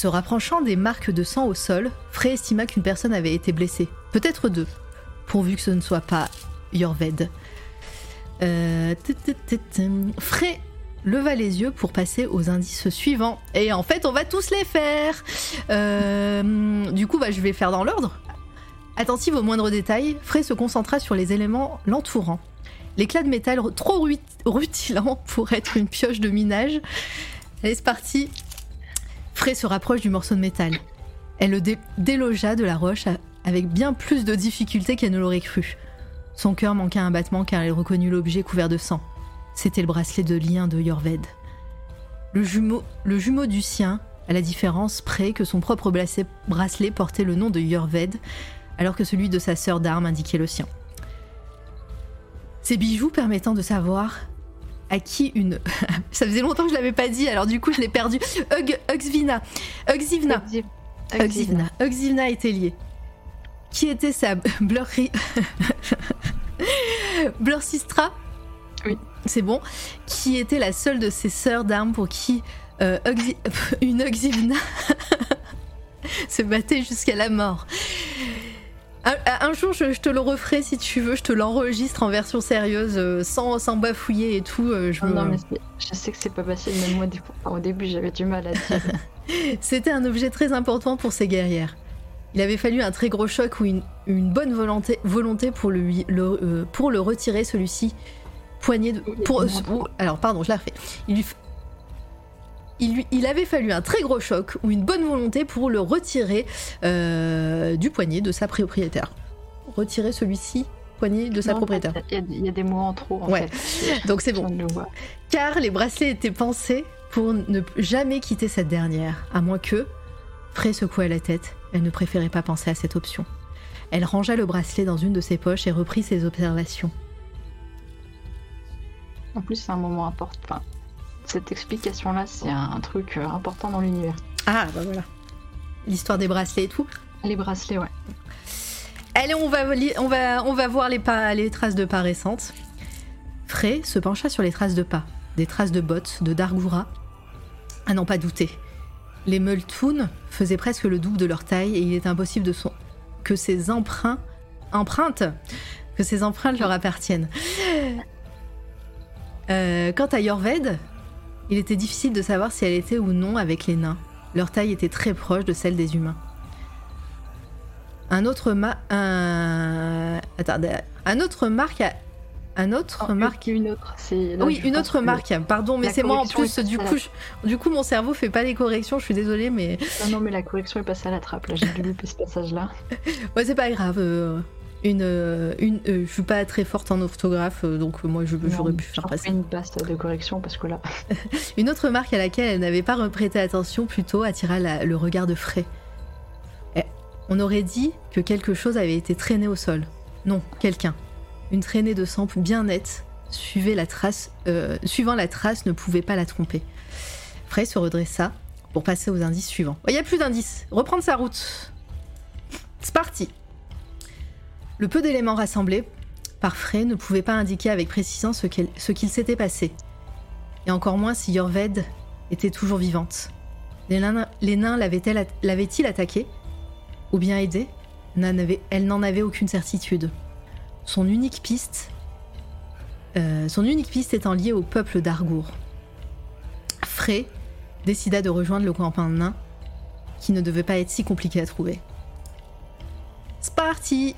S1: Se rapprochant des marques de sang au sol, Frey estima qu'une personne avait été blessée. Peut-être deux, pourvu que ce ne soit pas Yorved. Euh. Frey leva les yeux pour passer aux indices suivants. Et en fait, on va tous les faire. Euh, du coup, bah, je vais faire dans l'ordre. Attentive aux moindres détails, Frey se concentra sur les éléments l'entourant. L'éclat de métal trop ru- rutilant pour être une pioche de minage. Allez, c'est parti. Frey se rapproche du morceau de métal. Elle le dé- délogea de la roche avec bien plus de difficulté qu'elle ne l'aurait cru. Son cœur manqua un battement car elle reconnut l'objet couvert de sang. C'était le bracelet de lien de Yorved. Le jumeau, le jumeau du sien, à la différence près que son propre bracelet portait le nom de Yorved, alors que celui de sa sœur d'armes indiquait le sien. Ces bijoux permettant de savoir à qui une... *laughs* Ça faisait longtemps que je l'avais pas dit, alors du coup je l'ai perdu. Hug, Huxvina. Huxivna. Huxivna. Huxivna était liée. Qui était sa *laughs* blurry... *laughs* Blursistra
S2: Oui.
S1: C'est bon. Qui était la seule de ses sœurs d'armes pour qui euh, une Huxivna se battait jusqu'à la mort. Un, un jour, je, je te le referai si tu veux, je te l'enregistre en version sérieuse, euh, sans, sans bafouiller et tout. euh, je me-
S2: non, mais c'est- je sais que c'est pas facile, même moi, au début, j'avais du mal à dire. *laughs*
S1: C'était un objet très important pour ces guerrières. Il avait fallu un très gros choc ou une, une bonne volonté, volonté pour, lui, le, euh, pour le retirer, celui-ci. Poignée de. Pour, euh, alors, pardon, je la refais. Il, il, lui- il avait fallu un très gros choc ou une bonne volonté pour le retirer euh, du poignet de sa propriétaire. Retirer celui-ci, poignet de sa
S2: Non,
S1: propriétaire.
S2: Il y, a- il y a des mots en trop, en
S1: Ouais.
S2: fait. *laughs*
S1: Donc c'est bon.
S2: le
S1: car les bracelets étaient pensés pour ne jamais quitter cette dernière, à moins que, Frey secoua la tête, elle ne préférait pas penser à cette option. Elle rangea le bracelet dans une de ses poches et reprit ses observations.
S2: En plus, c'est un moment important. Enfin, cette explication-là, c'est un, un truc euh, important dans l'univers.
S1: Ah, bah voilà. L'histoire des bracelets et tout.
S2: Les bracelets, ouais.
S1: Allez, on va, on va, on va voir les, pas, les traces de pas récentes. Frey se pencha sur les traces de pas, des traces de bottes, de Dargoura. À n'en pas douter. Les Multoon faisaient presque le double de leur taille et il est impossible de son... que ces emprunts, empreintes, que ces empreintes leur appartiennent. Euh, quant à Yorved, il était difficile de savoir si elle était ou non avec les nains. Leur taille était très proche de celle des humains. Un autre ma... Un... Attends, un autre marque un autre
S2: Oh,
S1: marque.
S2: Une autre. là,
S1: Oui, une autre
S2: que-
S1: marque. Pardon, mais c'est moi en plus. Du coup, je- du coup, mon cerveau fait pas les corrections. Je suis désolée, mais
S2: Non, non, mais la correction est passée à la trappe. Là, j'ai dû louper ce passage-là. *laughs*
S1: ouais, c'est pas grave. euh, Une, euh, une, euh, je suis pas très forte en orthographe, euh, donc moi, je- j'aurais pu faire passer.
S2: une passe de correction parce que là. *laughs*
S1: Une autre marque à laquelle elle n'avait pas prêté attention plutôt attira la- le regard de Frey. Eh, On aurait dit que quelque chose avait été traîné au sol. Non, quelqu'un. Une traînée de sang bien nette, suivait la trace, euh, suivant la trace, ne pouvait pas la tromper. Frey se redressa pour passer aux indices suivants. Il n'y a plus d'indices. Reprendre sa route. C'est parti. Le peu d'éléments rassemblés par Frey ne pouvait pas indiquer avec précision ce qu'il s'était passé et encore moins si Yorved était toujours vivante. Les nains, nains l'avaient-ils attaquée Ou bien aidée Elle n'en avait aucune certitude. Son unique piste, euh, son unique piste étant liée au peuple d'Argour. Frey décida de rejoindre le campement nain, qui ne devait pas être si compliqué à trouver. C'est parti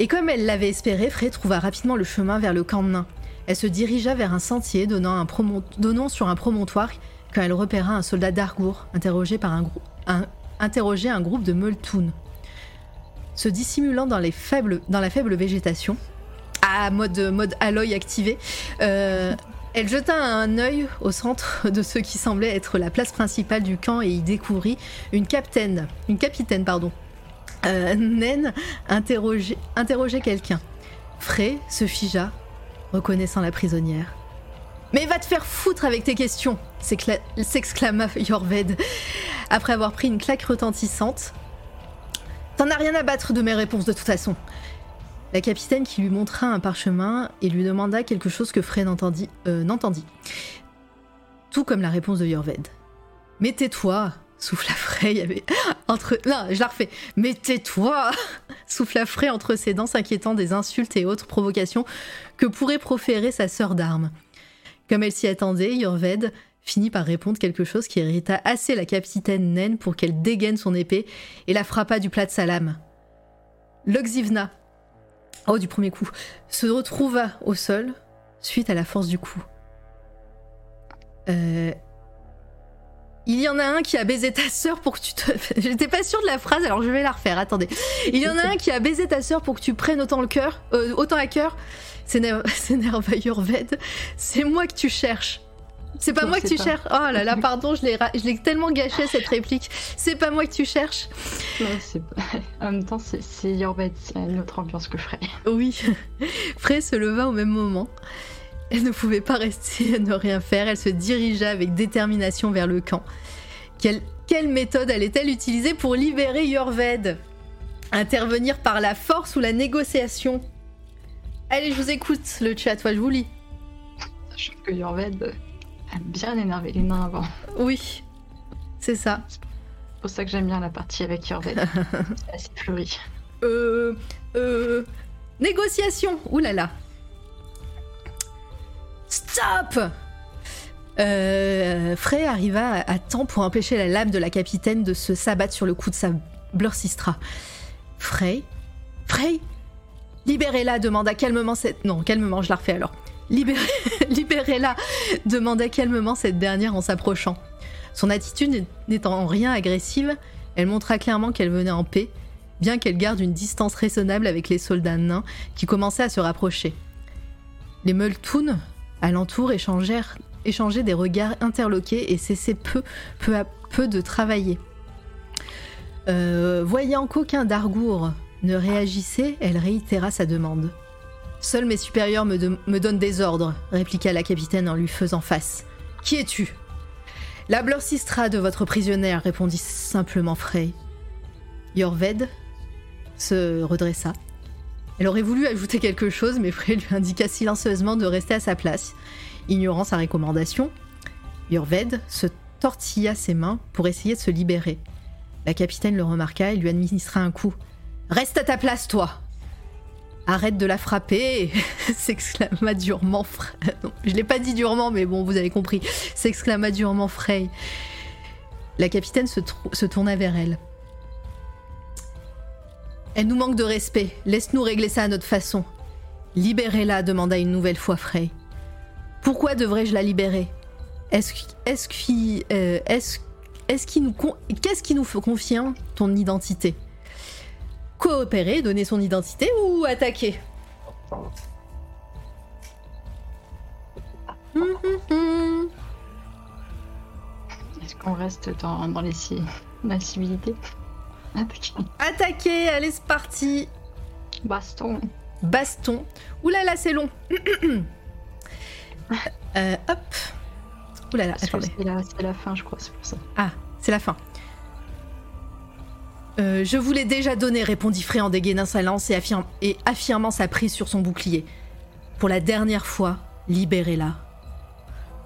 S1: Et comme elle l'avait espéré, Frey trouva rapidement le chemin vers le camp de nains. Elle se dirigea vers un sentier donnant, sur un promontoire quand elle repéra un soldat d'Argour interrogé par un, groupe de Multoon. Se dissimulant dans, la faible végétation, à mode, mode alloy activé, euh, elle jeta un œil au centre de ce qui semblait être la place principale du camp et y découvrit une capitaine, une capitaine pardon, euh, naine interroger, interroger quelqu'un. Frey se figea, reconnaissant la prisonnière. Mais va te faire foutre avec tes questions s'exclama Yorved, après avoir pris une claque retentissante. T'en as rien à battre de mes réponses de toute façon. La capitaine qui lui montra un parchemin et lui demanda quelque chose que Frey n'entendit. euh. Tout comme la réponse de Yorved. Mais tais-toi, souffla Frey avec- entre. Non, je la refais. Mais tais-toi *laughs* souffla Frey entre ses dents, s'inquiétant des insultes et autres provocations que pourrait proférer sa sœur d'armes. Comme elle s'y attendait, Yorved finit par répondre quelque chose qui irrita assez la capitaine naine pour qu'elle dégaine son épée et la frappa du plat de sa lame. L'Oxivna, oh du premier coup, se retrouva au sol suite à la force du coup. Euh, Il y en a un qui a baisé ta sœur pour que tu te. *laughs* J'étais pas sûre de la phrase, alors je vais la refaire. Attendez. Il y en a un qui a baisé ta sœur pour que tu prennes autant le cœur, euh, autant à cœur. C'est *laughs* c'est Nervailleur Ved. C'est moi que tu cherches. C'est pas
S2: Non,
S1: moi que tu
S2: pas.
S1: cherches. Oh là là, pardon, je l'ai ra- je l'ai tellement gâché cette réplique. C'est pas moi que tu cherches.
S2: Non, c'est pas- *laughs* En même temps, c'est c'est Yorbet, c'est une autre ambiance que Frey.
S1: Oui. Frey se leva au même moment. Elle ne pouvait pas rester à ne rien faire. Elle se dirigea avec détermination vers le camp. Quelle, quelle méthode allait-elle utiliser pour libérer Yorved Intervenir par la force ou la négociation? Allez, je vous écoute, le chat, toi, je vous lis.
S2: Sachant que Yorbet aime bien énerver les nains avant.
S1: Oui, c'est ça.
S2: C'est pour ça que j'aime bien la partie avec Yorbet. *laughs* c'est assez fleuri.
S1: Euh. Euh. Négociation Ouh là là Stop euh, Frey arriva à, temps pour empêcher la lame de la capitaine de se s'abattre sur le cou de sa Blorsistra. Frey Frey Libérez-la demanda calmement cette... Non, calmement, je la refais alors. Libérez- *laughs* Libérez-la demanda calmement cette dernière en s'approchant. Son attitude n'étant en rien agressive, elle montra clairement qu'elle venait en paix bien qu'elle garde une distance raisonnable avec les soldats nains qui commençaient à se rapprocher. Les Multoon, alentour, échangèrent, des regards interloqués et cessaient peu, peu à peu de travailler. Euh, voyant qu'aucun d'Argour ne réagissait, elle réitéra sa demande. Seuls mes supérieurs me, donnent des ordres, répliqua la capitaine en lui faisant face. Qui es-tu? La Blorsistra de votre prisonnière, répondit simplement Frey. Yorved se redressa. Elle aurait voulu ajouter quelque chose, mais Frey lui indiqua silencieusement de rester à sa place. Ignorant sa recommandation, Yorved se tortilla ses mains pour essayer de se libérer. La capitaine le remarqua et lui administra un coup. Reste à ta place, toi Arrête de la frapper *laughs* s'exclama durement Frey. Non, je l'ai pas dit durement, mais bon, vous avez compris. S'exclama durement Frey. La capitaine se tourna vers elle. Elle nous manque de respect. Laisse-nous régler ça à notre façon. Libérez-la, demanda une nouvelle fois Frey. Pourquoi devrais-je la libérer? Est-ce est qui euh, est-ce est-ce qui nous qu'est-ce qui nous fait confier ton identité? Coopérer, donner son identité ou attaquer?
S2: Est-ce qu'on reste dans, la civilité
S1: Attaquer. Attaquer, allez, c'est parti.
S2: Baston.
S1: Baston. Oulala, là là, c'est long. *clears throat* euh, hop. Oulala, là, attendez.
S2: C'est la, fin, je crois, c'est pour ça.
S1: Ah, c'est la fin. Euh, je vous l'ai déjà donné, répondit Frey en dégainant sa lance et, et affirmant sa prise sur son bouclier. Pour la dernière fois, libérez-la.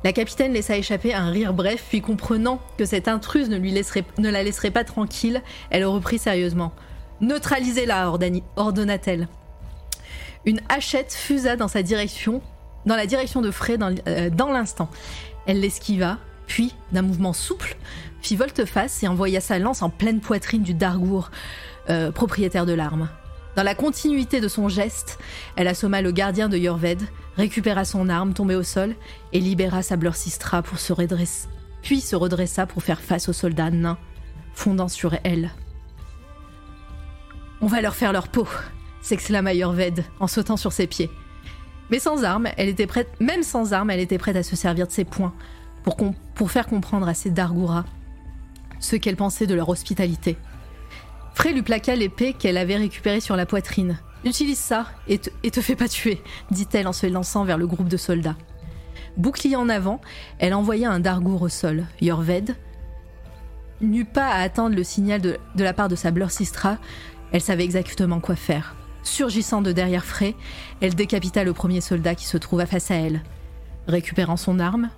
S1: La capitaine laissa échapper un rire bref, puis comprenant que cette intruse ne, lui laisserait, la laisserait pas tranquille, elle reprit sérieusement. Neutralisez-la, ordonna-t-elle. Une hachette fusa dans sa direction, dans la direction de Frey euh, dans, l'instant. Elle l'esquiva, puis, d'un mouvement souple, fit volte-face et envoya sa lance en pleine poitrine du Dargour, euh, propriétaire de l'arme. Dans la continuité de son geste, elle assomma le gardien de Yorved, récupéra son arme tombée au sol et libéra sa Sistra pour se redresser, puis se redressa pour faire face aux soldats nains fondant sur elle. On va leur faire leur peau, s'exclama Yorved en sautant sur ses pieds. Mais sans armes, elle était prête, même sans armes, elle était prête à se servir de ses poings pour, pour faire comprendre à ses Dargura ce qu'elle pensait de leur hospitalité. Frey lui plaqua l'épée qu'elle avait récupérée sur la poitrine. Utilise ça et te, fais pas tuer, dit-elle en se lançant vers le groupe de soldats. Bouclier en avant, elle envoya un dargour au sol. Yorved n'eut pas à attendre le signal de, la part de sa Blur Sistra, elle savait exactement quoi faire. Surgissant de derrière Frey, elle décapita le premier soldat qui se trouva face à elle. Récupérant son arme,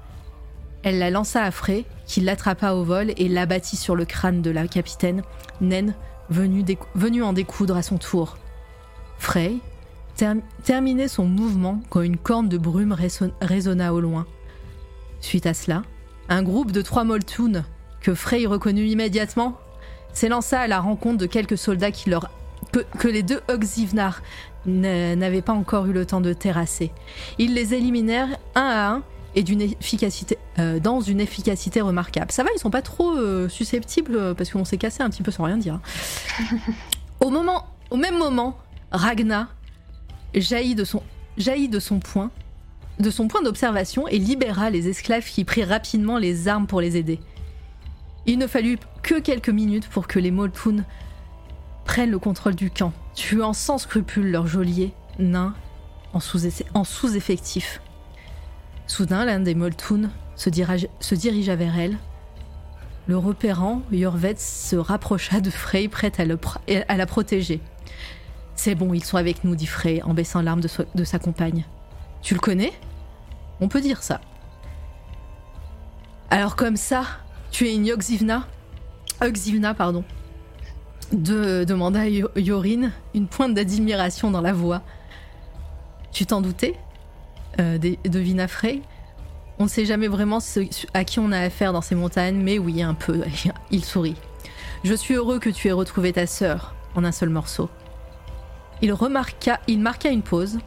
S1: elle la lança à Frey, qui l'attrapa au vol et l'abattit sur le crâne de la capitaine, naine venu, en découdre à son tour. Frey terminait son mouvement quand une corne de brume résonna au loin. Suite à cela, un groupe de trois Moltoons, que Frey reconnut immédiatement, s'élança à la rencontre de quelques soldats qui leur, que, les deux Oxivnar n'avaient pas encore eu le temps de terrasser. Ils les éliminèrent un à un et d'une efficacité, euh, dans une efficacité remarquable. Ça va, ils sont pas trop euh, susceptibles euh, parce qu'on s'est cassé un petit peu sans rien dire. au, moment, au même moment, Ragna jaillit de son, jaillit de son point de son point d'observation et libéra les esclaves qui prirent rapidement les armes pour les aider. Il ne fallut que quelques minutes pour que les Moltoons prennent le contrôle du camp, tuant sans scrupule leur geôlier nain en sous-effectif. Soudain, l'un des Moltoons se, dirigea vers elle. Le repérant, Yorvet se rapprocha de Frey, prête à, la protéger. C'est bon, ils sont avec nous, dit Frey en baissant l'arme de, sa compagne. Tu le connais? On peut dire ça. Alors comme ça, tu es une Yoxivna? Oxivna, pardon. De, demanda Yorin, une pointe d'admiration dans la voix. Tu t'en doutais? Euh, de Vinafrey. On ne sait jamais vraiment à qui on a affaire dans ces montagnes, mais oui, un peu. *laughs* Il sourit. Je suis heureux que tu aies retrouvé ta sœur en un seul morceau. Il remarqua, il marqua une pause.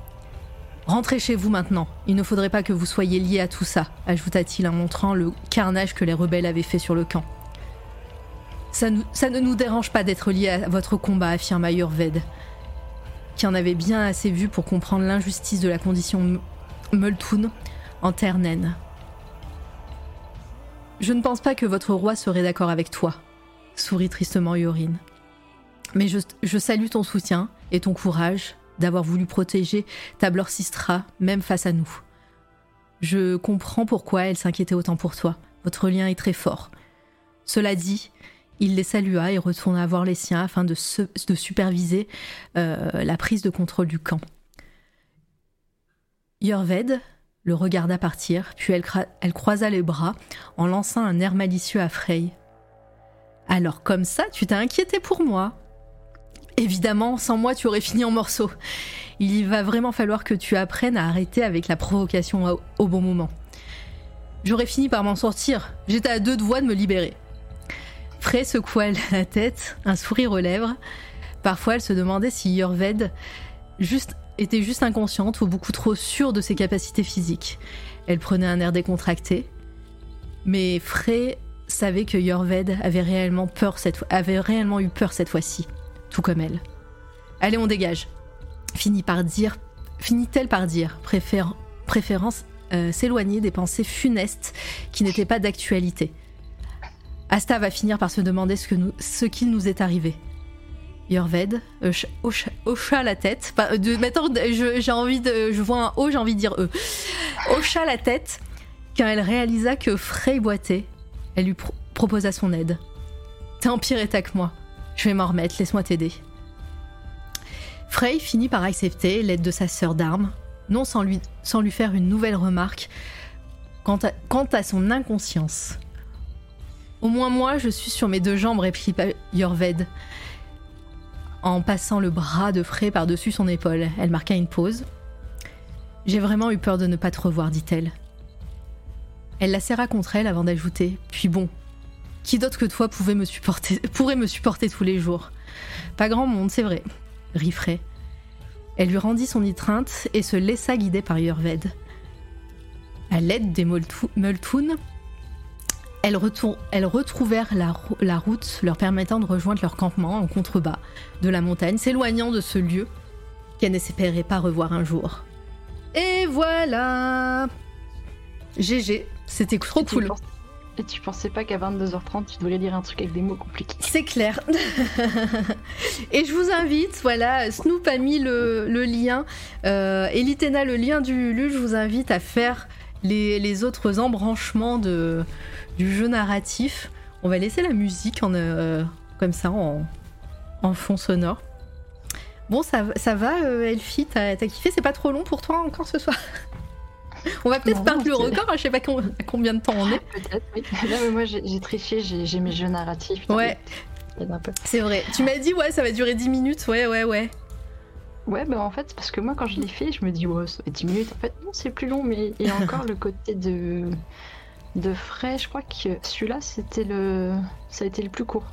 S1: Rentrez chez vous maintenant. Il ne faudrait pas que vous soyez liés à tout ça, ajouta-t-il en montrant le carnage que les rebelles avaient fait sur le camp. Ça, ne nous dérange pas d'être liés à votre combat, affirma Yurved, qui en avait bien assez vu pour comprendre l'injustice de la condition Multoon en terre. Je ne pense pas que votre roi serait d'accord avec toi, sourit tristement Yorin. Mais je, salue ton soutien et ton courage d'avoir voulu protéger Tablor Sistra, même face à nous. Je comprends pourquoi elle s'inquiétait autant pour toi. Votre lien est très fort. Cela dit, il les salua et retourna voir les siens afin de, superviser euh, la prise de contrôle du camp. Yorved le regarda partir, puis elle, croisa les bras en lançant un air malicieux à Frey. Alors comme ça, tu t'es inquiété pour moi Évidemment, sans moi, tu aurais fini en morceaux. Il va vraiment falloir que tu apprennes à arrêter avec la provocation au, bon moment. J'aurais fini par m'en sortir. J'étais à deux doigts de me libérer. Frey secoua la tête, un sourire aux lèvres. Parfois, elle se demandait si Yorved juste était juste inconsciente ou beaucoup trop sûre de ses capacités physiques. Elle prenait un air décontracté. Mais Frey savait que Yorved avait réellement, peur cette, avait réellement eu peur cette fois-ci, tout comme elle. Allez, on dégage. Finit par dire, finit-elle par dire, préfère, préférence euh, s'éloigner des pensées funestes qui n'étaient pas d'actualité. Asta va finir par se demander ce qu'il nous est arrivé. Yorved hocha, hocha la tête. De, maintenant, j'ai envie de, je vois un O, j'ai envie de dire E. Hocha la tête quand elle réalisa que Frey boitait. Elle lui pro- proposa son aide. T'es en pire état que moi. Je vais m'en remettre, laisse-moi t'aider. Frey finit par accepter l'aide de sa sœur d'armes, non sans lui, faire une nouvelle remarque quant à, quant à son inconscience. Au moins moi, je suis sur mes deux jambes, répliqua Yorved, en passant le bras de Frey par-dessus son épaule. Elle marqua une pause. J'ai vraiment eu peur de ne pas te revoir, dit-elle. Elle la serra contre elle avant d'ajouter Puis bon, qui d'autre que toi pouvait me supporter, *laughs* pourrait me supporter tous les jours Pas grand monde, c'est vrai, rit Frey. Elle lui rendit son étreinte et se laissa guider par Yorved. À l'aide des Multoon, elles, retour- elles retrouvèrent la, rou- la route leur permettant de rejoindre leur campement en contrebas de la montagne, s'éloignant de ce lieu qu'elles n'espéraient pas revoir un jour. Et voilà GG, c'était trop
S2: Et tu
S1: cool.
S2: penses- Et tu pensais pas qu'à 22h30, tu devrais lire un truc avec des mots compliqués
S1: C'est clair. *laughs* et je vous invite, voilà, Snoop a mis le, le lien, euh, et Litena le lien du Lulu, je vous invite à faire les, les autres embranchements de, du jeu narratif. On va laisser la musique en, euh, comme ça en, en fond sonore. Bon, ça, va- ça va, euh, Elfie, t'as t'as kiffé C'est pas trop long pour toi encore ce soir *laughs* On va peut-être battre le record, hein, je sais pas com- à combien de temps on est.
S2: Peut-être, oui. Là, mais moi, j'ai triché, j'ai mes jeux narratifs.
S1: Ouais. C'est vrai. Tu m'as dit, ouais, ça va durer 10 minutes. Ouais, ouais, ouais.
S2: Ouais, bah en fait, parce que moi, quand je l'ai fait, je me dis, ouais, ça fait 10 minutes. En fait, non, c'est plus long, mais il y a *laughs* encore le côté de, de frais. Je crois que celui-là, c'était le. Ça a été le plus court.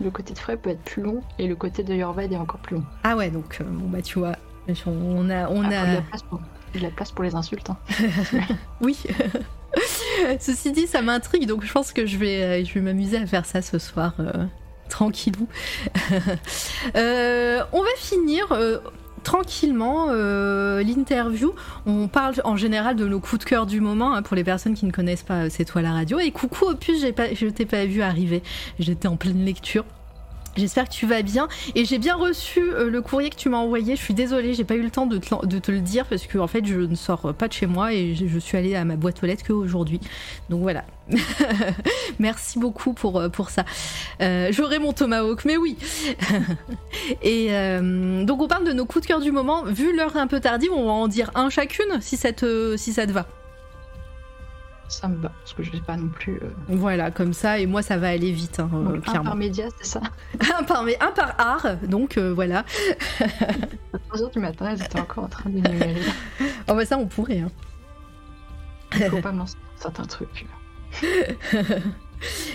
S2: Le côté de frais peut être plus long, et le côté de Yorved est encore plus long.
S1: Ah ouais, donc euh, bon bah tu vois, on a, on
S2: Ah, a
S1: a,
S2: de la place pour, il y a de la place pour les insultes. hein. *laughs*
S1: oui. *laughs* Ceci dit, ça m'intrigue, donc je pense que je vais, euh, je vais m'amuser à faire ça ce soir, euh, tranquillou. Euh, on va finir. euh, Tranquillement, euh, l'interview. On parle en général de nos coups de cœur du moment hein, pour les personnes qui ne connaissent pas euh, C'est toi la radio. Et coucou Opus, pas, je t'ai pas vu arriver. J'étais en pleine lecture. J'espère que tu vas bien. Et j'ai bien reçu euh, le courrier que tu m'as envoyé. Je suis désolée, j'ai pas eu le temps de te, le dire parce que en fait, je ne sors pas de chez moi et je, suis allée à ma boîte aux lettres qu'aujourd'hui. Donc voilà. *laughs* Merci beaucoup pour, euh, ça. Euh, J'aurai mon tomahawk, mais oui. *laughs* et donc on parle de nos coups de cœur du moment. Vu l'heure un peu tardive, on va en dire un chacune si ça te va.
S2: Ça me va, parce que je sais pas non plus. euh,
S1: Voilà, comme ça. Et moi, ça va aller vite, hein, euh,
S2: donc, un
S1: clairement.
S2: par média, c'est ça *laughs*
S1: Un par, mais un par art. Donc euh, voilà. *laughs*
S2: À 3h du matin, elles étaient encore en train d'énumérer.
S1: Oh bah ça, on pourrait. hein.
S2: Il faut pas me lancer certains trucs. *laughs*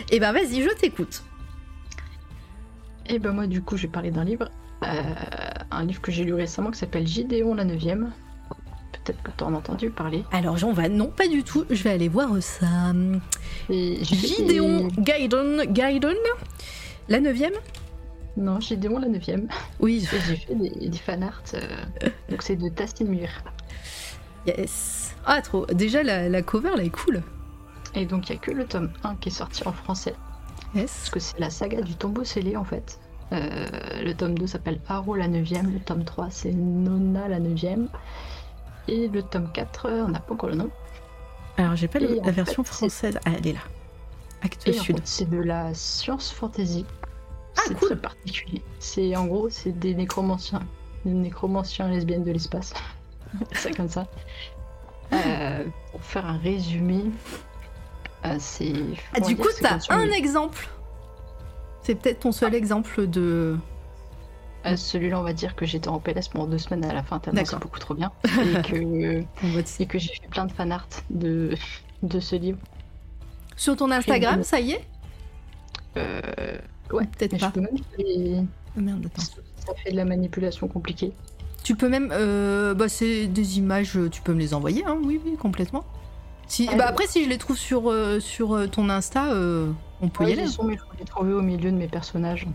S1: Et ben vas-y, je t'écoute.
S2: Et ben moi du coup je vais parler d'un livre, euh, un livre que j'ai lu récemment qui s'appelle Gideon la 9ème. Peut-être que tu en as entendu parler.
S1: Alors j'en va, non pas du tout, je vais aller voir ça.
S2: J'ai fait
S1: Gideon Gaiden, Gaiden La neuvième
S2: Non, Gideon la 9ème.
S1: Oui,
S2: j'ai fait des, des fanarts. euh, Donc c'est de Tassin Muir.
S1: yes. Ah trop, déjà la, la cover là est cool.
S2: Et donc il y a que le tome 1 qui est sorti en français.
S1: Yes.
S2: Parce que c'est la saga du tombeau scellé en fait. Euh, le tome 2 s'appelle Haro la 9ème, le tome 3 c'est Nona la 9ème. Et le tome 4, euh, on n'a pas encore le nom.
S1: Alors j'ai pas le- la version
S2: fait,
S1: française. Ah elle est là. Acte
S2: Et en
S1: Sud.
S2: fait, c'est de la science fantasy.
S1: Ah,
S2: c'est
S1: cool.
S2: très particulier. C'est en gros, c'est des nécromanciens, des nécromanciens lesbiennes de l'espace. *laughs* c'est comme ça. Euh, pour faire un résumé, euh, c'est.
S1: Ah, du coup, t'as un exemple. C'est peut-être ton seul exemple de.
S2: Euh, Celui-là, on va dire que j'étais en PLS pendant deux semaines à la fin, tellement c'est beaucoup trop bien. *laughs* Et que, et que j'ai fait plein de fanart de, de ce livre.
S1: Sur ton Instagram, ça y est?
S2: Euh, ouais,
S1: Peut-être
S2: mais je
S1: pas.
S2: peux même
S1: Ah, Merde, attends.
S2: Ça fait de la manipulation compliquée.
S1: Tu peux même. euh, bah, c'est des images, tu peux me les envoyer, hein, oui, oui, complètement. Si,
S2: Ah,
S1: bah,
S2: oui.
S1: après, si je les trouve sur, euh, sur euh, ton Insta, on peut y
S2: Ouais,
S1: aller.
S2: ils sont, mais je les trouver au milieu de mes personnages.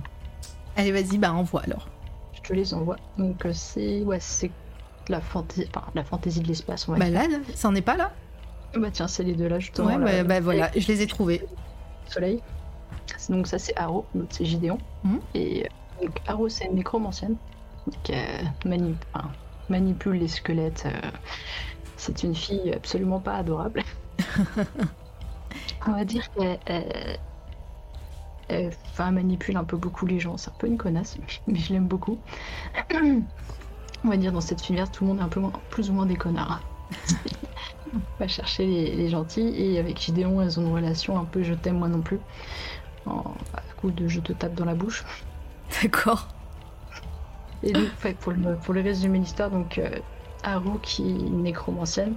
S1: Allez, vas-y, bah, envoie alors.
S2: Te les envoie. Donc euh, c'est ouais, c'est la fantaisie, enfin la fantaisie de l'espace, on va
S1: Bah,
S2: dire.
S1: là, ça en est pas là
S2: Bah tiens, c'est les deux là justement.
S1: Ouais, bah, bah, voilà, je les ai trouvés.
S2: Soleil. Donc ça c'est Aro, l'autre c'est Gideon.
S1: Mhm.
S2: Et euh, donc Aro c'est une nécromancienne qui euh, mani- enfin, manipule les squelettes. c'est une fille absolument pas adorable. *laughs* on va dire qu'elle elle- enfin, manipule un peu beaucoup les gens. C'est un peu une connasse, *laughs* mais je l'aime beaucoup. *clears throat* on va dire dans cette univers tout le monde est un peu moins- plus ou moins des connards. *laughs* on va chercher les, les gentils et avec Gideon elles ont une relation un peu je t'aime moi non plus. En, à coup de je te tape dans la bouche. *laughs*
S1: D'accord.
S2: Et donc, pour, le, pour le résumer l'histoire, donc euh, Haru, qui est une nécromancienne,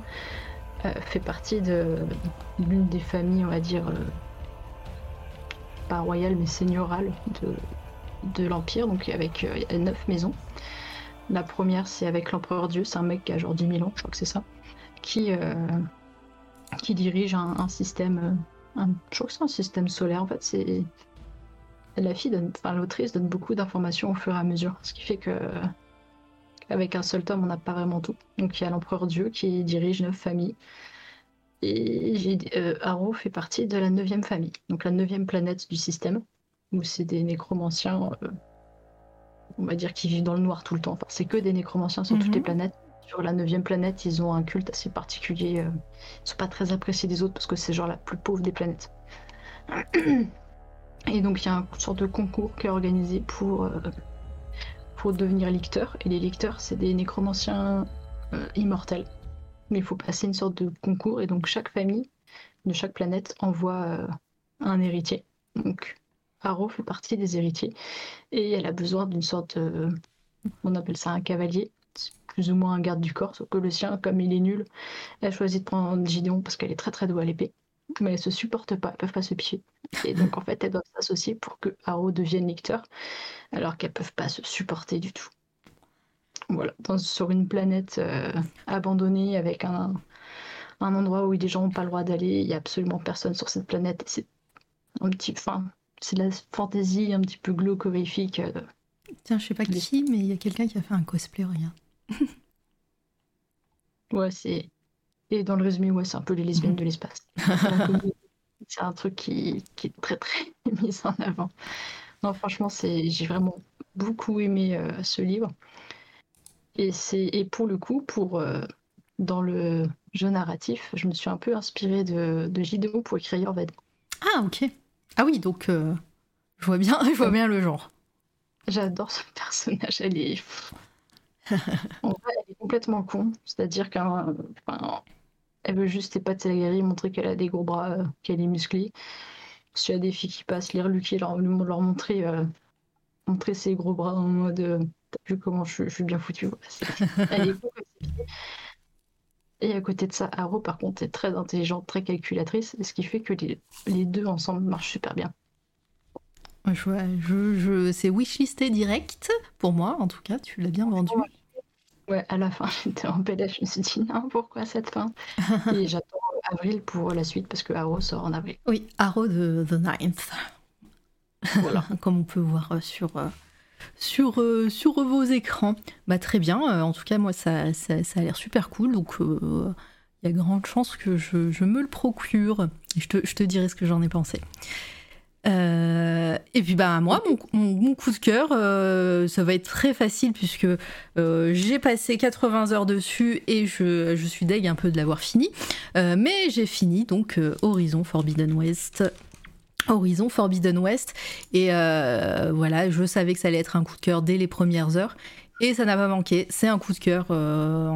S2: euh, fait partie de l'une des familles, on va dire, euh, pas royale mais seigneurale de, l'Empire, donc avec euh, neuf maisons. La première, c'est avec l'Empereur Dieu, c'est un mec qui a genre 10 000 ans, je crois que c'est ça, qui, euh, qui dirige un, un système, euh, un, je crois que c'est un système solaire en fait, c'est la fille donne, enfin l'autrice donne beaucoup d'informations au fur et à mesure, ce qui fait que avec un seul tome, on n'a pas vraiment tout. Donc il y a l'empereur Dieu qui dirige neuf familles. Et euh, Arrow fait partie de la neuvième famille, donc la neuvième planète du système, où c'est des nécromanciens, euh, on va dire, qui vivent dans le noir tout le temps. Enfin, c'est que des nécromanciens sur toutes
S1: Mhm.
S2: les planètes. Sur la neuvième planète, ils ont un culte assez particulier. euh, ils sont pas très appréciés des autres parce que c'est genre la plus pauvre des planètes. Et donc il y a une sorte de concours qui est organisé pour, euh, pour devenir licteur. Et les licteurs, c'est des nécromanciens euh, immortels. Mais il faut passer une sorte de concours. Et donc chaque famille de chaque planète envoie euh, un héritier. Donc Haro fait partie des héritiers. Et elle a besoin d'une sorte. On appelle ça un cavalier. Plus ou moins un garde du corps. Sauf que le sien, comme il est nul, elle choisit de prendre Gideon parce qu'elle est très très douée à l'épée. Mais elles se supportent pas, elles peuvent pas se picher. Et donc en fait, elles doivent s'associer pour que Haro devienne lecteur, alors qu'elles peuvent pas se supporter du tout. Voilà, Dans- sur une planète euh, abandonnée avec un, un endroit où les gens n'ont pas le droit d'aller, il y a absolument personne sur cette planète. C'est un petit, enfin, c'est de la fantaisie un petit peu glauque horrifique. euh,
S1: Tiens, je sais pas qui, mais il y a quelqu'un qui a fait un cosplay, regarde. *laughs*
S2: Ouais, c'est. Et dans le résumé, ouais, c'est un peu les lesbiennes de l'espace. *laughs* C'est un truc qui, qui est très très *laughs* mis en avant. Non, franchement, c'est j'ai vraiment beaucoup aimé euh, ce livre. Et c'est et pour le coup, pour euh, dans le jeu narratif, je me suis un peu inspirée de, de pour écrire Yorved.
S1: Ah, ok. Ah oui, donc euh, je vois bien, *laughs* je vois bien le genre.
S2: J'adore ce personnage, elle est. en vrai, elle est complètement con. C'est-à-dire qu'un. enfin, elle veut juste épater la guerrier, montrer qu'elle a des gros bras, euh, qu'elle est musclée. Si y a des filles qui passent, les reluquer, leur, leur montrer, euh, montrer ses gros bras en mode. T'as vu comment je, je suis bien voilà, c'est- *laughs* elle est pieds. Et à côté de ça, Haro, par contre, est très intelligente, très calculatrice, ce qui fait que les, les deux ensemble marchent super bien.
S1: Je, vois- je, je, c'est wishlisté direct, pour moi en tout cas, tu l'as bien vendu.
S2: Ouais, à la fin, *laughs* j'étais en PLF, je me suis dit non, pourquoi cette fin? *laughs* Et j'attends avril pour la suite parce que Arrow sort en avril.
S1: Oui, Arrow de The Ninth.
S2: Voilà.
S1: Comme on peut voir sur, euh, sur, euh, sur vos écrans. Bah, très bien, euh, en tout cas, moi, ça, ça, ça a l'air super cool. Donc, euh, il y a grande chance que je, je me le procure. Je te, je te dirai ce que j'en ai pensé. Euh, et puis bah moi mon, coup de cœur euh, ça va être très facile puisque euh, j'ai passé 80 heures dessus et je, je suis deg un peu de l'avoir fini Euh, mais j'ai fini donc euh, Horizon Forbidden West Horizon Forbidden West. Et euh, voilà je savais que ça allait être un coup de cœur dès les premières heures. Et ça n'a pas manqué. C'est un coup de cœur euh,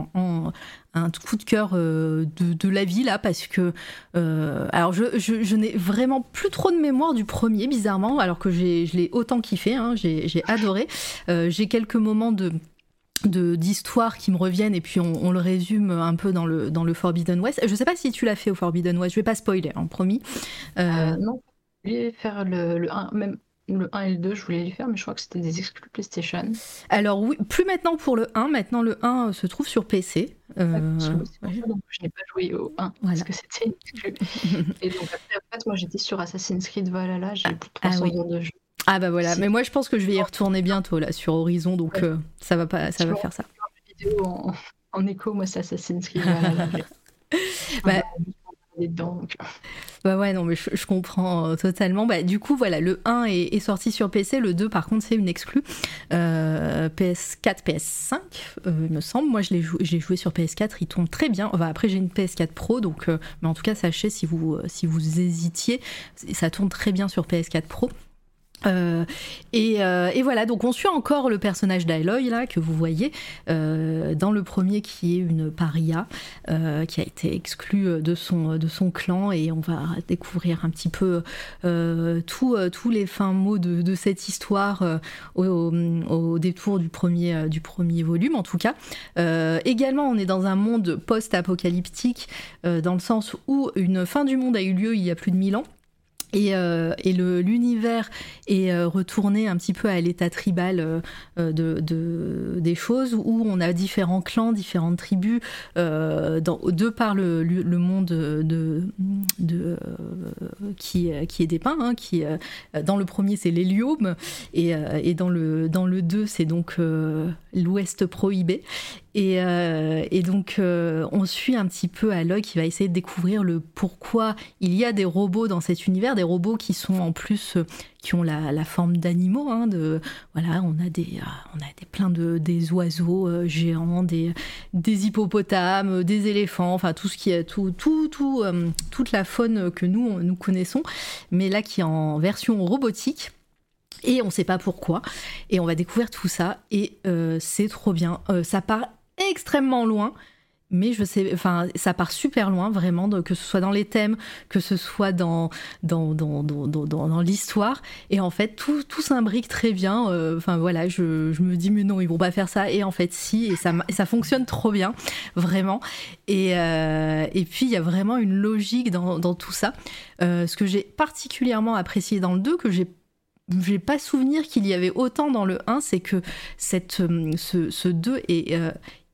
S1: un coup de cœur euh, de, la vie là parce que alors je, je- n'ai vraiment plus trop de mémoire du premier bizarrement alors que je l'ai autant kiffé hein, j'ai, adoré. J'ai quelques moments de de d'histoire qui me reviennent et puis on, le résume un peu dans le Forbidden West. Je sais pas si tu l'as fait au Forbidden West. Je vais pas spoiler en promis. Euh,
S2: Euh, non, je vais faire le, le un- même le 1 et le 2, je voulais les faire, mais je crois que c'était des exclus PlayStation.
S1: Alors oui, plus maintenant pour le 1. Maintenant, le 1 se trouve sur PC.
S2: Euh, je n'ai pas joué au 1 parce que c'était exclu. *laughs* et donc après, en fait, moi j'étais sur Assassin's Creed Valhalla, j'ai plus de 300 ah, heures de jeu.
S1: Ah bah voilà, mais moi je pense que je vais y retourner bientôt là sur Horizon, donc euh, ça va pas, ça va faire ça.
S2: Vidéo en, en écho, moi c'est Assassin's Creed Valhalla. *laughs* bah, dedans.
S1: Bah ouais, non, mais je, comprends euh, totalement. Bah, du coup, voilà, le 1 est, sorti sur PC, le 2, par contre, c'est une exclue. Euh, PS4, PS5, euh, il me semble. Moi, je l'ai joué, joué sur PS4, il tourne très bien. Enfin, après, j'ai une PS4 Pro, donc, mais en tout cas, sachez si vous, si vous hésitiez, ça tourne très bien sur PS4 Pro. Euh, euh, et, voilà, donc on suit encore le personnage d'Aloy là que vous voyez euh, dans le premier qui est une paria qui a été exclue de son, clan et on va découvrir un petit peu tous les fins mots de, cette histoire au, détour du premier, du premier volume en tout cas. également on est dans un monde post-apocalyptique dans le sens où une fin du monde a eu lieu il y a plus de 1000 ans et, euh, l'univers est euh, retourné un petit peu à l'état tribal euh, de, des choses, où on a différents clans, différentes tribus, de par le, monde de, de qui, qui, est dépeint. Hein, qui, dans le premier, c'est l'hélium, et, et, dans le, dans le 2, c'est donc l'Ouest prohibé. Et, et donc, on suit un petit peu Aloy qui va essayer de découvrir le pourquoi il y a des robots dans cet univers, des robots qui sont en plus euh, qui ont la, forme d'animaux. Hein, voilà, on a des euh, on a des plein de des oiseaux euh, géants, des des hippopotames, des éléphants, enfin tout ce qui est tout tout toute la faune que nous nous connaissons, mais là qui est en version robotique. Et on ne sait pas pourquoi. Et on va découvrir tout ça. Et c'est trop bien. ça part extrêmement loin mais je sais, enfin, ça part super loin, vraiment, que ce soit dans les thèmes, que ce soit dans, dans, dans, dans, dans l'histoire. Et en fait, tout, tout s'imbrique très bien. Euh, enfin, voilà, je, je, me dis, mais non, ils vont pas faire ça. Et en fait, si, et ça, ça fonctionne trop bien, vraiment. Et, euh, et puis, il y a vraiment une logique dans, tout ça. Euh, ce que j'ai particulièrement apprécié dans le 2, que j'ai j'ai pas souvenir qu'il y avait autant dans le 1, c'est que cette, ce, ce 2 est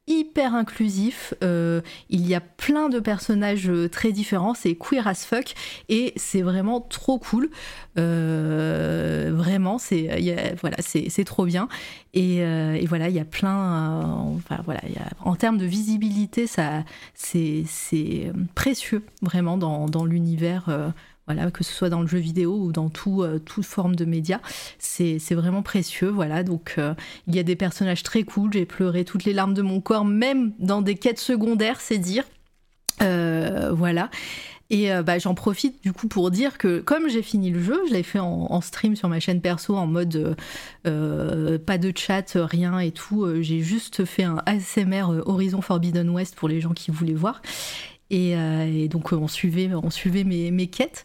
S1: hyper inclusif. Euh, il y a plein de personnages euh, très différents. C'est queer as fuck et c'est vraiment trop cool. Euh, vraiment, c'est voilà, c'est trop bien. Et, voilà, il y a plein. enfin voilà, en termes de visibilité, ça, c'est précieux vraiment dans, dans l'univers que ce soit dans le jeu vidéo ou dans tout, euh, toute forme de média. C'est vraiment précieux, voilà. Donc euh, il y a des personnages très cool, j'ai pleuré toutes les larmes de mon corps, même dans des quêtes secondaires, c'est dire. Euh, voilà. Et bah, j'en profite du coup pour dire que comme j'ai fini le jeu, je l'ai fait en, stream sur ma chaîne perso en mode pas de chat, rien et tout. j'ai juste fait un ASMR Horizon Forbidden West pour les gens qui voulaient voir. Euh, et, donc on suivait, on suivait mes, quêtes.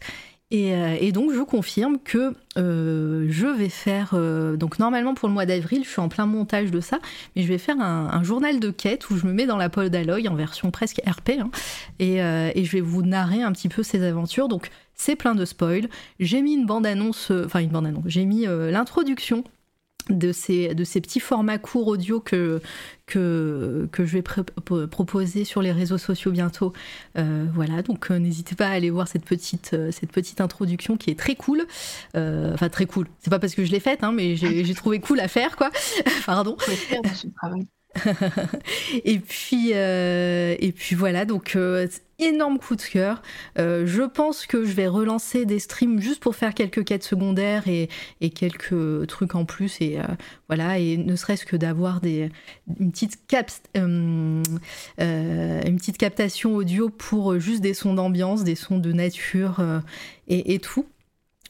S1: Et, euh, et, donc je confirme que euh, je vais faire, donc normalement pour le mois d'avril, je suis en plein montage de ça, mais je vais faire un, journal de quêtes où je me mets dans la pole d'Aloy en version presque RP, hein, et, je vais vous narrer un petit peu ces aventures. Donc c'est plein de spoils. J'ai mis une bande-annonce, enfin une bande-annonce, j'ai mis l'introduction de ces, de ces petits formats courts audio que, que, que je vais proposer sur les réseaux sociaux bientôt. Euh, voilà, donc euh, n'hésitez pas à aller voir cette petite, euh, cette petite introduction qui est très cool. Enfin, très cool. C'est pas parce que je l'ai faite, hein, mais j'ai trouvé cool à faire, quoi. *laughs* Pardon. *laughs* et puis et puis voilà donc énorme coup de cœur. Euh, je pense que je vais relancer des streams juste pour faire quelques quêtes secondaires et, quelques trucs en plus. Et euh, voilà, et ne serait-ce que d'avoir des, une, petite euh, une petite captation audio pour juste des sons d'ambiance, des sons de nature et, tout.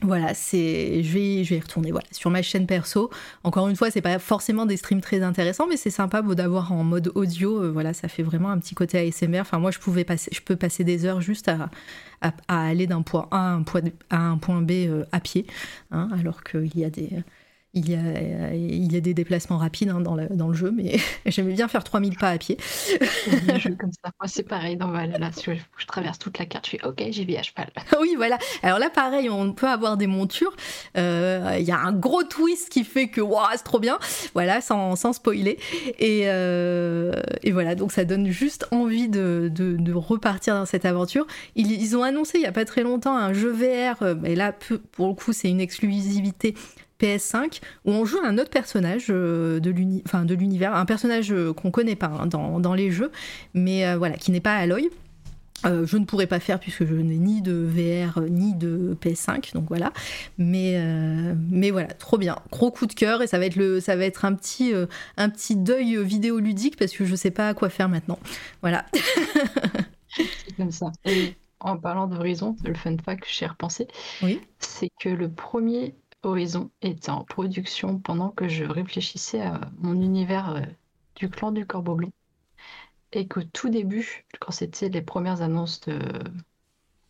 S1: Voilà, c'est, je vais, je vais y retourner. Voilà, sur ma chaîne perso. Encore une fois, c'est pas forcément des streams très intéressants, mais c'est sympa d'avoir en mode audio. Euh, voilà, ça fait vraiment un petit côté ASMR. Enfin, moi, je pouvais passer, je peux passer des heures juste à, à, aller d'un point A à un point, à un point B euh, à pied, hein, alors qu'il y a des, il y a, il y a des déplacements rapides hein, dans, le, dans, le, jeu, mais *laughs* j'aimais bien faire 3000 pas à pied.
S2: comme ça. Moi, c'est pareil dans Valhalla. Je, je traverse toute la carte, je fais OK, j'y vais à cheval. *laughs*
S1: oui, voilà. Alors là, pareil, on peut avoir des montures. Euh, il y a un gros twist qui fait que wow, c'est trop bien. Voilà, sans, sans spoiler. Et, euh, et, voilà, donc ça donne juste envie de, de, de repartir dans cette aventure. Ils, ils, ont annoncé il n'y a pas très longtemps un jeu VR, euh, mais là, pour le coup, c'est une exclusivité PS5 où on joue un autre personnage euh, de l'univers, un personnage euh, qu'on connaît pas hein, dans, les jeux, mais euh, voilà, qui n'est pas Aloy. je ne pourrais pas faire puisque je n'ai ni de VR ni de PS5, donc voilà. Mais, mais voilà, trop bien, gros coup de cœur et ça va être le, ça va être un petit, un petit deuil vidéoludique parce que je sais pas à quoi faire maintenant. Voilà.
S2: C'est comme ça. Et en parlant d'Horizon, le fun fact que j'ai repensé, oui. c'est que le premier Horizon était en production pendant que je réfléchissais à mon univers euh, du clan du Corbeau Blanc. Et qu'au tout début, quand c'était les premières annonces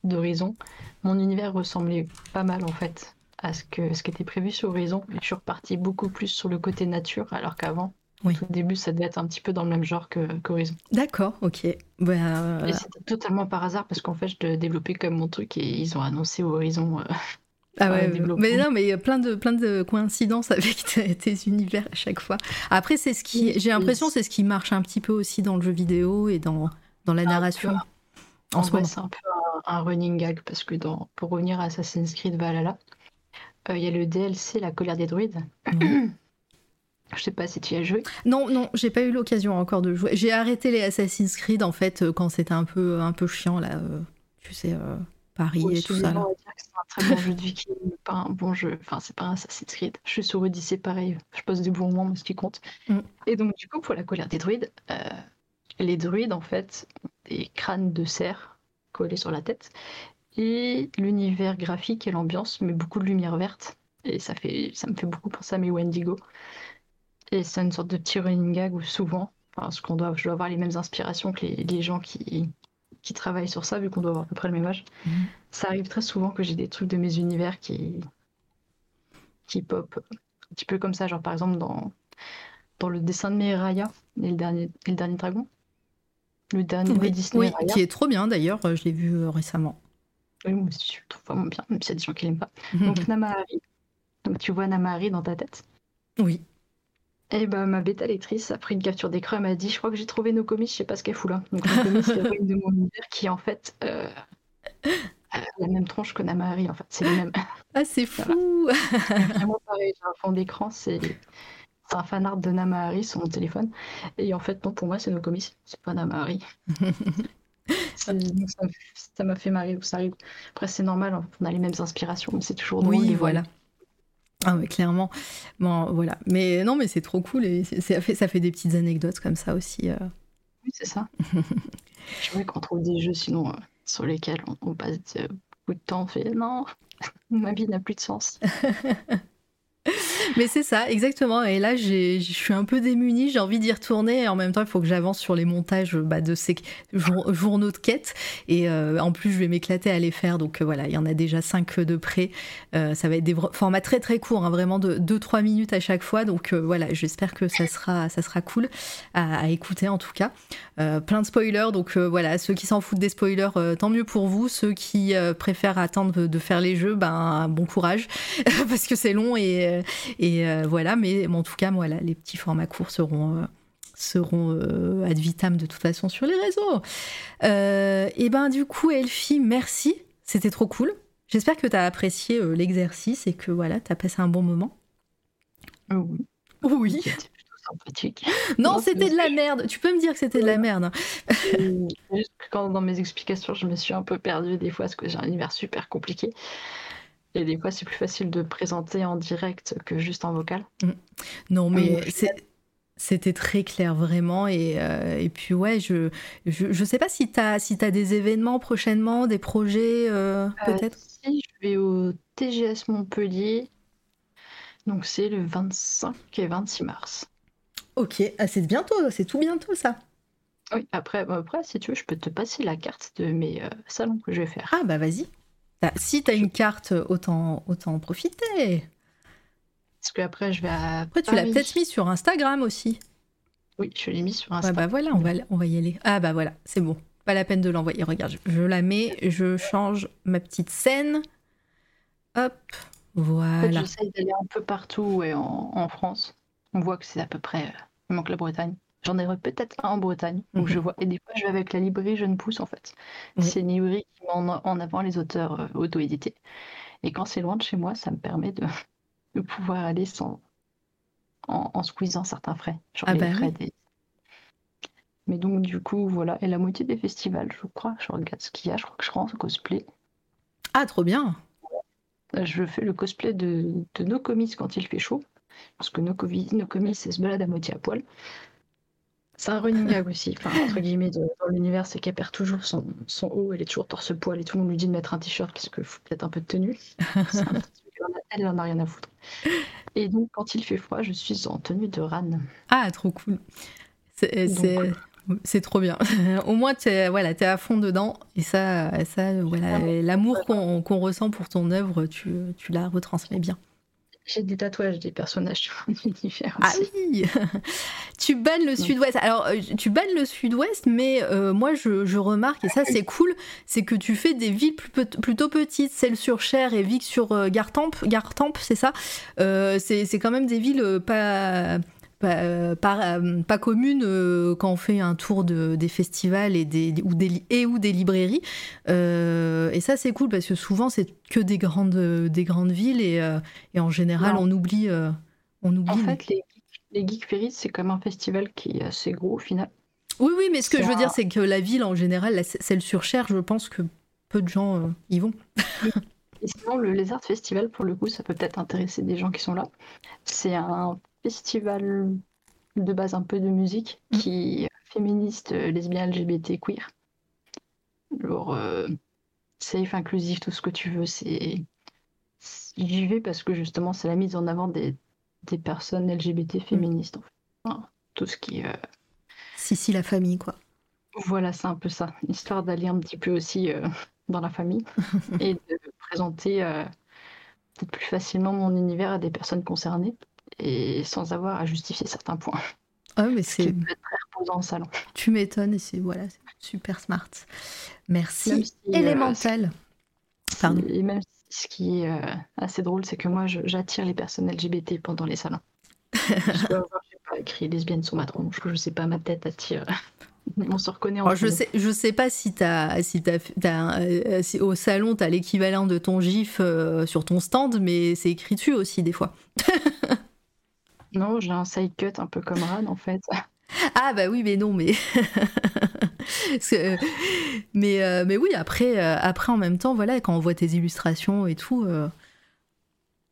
S2: d'Horizon, mon univers ressemblait pas mal en fait à ce, que, ce qui était prévu sur Horizon. Et je suis repartie beaucoup plus sur le côté nature, alors qu'avant, au début, ça devait être un petit peu dans le même genre qu'Horizon.
S1: D'accord, ok.
S2: Bah, et c'était totalement par hasard parce qu'en fait, je développais comme mon truc et ils ont annoncé Horizon. Euh,
S1: ah ouais, mais non, mais il y a plein de, plein de coïncidences *laughs* avec tes, univers à chaque fois. Après, c'est ce qui, j'ai l'impression, c'est ce qui marche un petit peu aussi dans le jeu vidéo et dans, dans la narration.
S2: En, ce moment, c'est un peu un, running gag parce que dans, pour revenir à Assassin's Creed Valhalla, euh, il y a le DLC La colère des druides. *clears throat* Je sais pas si tu y as joué.
S1: Non, non, j'ai pas eu l'occasion encore de jouer. J'ai arrêté les Assassin's Creed en fait euh, quand c'était un peu, un peu chiant là. Euh, tu sais. Paris et tout ça.
S2: C'est un très bon jeu de *laughs* viking, pas un bon jeu. Enfin, c'est pas un Assassin's Creed. Je suis sur Odyssey, pareil. Je passe des bons moments, mais ce qui compte. Mm. Et donc, du coup, pour la colère des druides, euh, les druides, en fait, ont des crânes de cerf collés sur la tête. Et l'univers graphique et l'ambiance met beaucoup de lumière verte. Et ça, fait, ça me fait beaucoup penser à mes Wendigo. Et c'est une sorte de petit running gag où souvent, parce qu'on doit, je dois avoir les mêmes inspirations que les, les gens qui, qui travaillent sur ça, vu qu'on doit avoir à peu près le même âge. Mhm. Ça arrive très souvent que j'ai des trucs de mes univers qui, qui pop un petit peu comme ça, genre par exemple dans, dans le dessin de Miraya et le dernier, le dernier dragon.
S1: Le dernier Disney. Oui, qui est trop bien d'ailleurs, je l'ai vu euh, récemment.
S2: Oui, moi aussi, je le trouve vraiment bien, même s'il y a des gens qui l'aiment pas. *laughs* Donc Namahari. Donc tu vois Namahari dans ta tête?
S1: Oui.
S2: Et bah, ma bêta lectrice a pris une capture d'écran, elle m'a dit Je crois que j'ai trouvé nos comics, je sais pas ce qu'elle fout là. Donc, nos comics, c'est une de mon univers qui, en fait, euh, a la même tronche que Namahari, en fait. C'est le même. *laughs*
S1: Ah, c'est fou
S2: Vraiment pareil, j'ai un fond d'écran, c'est. un fan art de Namahari sur mon téléphone. Et en fait, non, pour moi, c'est nos comics, c'est pas Namahari. *laughs* ça m'a fait marrer, ça arrive. Après, c'est normal, on a les mêmes inspirations, mais c'est toujours drôle.
S1: Oui, voilà. Ah mais clairement. Bon, voilà. Mais non, mais c'est trop cool et ça fait, ça fait des petites anecdotes comme ça aussi. Euh.
S2: Oui, c'est ça. *laughs* Je vois qu'on trouve des jeux sinon euh, sur lesquels on, passe euh, beaucoup de temps, on fait non, *laughs* ma vie n'a plus de sens. *laughs*
S1: Mais c'est ça, exactement. Et là, je suis un peu démunie, j'ai envie d'y retourner. Et en même temps, il faut que j'avance sur les montages bah, de ces journaux de quête. Et euh, en plus, je vais m'éclater à les faire. Donc euh, voilà, il y en a déjà 5 de près. Euh, ça va être des formats très très courts, hein, vraiment de 2-3 minutes à chaque fois. Donc voilà, j'espère que ça sera, ça sera cool à, écouter en tout cas. plein de spoilers. Donc voilà, ceux qui s'en foutent des spoilers, tant mieux pour vous. Ceux qui préfèrent attendre de, faire les jeux, ben bon courage. *laughs* parce que c'est long et et euh, voilà, mais en tout cas, voilà, les petits formats courts seront euh, seront euh, ad vitam de toute façon sur les réseaux. et ben du coup, Elfie, merci, c'était trop cool. J'espère que tu as apprécié l'exercice et que voilà, tu as passé un bon moment.
S2: Oui.
S1: Oui. *laughs* Non, c'était de la merde. Tu peux me dire que c'était de la merde.
S2: Juste quand dans mes explications, je me suis un peu perdue des fois parce que j'ai un univers super compliqué. Et des fois, c'est plus facile de présenter en direct que juste en vocal. Mm.
S1: Non, mais c'était très clair, vraiment. Et, euh, et puis, ouais, je, je, sais pas si tu as, si as des événements prochainement, des projets, euh, euh, peut-être?
S2: Si, je vais au TGS Montpellier. Donc, c'est le 25 et 26 mars.
S1: Ok, ah, c'est bientôt, c'est tout bientôt ça?
S2: Oui, après, bah, après, si tu veux, je peux te passer la carte de mes salons que je vais faire.
S1: Ah, bah vas-y. Si tu as une carte, autant, autant en profiter.
S2: Parce qu'après, je vais à.
S1: Après, tu l'as peut-être mis sur Instagram aussi.
S2: Oui, je l'ai mis sur
S1: Ouais,
S2: Insta.
S1: bah voilà, on va, on va y aller. Ah bah voilà, c'est bon. Pas la peine de l'envoyer. Regarde, je, je la mets, je change ma petite scène. Hop,
S2: En fait,
S1: voilà.
S2: j'essaye d'aller un peu partout ouais, en, en France. On voit que c'est à peu près. euh, il manque la Bretagne. J'en ai peut-être un en Bretagne où
S1: Mhm.
S2: je vois. Et des fois, je vais avec la librairie Jeune Pousse en fait. C'est une librairie qui met en, en avant les auteurs euh, auto-édités. Et quand c'est loin de chez moi, ça me permet de, *laughs* de pouvoir aller sans. En, en squeezant certains frais. Genre
S1: Ah
S2: les
S1: bah
S2: frais
S1: oui.
S2: des. Mais donc, du coup, voilà. Et la moitié des festivals, je crois, je regarde ce qu'il y a. Je crois que je rentre au cosplay.
S1: Ah, trop bien.
S2: Je fais le cosplay de, de Nokomis quand il fait chaud. Parce que Nokomis, Nokomis elle se balade à moitié à poil. C'est un running gag aussi, enfin, entre guillemets, de- dans l'univers, c'est qu'elle perd toujours son, son haut, elle est toujours torse-poil et tout le monde lui dit de mettre un t-shirt parce que faut peut-être un peu de tenue. Un elle en a- elle en a rien à foutre. Et donc, quand il fait froid, je suis en tenue de Ran.
S1: Ah, trop cool. C'est trop bien. *laughs* Au moins, t'es voilà, es à fond dedans. Et ça, ça voilà, l'amour qu'on qu'on ressent pour ton œuvre, tu, tu la retransmets bien.
S2: J'ai des tatouages des personnages *laughs* sur univers
S1: Ah
S2: aussi.
S1: oui *laughs* Tu bannes le sud-ouest. Alors, euh, tu bannes le sud-ouest, mais euh, moi, je, je remarque, et ça, c'est *laughs* cool, c'est que tu fais des villes plus plutôt petites. Celles-sur-Cher et Vic sur euh, Gartempe, Gartempe c'est ça? Euh, C'est quand même des villes pas... Pas, euh, pas, euh, pas communes euh, quand on fait un tour de, des festivals et, des, ou des, li- et ou des librairies. Euh, et ça, c'est cool parce que souvent, c'est que des grandes, des grandes villes et, euh, et en général,
S2: Non.
S1: on oublie. on oublie
S2: En fait, les, les Geek Ferries, c'est comme un festival qui est assez gros au final.
S1: Oui, oui, mais ce que je veux
S2: un-
S1: dire, c'est que la ville en général, la- celle sur Cher, je pense que peu de gens y vont.
S2: Et sinon, le Lézard Festival, pour le coup, ça peut peut-être intéresser des gens qui sont là. C'est un festival de base un peu de musique
S1: Mhm.
S2: qui est féministe, euh, lesbien, LGBT, queer. Alors, euh, safe, inclusif, tout ce que tu veux, c'est. J'y vais parce que justement, c'est la mise en avant des, des personnes LGBT féministes. en fait. Enfin, tout ce qui. euh,
S1: Si, si, la famille, quoi.
S2: Voilà, c'est un peu ça, histoire d'aller un petit peu aussi euh, dans la famille *laughs* et de présenter peut-être plus facilement mon univers à des personnes concernées et sans avoir à justifier certains points.
S1: Ah, mais
S2: Ce
S1: c'est.
S2: être très reposant en salon.
S1: Tu m'étonnes et c'est voilà, super smart. Merci.
S2: Si, euh.
S1: Pardon.
S2: Et même ce qui est euh, assez drôle, c'est que moi, j'attire les personnes LGBT pendant les salons. je dois avoir, pas, écrit lesbienne sur ma tronche, je sais pas, ma tête attire. *laughs* On se reconnaît entre
S1: je sais, je sais pas si euh, si au salon t'as l'équivalent de ton gif euh, sur ton stand, mais c'est écrit dessus aussi des fois. *laughs*
S2: Non, j'ai un side cut un peu comme Ran en fait. *laughs*
S1: Ah bah oui, mais non, mais *laughs* que- mais euh, mais oui, après euh, après en même temps, voilà, quand on voit tes illustrations et tout, euh,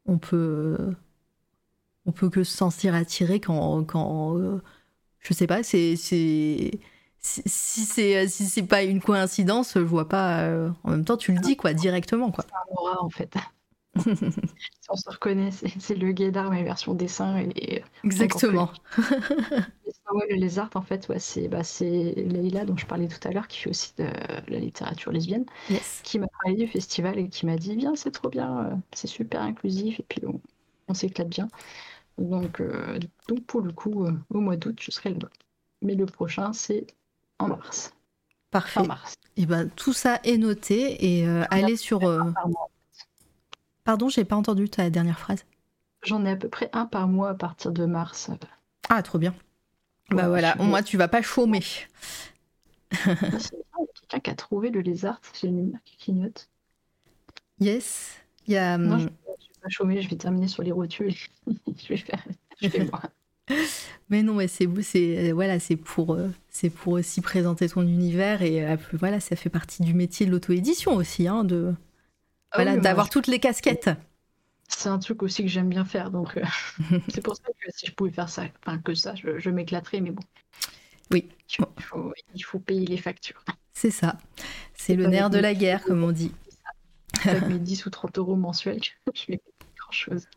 S1: on peut on peut que se sentir attiré quand quand je sais pas, c'est c'est si c'est si c'est pas une coïncidence, je vois pas. en même temps, tu le dis quoi, directement quoi.
S2: un aura en fait. Si on se reconnaît, c'est le guédard mais version dessin et
S1: Exactement.
S2: Et sinon, ouais, le lézard en fait ouais, c'est bah, Leïla dont je parlais tout à l'heure qui fait aussi de la littérature lesbienne
S1: Yes.
S2: qui m'a parlé du festival et qui m'a dit viens c'est trop bien euh, c'est super inclusif et puis on, on s'éclate bien donc euh, donc pour le coup euh, au mois d'août je serai là-bas mais le prochain c'est en mars
S1: Parfait.
S2: mars
S1: Et ben tout ça est noté et euh, allez sur. euh,
S2: par mois.
S1: Pardon, j'ai pas entendu ta dernière phrase.
S2: j'en ai à peu près un par mois à partir de mars
S1: Ah, trop bien. Bah voilà, au moins tu vas pas chômer.
S2: Ah, c'est quelqu'un qui a trouvé le lézard j'ai le lumière qui clignote
S1: Yes. Il y a.
S2: Non,
S1: hum,
S2: je ne vais pas chômer, je vais terminer sur les rotules. *laughs* je vais faire. Je. *laughs*
S1: Mais non, mais c'est c'est voilà, c'est pour euh, c'est pour aussi présenter ton univers et euh, voilà, ça fait partie du métier de l'auto-édition aussi, hein, de
S2: Ah
S1: voilà,
S2: oui,
S1: d'avoir toutes les casquettes.
S2: C'est un truc aussi que j'aime bien faire, donc euh, *laughs* c'est pour ça que si je pouvais faire ça, enfin que ça, je, je m'éclaterais, mais bon.
S1: Oui.
S2: Il faut, il payer les factures.
S1: C'est ça. C'est le nerf de la guerre, comme on dit.
S2: Avec mes *laughs* 10 ou 30 euros mensuels, je vais pas grand chose.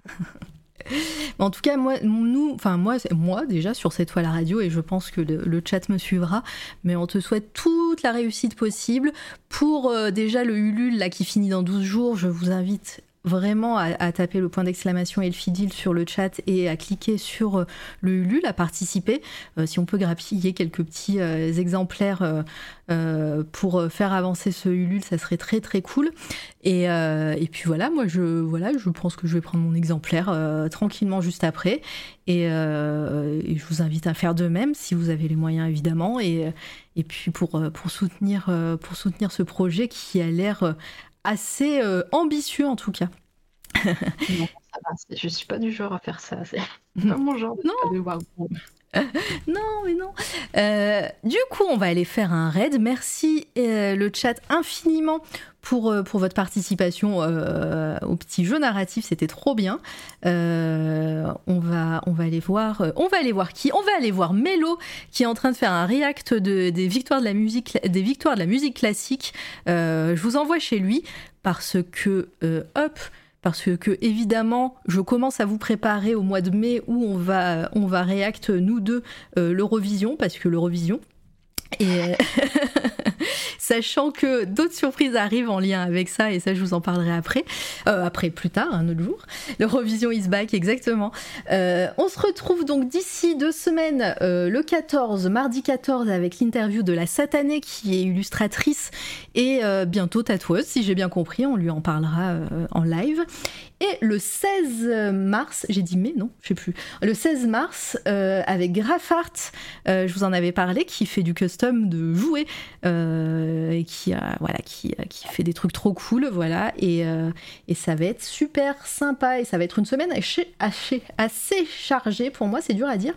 S1: En tout cas, moi, nous, enfin moi, moi déjà sur cette fois la radio et je pense que le, le chat me suivra. Mais on te souhaite toute la réussite possible pour euh, déjà le Ulule là qui finit dans 12 jours. Je vous invite vraiment à, taper le point d'exclamation Elfidil sur le chat et à cliquer sur euh, le Ulule, à participer. Euh, si on peut grappiller quelques petits euh, exemplaires pour faire avancer ce Ulule, ça serait très très cool. Et, et, puis voilà, moi je, voilà, je pense que je vais prendre mon exemplaire tranquillement juste après. Et, et, je vous invite à faire de même si vous avez les moyens évidemment. Et, et puis pour, pour, soutenir, pour soutenir ce projet qui a l'air assez euh, ambitieux en tout cas. *laughs*
S2: non, ça va, je suis pas du genre à faire ça. C'est *laughs* pas mon genre.
S1: Non. *laughs* non, mais non. Euh, du coup, on va aller faire un raid. Merci euh, le chat infiniment pour, pour votre participation au petit jeu narratif. C'était trop bien. on, va, on aller voir. on va aller voir qui? On va aller voir Melo qui est en train de faire un react de, des victoires de la musique, des victoires de la musique classique. je vous envoie chez lui parce que hop parce que évidemment, je commence à vous préparer au mois de mai où on va, on va réacte nous deux euh, l'Eurovision, parce que l'Eurovision. Et *laughs* sachant que d'autres surprises arrivent en lien avec ça, et ça je vous en parlerai après, euh, après plus tard, un autre jour. L'Eurovision is back, exactement. Euh, on se retrouve donc d'ici deux semaines, le 14, mardi 14, avec l'interview de la Satanée qui est illustratrice et bientôt tatoueuse, si j'ai bien compris, on lui en parlera en live. Et le 16 mars, j'ai dit mai, non, je sais plus. Le 16 mars, euh, avec Grafart, euh, je vous en avais parlé, qui fait du custom de jouets, euh, et qui, voilà, qui, qui, fait des trucs trop cool, voilà. Et, ça va être super sympa, et ça va être une semaine assez, chargée pour moi, c'est dur à dire,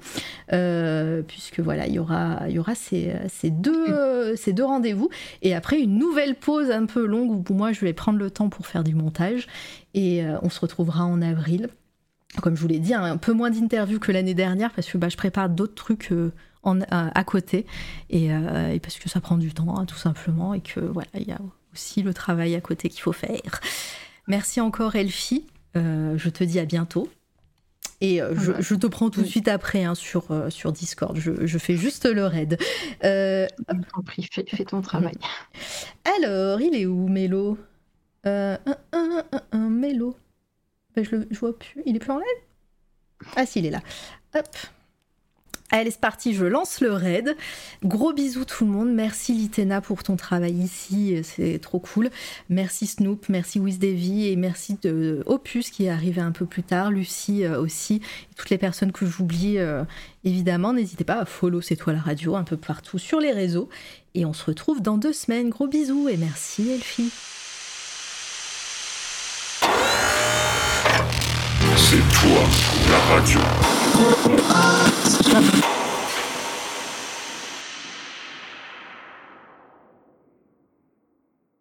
S1: puisque voilà, il y aura, ces deux rendez-vous, et après une nouvelle pause un peu longue où pour moi je vais prendre le temps pour faire du montage et euh, on se retrouvera en avril. Comme je vous l'ai dit, hein, un peu moins d'interviews que l'année dernière parce que bah, je prépare d'autres trucs euh, en, à côté euh, et, parce que ça prend du temps, hein, tout simplement, et que voilà, il y a aussi le travail à côté qu'il faut faire. Merci encore, Elfie. je te dis à bientôt. Et je, te prends tout de suite après hein, sur, sur Discord. Je, fais juste le raid.
S2: Euh... Prie, fais, fais, ton travail. *laughs*
S1: Alors, il est où, Mélo? Euh, un, un, un, mélo. Ben, je le vois plus. Il est plus en live? Ah si, il est là. Hop. Allez, c'est parti, je lance le raid. Gros bisous tout le monde. Merci Litena pour ton travail ici, c'est trop cool. Merci Snoop, merci Wisdevy et merci Opus qui est arrivé un peu plus tard, Lucie euh, aussi, et toutes les personnes que j'oublie euh, évidemment. N'hésitez pas à follow C'est toi la radio un peu partout sur les réseaux. Et on se retrouve dans deux semaines. Gros bisous et merci Elfie.
S3: C'est toi, la radio.